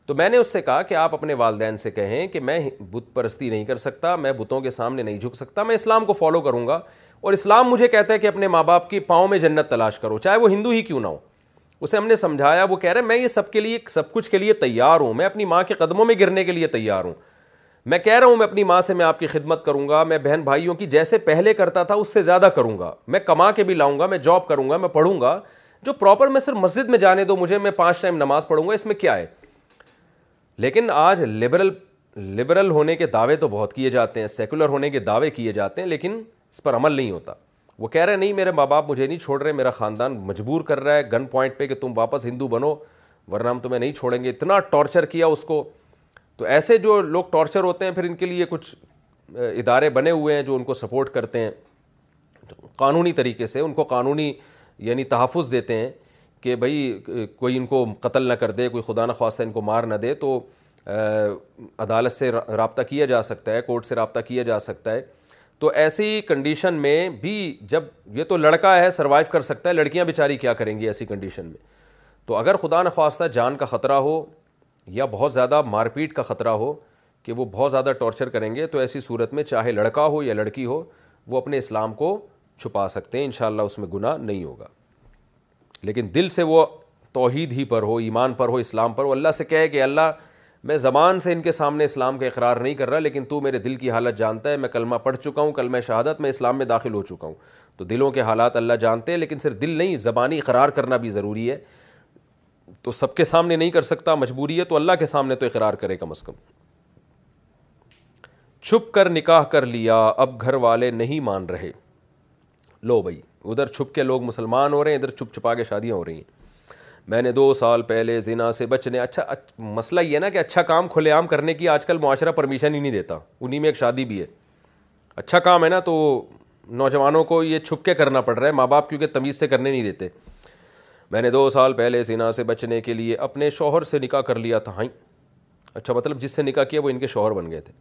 تو میں نے اس سے کہا کہ آپ اپنے والدین سے کہیں کہ میں بت پرستی نہیں کر سکتا میں بتوں کے سامنے نہیں جھک سکتا میں اسلام کو فالو کروں گا اور اسلام مجھے کہتا ہے کہ اپنے ماں باپ کی پاؤں میں جنت تلاش کرو چاہے وہ ہندو ہی کیوں نہ ہو اسے ہم نے سمجھایا وہ کہہ رہے میں یہ سب کے لیے سب کچھ کے لیے تیار ہوں میں اپنی ماں کے قدموں میں گرنے کے لیے تیار ہوں میں کہہ رہا ہوں میں اپنی ماں سے میں آپ کی خدمت کروں گا میں بہن بھائیوں کی جیسے پہلے کرتا تھا اس سے زیادہ کروں گا میں کما کے بھی لاؤں گا میں جاب کروں گا میں پڑھوں گا جو پراپر میں صرف مسجد میں جانے دو مجھے میں پانچ ٹائم نماز پڑھوں گا اس میں کیا ہے لیکن آج لبرل لبرل ہونے کے دعوے تو بہت کیے جاتے ہیں سیکولر ہونے کے دعوے کیے جاتے ہیں لیکن اس پر عمل نہیں ہوتا وہ کہہ رہے نہیں میرے ماں باپ مجھے نہیں چھوڑ رہے میرا خاندان مجبور کر رہا ہے گن پوائنٹ پہ کہ تم واپس ہندو بنو ورنہ ہم تمہیں نہیں چھوڑیں گے اتنا ٹارچر کیا اس کو تو ایسے جو لوگ ٹارچر ہوتے ہیں پھر ان کے لیے کچھ ادارے بنے ہوئے ہیں جو ان کو سپورٹ کرتے ہیں قانونی طریقے سے ان کو قانونی یعنی تحفظ دیتے ہیں کہ بھائی کوئی ان کو قتل نہ کر دے کوئی خدا نہ خواستہ ان کو مار نہ دے تو عدالت سے رابطہ کیا جا سکتا ہے کورٹ سے رابطہ کیا جا سکتا ہے تو ایسی کنڈیشن میں بھی جب یہ تو لڑکا ہے سروائیو کر سکتا ہے لڑکیاں بیچاری کیا کریں گی ایسی کنڈیشن میں تو اگر خدا خواستہ جان کا خطرہ ہو یا بہت زیادہ مار پیٹ کا خطرہ ہو کہ وہ بہت زیادہ ٹارچر کریں گے تو ایسی صورت میں چاہے لڑکا ہو یا لڑکی ہو وہ اپنے اسلام کو چھپا سکتے ہیں انشاءاللہ اس میں گناہ نہیں ہوگا لیکن دل سے وہ توحید ہی پر ہو ایمان پر ہو اسلام پر ہو اللہ سے کہے کہ اللہ میں زبان سے ان کے سامنے اسلام کا اقرار نہیں کر رہا لیکن تو میرے دل کی حالت جانتا ہے میں کلمہ پڑھ چکا ہوں کلمہ شہادت میں اسلام میں داخل ہو چکا ہوں تو دلوں کے حالات اللہ جانتے ہیں لیکن صرف دل نہیں زبانی اقرار کرنا بھی ضروری ہے تو سب کے سامنے نہیں کر سکتا مجبوری ہے تو اللہ کے سامنے تو اقرار کرے کم از کم چھپ کر نکاح کر لیا اب گھر والے نہیں مان رہے لو بھائی ادھر چھپ کے لوگ مسلمان ہو رہے ہیں ادھر چھپ چھپا کے شادیاں ہو رہی ہیں میں نے دو سال پہلے زنا سے بچنے اچھا مسئلہ یہ نا کہ اچھا کام کھلے عام کرنے کی آج کل معاشرہ پرمیشن ہی نہیں دیتا انہیں میں ایک شادی بھی ہے اچھا کام ہے نا تو نوجوانوں کو یہ چھپ کے کرنا پڑ رہا ہے ماں باپ کیونکہ تمیز سے کرنے نہیں دیتے میں نے دو سال پہلے زنا سے بچنے کے لیے اپنے شوہر سے نکاح کر لیا تھا ہائیں اچھا مطلب جس سے نکاح کیا وہ ان کے شوہر بن گئے تھے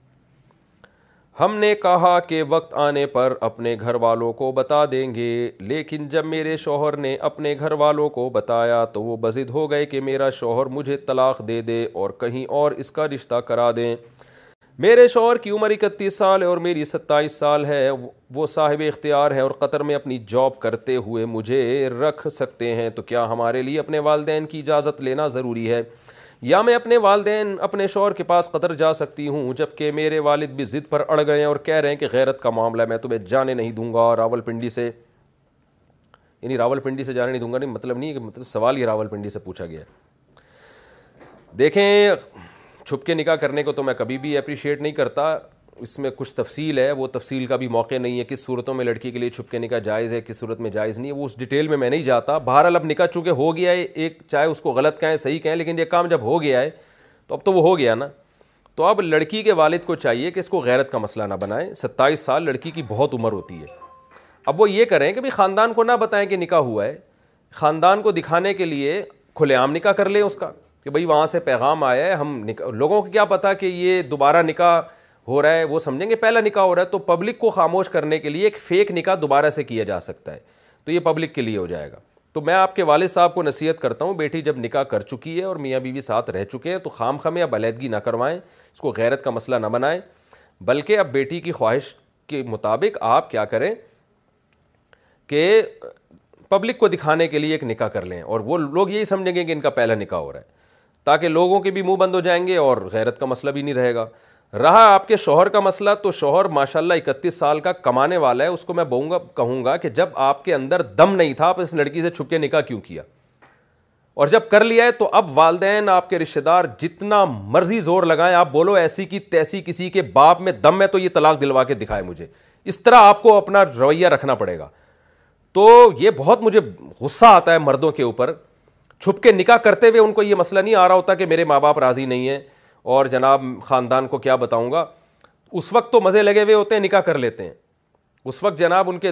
ہم نے کہا کہ وقت آنے پر اپنے گھر والوں کو بتا دیں گے لیکن جب میرے شوہر نے اپنے گھر والوں کو بتایا تو وہ بزد ہو گئے کہ میرا شوہر مجھے طلاق دے دے اور کہیں اور اس کا رشتہ کرا دیں میرے شوہر کی عمر اکتیس سال ہے اور میری ستائیس سال ہے وہ صاحب اختیار ہے اور قطر میں اپنی جاب کرتے ہوئے مجھے رکھ سکتے ہیں تو کیا ہمارے لیے اپنے والدین کی اجازت لینا ضروری ہے یا میں اپنے والدین اپنے شوہر کے پاس قطر جا سکتی ہوں جب کہ میرے والد بھی ضد پر اڑ گئے ہیں اور کہہ رہے ہیں کہ غیرت کا معاملہ ہے میں تمہیں جانے نہیں دوں گا راول پنڈی سے یعنی راول پنڈی سے جانے نہیں دوں گا نہیں مطلب نہیں مطلب سوال یہ راول پنڈی سے پوچھا گیا ہے دیکھیں چھپ کے نکاح کرنے کو تو میں کبھی بھی اپریشیٹ نہیں کرتا اس میں کچھ تفصیل ہے وہ تفصیل کا بھی موقع نہیں ہے کس صورتوں میں لڑکی کے لیے چھپ کے نکاح جائز ہے کس صورت میں جائز نہیں ہے وہ اس ڈیٹیل میں میں نہیں جاتا بہرحال اب نکاح چونکہ ہو گیا ہے ایک چاہے اس کو غلط کہیں صحیح کہیں لیکن یہ کام جب ہو گیا ہے تو اب تو وہ ہو گیا نا تو اب لڑکی کے والد کو چاہیے کہ اس کو غیرت کا مسئلہ نہ بنائیں ستائیس سال لڑکی کی بہت عمر ہوتی ہے اب وہ یہ کریں کہ بھائی خاندان کو نہ بتائیں کہ نکاح ہوا ہے خاندان کو دکھانے کے لیے کھلے عام نکاح کر لیں اس کا کہ بھائی وہاں سے پیغام آیا ہے ہم لوگوں کو کیا پتا کہ یہ دوبارہ نکاح ہو رہا ہے وہ سمجھیں گے پہلا نکاح ہو رہا ہے تو پبلک کو خاموش کرنے کے لیے ایک فیک نکاح دوبارہ سے کیا جا سکتا ہے تو یہ پبلک کے لیے ہو جائے گا تو میں آپ کے والد صاحب کو نصیحت کرتا ہوں بیٹی جب نکاح کر چکی ہے اور میاں بیوی ساتھ رہ چکے ہیں تو خام خاں اب علیحدگی نہ کروائیں اس کو غیرت کا مسئلہ نہ بنائیں بلکہ اب بیٹی کی خواہش کے مطابق آپ کیا کریں کہ پبلک کو دکھانے کے لیے ایک نکاح کر لیں اور وہ لوگ یہی سمجھیں گے کہ ان کا پہلا نکاح ہو رہا ہے تاکہ لوگوں کے بھی منہ بند ہو جائیں گے اور غیرت کا مسئلہ بھی نہیں رہے گا رہا آپ کے شوہر کا مسئلہ تو شوہر ماشاء اللہ اکتیس سال کا کمانے والا ہے اس کو میں گا کہوں گا کہ جب آپ کے اندر دم نہیں تھا آپ اس لڑکی سے چھپ کے نکاح کیوں کیا اور جب کر لیا ہے تو اب والدین آپ کے رشتے دار جتنا مرضی زور لگائیں آپ بولو ایسی کی تیسی کسی کے باپ میں دم ہے تو یہ طلاق دلوا کے دکھائے مجھے اس طرح آپ کو اپنا رویہ رکھنا پڑے گا تو یہ بہت مجھے غصہ آتا ہے مردوں کے اوپر چھپ کے نکاح کرتے ہوئے ان کو یہ مسئلہ نہیں آ رہا ہوتا کہ میرے ماں باپ راضی نہیں ہیں اور جناب خاندان کو کیا بتاؤں گا اس وقت تو مزے لگے ہوئے ہوتے ہیں نکاح کر لیتے ہیں اس وقت جناب ان کے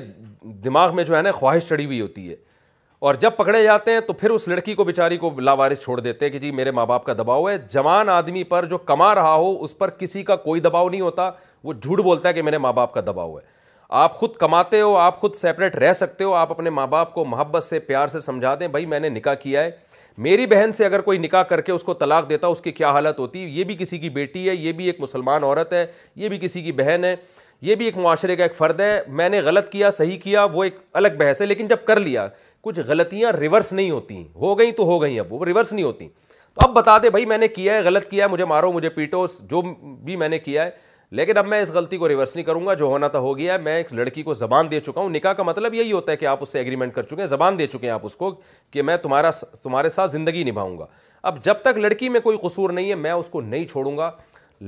دماغ میں جو ہے نا خواہش چڑھی ہوئی ہوتی ہے اور جب پکڑے جاتے ہیں تو پھر اس لڑکی کو بیچاری کو لاوارث چھوڑ دیتے ہیں کہ جی میرے ماں باپ کا دباؤ ہے جوان آدمی پر جو کما رہا ہو اس پر کسی کا کوئی دباؤ نہیں ہوتا وہ جھوٹ بولتا ہے کہ میرے ماں باپ کا دباؤ ہے آپ خود کماتے ہو آپ خود سیپریٹ رہ سکتے ہو آپ اپنے ماں باپ کو محبت سے پیار سے سمجھا دیں بھائی میں نے نکاح کیا ہے میری بہن سے اگر کوئی نکاح کر کے اس کو طلاق دیتا اس کی کیا حالت ہوتی یہ بھی کسی کی بیٹی ہے یہ بھی ایک مسلمان عورت ہے یہ بھی کسی کی بہن ہے یہ بھی ایک معاشرے کا ایک فرد ہے میں نے غلط کیا صحیح کیا وہ ایک الگ بحث ہے لیکن جب کر لیا کچھ غلطیاں ریورس نہیں ہوتی ہو گئیں تو ہو گئیں اب وہ ریورس نہیں ہوتی تو اب بتا دے بھائی میں نے کیا ہے غلط کیا ہے مجھے مارو مجھے پیٹو جو بھی میں نے کیا ہے لیکن اب میں اس غلطی کو ریورس نہیں کروں گا جو ہونا تو ہو گیا میں ایک لڑکی کو زبان دے چکا ہوں نکاح کا مطلب یہی ہوتا ہے کہ آپ اس سے ایگریمنٹ کر چکے ہیں زبان دے چکے ہیں آپ اس کو کہ میں تمہارا تمہارے ساتھ زندگی نبھاؤں گا اب جب تک لڑکی میں کوئی قصور نہیں ہے میں اس کو نہیں چھوڑوں گا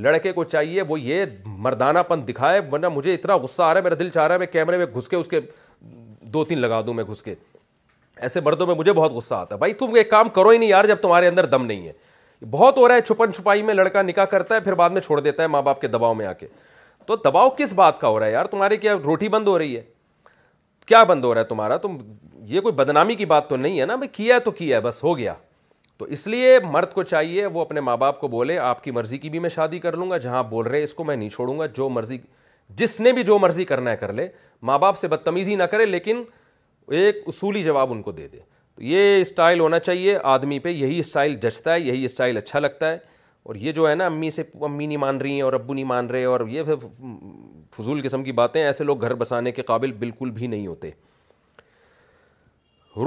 لڑکے کو چاہیے وہ یہ مردانہ پن دکھائے ورنہ مجھے اتنا غصہ آ رہا ہے میرا دل چاہ رہا ہے میں کیمرے میں گھس کے اس کے دو تین لگا دوں میں گھس کے ایسے مردوں میں مجھے بہت غصہ آتا ہے بھائی تم ایک کام کرو ہی نہیں یار جب تمہارے اندر دم نہیں ہے بہت ہو رہا ہے چھپن چھپائی میں لڑکا نکاح کرتا ہے پھر بعد میں چھوڑ دیتا ہے ماں باپ کے دباؤ میں آ کے تو دباؤ کس بات کا ہو رہا ہے یار تمہاری کیا روٹی بند ہو رہی ہے کیا بند ہو رہا ہے تمہارا تم یہ کوئی بدنامی کی بات تو نہیں ہے نا بھائی کیا ہے تو کیا ہے بس ہو گیا تو اس لیے مرد کو چاہیے وہ اپنے ماں باپ کو بولے آپ کی مرضی کی بھی میں شادی کر لوں گا جہاں بول رہے اس کو میں نہیں چھوڑوں گا جو مرضی جس نے بھی جو مرضی کرنا ہے کر لے ماں باپ سے بدتمیزی نہ کرے لیکن ایک اصولی جواب ان کو دے دے یہ اسٹائل ہونا چاہیے آدمی پہ یہی اسٹائل جچتا ہے یہی اسٹائل اچھا لگتا ہے اور یہ جو ہے نا امی سے امی نہیں مان رہی ہیں اور ابو نہیں مان رہے اور یہ فضول قسم کی باتیں ایسے لوگ گھر بسانے کے قابل بالکل بھی نہیں ہوتے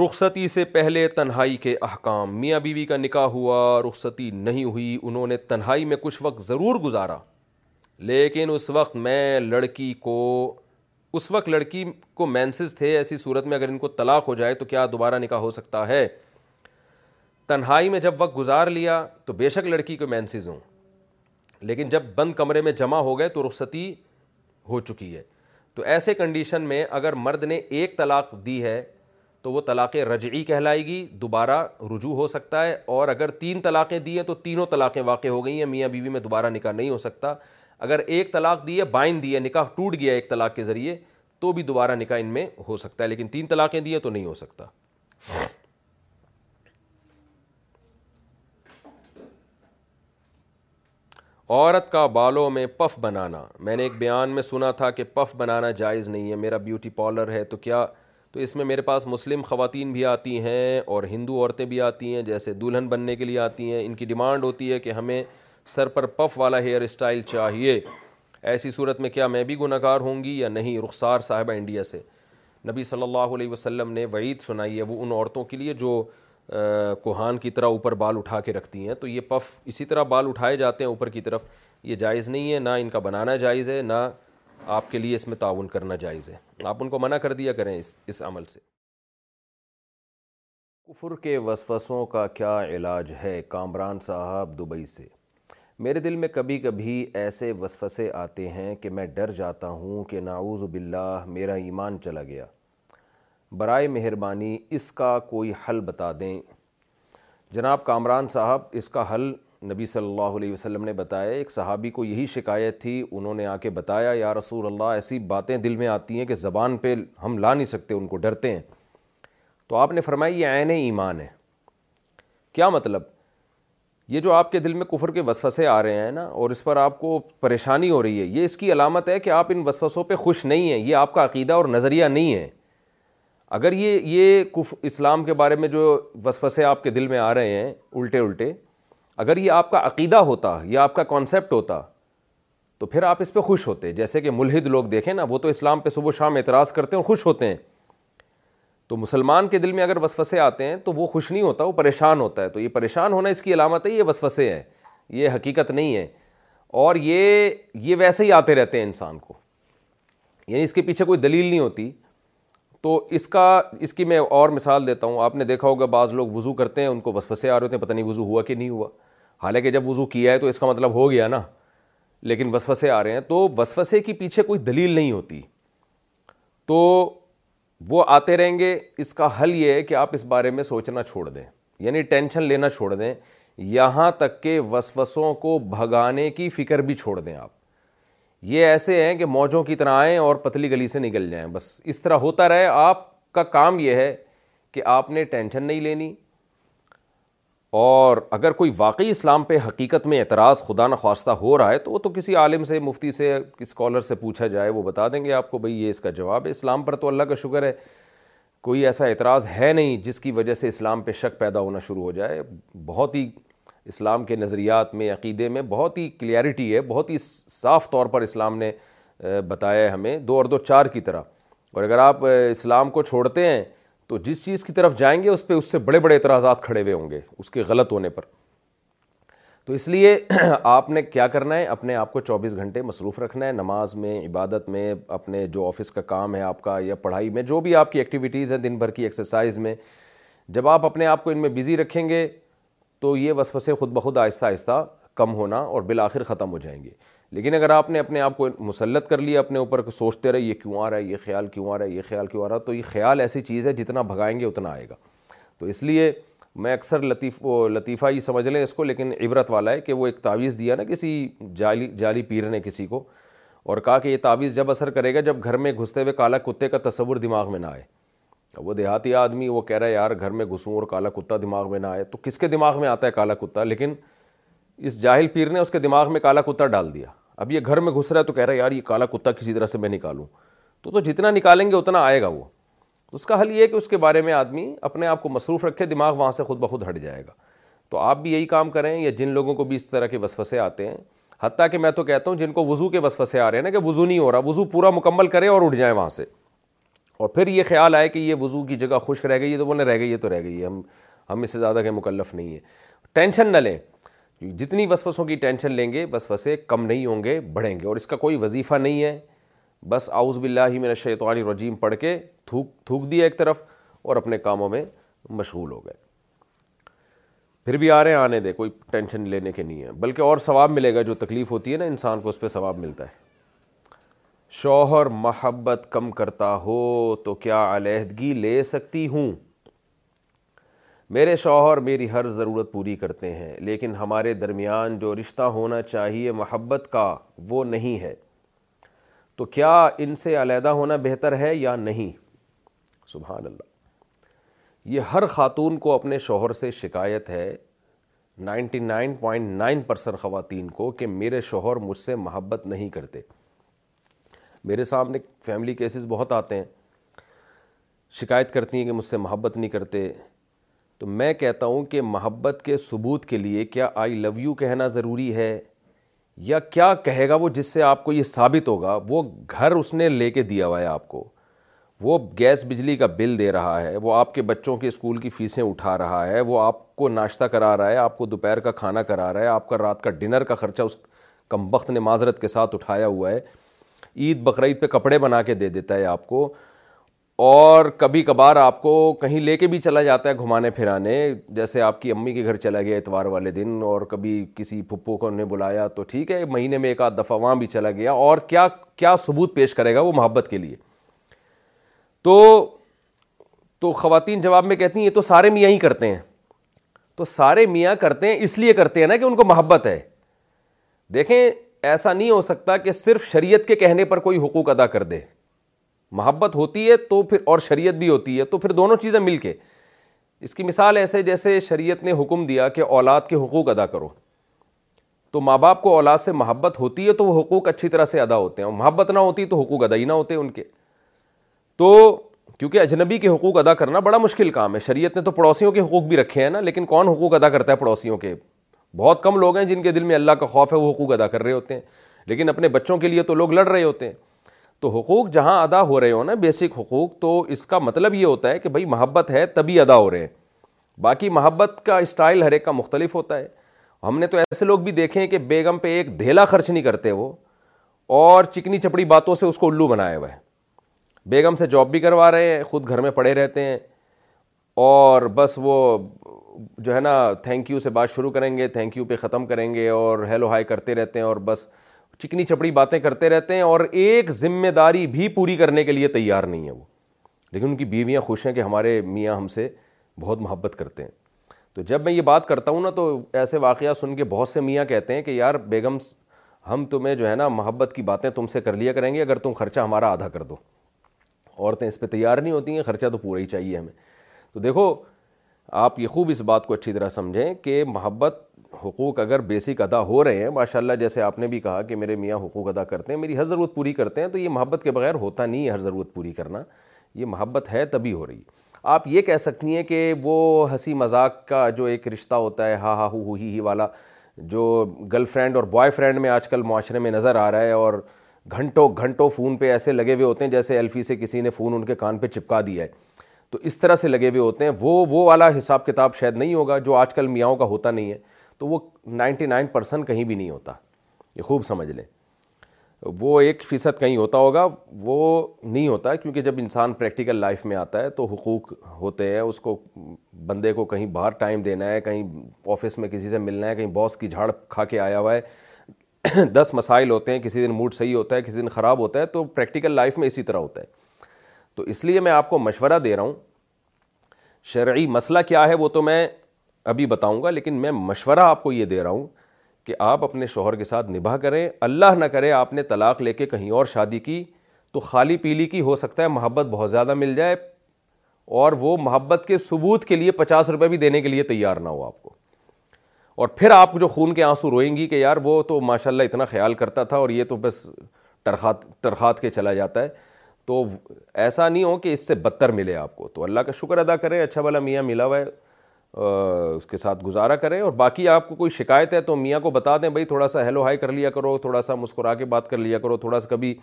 رخصتی سے پہلے تنہائی کے احکام میاں بیوی کا نکاح ہوا رخصتی نہیں ہوئی انہوں نے تنہائی میں کچھ وقت ضرور گزارا لیکن اس وقت میں لڑکی کو اس وقت لڑکی کو مینسز تھے ایسی صورت میں اگر ان کو طلاق ہو جائے تو کیا دوبارہ نکاح ہو سکتا ہے تنہائی میں جب وقت گزار لیا تو بے شک لڑکی کو مینسز ہوں لیکن جب بند کمرے میں جمع ہو گئے تو رخصتی ہو چکی ہے تو ایسے کنڈیشن میں اگر مرد نے ایک طلاق دی ہے تو وہ طلاق رجعی کہلائے گی دوبارہ رجوع ہو سکتا ہے اور اگر تین طلاقیں دی ہیں تو تینوں طلاقیں واقع ہو گئی ہیں میاں بیوی میں دوبارہ نکاح نہیں ہو سکتا اگر ایک طلاق دی ہے بائن دی ہے نکاح ٹوٹ گیا ایک طلاق کے ذریعے تو بھی دوبارہ نکاح ان میں ہو سکتا ہے لیکن تین طلاقیں ہیں تو نہیں ہو سکتا عورت کا بالوں میں پف بنانا میں نے ایک بیان میں سنا تھا کہ پف بنانا جائز نہیں ہے میرا بیوٹی پارلر ہے تو کیا تو اس میں میرے پاس مسلم خواتین بھی آتی ہیں اور ہندو عورتیں بھی آتی ہیں جیسے دلہن بننے کے لیے آتی ہیں ان کی ڈیمانڈ ہوتی ہے کہ ہمیں سر پر پف والا ہیئر اسٹائل چاہیے ایسی صورت میں کیا میں بھی گناہ گار ہوں گی یا نہیں رخسار صاحبہ انڈیا سے نبی صلی اللہ علیہ وسلم نے وعید سنائی ہے وہ ان عورتوں کے لیے جو کوہان کی طرح اوپر بال اٹھا کے رکھتی ہیں تو یہ پف اسی طرح بال اٹھائے جاتے ہیں اوپر کی طرف یہ جائز نہیں ہے نہ ان کا بنانا جائز ہے نہ آپ کے لیے اس میں تعاون کرنا جائز ہے آپ ان کو منع کر دیا کریں اس اس عمل سے کفر کے وسوسوں کا کیا علاج ہے کامران صاحب دبئی سے میرے دل میں کبھی کبھی ایسے وسفسے آتے ہیں کہ میں ڈر جاتا ہوں کہ نعوذ باللہ میرا ایمان چلا گیا برائے مہربانی اس کا کوئی حل بتا دیں جناب کامران صاحب اس کا حل نبی صلی اللہ علیہ وسلم نے بتایا ایک صحابی کو یہی شکایت تھی انہوں نے آ کے بتایا یا رسول اللہ ایسی باتیں دل میں آتی ہیں کہ زبان پہ ہم لا نہیں سکتے ان کو ڈرتے ہیں تو آپ نے فرمایا یہ عین ایمان ہے کیا مطلب یہ جو آپ کے دل میں کفر کے وسوسے آ رہے ہیں نا اور اس پر آپ کو پریشانی ہو رہی ہے یہ اس کی علامت ہے کہ آپ ان وسوسوں پہ خوش نہیں ہیں یہ آپ کا عقیدہ اور نظریہ نہیں ہے اگر یہ یہ کف اسلام کے بارے میں جو وسوسے آپ کے دل میں آ رہے ہیں الٹے الٹے اگر یہ آپ کا عقیدہ ہوتا یا آپ کا کانسیپٹ ہوتا تو پھر آپ اس پہ خوش ہوتے جیسے کہ ملحد لوگ دیکھیں نا وہ تو اسلام پہ صبح شام اعتراض کرتے ہیں اور خوش ہوتے ہیں تو مسلمان کے دل میں اگر وسفسے آتے ہیں تو وہ خوش نہیں ہوتا وہ پریشان ہوتا ہے تو یہ پریشان ہونا اس کی علامت ہے یہ وسفسے ہیں یہ حقیقت نہیں ہے اور یہ یہ ویسے ہی آتے رہتے ہیں انسان کو یعنی اس کے پیچھے کوئی دلیل نہیں ہوتی تو اس کا اس کی میں اور مثال دیتا ہوں آپ نے دیکھا ہوگا بعض لوگ وضو کرتے ہیں ان کو وسفسے آ رہے ہوتے ہیں پتہ نہیں وضو ہوا کہ نہیں ہوا حالانکہ جب وضو کیا ہے تو اس کا مطلب ہو گیا نا لیکن وسفسے آ رہے ہیں تو وسفسے کے پیچھے کوئی دلیل نہیں ہوتی تو وہ آتے رہیں گے اس کا حل یہ ہے کہ آپ اس بارے میں سوچنا چھوڑ دیں یعنی ٹینشن لینا چھوڑ دیں یہاں تک کہ وسوسوں کو بھگانے کی فکر بھی چھوڑ دیں آپ یہ ایسے ہیں کہ موجوں کی طرح آئیں اور پتلی گلی سے نکل جائیں بس اس طرح ہوتا رہے آپ کا کام یہ ہے کہ آپ نے ٹینشن نہیں لینی اور اگر کوئی واقعی اسلام پہ حقیقت میں اعتراض خدا نخواستہ ہو رہا ہے تو وہ تو کسی عالم سے مفتی سے اسکالر سے پوچھا جائے وہ بتا دیں گے آپ کو بھئی یہ اس کا جواب ہے اسلام پر تو اللہ کا شکر ہے کوئی ایسا اعتراض ہے نہیں جس کی وجہ سے اسلام پہ شک پیدا ہونا شروع ہو جائے بہت ہی اسلام کے نظریات میں عقیدے میں بہت ہی کلیئرٹی ہے بہت ہی صاف طور پر اسلام نے بتایا ہے ہمیں دو اور دو چار کی طرح اور اگر آپ اسلام کو چھوڑتے ہیں تو جس چیز کی طرف جائیں گے اس پہ اس سے بڑے بڑے اعتراضات کھڑے ہوئے ہوں گے اس کے غلط ہونے پر تو اس لیے آپ نے کیا کرنا ہے اپنے آپ کو چوبیس گھنٹے مصروف رکھنا ہے نماز میں عبادت میں اپنے جو آفس کا کام ہے آپ کا یا پڑھائی میں جو بھی آپ کی ایکٹیویٹیز ہیں دن بھر کی ایکسرسائز میں جب آپ اپنے آپ کو ان میں بزی رکھیں گے تو یہ وسوسے خود بخود آہستہ آہستہ کم ہونا اور بالآخر ختم ہو جائیں گے لیکن اگر آپ نے اپنے آپ کو مسلط کر لیا اپنے اوپر سوچتے رہے یہ کیوں آ رہا ہے یہ خیال کیوں آ رہا ہے یہ خیال کیوں آ رہا ہے تو یہ خیال ایسی چیز ہے جتنا بھگائیں گے اتنا آئے گا تو اس لیے میں اکثر لطیف لطیفہ ہی سمجھ لیں اس کو لیکن عبرت والا ہے کہ وہ ایک تعویذ دیا نا کسی جعلی جعلی پیر نے کسی کو اور کہا کہ یہ تعویذ جب اثر کرے گا جب گھر میں گھستے ہوئے کالا کتے کا تصور دماغ میں نہ آئے وہ دیہاتی آدمی وہ کہہ رہا ہے یار گھر میں گھسوں اور کالا کتا دماغ میں نہ آئے تو کس کے دماغ میں آتا ہے کالا کتا لیکن اس جاہل پیر نے اس کے دماغ میں کالا کتا ڈال دیا اب یہ گھر میں گھس رہا ہے تو کہہ رہا ہے یار یہ کالا کتا کسی طرح سے میں نکالوں تو تو جتنا نکالیں گے اتنا آئے گا وہ تو اس کا حل یہ ہے کہ اس کے بارے میں آدمی اپنے آپ کو مصروف رکھے دماغ وہاں سے خود بخود ہٹ جائے گا تو آپ بھی یہی کام کریں یا جن لوگوں کو بھی اس طرح کے وسوسے آتے ہیں حتیٰ کہ میں تو کہتا ہوں جن کو وضو کے وسوسے آ رہے ہیں نا کہ وضو نہیں ہو رہا وضو پورا مکمل کرے اور اٹھ جائیں وہاں سے اور پھر یہ خیال آئے کہ یہ وضو کی جگہ خوش رہ گئی ہے تو وہ نہ رہ گئی ہے تو رہ گئی ہے ہم ہم اس سے زیادہ کہ مکلف نہیں ہے ٹینشن نہ لیں جتنی وسوسوں کی ٹینشن لیں گے وسوسے کم نہیں ہوں گے بڑھیں گے اور اس کا کوئی وظیفہ نہیں ہے بس آؤز باللہ من الشیطان الرجیم پڑھ کے تھوک تھوک دیا ایک طرف اور اپنے کاموں میں مشغول ہو گئے پھر بھی آ رہے ہیں آنے دے کوئی ٹینشن لینے کے نہیں ہے بلکہ اور ثواب ملے گا جو تکلیف ہوتی ہے نا انسان کو اس پہ ثواب ملتا ہے شوہر محبت کم کرتا ہو تو کیا علیحدگی لے سکتی ہوں میرے شوہر میری ہر ضرورت پوری کرتے ہیں لیکن ہمارے درمیان جو رشتہ ہونا چاہیے محبت کا وہ نہیں ہے تو کیا ان سے علیحدہ ہونا بہتر ہے یا نہیں سبحان اللہ یہ ہر خاتون کو اپنے شوہر سے شکایت ہے ninety nine point nine percent خواتین کو کہ میرے شوہر مجھ سے محبت نہیں کرتے میرے سامنے فیملی کیسز بہت آتے ہیں شکایت کرتی ہیں کہ مجھ سے محبت نہیں کرتے تو میں کہتا ہوں کہ محبت کے ثبوت کے لیے کیا آئی لو یو کہنا ضروری ہے یا کیا کہے گا وہ جس سے آپ کو یہ ثابت ہوگا وہ گھر اس نے لے کے دیا ہوا ہے آپ کو وہ گیس بجلی کا بل دے رہا ہے وہ آپ کے بچوں کے اسکول کی فیسیں اٹھا رہا ہے وہ آپ کو ناشتہ کرا رہا ہے آپ کو دوپہر کا کھانا کرا رہا ہے آپ کا رات کا ڈنر کا خرچہ اس کم وقت نے معذرت کے ساتھ اٹھایا ہوا ہے عید بقرعید پہ کپڑے بنا کے دے دیتا ہے آپ کو اور کبھی کبھار آپ کو کہیں لے کے بھی چلا جاتا ہے گھمانے پھرانے جیسے آپ کی امی کے گھر چلا گیا اتوار والے دن اور کبھی کسی پھپھو کو انہیں نے بلایا تو ٹھیک ہے مہینے میں ایک آدھ دفعہ وہاں بھی چلا گیا اور کیا کیا ثبوت پیش کرے گا وہ محبت کے لیے تو تو خواتین جواب میں کہتی ہیں یہ تو سارے میاں ہی کرتے ہیں تو سارے میاں کرتے ہیں اس لیے کرتے ہیں نا کہ ان کو محبت ہے دیکھیں ایسا نہیں ہو سکتا کہ صرف شریعت کے کہنے پر کوئی حقوق ادا کر دے محبت ہوتی ہے تو پھر اور شریعت بھی ہوتی ہے تو پھر دونوں چیزیں مل کے اس کی مثال ایسے جیسے شریعت نے حکم دیا کہ اولاد کے حقوق ادا کرو تو ماں باپ کو اولاد سے محبت ہوتی ہے تو وہ حقوق اچھی طرح سے ادا ہوتے ہیں اور محبت نہ ہوتی تو حقوق ادا ہی نہ ہوتے ان کے تو کیونکہ اجنبی کے حقوق ادا کرنا بڑا مشکل کام ہے شریعت نے تو پڑوسیوں کے حقوق بھی رکھے ہیں نا لیکن کون حقوق ادا کرتا ہے پڑوسیوں کے بہت کم لوگ ہیں جن کے دل میں اللہ کا خوف ہے وہ حقوق ادا کر رہے ہوتے ہیں لیکن اپنے بچوں کے لیے تو لوگ لڑ رہے ہوتے ہیں تو حقوق جہاں ادا ہو رہے ہوں نا بیسک حقوق تو اس کا مطلب یہ ہوتا ہے کہ بھائی محبت ہے تبھی ادا ہو رہے ہیں باقی محبت کا اسٹائل ہر ایک کا مختلف ہوتا ہے ہم نے تو ایسے لوگ بھی دیکھے ہیں کہ بیگم پہ ایک دھیلا خرچ نہیں کرتے وہ اور چکنی چپڑی باتوں سے اس کو الو بنائے ہوئے بیگم سے جاب بھی کروا رہے ہیں خود گھر میں پڑے رہتے ہیں اور بس وہ جو ہے نا تھینک یو سے بات شروع کریں گے تھینک یو پہ ختم کریں گے اور ہیلو ہائی کرتے رہتے ہیں اور بس چکنی چپڑی باتیں کرتے رہتے ہیں اور ایک ذمہ داری بھی پوری کرنے کے لیے تیار نہیں ہے وہ لیکن ان کی بیویاں خوش ہیں کہ ہمارے میاں ہم سے بہت محبت کرتے ہیں تو جب میں یہ بات کرتا ہوں نا تو ایسے واقعہ سن کے بہت سے میاں کہتے ہیں کہ یار بیگم ہم تمہیں جو ہے نا محبت کی باتیں تم سے کر لیا کریں گے اگر تم خرچہ ہمارا آدھا کر دو عورتیں اس پہ تیار نہیں ہوتی ہیں خرچہ تو پورا ہی چاہیے ہمیں تو دیکھو آپ یہ خوب اس بات کو اچھی طرح سمجھیں کہ محبت حقوق اگر بیسک ادا ہو رہے ہیں ماشاء اللہ جیسے آپ نے بھی کہا کہ میرے میاں حقوق ادا کرتے ہیں میری ہر ضرورت پوری کرتے ہیں تو یہ محبت کے بغیر ہوتا نہیں ہے ہر ضرورت پوری کرنا یہ محبت ہے تبھی ہو رہی ہے آپ یہ کہہ سکتی ہیں کہ وہ ہنسی مذاق کا جو ایک رشتہ ہوتا ہے ہا ہا ہو ہو ہی ہی والا جو گرل فرینڈ اور بوائے فرینڈ میں آج کل معاشرے میں نظر آ رہا ہے اور گھنٹوں گھنٹوں فون پہ ایسے لگے ہوئے ہوتے ہیں جیسے ایلفی سے کسی نے فون ان کے کان پہ چپکا دیا ہے تو اس طرح سے لگے ہوئے ہوتے ہیں وہ وہ والا حساب کتاب شاید نہیں ہوگا جو آج کل میاں کا ہوتا نہیں ہے تو وہ نائنٹی نائن پرسن کہیں بھی نہیں ہوتا یہ خوب سمجھ لیں وہ ایک فیصد کہیں ہوتا ہوگا وہ نہیں ہوتا کیونکہ جب انسان پریکٹیکل لائف میں آتا ہے تو حقوق ہوتے ہیں اس کو بندے کو کہیں باہر ٹائم دینا ہے کہیں آفس میں کسی سے ملنا ہے کہیں باس کی جھاڑ کھا کے آیا ہوا ہے دس مسائل ہوتے ہیں کسی دن موڈ صحیح ہوتا ہے کسی دن خراب ہوتا ہے تو پریکٹیکل لائف میں اسی طرح ہوتا ہے تو اس لیے میں آپ کو مشورہ دے رہا ہوں شرعی مسئلہ کیا ہے وہ تو میں ابھی بتاؤں گا لیکن میں مشورہ آپ کو یہ دے رہا ہوں کہ آپ اپنے شوہر کے ساتھ نبھا کریں اللہ نہ کرے آپ نے طلاق لے کے کہیں اور شادی کی تو خالی پیلی کی ہو سکتا ہے محبت بہت زیادہ مل جائے اور وہ محبت کے ثبوت کے لیے پچاس روپے بھی دینے کے لیے تیار نہ ہو آپ کو اور پھر آپ جو خون کے آنسو روئیں گی کہ یار وہ تو ماشاء اللہ اتنا خیال کرتا تھا اور یہ تو بس ٹرخات ٹرخات کے چلا جاتا ہے تو ایسا نہیں ہو کہ اس سے بدتر ملے آپ کو تو اللہ کا شکر ادا کریں اچھا بھلا میاں ملا ہوا ہے اس کے ساتھ گزارا کریں اور باقی آپ کو کوئی شکایت ہے تو میاں کو بتا دیں بھائی تھوڑا سا ہیلو ہائی کر لیا کرو تھوڑا سا مسکرا کے بات کر لیا کرو تھوڑا سا کبھی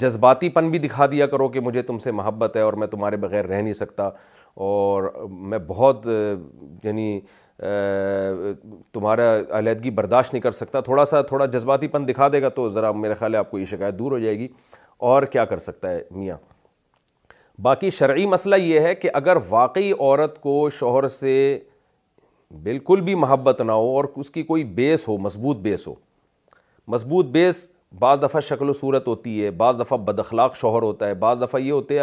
جذباتی پن بھی دکھا دیا کرو کہ مجھے تم سے محبت ہے اور میں تمہارے بغیر رہ نہیں سکتا اور میں بہت یعنی تمہارا علیحدگی برداشت نہیں کر سکتا تھوڑا سا تھوڑا جذباتی پن دکھا دے گا تو ذرا میرے خیال ہے آپ کو یہ شکایت دور ہو جائے گی اور کیا کر سکتا ہے میاں باقی شرعی مسئلہ یہ ہے کہ اگر واقعی عورت کو شوہر سے بالکل بھی محبت نہ ہو اور اس کی کوئی بیس ہو مضبوط بیس ہو مضبوط بیس بعض دفعہ شکل و صورت ہوتی ہے بعض دفعہ بد اخلاق شوہر ہوتا ہے بعض دفعہ یہ ہوتے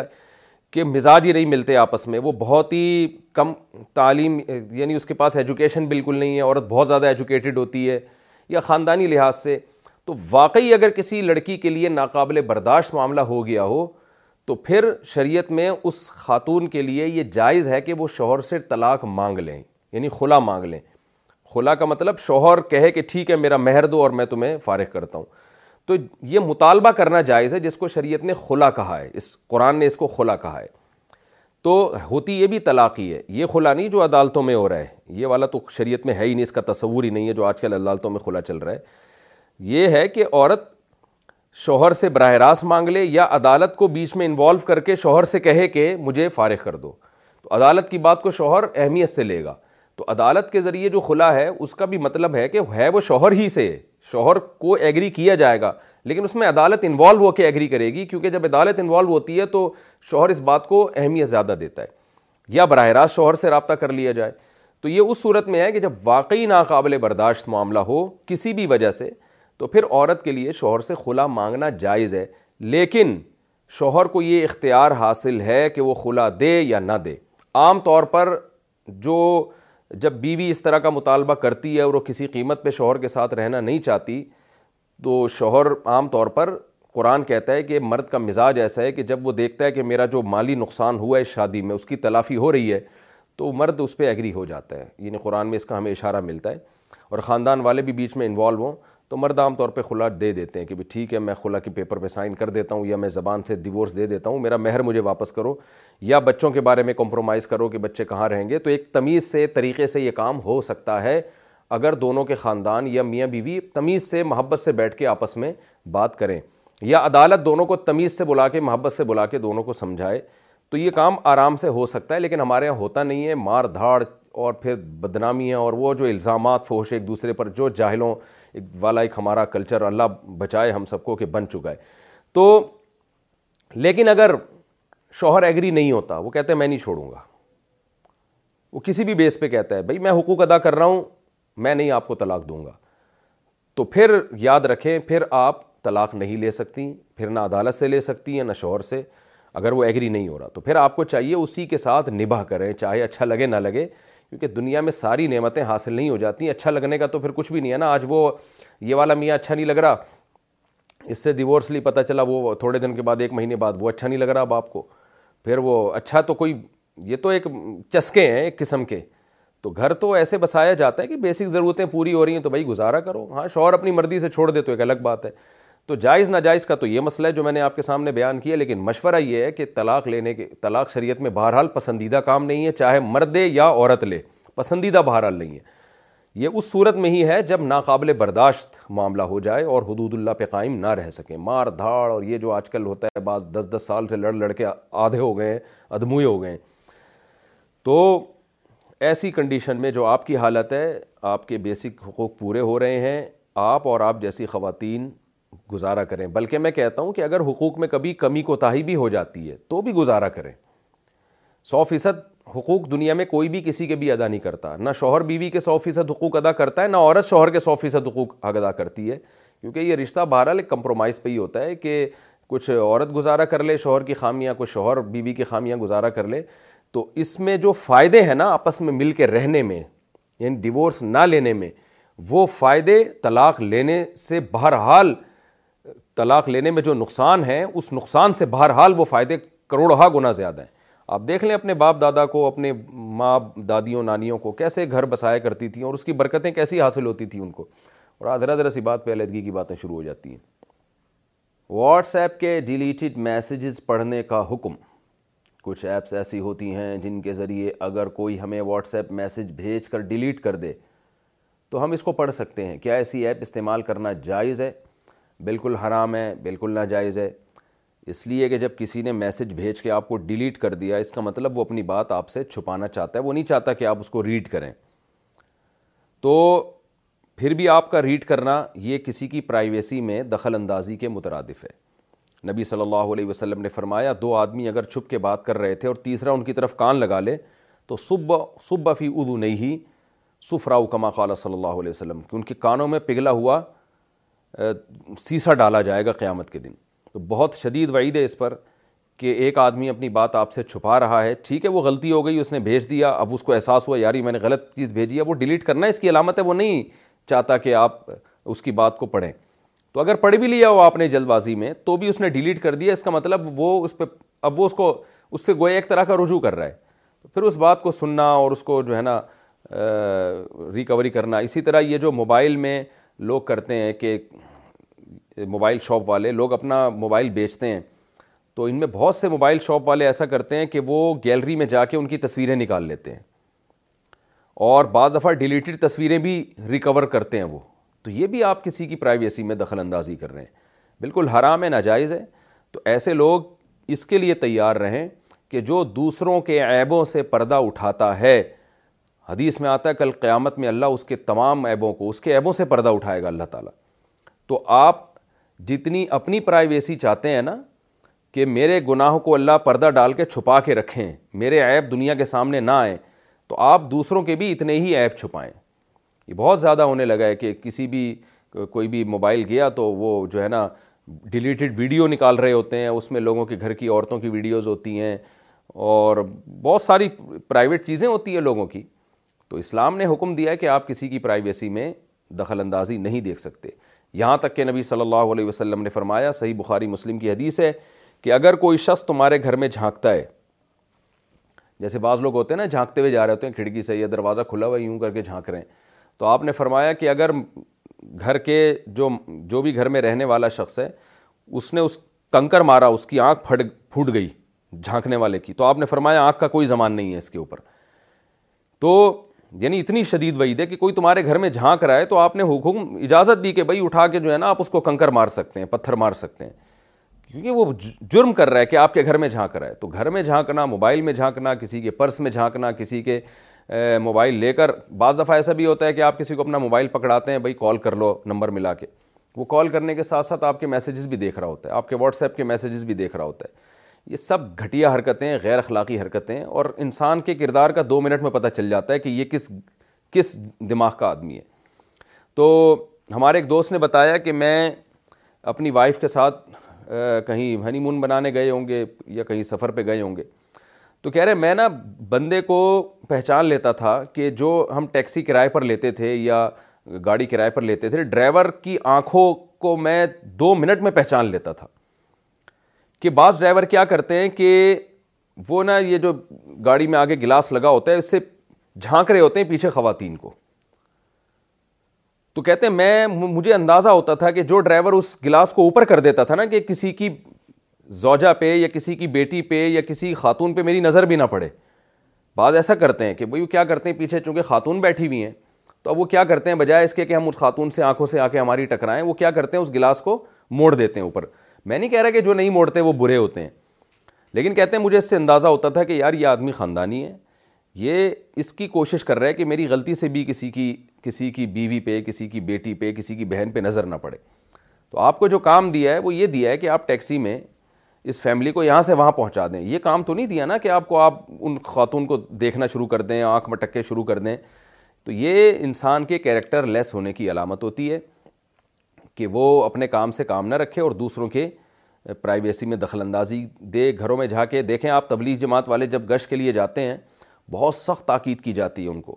کہ مزاج ہی نہیں ملتے آپس میں وہ بہت ہی کم تعلیم یعنی اس کے پاس ایجوکیشن بالکل نہیں ہے عورت بہت زیادہ ایجوکیٹڈ ہوتی ہے یا خاندانی لحاظ سے تو واقعی اگر کسی لڑکی کے لیے ناقابل برداشت معاملہ ہو گیا ہو تو پھر شریعت میں اس خاتون کے لیے یہ جائز ہے کہ وہ شوہر سے طلاق مانگ لیں یعنی خلا مانگ لیں خلا کا مطلب شوہر کہے کہ ٹھیک ہے میرا مہر دو اور میں تمہیں فارغ کرتا ہوں تو یہ مطالبہ کرنا جائز ہے جس کو شریعت نے خلا کہا ہے اس قرآن نے اس کو خلا کہا ہے تو ہوتی یہ بھی طلاقی ہے یہ خلا نہیں جو عدالتوں میں ہو رہا ہے یہ والا تو شریعت میں ہے ہی نہیں اس کا تصور ہی نہیں ہے جو آج کل عدالتوں میں خلا چل رہا ہے یہ ہے کہ عورت شوہر سے براہ راست مانگ لے یا عدالت کو بیچ میں انوالو کر کے شوہر سے کہے کہ مجھے فارغ کر دو تو عدالت کی بات کو شوہر اہمیت سے لے گا تو عدالت کے ذریعے جو خلا ہے اس کا بھی مطلب ہے کہ ہے وہ شوہر ہی سے شوہر کو ایگری کیا جائے گا لیکن اس میں عدالت انوالو ہو کے ایگری کرے گی کیونکہ جب عدالت انوالو ہوتی ہے تو شوہر اس بات کو اہمیت زیادہ دیتا ہے یا براہ راست شوہر سے رابطہ کر لیا جائے تو یہ اس صورت میں ہے کہ جب واقعی ناقابل برداشت معاملہ ہو کسی بھی وجہ سے تو پھر عورت کے لیے شوہر سے خلا مانگنا جائز ہے لیکن شوہر کو یہ اختیار حاصل ہے کہ وہ خلا دے یا نہ دے عام طور پر جو جب بیوی اس طرح کا مطالبہ کرتی ہے اور وہ کسی قیمت پہ شوہر کے ساتھ رہنا نہیں چاہتی تو شوہر عام طور پر قرآن کہتا ہے کہ مرد کا مزاج ایسا ہے کہ جب وہ دیکھتا ہے کہ میرا جو مالی نقصان ہوا ہے شادی میں اس کی تلافی ہو رہی ہے تو مرد اس پہ ایگری ہو جاتا ہے یعنی قرآن میں اس کا ہمیں اشارہ ملتا ہے اور خاندان والے بھی بیچ میں انوالو ہوں تو مرد عام طور پہ خلا دے دیتے ہیں کہ ٹھیک ہے میں خلا کی پیپر پہ سائن کر دیتا ہوں یا میں زبان سے ڈیورس دے دیتا ہوں میرا مہر مجھے واپس کرو یا بچوں کے بارے میں کمپرومائز کرو کہ بچے کہاں رہیں گے تو ایک تمیز سے طریقے سے یہ کام ہو سکتا ہے اگر دونوں کے خاندان یا میاں بیوی تمیز سے محبت سے بیٹھ کے آپس میں بات کریں یا عدالت دونوں کو تمیز سے بلا کے محبت سے بلا کے دونوں کو سمجھائے تو یہ کام آرام سے ہو سکتا ہے لیکن ہمارے یہاں ہوتا نہیں ہے مار دھاڑ اور پھر بدنامی اور وہ جو الزامات فوش ایک دوسرے پر جو جاہلوں والا ایک ہمارا کلچر اللہ بچائے ہم سب کو کہ بن چکا ہے تو لیکن اگر شوہر ایگری نہیں ہوتا وہ کہتے میں نہیں چھوڑوں گا وہ کسی بھی بیس پہ کہتا ہے بھائی میں حقوق ادا کر رہا ہوں میں نہیں آپ کو طلاق دوں گا تو پھر یاد رکھیں پھر آپ طلاق نہیں لے سکتی پھر نہ عدالت سے لے سکتی ہیں نہ شوہر سے اگر وہ ایگری نہیں ہو رہا تو پھر آپ کو چاہیے اسی کے ساتھ نباہ کریں چاہے اچھا لگے نہ لگے کیونکہ دنیا میں ساری نعمتیں حاصل نہیں ہو جاتی ہیں اچھا لگنے کا تو پھر کچھ بھی نہیں ہے نا آج وہ یہ والا میاں اچھا نہیں لگ رہا اس سے ڈیورس لی پتہ چلا وہ تھوڑے دن کے بعد ایک مہینے بعد وہ اچھا نہیں لگ رہا اب آپ کو پھر وہ اچھا تو کوئی یہ تو ایک چسکے ہیں ایک قسم کے تو گھر تو ایسے بسایا جاتا ہے کہ بیسک ضرورتیں پوری ہو رہی ہیں تو بھائی گزارا کرو ہاں شوہر اپنی مرضی سے چھوڑ دے تو ایک الگ بات ہے تو جائز ناجائز کا تو یہ مسئلہ ہے جو میں نے آپ کے سامنے بیان کیا لیکن مشورہ یہ ہے کہ طلاق لینے کے طلاق شریعت میں بہرحال پسندیدہ کام نہیں ہے چاہے مردے یا عورت لے پسندیدہ بہرحال نہیں ہے یہ اس صورت میں ہی ہے جب ناقابل برداشت معاملہ ہو جائے اور حدود اللہ پہ قائم نہ رہ سکیں مار دھاڑ اور یہ جو آج کل ہوتا ہے بعض دس دس سال سے لڑ لڑ کے آدھے ہو گئے ادموئے ہو گئے تو ایسی کنڈیشن میں جو آپ کی حالت ہے آپ کے بیسک حقوق پورے ہو رہے ہیں آپ اور آپ جیسی خواتین گزارا کریں بلکہ میں کہتا ہوں کہ اگر حقوق میں کبھی کمی کوتاہی بھی ہو جاتی ہے تو بھی گزارا کریں سو فیصد حقوق دنیا میں کوئی بھی کسی کے بھی ادا نہیں کرتا نہ شوہر بیوی کے سو فیصد حقوق ادا کرتا ہے نہ عورت شوہر کے سو فیصد حقوق ادا کرتی ہے کیونکہ یہ رشتہ بہرحال ایک کمپرومائز پہ ہی ہوتا ہے کہ کچھ عورت گزارا کر لے شوہر کی خامیاں کچھ شوہر بیوی کی خامیاں گزارا کر لے تو اس میں جو فائدے ہیں نا آپس میں مل کے رہنے میں یعنی ڈیورس نہ لینے میں وہ فائدے طلاق لینے سے بہرحال طلاق لینے میں جو نقصان ہے اس نقصان سے بہرحال وہ فائدے کروڑہا گنا زیادہ ہیں آپ دیکھ لیں اپنے باپ دادا کو اپنے ماں دادیوں نانیوں کو کیسے گھر بسایا کرتی تھیں اور اس کی برکتیں کیسی حاصل ہوتی تھیں ان کو اور ذرا سی بات پہ علیحدگی کی باتیں شروع ہو جاتی ہیں واٹس ایپ کے ڈیلیٹڈ میسیجز پڑھنے کا حکم کچھ ایپس ایسی ہوتی ہیں جن کے ذریعے اگر کوئی ہمیں واٹس ایپ میسیج بھیج کر ڈیلیٹ کر دے تو ہم اس کو پڑھ سکتے ہیں کیا ایسی ایپ استعمال کرنا جائز ہے بالکل حرام ہے بالکل ناجائز ہے اس لیے کہ جب کسی نے میسج بھیج کے آپ کو ڈیلیٹ کر دیا اس کا مطلب وہ اپنی بات آپ سے چھپانا چاہتا ہے وہ نہیں چاہتا کہ آپ اس کو ریڈ کریں تو پھر بھی آپ کا ریڈ کرنا یہ کسی کی پرائیویسی میں دخل اندازی کے مترادف ہے نبی صلی اللہ علیہ وسلم نے فرمایا دو آدمی اگر چھپ کے بات کر رہے تھے اور تیسرا ان کی طرف کان لگا لے تو صبح صبح فی ادو نہیں ہی سفراؤ کما قال صلی اللہ علیہ وسلم کہ ان کے کانوں میں پگھلا ہوا سیسا ڈالا جائے گا قیامت کے دن تو بہت شدید وعید ہے اس پر کہ ایک آدمی اپنی بات آپ سے چھپا رہا ہے ٹھیک ہے وہ غلطی ہو گئی اس نے بھیج دیا اب اس کو احساس ہوا یاری میں نے غلط چیز بھیجی ہے وہ ڈیلیٹ کرنا ہے اس کی علامت ہے وہ نہیں چاہتا کہ آپ اس کی بات کو پڑھیں تو اگر پڑھ بھی لیا وہ آپ نے جلد بازی میں تو بھی اس نے ڈیلیٹ کر دیا اس کا مطلب وہ اس پہ اب وہ اس کو اس سے گویا ایک طرح کا رجوع کر رہا ہے پھر اس بات کو سننا اور اس کو جو ہے نا ریکوری کرنا اسی طرح یہ جو موبائل میں لوگ کرتے ہیں کہ موبائل شاپ والے لوگ اپنا موبائل بیچتے ہیں تو ان میں بہت سے موبائل شاپ والے ایسا کرتے ہیں کہ وہ گیلری میں جا کے ان کی تصویریں نکال لیتے ہیں اور بعض دفعہ ڈیلیٹڈ تصویریں بھی ریکور کرتے ہیں وہ تو یہ بھی آپ کسی کی پرائیویسی میں دخل اندازی کر رہے ہیں بالکل حرام ہے ناجائز ہے تو ایسے لوگ اس کے لیے تیار رہیں کہ جو دوسروں کے عیبوں سے پردہ اٹھاتا ہے حدیث میں آتا ہے کل قیامت میں اللہ اس کے تمام عیبوں کو اس کے عیبوں سے پردہ اٹھائے گا اللہ تعالیٰ تو آپ جتنی اپنی پرائیویسی چاہتے ہیں نا کہ میرے گناہ کو اللہ پردہ ڈال کے چھپا کے رکھیں میرے عیب دنیا کے سامنے نہ آئیں تو آپ دوسروں کے بھی اتنے ہی عیب چھپائیں یہ بہت زیادہ ہونے لگا ہے کہ کسی بھی کوئی بھی موبائل گیا تو وہ جو ہے نا ڈیلیٹڈ ویڈیو نکال رہے ہوتے ہیں اس میں لوگوں کے گھر کی عورتوں کی ویڈیوز ہوتی ہیں اور بہت ساری پرائیویٹ چیزیں ہوتی ہیں لوگوں کی تو اسلام نے حکم دیا ہے کہ آپ کسی کی پرائیویسی میں دخل اندازی نہیں دیکھ سکتے یہاں تک کہ نبی صلی اللہ علیہ وسلم نے فرمایا صحیح بخاری مسلم کی حدیث ہے کہ اگر کوئی شخص تمہارے گھر میں جھانکتا ہے جیسے بعض لوگ ہوتے ہیں نا جھانکتے ہوئے جا رہے ہوتے ہیں کھڑکی سے یا دروازہ کھلا ہوا یوں کر کے جھانک رہے ہیں تو آپ نے فرمایا کہ اگر گھر کے جو جو بھی گھر میں رہنے والا شخص ہے اس نے اس کنکر مارا اس کی آنکھ پھٹ پھوٹ گئی جھانکنے والے کی تو آپ نے فرمایا آنکھ کا کوئی زمان نہیں ہے اس کے اوپر تو یعنی اتنی شدید وعید ہے کہ کوئی تمہارے گھر میں جھانک رہا ہے تو آپ نے حکم اجازت دی کہ بھائی اٹھا کے جو ہے نا آپ اس کو کنکر مار سکتے ہیں پتھر مار سکتے ہیں کیونکہ وہ جرم کر رہا ہے کہ آپ کے گھر میں جھانک رہا ہے تو گھر میں جھانکنا موبائل میں جھانکنا کسی کے پرس میں جھانکنا کسی کے موبائل لے کر بعض دفعہ ایسا بھی ہوتا ہے کہ آپ کسی کو اپنا موبائل پکڑاتے ہیں بھائی کال کر لو نمبر ملا کے وہ کال کرنے کے ساتھ ساتھ آپ کے میسیجز بھی دیکھ رہا ہوتا ہے آپ کے واٹس ایپ کے میسیجز بھی دیکھ رہا ہوتا ہے یہ سب گھٹیا حرکتیں غیر اخلاقی حرکتیں اور انسان کے کردار کا دو منٹ میں پتہ چل جاتا ہے کہ یہ کس کس دماغ کا آدمی ہے تو ہمارے ایک دوست نے بتایا کہ میں اپنی وائف کے ساتھ کہیں ہنی مون بنانے گئے ہوں گے یا کہیں سفر پہ گئے ہوں گے تو کہہ رہے میں نا بندے کو پہچان لیتا تھا کہ جو ہم ٹیکسی کرائے پر لیتے تھے یا گاڑی کرائے پر لیتے تھے ڈرائیور کی آنکھوں کو میں دو منٹ میں پہچان لیتا تھا کہ بعض ڈرائیور کیا کرتے ہیں کہ وہ نا یہ جو گاڑی میں آگے گلاس لگا ہوتا ہے اس سے جھانک رہے ہوتے ہیں پیچھے خواتین کو تو کہتے ہیں میں مجھے اندازہ ہوتا تھا کہ جو ڈرائیور اس گلاس کو اوپر کر دیتا تھا نا کہ کسی کی زوجہ پہ یا کسی کی بیٹی پہ یا کسی خاتون پہ میری نظر بھی نہ پڑے بعض ایسا کرتے ہیں کہ بھائی کیا کرتے ہیں پیچھے چونکہ خاتون بیٹھی ہوئی ہیں تو اب وہ کیا کرتے ہیں بجائے اس کے کہ ہم اس خاتون سے آنکھوں سے آ کے ہماری ٹکرائیں وہ کیا کرتے ہیں اس گلاس کو موڑ دیتے ہیں اوپر میں نہیں کہہ رہا کہ جو نہیں موڑتے وہ برے ہوتے ہیں لیکن کہتے ہیں مجھے اس سے اندازہ ہوتا تھا کہ یار یہ آدمی خاندانی ہے یہ اس کی کوشش کر رہا ہے کہ میری غلطی سے بھی کسی کی کسی کی بیوی پہ کسی کی بیٹی پہ کسی کی بہن پہ نظر نہ پڑے تو آپ کو جو کام دیا ہے وہ یہ دیا ہے کہ آپ ٹیکسی میں اس فیملی کو یہاں سے وہاں پہنچا دیں یہ کام تو نہیں دیا نا کہ آپ کو آپ ان خاتون کو دیکھنا شروع کر دیں آنکھ مٹکے شروع کر دیں تو یہ انسان کے کیریکٹر لیس ہونے کی علامت ہوتی ہے کہ وہ اپنے کام سے کام نہ رکھے اور دوسروں کے پرائیویسی میں دخل اندازی دے گھروں میں جا کے دیکھیں آپ تبلیغ جماعت والے جب گشت کے لیے جاتے ہیں بہت سخت تاکید کی جاتی ہے ان کو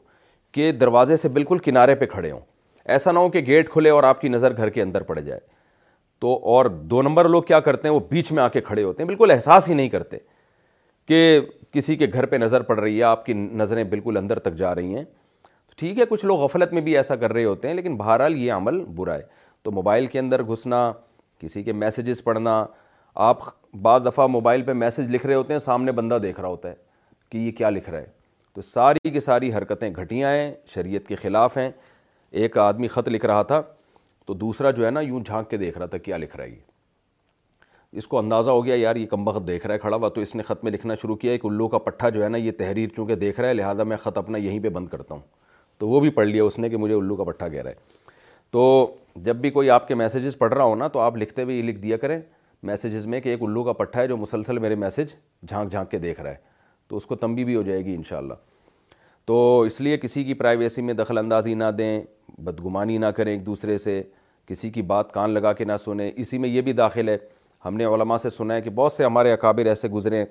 کہ دروازے سے بالکل کنارے پہ کھڑے ہوں ایسا نہ ہو کہ گیٹ کھلے اور آپ کی نظر گھر کے اندر پڑ جائے تو اور دو نمبر لوگ کیا کرتے ہیں وہ بیچ میں آ کے کھڑے ہوتے ہیں بالکل احساس ہی نہیں کرتے کہ کسی کے گھر پہ نظر پڑ رہی ہے آپ کی نظریں بالکل اندر تک جا رہی ہیں ٹھیک ہے کچھ لوگ غفلت میں بھی ایسا کر رہے ہوتے ہیں لیکن بہرحال یہ عمل برا ہے تو موبائل کے اندر گھسنا کسی کے میسیجز پڑھنا آپ بعض دفعہ موبائل پہ میسیج لکھ رہے ہوتے ہیں سامنے بندہ دیکھ رہا ہوتا ہے کہ یہ کیا لکھ رہا ہے تو ساری کے ساری حرکتیں گھٹیاں ہیں شریعت کے خلاف ہیں ایک آدمی خط لکھ رہا تھا تو دوسرا جو ہے نا یوں جھانک کے دیکھ رہا تھا کیا لکھ رہا ہے یہ اس کو اندازہ ہو گیا یار یہ کمبخت دیکھ رہا ہے کھڑا ہوا تو اس نے خط میں لکھنا شروع کیا ایک الو کا پٹھا جو ہے نا یہ تحریر چونکہ دیکھ رہا ہے لہٰذا میں خط اپنا یہیں پہ بند کرتا ہوں تو وہ بھی پڑھ لیا اس نے کہ مجھے الو کا پٹھا کہہ رہا ہے تو جب بھی کوئی آپ کے میسیجز پڑھ رہا ہو نا تو آپ لکھتے ہوئے لکھ دیا کریں میسیجز میں کہ ایک الو کا پٹھا ہے جو مسلسل میرے میسیج جھانک جھانک کے دیکھ رہا ہے تو اس کو تمبی بھی ہو جائے گی انشاءاللہ تو اس لیے کسی کی پرائیویسی میں دخل اندازی نہ دیں بدگمانی نہ کریں ایک دوسرے سے کسی کی بات کان لگا کے نہ سنیں اسی میں یہ بھی داخل ہے ہم نے علماء سے سنا ہے کہ بہت سے ہمارے اکابر ایسے گزرے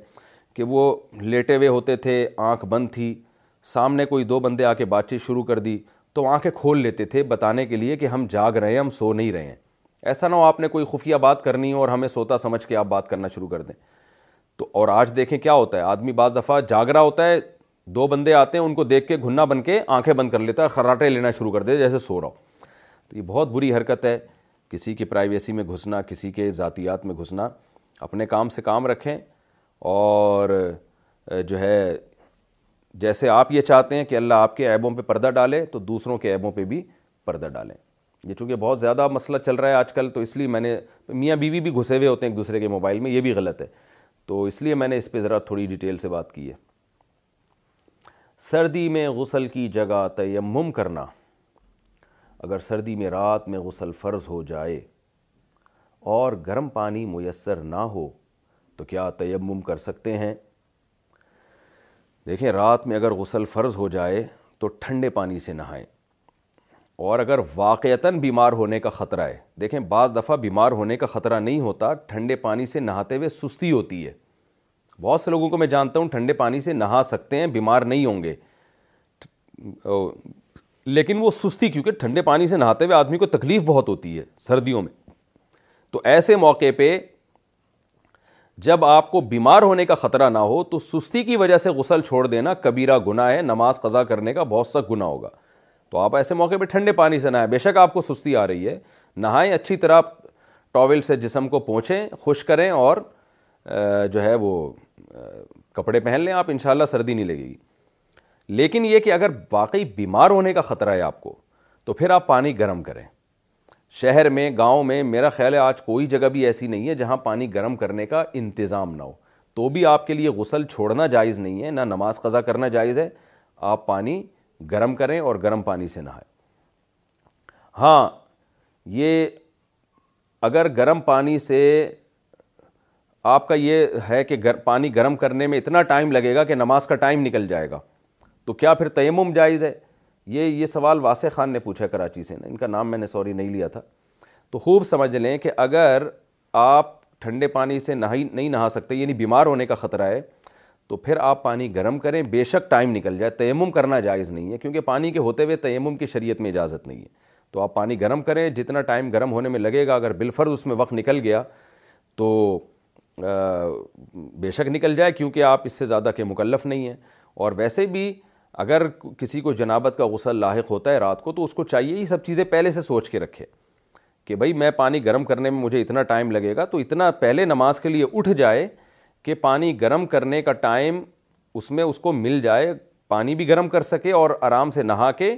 کہ وہ لیٹے ہوئے ہوتے تھے آنکھ بند تھی سامنے کوئی دو بندے آ کے بات چیت شروع کر دی تو آنکھیں کھول لیتے تھے بتانے کے لیے کہ ہم جاگ رہے ہیں ہم سو نہیں رہے ہیں ایسا نہ ہو آپ نے کوئی خفیہ بات کرنی ہو اور ہمیں سوتا سمجھ کے آپ بات کرنا شروع کر دیں تو اور آج دیکھیں کیا ہوتا ہے آدمی بعض دفعہ جاگ رہا ہوتا ہے دو بندے آتے ہیں ان کو دیکھ کے گھننا بن کے آنکھیں بند کر لیتا ہے اور خراٹے لینا شروع کر دیتے جیسے سو رہا ہو تو یہ بہت بری حرکت ہے کسی کی پرائیویسی میں گھسنا کسی کے ذاتیات میں گھسنا اپنے کام سے کام رکھیں اور جو ہے جیسے آپ یہ چاہتے ہیں کہ اللہ آپ کے عیبوں پہ پردہ ڈالے تو دوسروں کے عیبوں پہ بھی پردہ ڈالیں یہ چونکہ بہت زیادہ مسئلہ چل رہا ہے آج کل تو اس لیے میں نے میاں بیوی بھی گھسے ہوئے ہوتے ہیں ایک دوسرے کے موبائل میں یہ بھی غلط ہے تو اس لیے میں نے اس پہ ذرا تھوڑی ڈیٹیل سے بات کی ہے سردی میں غسل کی جگہ تیمم کرنا اگر سردی میں رات میں غسل فرض ہو جائے اور گرم پانی میسر نہ ہو تو کیا تیمم کر سکتے ہیں دیکھیں رات میں اگر غسل فرض ہو جائے تو ٹھنڈے پانی سے نہائیں اور اگر واقعتاً بیمار ہونے کا خطرہ ہے دیکھیں بعض دفعہ بیمار ہونے کا خطرہ نہیں ہوتا ٹھنڈے پانی سے نہاتے ہوئے سستی ہوتی ہے بہت سے لوگوں کو میں جانتا ہوں ٹھنڈے پانی سے نہا سکتے ہیں بیمار نہیں ہوں گے لیکن وہ سستی کیونکہ ٹھنڈے پانی سے نہاتے ہوئے آدمی کو تکلیف بہت ہوتی ہے سردیوں میں تو ایسے موقع پہ جب آپ کو بیمار ہونے کا خطرہ نہ ہو تو سستی کی وجہ سے غسل چھوڑ دینا کبیرہ گناہ ہے نماز قضا کرنے کا بہت سا گناہ ہوگا تو آپ ایسے موقع پہ ٹھنڈے پانی سے نہائیں بے شک آپ کو سستی آ رہی ہے نہائیں اچھی طرح آپ ٹاول سے جسم کو پہنچیں خشک کریں اور جو ہے وہ کپڑے پہن لیں آپ انشاءاللہ سردی نہیں لگے گی لیکن یہ کہ اگر واقعی بیمار ہونے کا خطرہ ہے آپ کو تو پھر آپ پانی گرم کریں شہر میں گاؤں میں میرا خیال ہے آج کوئی جگہ بھی ایسی نہیں ہے جہاں پانی گرم کرنے کا انتظام نہ ہو تو بھی آپ کے لیے غسل چھوڑنا جائز نہیں ہے نہ نماز قضا کرنا جائز ہے آپ پانی گرم کریں اور گرم پانی سے نہائیں ہاں یہ اگر گرم پانی سے آپ کا یہ ہے کہ گر پانی گرم کرنے میں اتنا ٹائم لگے گا کہ نماز کا ٹائم نکل جائے گا تو کیا پھر تیمم جائز ہے یہ یہ سوال واسع خان نے پوچھا کراچی سے نا ان کا نام میں نے سوری نہیں لیا تھا تو خوب سمجھ لیں کہ اگر آپ ٹھنڈے پانی سے نہائی نہیں نہا سکتے یعنی بیمار ہونے کا خطرہ ہے تو پھر آپ پانی گرم کریں بے شک ٹائم نکل جائے تیمم کرنا جائز نہیں ہے کیونکہ پانی کے ہوتے ہوئے تیمم کی شریعت میں اجازت نہیں ہے تو آپ پانی گرم کریں جتنا ٹائم گرم ہونے میں لگے گا اگر بالفرض اس میں وقت نکل گیا تو بے شک نکل جائے کیونکہ آپ اس سے زیادہ کے مکلف نہیں ہیں اور ویسے بھی اگر کسی کو جنابت کا غسل لاحق ہوتا ہے رات کو تو اس کو چاہیے یہ سب چیزیں پہلے سے سوچ کے رکھے کہ بھائی میں پانی گرم کرنے میں مجھے اتنا ٹائم لگے گا تو اتنا پہلے نماز کے لیے اٹھ جائے کہ پانی گرم کرنے کا ٹائم اس میں اس کو مل جائے پانی بھی گرم کر سکے اور آرام سے نہا کے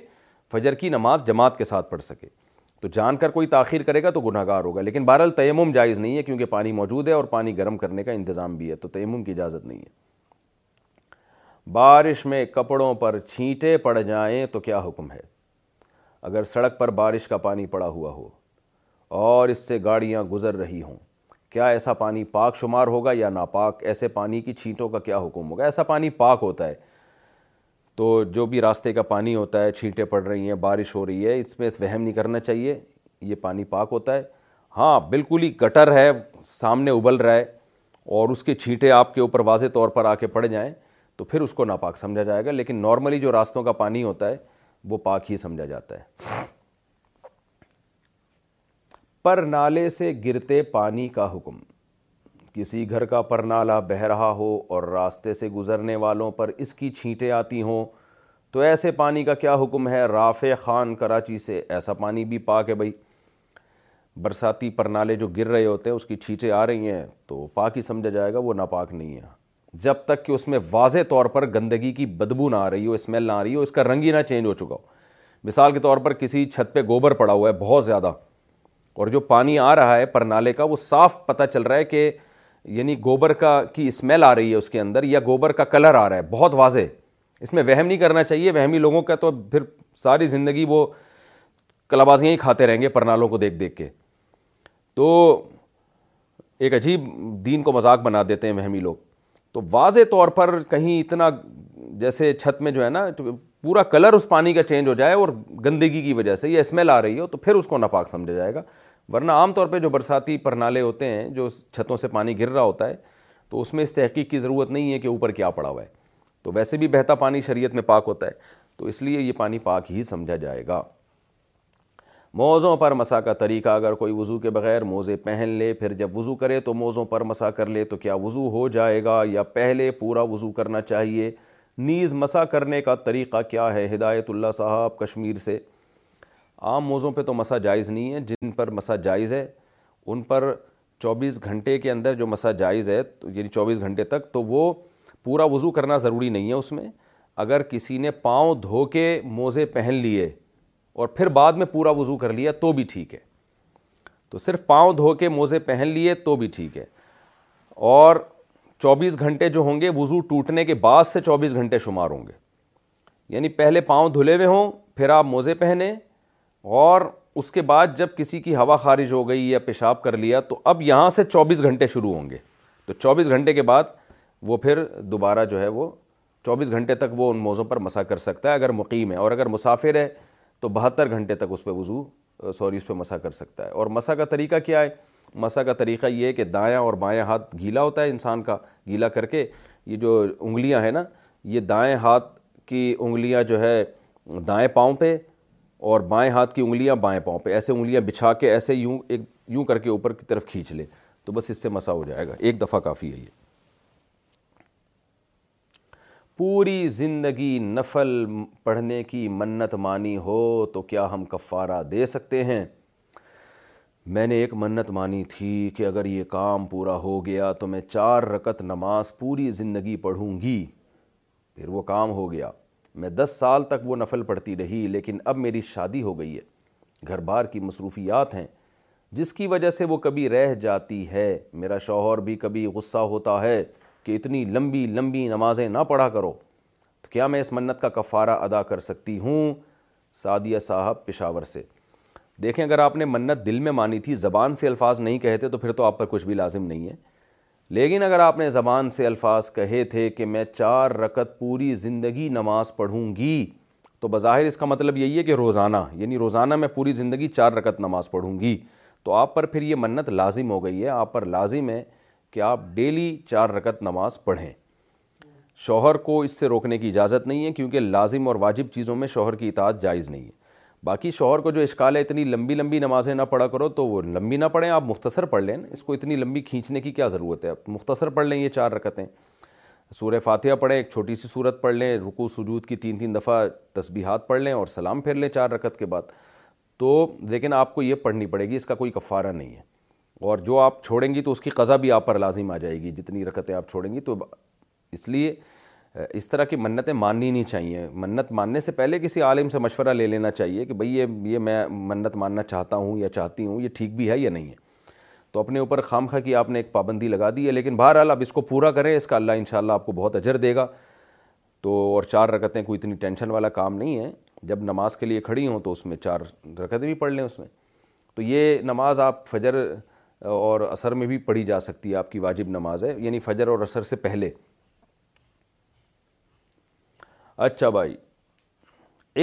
فجر کی نماز جماعت کے ساتھ پڑھ سکے تو جان کر کوئی تاخیر کرے گا تو گناہ گار ہوگا لیکن بہرحال تیمم جائز نہیں ہے کیونکہ پانی موجود ہے اور پانی گرم کرنے کا انتظام بھی ہے تو تیمم کی اجازت نہیں ہے بارش میں کپڑوں پر چھینٹے پڑ جائیں تو کیا حکم ہے اگر سڑک پر بارش کا پانی پڑا ہوا ہو اور اس سے گاڑیاں گزر رہی ہوں کیا ایسا پانی پاک شمار ہوگا یا ناپاک ایسے پانی کی چھینٹوں کا کیا حکم ہوگا ایسا پانی پاک ہوتا ہے تو جو بھی راستے کا پانی ہوتا ہے چھینٹیں پڑ رہی ہیں بارش ہو رہی ہے اس میں وہم نہیں کرنا چاہیے یہ پانی پاک ہوتا ہے ہاں بالکل ہی گٹر ہے سامنے ابل رہا ہے اور اس کی چھینٹیں آپ کے اوپر واضح طور پر آ کے پڑ جائیں تو پھر اس کو ناپاک سمجھا جائے گا لیکن نارملی جو راستوں کا پانی ہوتا ہے وہ پاک ہی سمجھا جاتا ہے پر نالے سے گرتے پانی کا حکم کسی گھر کا پر نالا بہہ رہا ہو اور راستے سے گزرنے والوں پر اس کی چھینٹیں آتی ہوں تو ایسے پانی کا کیا حکم ہے رافع خان کراچی سے ایسا پانی بھی پاک ہے بھائی برساتی پرنالے جو گر رہے ہوتے ہیں اس کی چھینٹیں آ رہی ہیں تو پاک ہی سمجھا جائے گا وہ ناپاک نہیں ہے جب تک کہ اس میں واضح طور پر گندگی کی بدبو نہ آ رہی ہو اسمیل نہ آ رہی ہو اس کا رنگ ہی نہ چینج ہو چکا ہو مثال کے طور پر کسی چھت پہ گوبر پڑا ہوا ہے بہت زیادہ اور جو پانی آ رہا ہے پرنالے کا وہ صاف پتہ چل رہا ہے کہ یعنی گوبر کا کی اسمیل آ رہی ہے اس کے اندر یا گوبر کا کلر آ رہا ہے بہت واضح اس میں وہم نہیں کرنا چاہیے وہمی لوگوں کا تو پھر ساری زندگی وہ کلابازیاں ہی کھاتے رہیں گے پرنالوں کو دیکھ دیکھ کے تو ایک عجیب دین کو مذاق بنا دیتے ہیں وہمی لوگ تو واضح طور پر کہیں اتنا جیسے چھت میں جو ہے نا پورا کلر اس پانی کا چینج ہو جائے اور گندگی کی وجہ سے یہ اسمیل آ رہی ہو تو پھر اس کو ناپاک سمجھا جائے گا ورنہ عام طور پہ جو برساتی پرنالے ہوتے ہیں جو چھتوں سے پانی گر رہا ہوتا ہے تو اس میں اس تحقیق کی ضرورت نہیں ہے کہ اوپر کیا پڑا ہوا ہے تو ویسے بھی بہتا پانی شریعت میں پاک ہوتا ہے تو اس لیے یہ پانی پاک ہی سمجھا جائے گا موزوں پر مسا کا طریقہ اگر کوئی وضو کے بغیر موزے پہن لے پھر جب وضو کرے تو موزوں پر مسا کر لے تو کیا وضو ہو جائے گا یا پہلے پورا وضو کرنا چاہیے نیز مسا کرنے کا طریقہ کیا ہے ہدایت اللہ صاحب کشمیر سے عام موزوں پہ تو مسا جائز نہیں ہے جن پر مسا جائز ہے ان پر چوبیس گھنٹے کے اندر جو مسا جائز ہے یعنی چوبیس گھنٹے تک تو وہ پورا وضو کرنا ضروری نہیں ہے اس میں اگر کسی نے پاؤں دھو کے موزے پہن لیے اور پھر بعد میں پورا وضو کر لیا تو بھی ٹھیک ہے تو صرف پاؤں دھو کے موزے پہن لیے تو بھی ٹھیک ہے اور چوبیس گھنٹے جو ہوں گے وضو ٹوٹنے کے بعد سے چوبیس گھنٹے شمار ہوں گے یعنی پہلے پاؤں دھلے ہوئے ہوں پھر آپ موزے پہنیں اور اس کے بعد جب کسی کی ہوا خارج ہو گئی یا پیشاب کر لیا تو اب یہاں سے چوبیس گھنٹے شروع ہوں گے تو چوبیس گھنٹے کے بعد وہ پھر دوبارہ جو ہے وہ چوبیس گھنٹے تک وہ ان موزوں پر مسا کر سکتا ہے اگر مقیم ہے اور اگر مسافر ہے تو بہتر گھنٹے تک اس پہ وضو سوری اس پہ مسا کر سکتا ہے اور مسا کا طریقہ کیا ہے مسا کا طریقہ یہ ہے کہ دائیں اور بائیں ہاتھ گیلا ہوتا ہے انسان کا گیلا کر کے یہ جو انگلیاں ہیں نا یہ دائیں ہاتھ کی انگلیاں جو ہے دائیں پاؤں پہ اور بائیں ہاتھ کی انگلیاں بائیں پاؤں پہ ایسے انگلیاں بچھا کے ایسے یوں ایک یوں کر کے اوپر کی طرف کھینچ لیں تو بس اس سے مسا ہو جائے گا ایک دفعہ کافی ہے یہ پوری زندگی نفل پڑھنے کی منت مانی ہو تو کیا ہم کفارہ دے سکتے ہیں میں نے ایک منت مانی تھی کہ اگر یہ کام پورا ہو گیا تو میں چار رکت نماز پوری زندگی پڑھوں گی پھر وہ کام ہو گیا میں دس سال تک وہ نفل پڑھتی رہی لیکن اب میری شادی ہو گئی ہے گھر بار کی مصروفیات ہیں جس کی وجہ سے وہ کبھی رہ جاتی ہے میرا شوہر بھی کبھی غصہ ہوتا ہے کہ اتنی لمبی لمبی نمازیں نہ پڑھا کرو تو کیا میں اس منت کا کفارہ ادا کر سکتی ہوں سعدیہ صاحب پشاور سے دیکھیں اگر آپ نے منت دل میں مانی تھی زبان سے الفاظ نہیں کہتے تو پھر تو آپ پر کچھ بھی لازم نہیں ہے لیکن اگر آپ نے زبان سے الفاظ کہے تھے کہ میں چار رکت پوری زندگی نماز پڑھوں گی تو بظاہر اس کا مطلب یہی ہے کہ روزانہ یعنی روزانہ میں پوری زندگی چار رکت نماز پڑھوں گی تو آپ پر پھر یہ منت لازم ہو گئی ہے آپ پر لازم ہے کہ آپ ڈیلی چار رکت نماز پڑھیں شوہر کو اس سے روکنے کی اجازت نہیں ہے کیونکہ لازم اور واجب چیزوں میں شوہر کی اطاعت جائز نہیں ہے باقی شوہر کو جو اشکال ہے اتنی لمبی لمبی نمازیں نہ پڑھا کرو تو وہ لمبی نہ پڑھیں آپ مختصر پڑھ لیں اس کو اتنی لمبی کھینچنے کی کیا ضرورت ہے مختصر پڑھ لیں یہ چار رکتیں سورہ فاتحہ پڑھیں ایک چھوٹی سی صورت پڑھ لیں رکو سجود کی تین تین دفعہ تسبیحات پڑھ لیں اور سلام پھیر لیں چار رکت کے بعد تو لیکن آپ کو یہ پڑھنی پڑے گی اس کا کوئی کفارہ نہیں ہے اور جو آپ چھوڑیں گی تو اس کی قضا بھی آپ پر لازم آ جائے گی جتنی رکتیں آپ چھوڑیں گی تو اس لیے اس طرح کی منتیں ماننی نہیں چاہیے منت ماننے سے پہلے کسی عالم سے مشورہ لے لینا چاہیے کہ بھئی یہ یہ میں منت ماننا چاہتا ہوں یا چاہتی ہوں یہ ٹھیک بھی ہے یا نہیں ہے تو اپنے اوپر خامخہ کی آپ نے ایک پابندی لگا دی ہے لیکن بہرحال آپ اس کو پورا کریں اس کا اللہ انشاءاللہ آپ کو بہت اجر دے گا تو اور چار رکتیں کوئی اتنی ٹینشن والا کام نہیں ہے جب نماز کے لیے کھڑی ہوں تو اس میں چار رکتیں بھی پڑھ لیں اس میں تو یہ نماز آپ فجر اور اثر میں بھی پڑھی جا سکتی ہے آپ کی واجب نماز ہے یعنی فجر اور اثر سے پہلے اچھا بھائی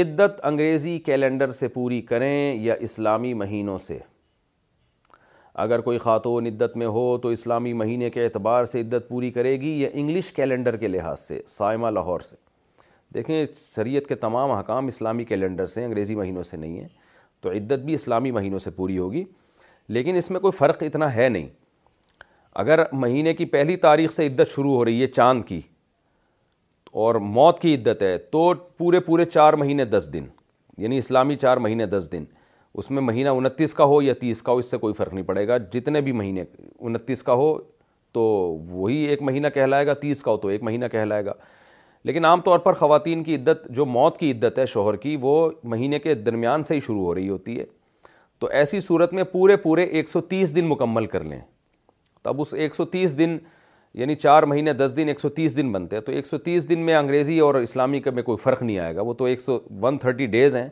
عدت انگریزی کیلنڈر سے پوری کریں یا اسلامی مہینوں سے اگر کوئی خاتون عدت میں ہو تو اسلامی مہینے کے اعتبار سے عدت پوری کرے گی یا انگلش کیلنڈر کے لحاظ سے سائمہ لاہور سے دیکھیں سریعت کے تمام حکام اسلامی کیلنڈر سے انگریزی مہینوں سے نہیں ہیں تو عدت بھی اسلامی مہینوں سے پوری ہوگی لیکن اس میں کوئی فرق اتنا ہے نہیں اگر مہینے کی پہلی تاریخ سے عدت شروع ہو رہی ہے چاند کی اور موت کی عدت ہے تو پورے پورے چار مہینے دس دن یعنی اسلامی چار مہینے دس دن اس میں مہینہ انتیس کا ہو یا تیس کا ہو اس سے کوئی فرق نہیں پڑے گا جتنے بھی مہینے انتیس کا ہو تو وہی ایک مہینہ کہلائے گا تیس کا ہو تو ایک مہینہ کہلائے گا لیکن عام طور پر خواتین کی عدت جو موت کی عدت ہے شوہر کی وہ مہینے کے درمیان سے ہی شروع ہو رہی ہوتی ہے تو ایسی صورت میں پورے پورے ایک سو تیس دن مکمل کر لیں تب اس ایک سو تیس دن یعنی چار مہینے دس دن ایک سو تیس دن بنتے ہیں تو ایک سو تیس دن میں انگریزی اور اسلامی کا میں کوئی فرق نہیں آئے گا وہ تو ایک سو ون تھرٹی ڈیز ہیں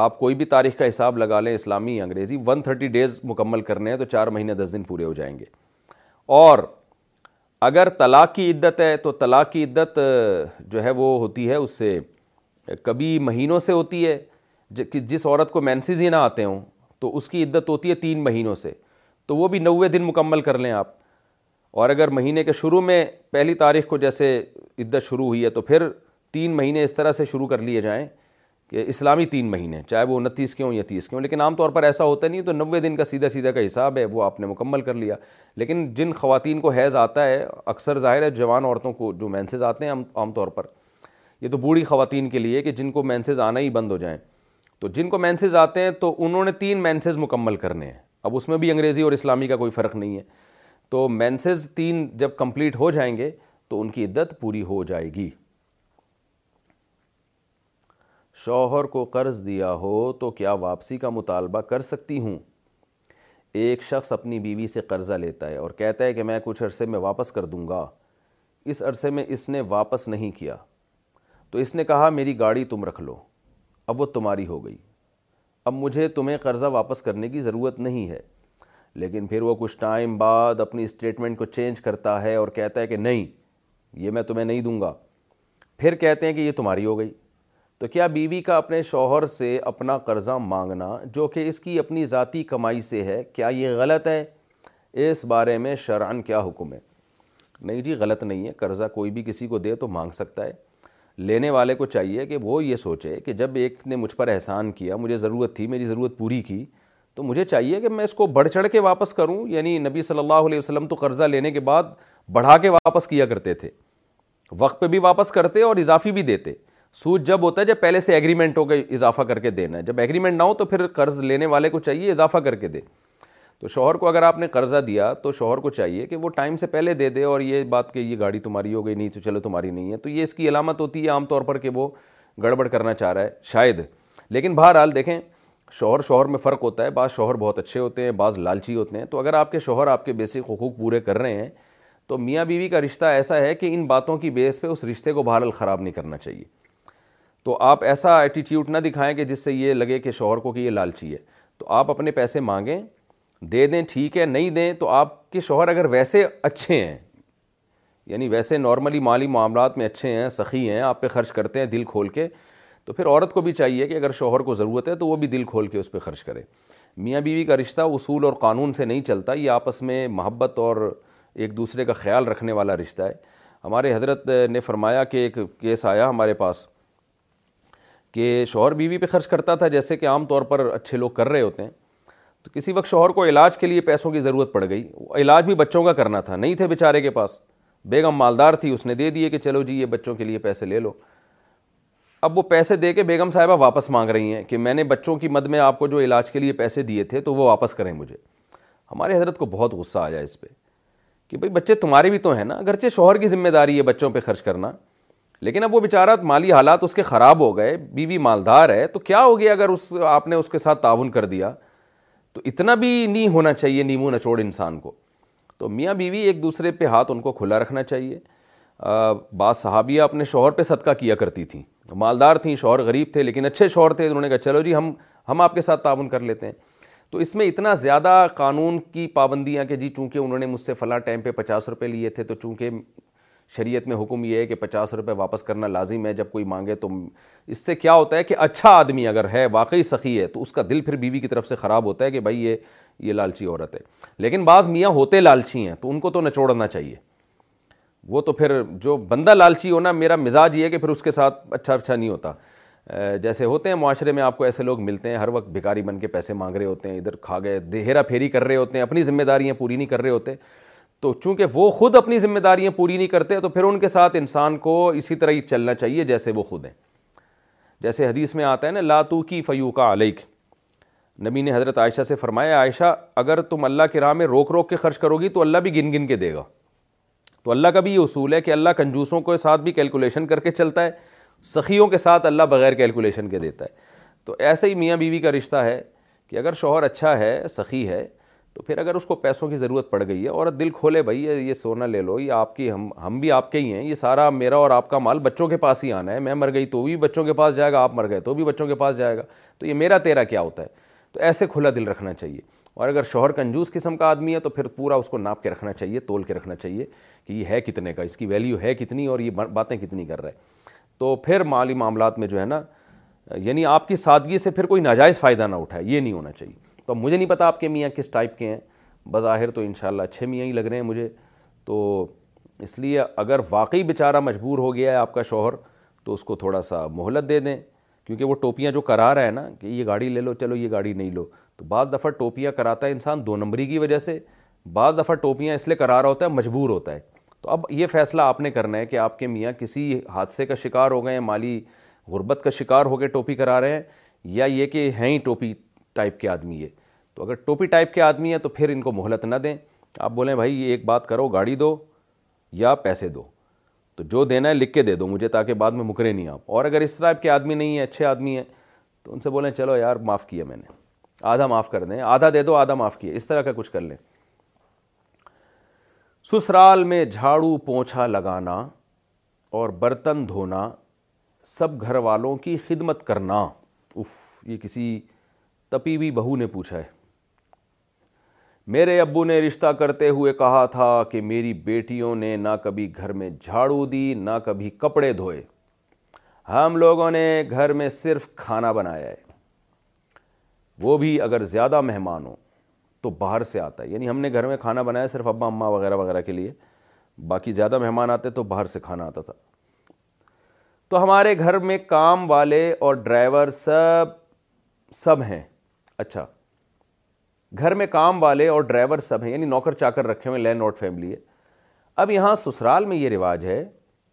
آپ کوئی بھی تاریخ کا حساب لگا لیں اسلامی انگریزی ون تھرٹی ڈیز مکمل کرنے ہیں تو چار مہینے دس دن پورے ہو جائیں گے اور اگر طلاق کی عدت ہے تو طلاق کی عدت جو ہے وہ ہوتی ہے اس سے کبھی مہینوں سے ہوتی ہے جس عورت کو ہی نہ آتے ہوں تو اس کی عدت ہوتی ہے تین مہینوں سے تو وہ بھی نوے دن مکمل کر لیں آپ اور اگر مہینے کے شروع میں پہلی تاریخ کو جیسے عدت شروع ہوئی ہے تو پھر تین مہینے اس طرح سے شروع کر لیے جائیں کہ اسلامی تین مہینے چاہے وہ انتیس کے ہوں یا تیس کے ہوں لیکن عام طور پر ایسا ہوتا نہیں تو نوے دن کا سیدھا سیدھا کا حساب ہے وہ آپ نے مکمل کر لیا لیکن جن خواتین کو حیض آتا ہے اکثر ظاہر ہے جوان عورتوں کو جو مینسز آتے ہیں عام طور پر یہ تو بوڑھی خواتین کے لیے کہ جن کو مینسز آنا ہی بند ہو جائیں تو جن کو مینسز آتے ہیں تو انہوں نے تین مینسز مکمل کرنے ہیں اب اس میں بھی انگریزی اور اسلامی کا کوئی فرق نہیں ہے تو مینسز تین جب کمپلیٹ ہو جائیں گے تو ان کی عدت پوری ہو جائے گی شوہر کو قرض دیا ہو تو کیا واپسی کا مطالبہ کر سکتی ہوں ایک شخص اپنی بیوی سے قرضہ لیتا ہے اور کہتا ہے کہ میں کچھ عرصے میں واپس کر دوں گا اس عرصے میں اس نے واپس نہیں کیا تو اس نے کہا میری گاڑی تم رکھ لو اب وہ تمہاری ہو گئی اب مجھے تمہیں قرضہ واپس کرنے کی ضرورت نہیں ہے لیکن پھر وہ کچھ ٹائم بعد اپنی اسٹیٹمنٹ کو چینج کرتا ہے اور کہتا ہے کہ نہیں یہ میں تمہیں نہیں دوں گا پھر کہتے ہیں کہ یہ تمہاری ہو گئی تو کیا بیوی کا اپنے شوہر سے اپنا قرضہ مانگنا جو کہ اس کی اپنی ذاتی کمائی سے ہے کیا یہ غلط ہے اس بارے میں شرعن کیا حکم ہے نہیں جی غلط نہیں ہے قرضہ کوئی بھی کسی کو دے تو مانگ سکتا ہے لینے والے کو چاہیے کہ وہ یہ سوچے کہ جب ایک نے مجھ پر احسان کیا مجھے ضرورت تھی میری ضرورت پوری کی تو مجھے چاہیے کہ میں اس کو بڑھ چڑھ کے واپس کروں یعنی نبی صلی اللہ علیہ وسلم تو قرضہ لینے کے بعد بڑھا کے واپس کیا کرتے تھے وقت پہ بھی واپس کرتے اور اضافی بھی دیتے سود جب ہوتا ہے جب پہلے سے ایگریمنٹ ہو کے اضافہ کر کے دینا ہے جب ایگریمنٹ نہ ہو تو پھر قرض لینے والے کو چاہیے اضافہ کر کے دے تو شوہر کو اگر آپ نے قرضہ دیا تو شوہر کو چاہیے کہ وہ ٹائم سے پہلے دے دے اور یہ بات کہ یہ گاڑی تمہاری ہو گئی نہیں تو چلو تمہاری نہیں ہے تو یہ اس کی علامت ہوتی ہے عام طور پر کہ وہ گڑبڑ کرنا چاہ رہا ہے شاید لیکن بہرحال دیکھیں شوہر شوہر میں فرق ہوتا ہے بعض شوہر بہت اچھے ہوتے ہیں بعض لالچی ہوتے ہیں تو اگر آپ کے شوہر آپ کے بیسک حقوق پورے کر رہے ہیں تو میاں بیوی کا رشتہ ایسا ہے کہ ان باتوں کی بیس پہ اس رشتے کو بہرحال خراب نہیں کرنا چاہیے تو آپ ایسا ایٹیٹیوڈ نہ دکھائیں کہ جس سے یہ لگے کہ شوہر کو کہ یہ لالچی ہے تو آپ اپنے پیسے مانگیں دے دیں ٹھیک ہے نہیں دیں تو آپ کے شوہر اگر ویسے اچھے ہیں یعنی ویسے نارملی مالی معاملات میں اچھے ہیں سخی ہیں آپ پہ خرچ کرتے ہیں دل کھول کے تو پھر عورت کو بھی چاہیے کہ اگر شوہر کو ضرورت ہے تو وہ بھی دل کھول کے اس پہ خرچ کرے میاں بیوی کا رشتہ اصول اور قانون سے نہیں چلتا یہ آپس میں محبت اور ایک دوسرے کا خیال رکھنے والا رشتہ ہے ہمارے حضرت نے فرمایا کہ ایک کیس آیا ہمارے پاس کہ شوہر بیوی پہ خرچ کرتا تھا جیسے کہ عام طور پر اچھے لوگ کر رہے ہوتے ہیں تو کسی وقت شوہر کو علاج کے لیے پیسوں کی ضرورت پڑ گئی علاج بھی بچوں کا کرنا تھا نہیں تھے بیچارے کے پاس بیگم مالدار تھی اس نے دے دیے کہ چلو جی یہ بچوں کے لیے پیسے لے لو اب وہ پیسے دے کے بیگم صاحبہ واپس مانگ رہی ہیں کہ میں نے بچوں کی مد میں آپ کو جو علاج کے لیے پیسے دیے تھے تو وہ واپس کریں مجھے ہمارے حضرت کو بہت غصہ آ جائے اس پہ کہ بھائی بچے تمہارے بھی تو ہیں نا اگرچہ شوہر کی ذمہ داری ہے بچوں پہ خرچ کرنا لیکن اب وہ بیچارہ مالی حالات اس کے خراب ہو گئے بیوی مالدار ہے تو کیا ہو گیا اگر اس آپ نے اس کے ساتھ تعاون کر دیا تو اتنا بھی نہیں ہونا چاہیے نیمو نچوڑ انسان کو تو میاں بیوی ایک دوسرے پہ ہاتھ ان کو کھلا رکھنا چاہیے بعض صحابیہ اپنے شوہر پہ صدقہ کیا کرتی تھیں مالدار تھیں شوہر غریب تھے لیکن اچھے شوہر تھے انہوں نے کہا چلو جی ہم ہم آپ کے ساتھ تعاون کر لیتے ہیں تو اس میں اتنا زیادہ قانون کی پابندیاں کہ جی چونکہ انہوں نے مجھ سے فلاں ٹائم پہ پچاس روپے لیے تھے تو چونکہ شریعت میں حکم یہ ہے کہ پچاس روپے واپس کرنا لازم ہے جب کوئی مانگے تو اس سے کیا ہوتا ہے کہ اچھا آدمی اگر ہے واقعی سخی ہے تو اس کا دل پھر بیوی کی طرف سے خراب ہوتا ہے کہ بھائی یہ یہ لالچی عورت ہے لیکن بعض میاں ہوتے لالچی ہیں تو ان کو تو نچوڑنا چاہیے وہ تو پھر جو بندہ لالچی ہونا میرا مزاج یہ ہے کہ پھر اس کے ساتھ اچھا اچھا نہیں ہوتا جیسے ہوتے ہیں معاشرے میں آپ کو ایسے لوگ ملتے ہیں ہر وقت بھکاری بن کے پیسے مانگ رہے ہوتے ہیں ادھر کھا گئے دہرا پھیری کر رہے ہوتے ہیں اپنی ذمہ داریاں پوری نہیں کر رہے ہوتے تو چونکہ وہ خود اپنی ذمہ داریاں پوری نہیں کرتے تو پھر ان کے ساتھ انسان کو اسی طرح ہی چلنا چاہیے جیسے وہ خود ہیں جیسے حدیث میں آتا ہے نا لاتو کی فیو کا علیک نبی نے حضرت عائشہ سے فرمایا عائشہ اگر تم اللہ کی راہ میں روک روک کے خرچ کرو گی تو اللہ بھی گن گن کے دے گا تو اللہ کا بھی یہ اصول ہے کہ اللہ کنجوسوں کے ساتھ بھی کیلکولیشن کر کے چلتا ہے سخیوں کے ساتھ اللہ بغیر کیلکولیشن کے دیتا ہے تو ایسے ہی میاں بیوی کا رشتہ ہے کہ اگر شوہر اچھا ہے سخی ہے تو پھر اگر اس کو پیسوں کی ضرورت پڑ گئی ہے اور دل کھولے بھائی یہ سونا لے لو یہ آپ کی ہم ہم بھی آپ کے ہی ہیں یہ سارا میرا اور آپ کا مال بچوں کے پاس ہی آنا ہے میں مر گئی تو بھی بچوں کے پاس جائے گا آپ مر گئے تو بھی بچوں کے پاس جائے گا تو یہ میرا تیرا کیا ہوتا ہے تو ایسے کھلا دل رکھنا چاہیے اور اگر شوہر کنجوس قسم کا آدمی ہے تو پھر پورا اس کو ناپ کے رکھنا چاہیے تول کے رکھنا چاہیے کہ یہ ہے کتنے کا اس کی ویلیو ہے کتنی اور یہ باتیں کتنی کر رہا ہے تو پھر مالی معاملات میں جو ہے نا یعنی آپ کی سادگی سے پھر کوئی ناجائز فائدہ نہ اٹھائے یہ نہیں ہونا چاہیے تو اب مجھے نہیں پتا آپ کے میاں کس ٹائپ کے ہیں بظاہر تو انشاءاللہ اچھے میاں ہی لگ رہے ہیں مجھے تو اس لیے اگر واقعی بیچارہ مجبور ہو گیا ہے آپ کا شوہر تو اس کو تھوڑا سا مہلت دے دیں کیونکہ وہ ٹوپیاں جو کرا رہا ہے نا کہ یہ گاڑی لے لو چلو یہ گاڑی نہیں لو تو بعض دفعہ ٹوپیاں کراتا ہے انسان دو نمبری کی وجہ سے بعض دفعہ ٹوپیاں اس لیے کرا رہا ہوتا ہے مجبور ہوتا ہے تو اب یہ فیصلہ آپ نے کرنا ہے کہ آپ کے میاں کسی حادثے کا شکار ہو گئے ہیں مالی غربت کا شکار ہو کے ٹوپی کرا رہے ہیں یا یہ کہ ہیں ہی ٹوپی ٹائپ کے آدمی ہے تو اگر ٹوپی ٹائپ کے آدمی ہے تو پھر ان کو مہلت نہ دیں آپ بولیں بھائی یہ ایک بات کرو گاڑی دو یا پیسے دو تو جو دینا ہے لکھ کے دے دو مجھے تاکہ بعد میں مکرے نہیں آپ اور اگر اس ٹائپ کے آدمی نہیں ہیں اچھے آدمی ہیں تو ان سے بولیں چلو یار معاف کیا میں نے آدھا معاف کر دیں آدھا دے دو آدھا معاف کیا اس طرح کا کچھ کر لیں سسرال میں جھاڑو پونچھا لگانا اور برتن دھونا سب گھر والوں کی خدمت کرنا اف یہ کسی تپی بھی بہو نے پوچھا ہے میرے ابو نے رشتہ کرتے ہوئے کہا تھا کہ میری بیٹیوں نے نہ کبھی گھر میں جھاڑو دی نہ کبھی کپڑے دھوئے ہم لوگوں نے گھر میں صرف کھانا بنایا ہے وہ بھی اگر زیادہ مہمان ہو تو باہر سے آتا ہے یعنی ہم نے گھر میں کھانا بنایا صرف ابا اماں وغیرہ وغیرہ کے لیے باقی زیادہ مہمان آتے تو باہر سے کھانا آتا تھا تو ہمارے گھر میں کام والے اور ڈرائیور سب سب ہیں اچھا گھر میں کام والے اور ڈرائیور سب ہیں یعنی نوکر چاکر رکھے ہوئے لینڈ آٹ فیملی ہے اب یہاں سسرال میں یہ رواج ہے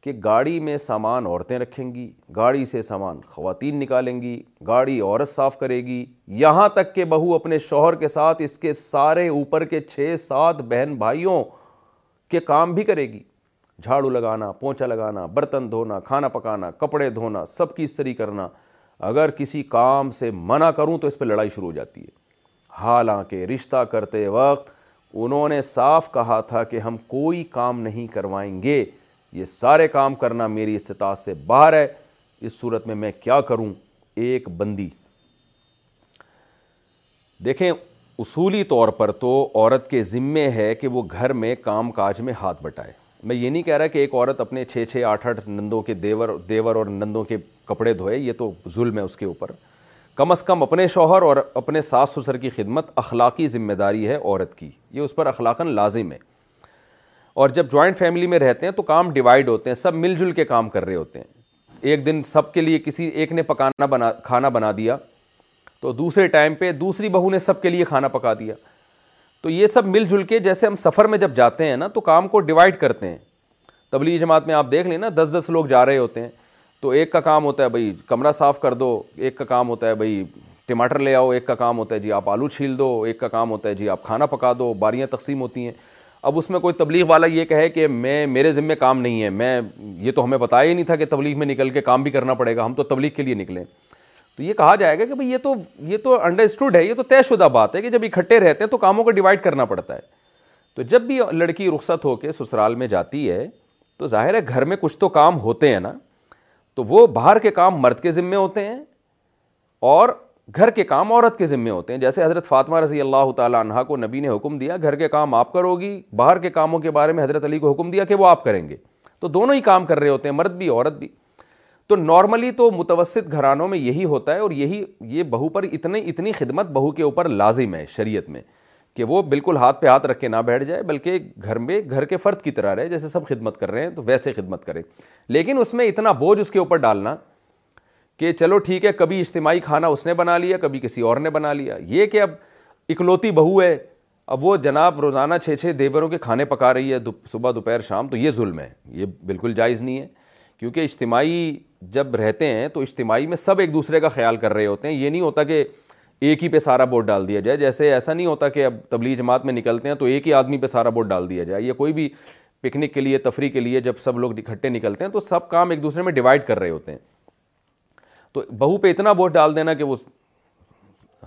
کہ گاڑی میں سامان عورتیں رکھیں گی گاڑی سے سامان خواتین نکالیں گی گاڑی عورت صاف کرے گی یہاں تک کہ بہو اپنے شوہر کے ساتھ اس کے سارے اوپر کے چھ سات بہن بھائیوں کے کام بھی کرے گی جھاڑو لگانا پونچھا لگانا برتن دھونا کھانا پکانا کپڑے دھونا سب کی استری کرنا اگر کسی کام سے منع کروں تو اس پہ لڑائی شروع ہو جاتی ہے حالانکہ رشتہ کرتے وقت انہوں نے صاف کہا تھا کہ ہم کوئی کام نہیں کروائیں گے یہ سارے کام کرنا میری استطاعت سے باہر ہے اس صورت میں میں کیا کروں ایک بندی دیکھیں اصولی طور پر تو عورت کے ذمے ہے کہ وہ گھر میں کام کاج میں ہاتھ بٹائے میں یہ نہیں کہہ رہا کہ ایک عورت اپنے چھ چھ آٹھ آٹھ نندوں کے دیور دیور اور نندوں کے کپڑے دھوئے یہ تو ظلم ہے اس کے اوپر کم از کم اپنے شوہر اور اپنے ساس سسر کی خدمت اخلاقی ذمہ داری ہے عورت کی یہ اس پر اخلاقاً لازم ہے اور جب جوائنٹ فیملی میں رہتے ہیں تو کام ڈیوائڈ ہوتے ہیں سب مل جل کے کام کر رہے ہوتے ہیں ایک دن سب کے لیے کسی ایک نے پکانا بنا کھانا بنا دیا تو دوسرے ٹائم پہ دوسری بہو نے سب کے لیے کھانا پکا دیا تو یہ سب مل جل کے جیسے ہم سفر میں جب جاتے ہیں نا تو کام کو ڈیوائڈ کرتے ہیں تبلیغی جماعت میں آپ دیکھ لیں نا دس دس لوگ جا رہے ہوتے ہیں تو ایک کا کام ہوتا ہے بھائی کمرہ صاف کر دو ایک کا کام ہوتا ہے بھائی ٹماٹر لے آؤ ایک کا کام ہوتا ہے جی آپ آلو چھیل دو ایک کا کام ہوتا ہے جی آپ کھانا پکا دو باریاں تقسیم ہوتی ہیں اب اس میں کوئی تبلیغ والا یہ کہے کہ میں میرے ذمے کام نہیں ہے میں یہ تو ہمیں بتایا ہی نہیں تھا کہ تبلیغ میں نکل کے کام بھی کرنا پڑے گا ہم تو تبلیغ کے لیے نکلیں تو یہ کہا جائے گا کہ بھائی یہ تو یہ تو انڈرسٹوڈ ہے یہ تو طے شدہ بات ہے کہ جب اکٹھے رہتے ہیں تو کاموں کو ڈیوائڈ کرنا پڑتا ہے تو جب بھی لڑکی رخصت ہو کے سسرال میں جاتی ہے تو ظاہر ہے گھر میں کچھ تو کام ہوتے ہیں نا تو وہ باہر کے کام مرد کے ذمے ہوتے ہیں اور گھر کے کام عورت کے ذمے ہوتے ہیں جیسے حضرت فاطمہ رضی اللہ تعالیٰ عنہ کو نبی نے حکم دیا گھر کے کام آپ کرو گی باہر کے کاموں کے بارے میں حضرت علی کو حکم دیا کہ وہ آپ کریں گے تو دونوں ہی کام کر رہے ہوتے ہیں مرد بھی عورت بھی تو نارملی تو متوسط گھرانوں میں یہی ہوتا ہے اور یہی یہ بہو پر اتنی اتنی خدمت بہو کے اوپر لازم ہے شریعت میں کہ وہ بالکل ہاتھ پہ ہاتھ رکھ کے نہ بیٹھ جائے بلکہ گھر میں گھر کے فرد کی طرح رہے جیسے سب خدمت کر رہے ہیں تو ویسے خدمت کرے لیکن اس میں اتنا بوجھ اس کے اوپر ڈالنا کہ چلو ٹھیک ہے کبھی اجتماعی کھانا اس نے بنا لیا کبھی کسی اور نے بنا لیا یہ کہ اب اکلوتی بہو ہے اب وہ جناب روزانہ چھ چھ دیوروں کے کھانے پکا رہی ہے صبح دوپہر شام تو یہ ظلم ہے یہ بالکل جائز نہیں ہے کیونکہ اجتماعی جب رہتے ہیں تو اجتماعی میں سب ایک دوسرے کا خیال کر رہے ہوتے ہیں یہ نہیں ہوتا کہ ایک ہی پہ سارا بوٹ ڈال دیا جائے جیسے ایسا نہیں ہوتا کہ اب تبلیغ جماعت میں نکلتے ہیں تو ایک ہی آدمی پہ سارا بوٹ ڈال دیا جائے یا کوئی بھی پکنک کے لیے تفریح کے لیے جب سب لوگ اکٹھے نکلتے ہیں تو سب کام ایک دوسرے میں ڈیوائڈ کر رہے ہوتے ہیں تو بہو پہ اتنا بوٹ ڈال دینا کہ وہ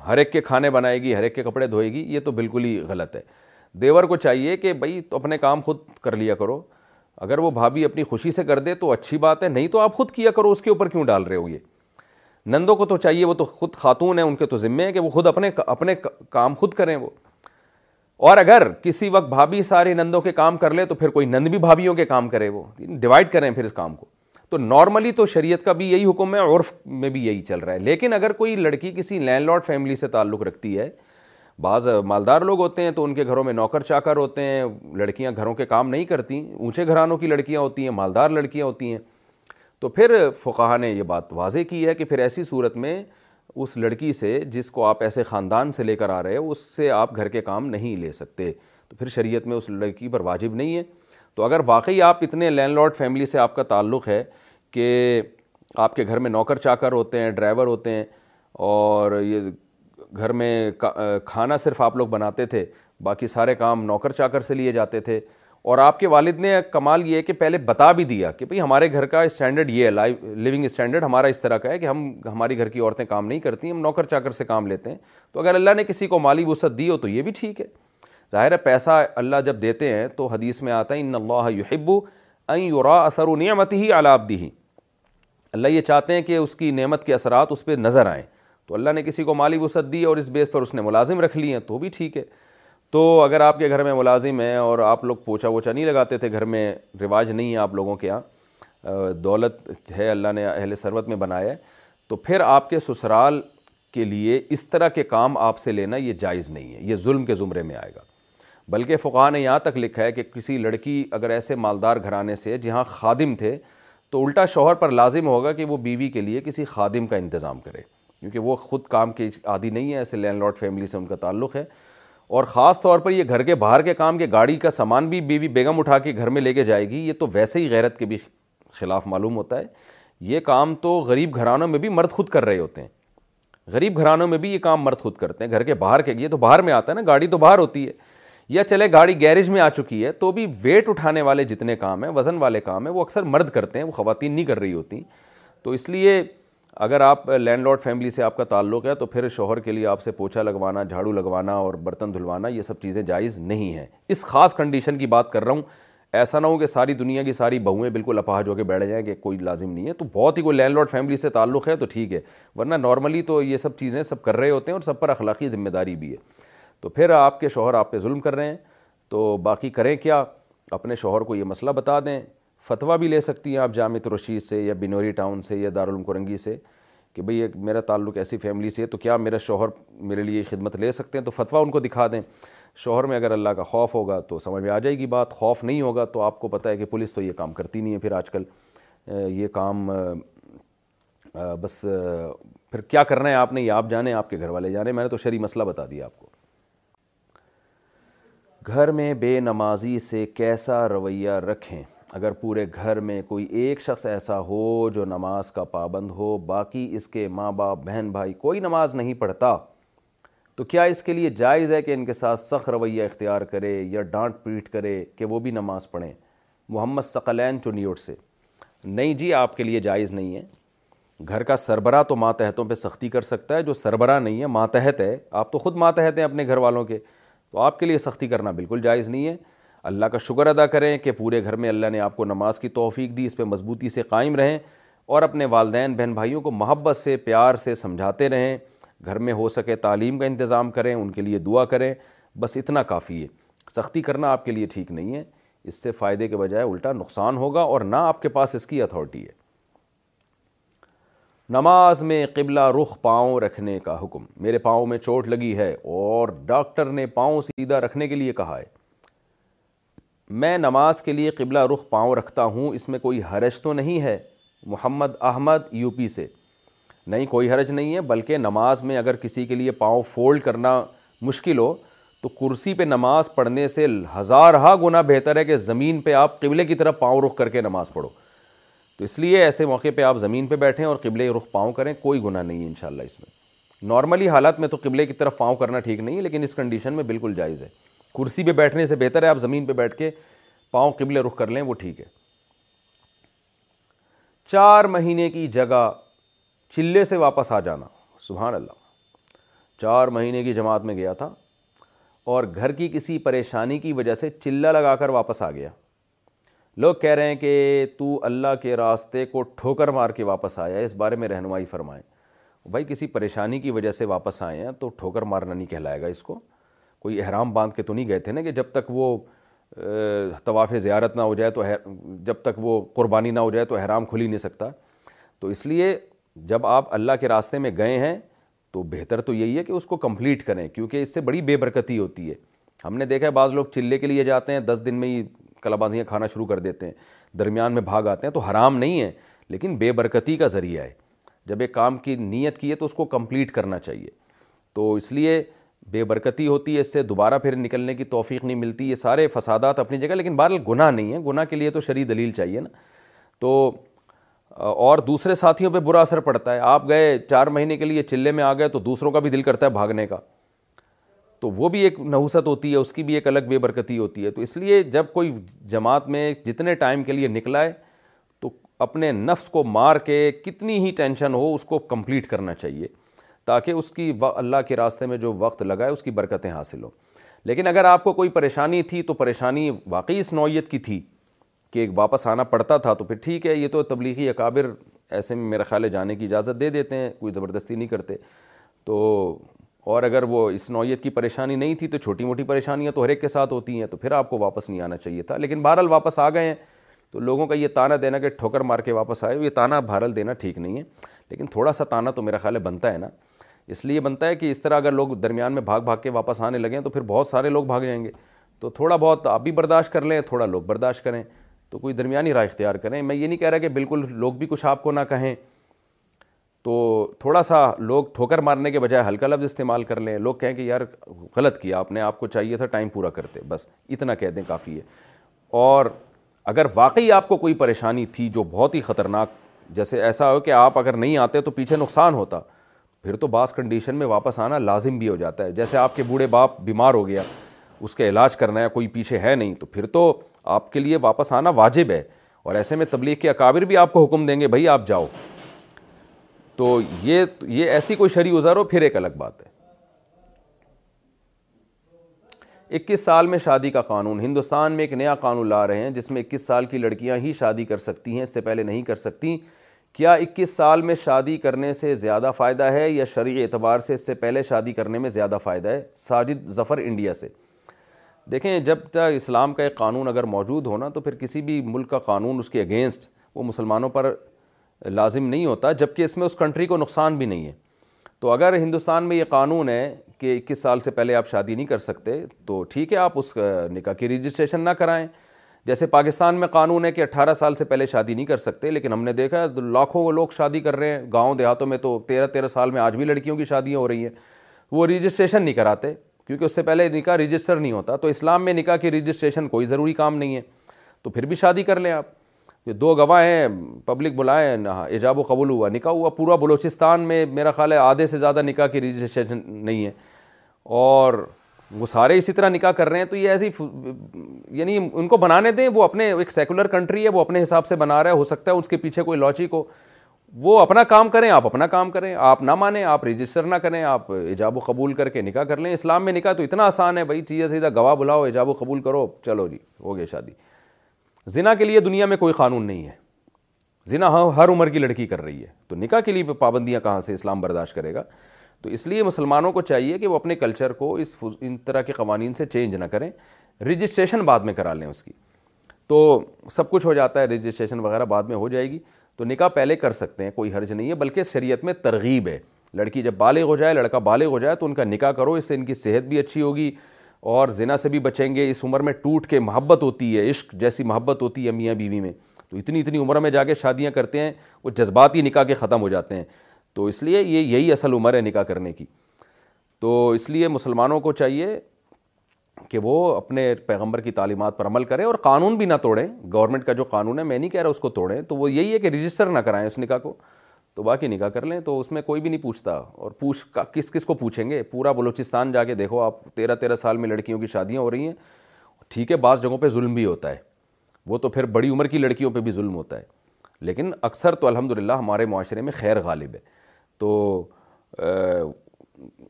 ہر ایک کے کھانے بنائے گی ہر ایک کے کپڑے دھوئے گی یہ تو بالکل ہی غلط ہے دیور کو چاہیے کہ بھائی تو اپنے کام خود کر لیا کرو اگر وہ بھابھی اپنی خوشی سے کر دے تو اچھی بات ہے نہیں تو آپ خود کیا کرو اس کے اوپر کیوں ڈال رہے ہو یہ نندوں کو تو چاہیے وہ تو خود خاتون ہیں ان کے تو ذمے ہیں کہ وہ خود اپنے اپنے کام خود کریں وہ اور اگر کسی وقت بھابھی سارے نندوں کے کام کر لے تو پھر کوئی نند بھی بھابھیوں کے کام کرے وہ ڈیوائڈ کریں پھر اس کام کو تو نارملی تو شریعت کا بھی یہی حکم ہے عرف میں بھی یہی چل رہا ہے لیکن اگر کوئی لڑکی کسی لینڈ لارڈ فیملی سے تعلق رکھتی ہے بعض مالدار لوگ ہوتے ہیں تو ان کے گھروں میں نوکر چاکر ہوتے ہیں لڑکیاں گھروں کے کام نہیں کرتی اونچے گھرانوں کی لڑکیاں ہوتی ہیں مالدار لڑکیاں ہوتی ہیں تو پھر فقہ نے یہ بات واضح کی ہے کہ پھر ایسی صورت میں اس لڑکی سے جس کو آپ ایسے خاندان سے لے کر آ رہے اس سے آپ گھر کے کام نہیں لے سکتے تو پھر شریعت میں اس لڑکی پر واجب نہیں ہے تو اگر واقعی آپ اتنے لینڈ لارڈ فیملی سے آپ کا تعلق ہے کہ آپ کے گھر میں نوکر چاکر ہوتے ہیں ڈرائیور ہوتے ہیں اور یہ گھر میں کھانا صرف آپ لوگ بناتے تھے باقی سارے کام نوکر چاکر سے لیے جاتے تھے اور آپ کے والد نے کمال یہ ہے کہ پہلے بتا بھی دیا کہ بھئی ہمارے گھر کا اسٹینڈرڈ یہ ہے لائف لیونگ اسٹینڈرڈ ہمارا اس طرح کا ہے کہ ہم ہماری گھر کی عورتیں کام نہیں کرتی ہم نوکر چاکر سے کام لیتے ہیں تو اگر اللہ نے کسی کو مالی وسعت دی ہو تو یہ بھی ٹھیک ہے ظاہر ہے پیسہ اللہ جب دیتے ہیں تو حدیث میں آتا ہے ان اللہ یحبو این یورا اثر و نعمت ہی آلہپ اللہ یہ چاہتے ہیں کہ اس کی نعمت کے اثرات اس پہ نظر آئیں تو اللہ نے کسی کو مالی وسعت دی اور اس بیس پر اس نے ملازم رکھ لی ہیں تو بھی ٹھیک ہے تو اگر آپ کے گھر میں ملازم ہیں اور آپ لوگ پوچھا ووچا نہیں لگاتے تھے گھر میں رواج نہیں ہے آپ لوگوں کے یہاں دولت ہے اللہ نے اہل سروت میں بنایا ہے تو پھر آپ کے سسرال کے لیے اس طرح کے کام آپ سے لینا یہ جائز نہیں ہے یہ ظلم کے زمرے میں آئے گا بلکہ فقہ نے یہاں تک لکھا ہے کہ کسی لڑکی اگر ایسے مالدار گھرانے سے جہاں خادم تھے تو الٹا شوہر پر لازم ہوگا کہ وہ بیوی کے لیے کسی خادم کا انتظام کرے کیونکہ وہ خود کام کے عادی نہیں ہے ایسے لینڈ لارڈ فیملی سے ان کا تعلق ہے اور خاص طور پر یہ گھر کے باہر کے کام کے گاڑی کا سامان بھی بیوی بیگم اٹھا کے گھر میں لے کے جائے گی یہ تو ویسے ہی غیرت کے بھی خلاف معلوم ہوتا ہے یہ کام تو غریب گھرانوں میں بھی مرد خود کر رہے ہوتے ہیں غریب گھرانوں میں بھی یہ کام مرد خود کرتے ہیں گھر کے باہر کے یہ تو باہر میں آتا ہے نا گاڑی تو باہر ہوتی ہے یا چلے گاڑی گیریج میں آ چکی ہے تو بھی ویٹ اٹھانے والے جتنے کام ہیں وزن والے کام ہیں وہ اکثر مرد کرتے ہیں وہ خواتین نہیں کر رہی ہوتیں تو اس لیے اگر آپ لینڈ لارڈ فیملی سے آپ کا تعلق ہے تو پھر شوہر کے لیے آپ سے پوچھا لگوانا جھاڑو لگوانا اور برتن دھلوانا یہ سب چیزیں جائز نہیں ہیں اس خاص کنڈیشن کی بات کر رہا ہوں ایسا نہ ہو کہ ساری دنیا کی ساری بہویں بالکل اپاہ جو کے بیٹھ جائیں کہ کوئی لازم نہیں ہے تو بہت ہی کوئی لینڈ لارڈ فیملی سے تعلق ہے تو ٹھیک ہے ورنہ نارملی تو یہ سب چیزیں سب کر رہے ہوتے ہیں اور سب پر اخلاقی ذمہ داری بھی ہے تو پھر آپ کے شوہر آپ پہ ظلم کر رہے ہیں تو باقی کریں کیا اپنے شوہر کو یہ مسئلہ بتا دیں فتویٰ بھی لے سکتی ہیں آپ جامع ترشید سے یا بنوری ٹاؤن سے یا کرنگی سے کہ بھئی میرا تعلق ایسی فیملی سے ہے تو کیا میرا شوہر میرے لیے خدمت لے سکتے ہیں تو فتویٰ ان کو دکھا دیں شوہر میں اگر اللہ کا خوف ہوگا تو سمجھ میں آ جائے گی بات خوف نہیں ہوگا تو آپ کو پتہ ہے کہ پولیس تو یہ کام کرتی نہیں ہے پھر آج کل یہ کام بس پھر کیا کرنا ہے آپ نے یہ آپ جانیں آپ کے گھر والے جانے میں نے تو شرعی مسئلہ بتا دیا آپ کو گھر میں بے نمازی سے کیسا رویہ رکھیں اگر پورے گھر میں کوئی ایک شخص ایسا ہو جو نماز کا پابند ہو باقی اس کے ماں باپ بہن بھائی کوئی نماز نہیں پڑھتا تو کیا اس کے لیے جائز ہے کہ ان کے ساتھ سخ رویہ اختیار کرے یا ڈانٹ پیٹ کرے کہ وہ بھی نماز پڑھیں محمد ثقلین چنیوٹ سے نہیں جی آپ کے لیے جائز نہیں ہے گھر کا سربراہ تو ماتحتوں پہ سختی کر سکتا ہے جو سربراہ نہیں ہے ماتحت ہے آپ تو خود ماتحت ہیں اپنے گھر والوں کے تو آپ کے لیے سختی کرنا بالکل جائز نہیں ہے اللہ کا شکر ادا کریں کہ پورے گھر میں اللہ نے آپ کو نماز کی توفیق دی اس پہ مضبوطی سے قائم رہیں اور اپنے والدین بہن بھائیوں کو محبت سے پیار سے سمجھاتے رہیں گھر میں ہو سکے تعلیم کا انتظام کریں ان کے لیے دعا کریں بس اتنا کافی ہے سختی کرنا آپ کے لیے ٹھیک نہیں ہے اس سے فائدے کے بجائے الٹا نقصان ہوگا اور نہ آپ کے پاس اس کی اتھارٹی ہے نماز میں قبلہ رخ پاؤں رکھنے کا حکم میرے پاؤں میں چوٹ لگی ہے اور ڈاکٹر نے پاؤں سیدھا رکھنے کے لیے کہا ہے میں نماز کے لیے قبلہ رخ پاؤں رکھتا ہوں اس میں کوئی حرج تو نہیں ہے محمد احمد یو پی سے نہیں کوئی حرج نہیں ہے بلکہ نماز میں اگر کسی کے لیے پاؤں فولڈ کرنا مشکل ہو تو کرسی پہ نماز پڑھنے سے ہزارہ گنا بہتر ہے کہ زمین پہ آپ قبلے کی طرف پاؤں رخ کر کے نماز پڑھو تو اس لیے ایسے موقع پہ آپ زمین پہ بیٹھیں اور قبلے رخ پاؤں کریں کوئی گناہ نہیں ہے انشاءاللہ اس میں نارملی حالات میں تو قبلے کی طرف پاؤں کرنا ٹھیک نہیں ہے لیکن اس کنڈیشن میں بالکل جائز ہے کرسی پہ بیٹھنے سے بہتر ہے آپ زمین پہ بیٹھ کے پاؤں قبل رخ کر لیں وہ ٹھیک ہے چار مہینے کی جگہ چلے سے واپس آ جانا سبحان اللہ چار مہینے کی جماعت میں گیا تھا اور گھر کی کسی پریشانی کی وجہ سے چلہ لگا کر واپس آ گیا لوگ کہہ رہے ہیں کہ تو اللہ کے راستے کو ٹھوکر مار کے واپس آیا اس بارے میں رہنمائی فرمائیں بھائی کسی پریشانی کی وجہ سے واپس آئے ہیں تو ٹھوکر مارنا نہیں کہلائے گا اس کو کوئی احرام باندھ کے تو نہیں گئے تھے نا کہ جب تک وہ طواف زیارت نہ ہو جائے تو جب تک وہ قربانی نہ ہو جائے تو احرام کھل ہی نہیں سکتا تو اس لیے جب آپ اللہ کے راستے میں گئے ہیں تو بہتر تو یہی ہے کہ اس کو کمپلیٹ کریں کیونکہ اس سے بڑی بے برکتی ہوتی ہے ہم نے دیکھا ہے بعض لوگ چلے کے لیے جاتے ہیں دس دن میں ہی کلابازیاں بازیاں کھانا شروع کر دیتے ہیں درمیان میں بھاگ آتے ہیں تو حرام نہیں ہے لیکن بے برکتی کا ذریعہ ہے جب ایک کام کی نیت کی ہے تو اس کو کمپلیٹ کرنا چاہیے تو اس لیے بے برکتی ہوتی ہے اس سے دوبارہ پھر نکلنے کی توفیق نہیں ملتی یہ سارے فسادات اپنی جگہ لیکن بہرحال گناہ نہیں ہے گناہ کے لیے تو شرعی دلیل چاہیے نا تو اور دوسرے ساتھیوں پہ برا اثر پڑتا ہے آپ گئے چار مہینے کے لیے چلے میں آ گئے تو دوسروں کا بھی دل کرتا ہے بھاگنے کا تو وہ بھی ایک نحوست ہوتی ہے اس کی بھی ایک الگ بے برکتی ہوتی ہے تو اس لیے جب کوئی جماعت میں جتنے ٹائم کے لیے نکلا ہے تو اپنے نفس کو مار کے کتنی ہی ٹینشن ہو اس کو کمپلیٹ کرنا چاہیے تاکہ اس کی اللہ کے راستے میں جو وقت لگا ہے اس کی برکتیں حاصل ہوں لیکن اگر آپ کو کوئی پریشانی تھی تو پریشانی واقعی اس نوعیت کی تھی کہ واپس آنا پڑتا تھا تو پھر ٹھیک ہے یہ تو تبلیغی اکابر ایسے میں میرا خیال جانے کی اجازت دے دیتے ہیں کوئی زبردستی نہیں کرتے تو اور اگر وہ اس نوعیت کی پریشانی نہیں تھی تو چھوٹی موٹی پریشانیاں تو ہر ایک کے ساتھ ہوتی ہیں تو پھر آپ کو واپس نہیں آنا چاہیے تھا لیکن بہرحال واپس آ گئے ہیں تو لوگوں کا یہ تانہ دینا کہ ٹھوکر مار کے واپس آئے یہ تانہ بہرحال دینا ٹھیک نہیں ہے لیکن تھوڑا سا تانہ تو میرا خیال ہے بنتا ہے نا اس لیے بنتا ہے کہ اس طرح اگر لوگ درمیان میں بھاگ بھاگ کے واپس آنے لگیں تو پھر بہت سارے لوگ بھاگ جائیں گے تو تھوڑا بہت آپ بھی برداشت کر لیں تھوڑا لوگ برداشت کریں تو کوئی درمیانی رائے اختیار کریں میں یہ نہیں کہہ رہا کہ بالکل لوگ بھی کچھ آپ کو نہ کہیں تو تھوڑا سا لوگ ٹھوکر مارنے کے بجائے ہلکا لفظ استعمال کر لیں لوگ کہیں کہ یار غلط کیا آپ نے آپ کو چاہیے تھا ٹائم پورا کرتے بس اتنا کہہ دیں کافی ہے اور اگر واقعی آپ کو کوئی پریشانی تھی جو بہت ہی خطرناک جیسے ایسا ہو کہ آپ اگر نہیں آتے تو پیچھے نقصان ہوتا پھر تو بعض کنڈیشن میں واپس آنا لازم بھی ہو جاتا ہے جیسے آپ کے بوڑھے باپ بیمار ہو گیا اس کا علاج کرنا ہے کوئی پیچھے ہے نہیں تو پھر تو آپ کے لیے واپس آنا واجب ہے اور ایسے میں تبلیغ کے اکابر بھی آپ کو حکم دیں گے بھائی آپ جاؤ تو یہ یہ ایسی کوئی شری ہو پھر ایک الگ بات ہے اکیس سال میں شادی کا قانون ہندوستان میں ایک نیا قانون لا رہے ہیں جس میں اکیس سال کی لڑکیاں ہی شادی کر سکتی ہیں اس سے پہلے نہیں کر سکتی کیا اکیس سال میں شادی کرنے سے زیادہ فائدہ ہے یا شرعی اعتبار سے اس سے پہلے شادی کرنے میں زیادہ فائدہ ہے ساجد ظفر انڈیا سے دیکھیں جب تک اسلام کا ایک قانون اگر موجود ہونا تو پھر کسی بھی ملک کا قانون اس کے اگینسٹ وہ مسلمانوں پر لازم نہیں ہوتا جب کہ اس میں اس کنٹری کو نقصان بھی نہیں ہے تو اگر ہندوستان میں یہ قانون ہے کہ اکیس سال سے پہلے آپ شادی نہیں کر سکتے تو ٹھیک ہے آپ اس نکاح کی رجسٹریشن نہ کرائیں جیسے پاکستان میں قانون ہے کہ اٹھارہ سال سے پہلے شادی نہیں کر سکتے لیکن ہم نے دیکھا لاکھوں لوگ شادی کر رہے ہیں گاؤں دیہاتوں میں تو تیرہ تیرہ سال میں آج بھی لڑکیوں کی شادیاں ہو رہی ہیں وہ رجسٹریشن نہیں کراتے کیونکہ اس سے پہلے نکاح رجسٹر نہیں ہوتا تو اسلام میں نکاح کی رجسٹریشن کوئی ضروری کام نہیں ہے تو پھر بھی شادی کر لیں آپ یہ دو گواہ ہیں پبلک بلائیں نہ ہاں، ایجاب و قبول ہوا نکاح ہوا پورا بلوچستان میں میرا خیال ہے آدھے سے زیادہ نکاح کی رجسٹریشن نہیں ہے اور وہ سارے اسی طرح نکاح کر رہے ہیں تو یہ ایسی یعنی ان کو بنانے دیں وہ اپنے ایک سیکولر کنٹری ہے وہ اپنے حساب سے بنا رہا ہے ہو سکتا ہے اس کے پیچھے کوئی لاجک ہو وہ اپنا کام کریں آپ اپنا کام کریں آپ نہ مانیں آپ رجسٹر نہ کریں آپ ایجاب و قبول کر کے نکاح کر لیں اسلام میں نکاح تو اتنا آسان ہے بھائی چیزیں سیدھا گواہ بلاؤ ایجاب و قبول کرو چلو جی ہو گئے شادی زنا کے لیے دنیا میں کوئی قانون نہیں ہے زنا ہر عمر کی لڑکی کر رہی ہے تو نکاح کے لیے پابندیاں کہاں سے اسلام برداشت کرے گا تو اس لیے مسلمانوں کو چاہیے کہ وہ اپنے کلچر کو اس ان طرح کے قوانین سے چینج نہ کریں رجسٹریشن بعد میں کرا لیں اس کی تو سب کچھ ہو جاتا ہے رجسٹریشن وغیرہ بعد میں ہو جائے گی تو نکاح پہلے کر سکتے ہیں کوئی حرج نہیں ہے بلکہ شریعت میں ترغیب ہے لڑکی جب بالغ ہو جائے لڑکا بالغ ہو جائے تو ان کا نکاح کرو اس سے ان کی صحت بھی اچھی ہوگی اور زنا سے بھی بچیں گے اس عمر میں ٹوٹ کے محبت ہوتی ہے عشق جیسی محبت ہوتی ہے میاں بیوی میں تو اتنی اتنی عمر میں جا کے شادیاں کرتے ہیں وہ جذباتی نکاح کے ختم ہو جاتے ہیں تو اس لیے یہ یہی اصل عمر ہے نکاح کرنے کی تو اس لیے مسلمانوں کو چاہیے کہ وہ اپنے پیغمبر کی تعلیمات پر عمل کریں اور قانون بھی نہ توڑیں گورنمنٹ کا جو قانون ہے میں نہیں کہہ رہا اس کو توڑیں تو وہ یہی ہے کہ رجسٹر نہ کرائیں اس نکاح کو تو باقی نکاح کر لیں تو اس میں کوئی بھی نہیں پوچھتا اور پوچھ کس کس کو پوچھیں گے پورا بلوچستان جا کے دیکھو آپ تیرہ تیرہ سال میں لڑکیوں کی شادیاں ہو رہی ہیں ٹھیک ہے بعض جگہوں پہ ظلم بھی ہوتا ہے وہ تو پھر بڑی عمر کی لڑکیوں پہ بھی ظلم ہوتا ہے لیکن اکثر تو الحمد للہ ہمارے معاشرے میں خیر غالب ہے تو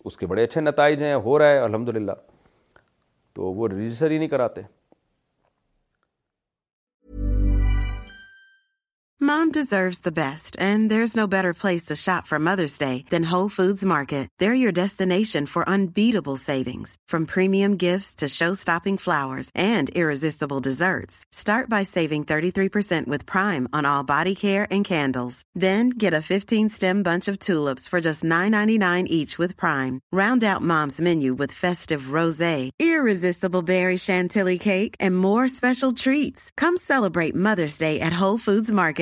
اس کے بڑے اچھے نتائج ہیں ہو رہا ہے الحمد للہ تو وہ رجسٹر ہی نہیں کراتے mom deserves the best and there is no better place to shop for mother's day than foods market there are your destination for flowers and gifting desserts start by saving prime on our candles then tulips for just nine each round more special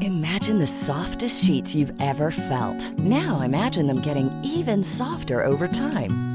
Imagine the softest sheets you've ever felt. Now imagine them getting even softer over time.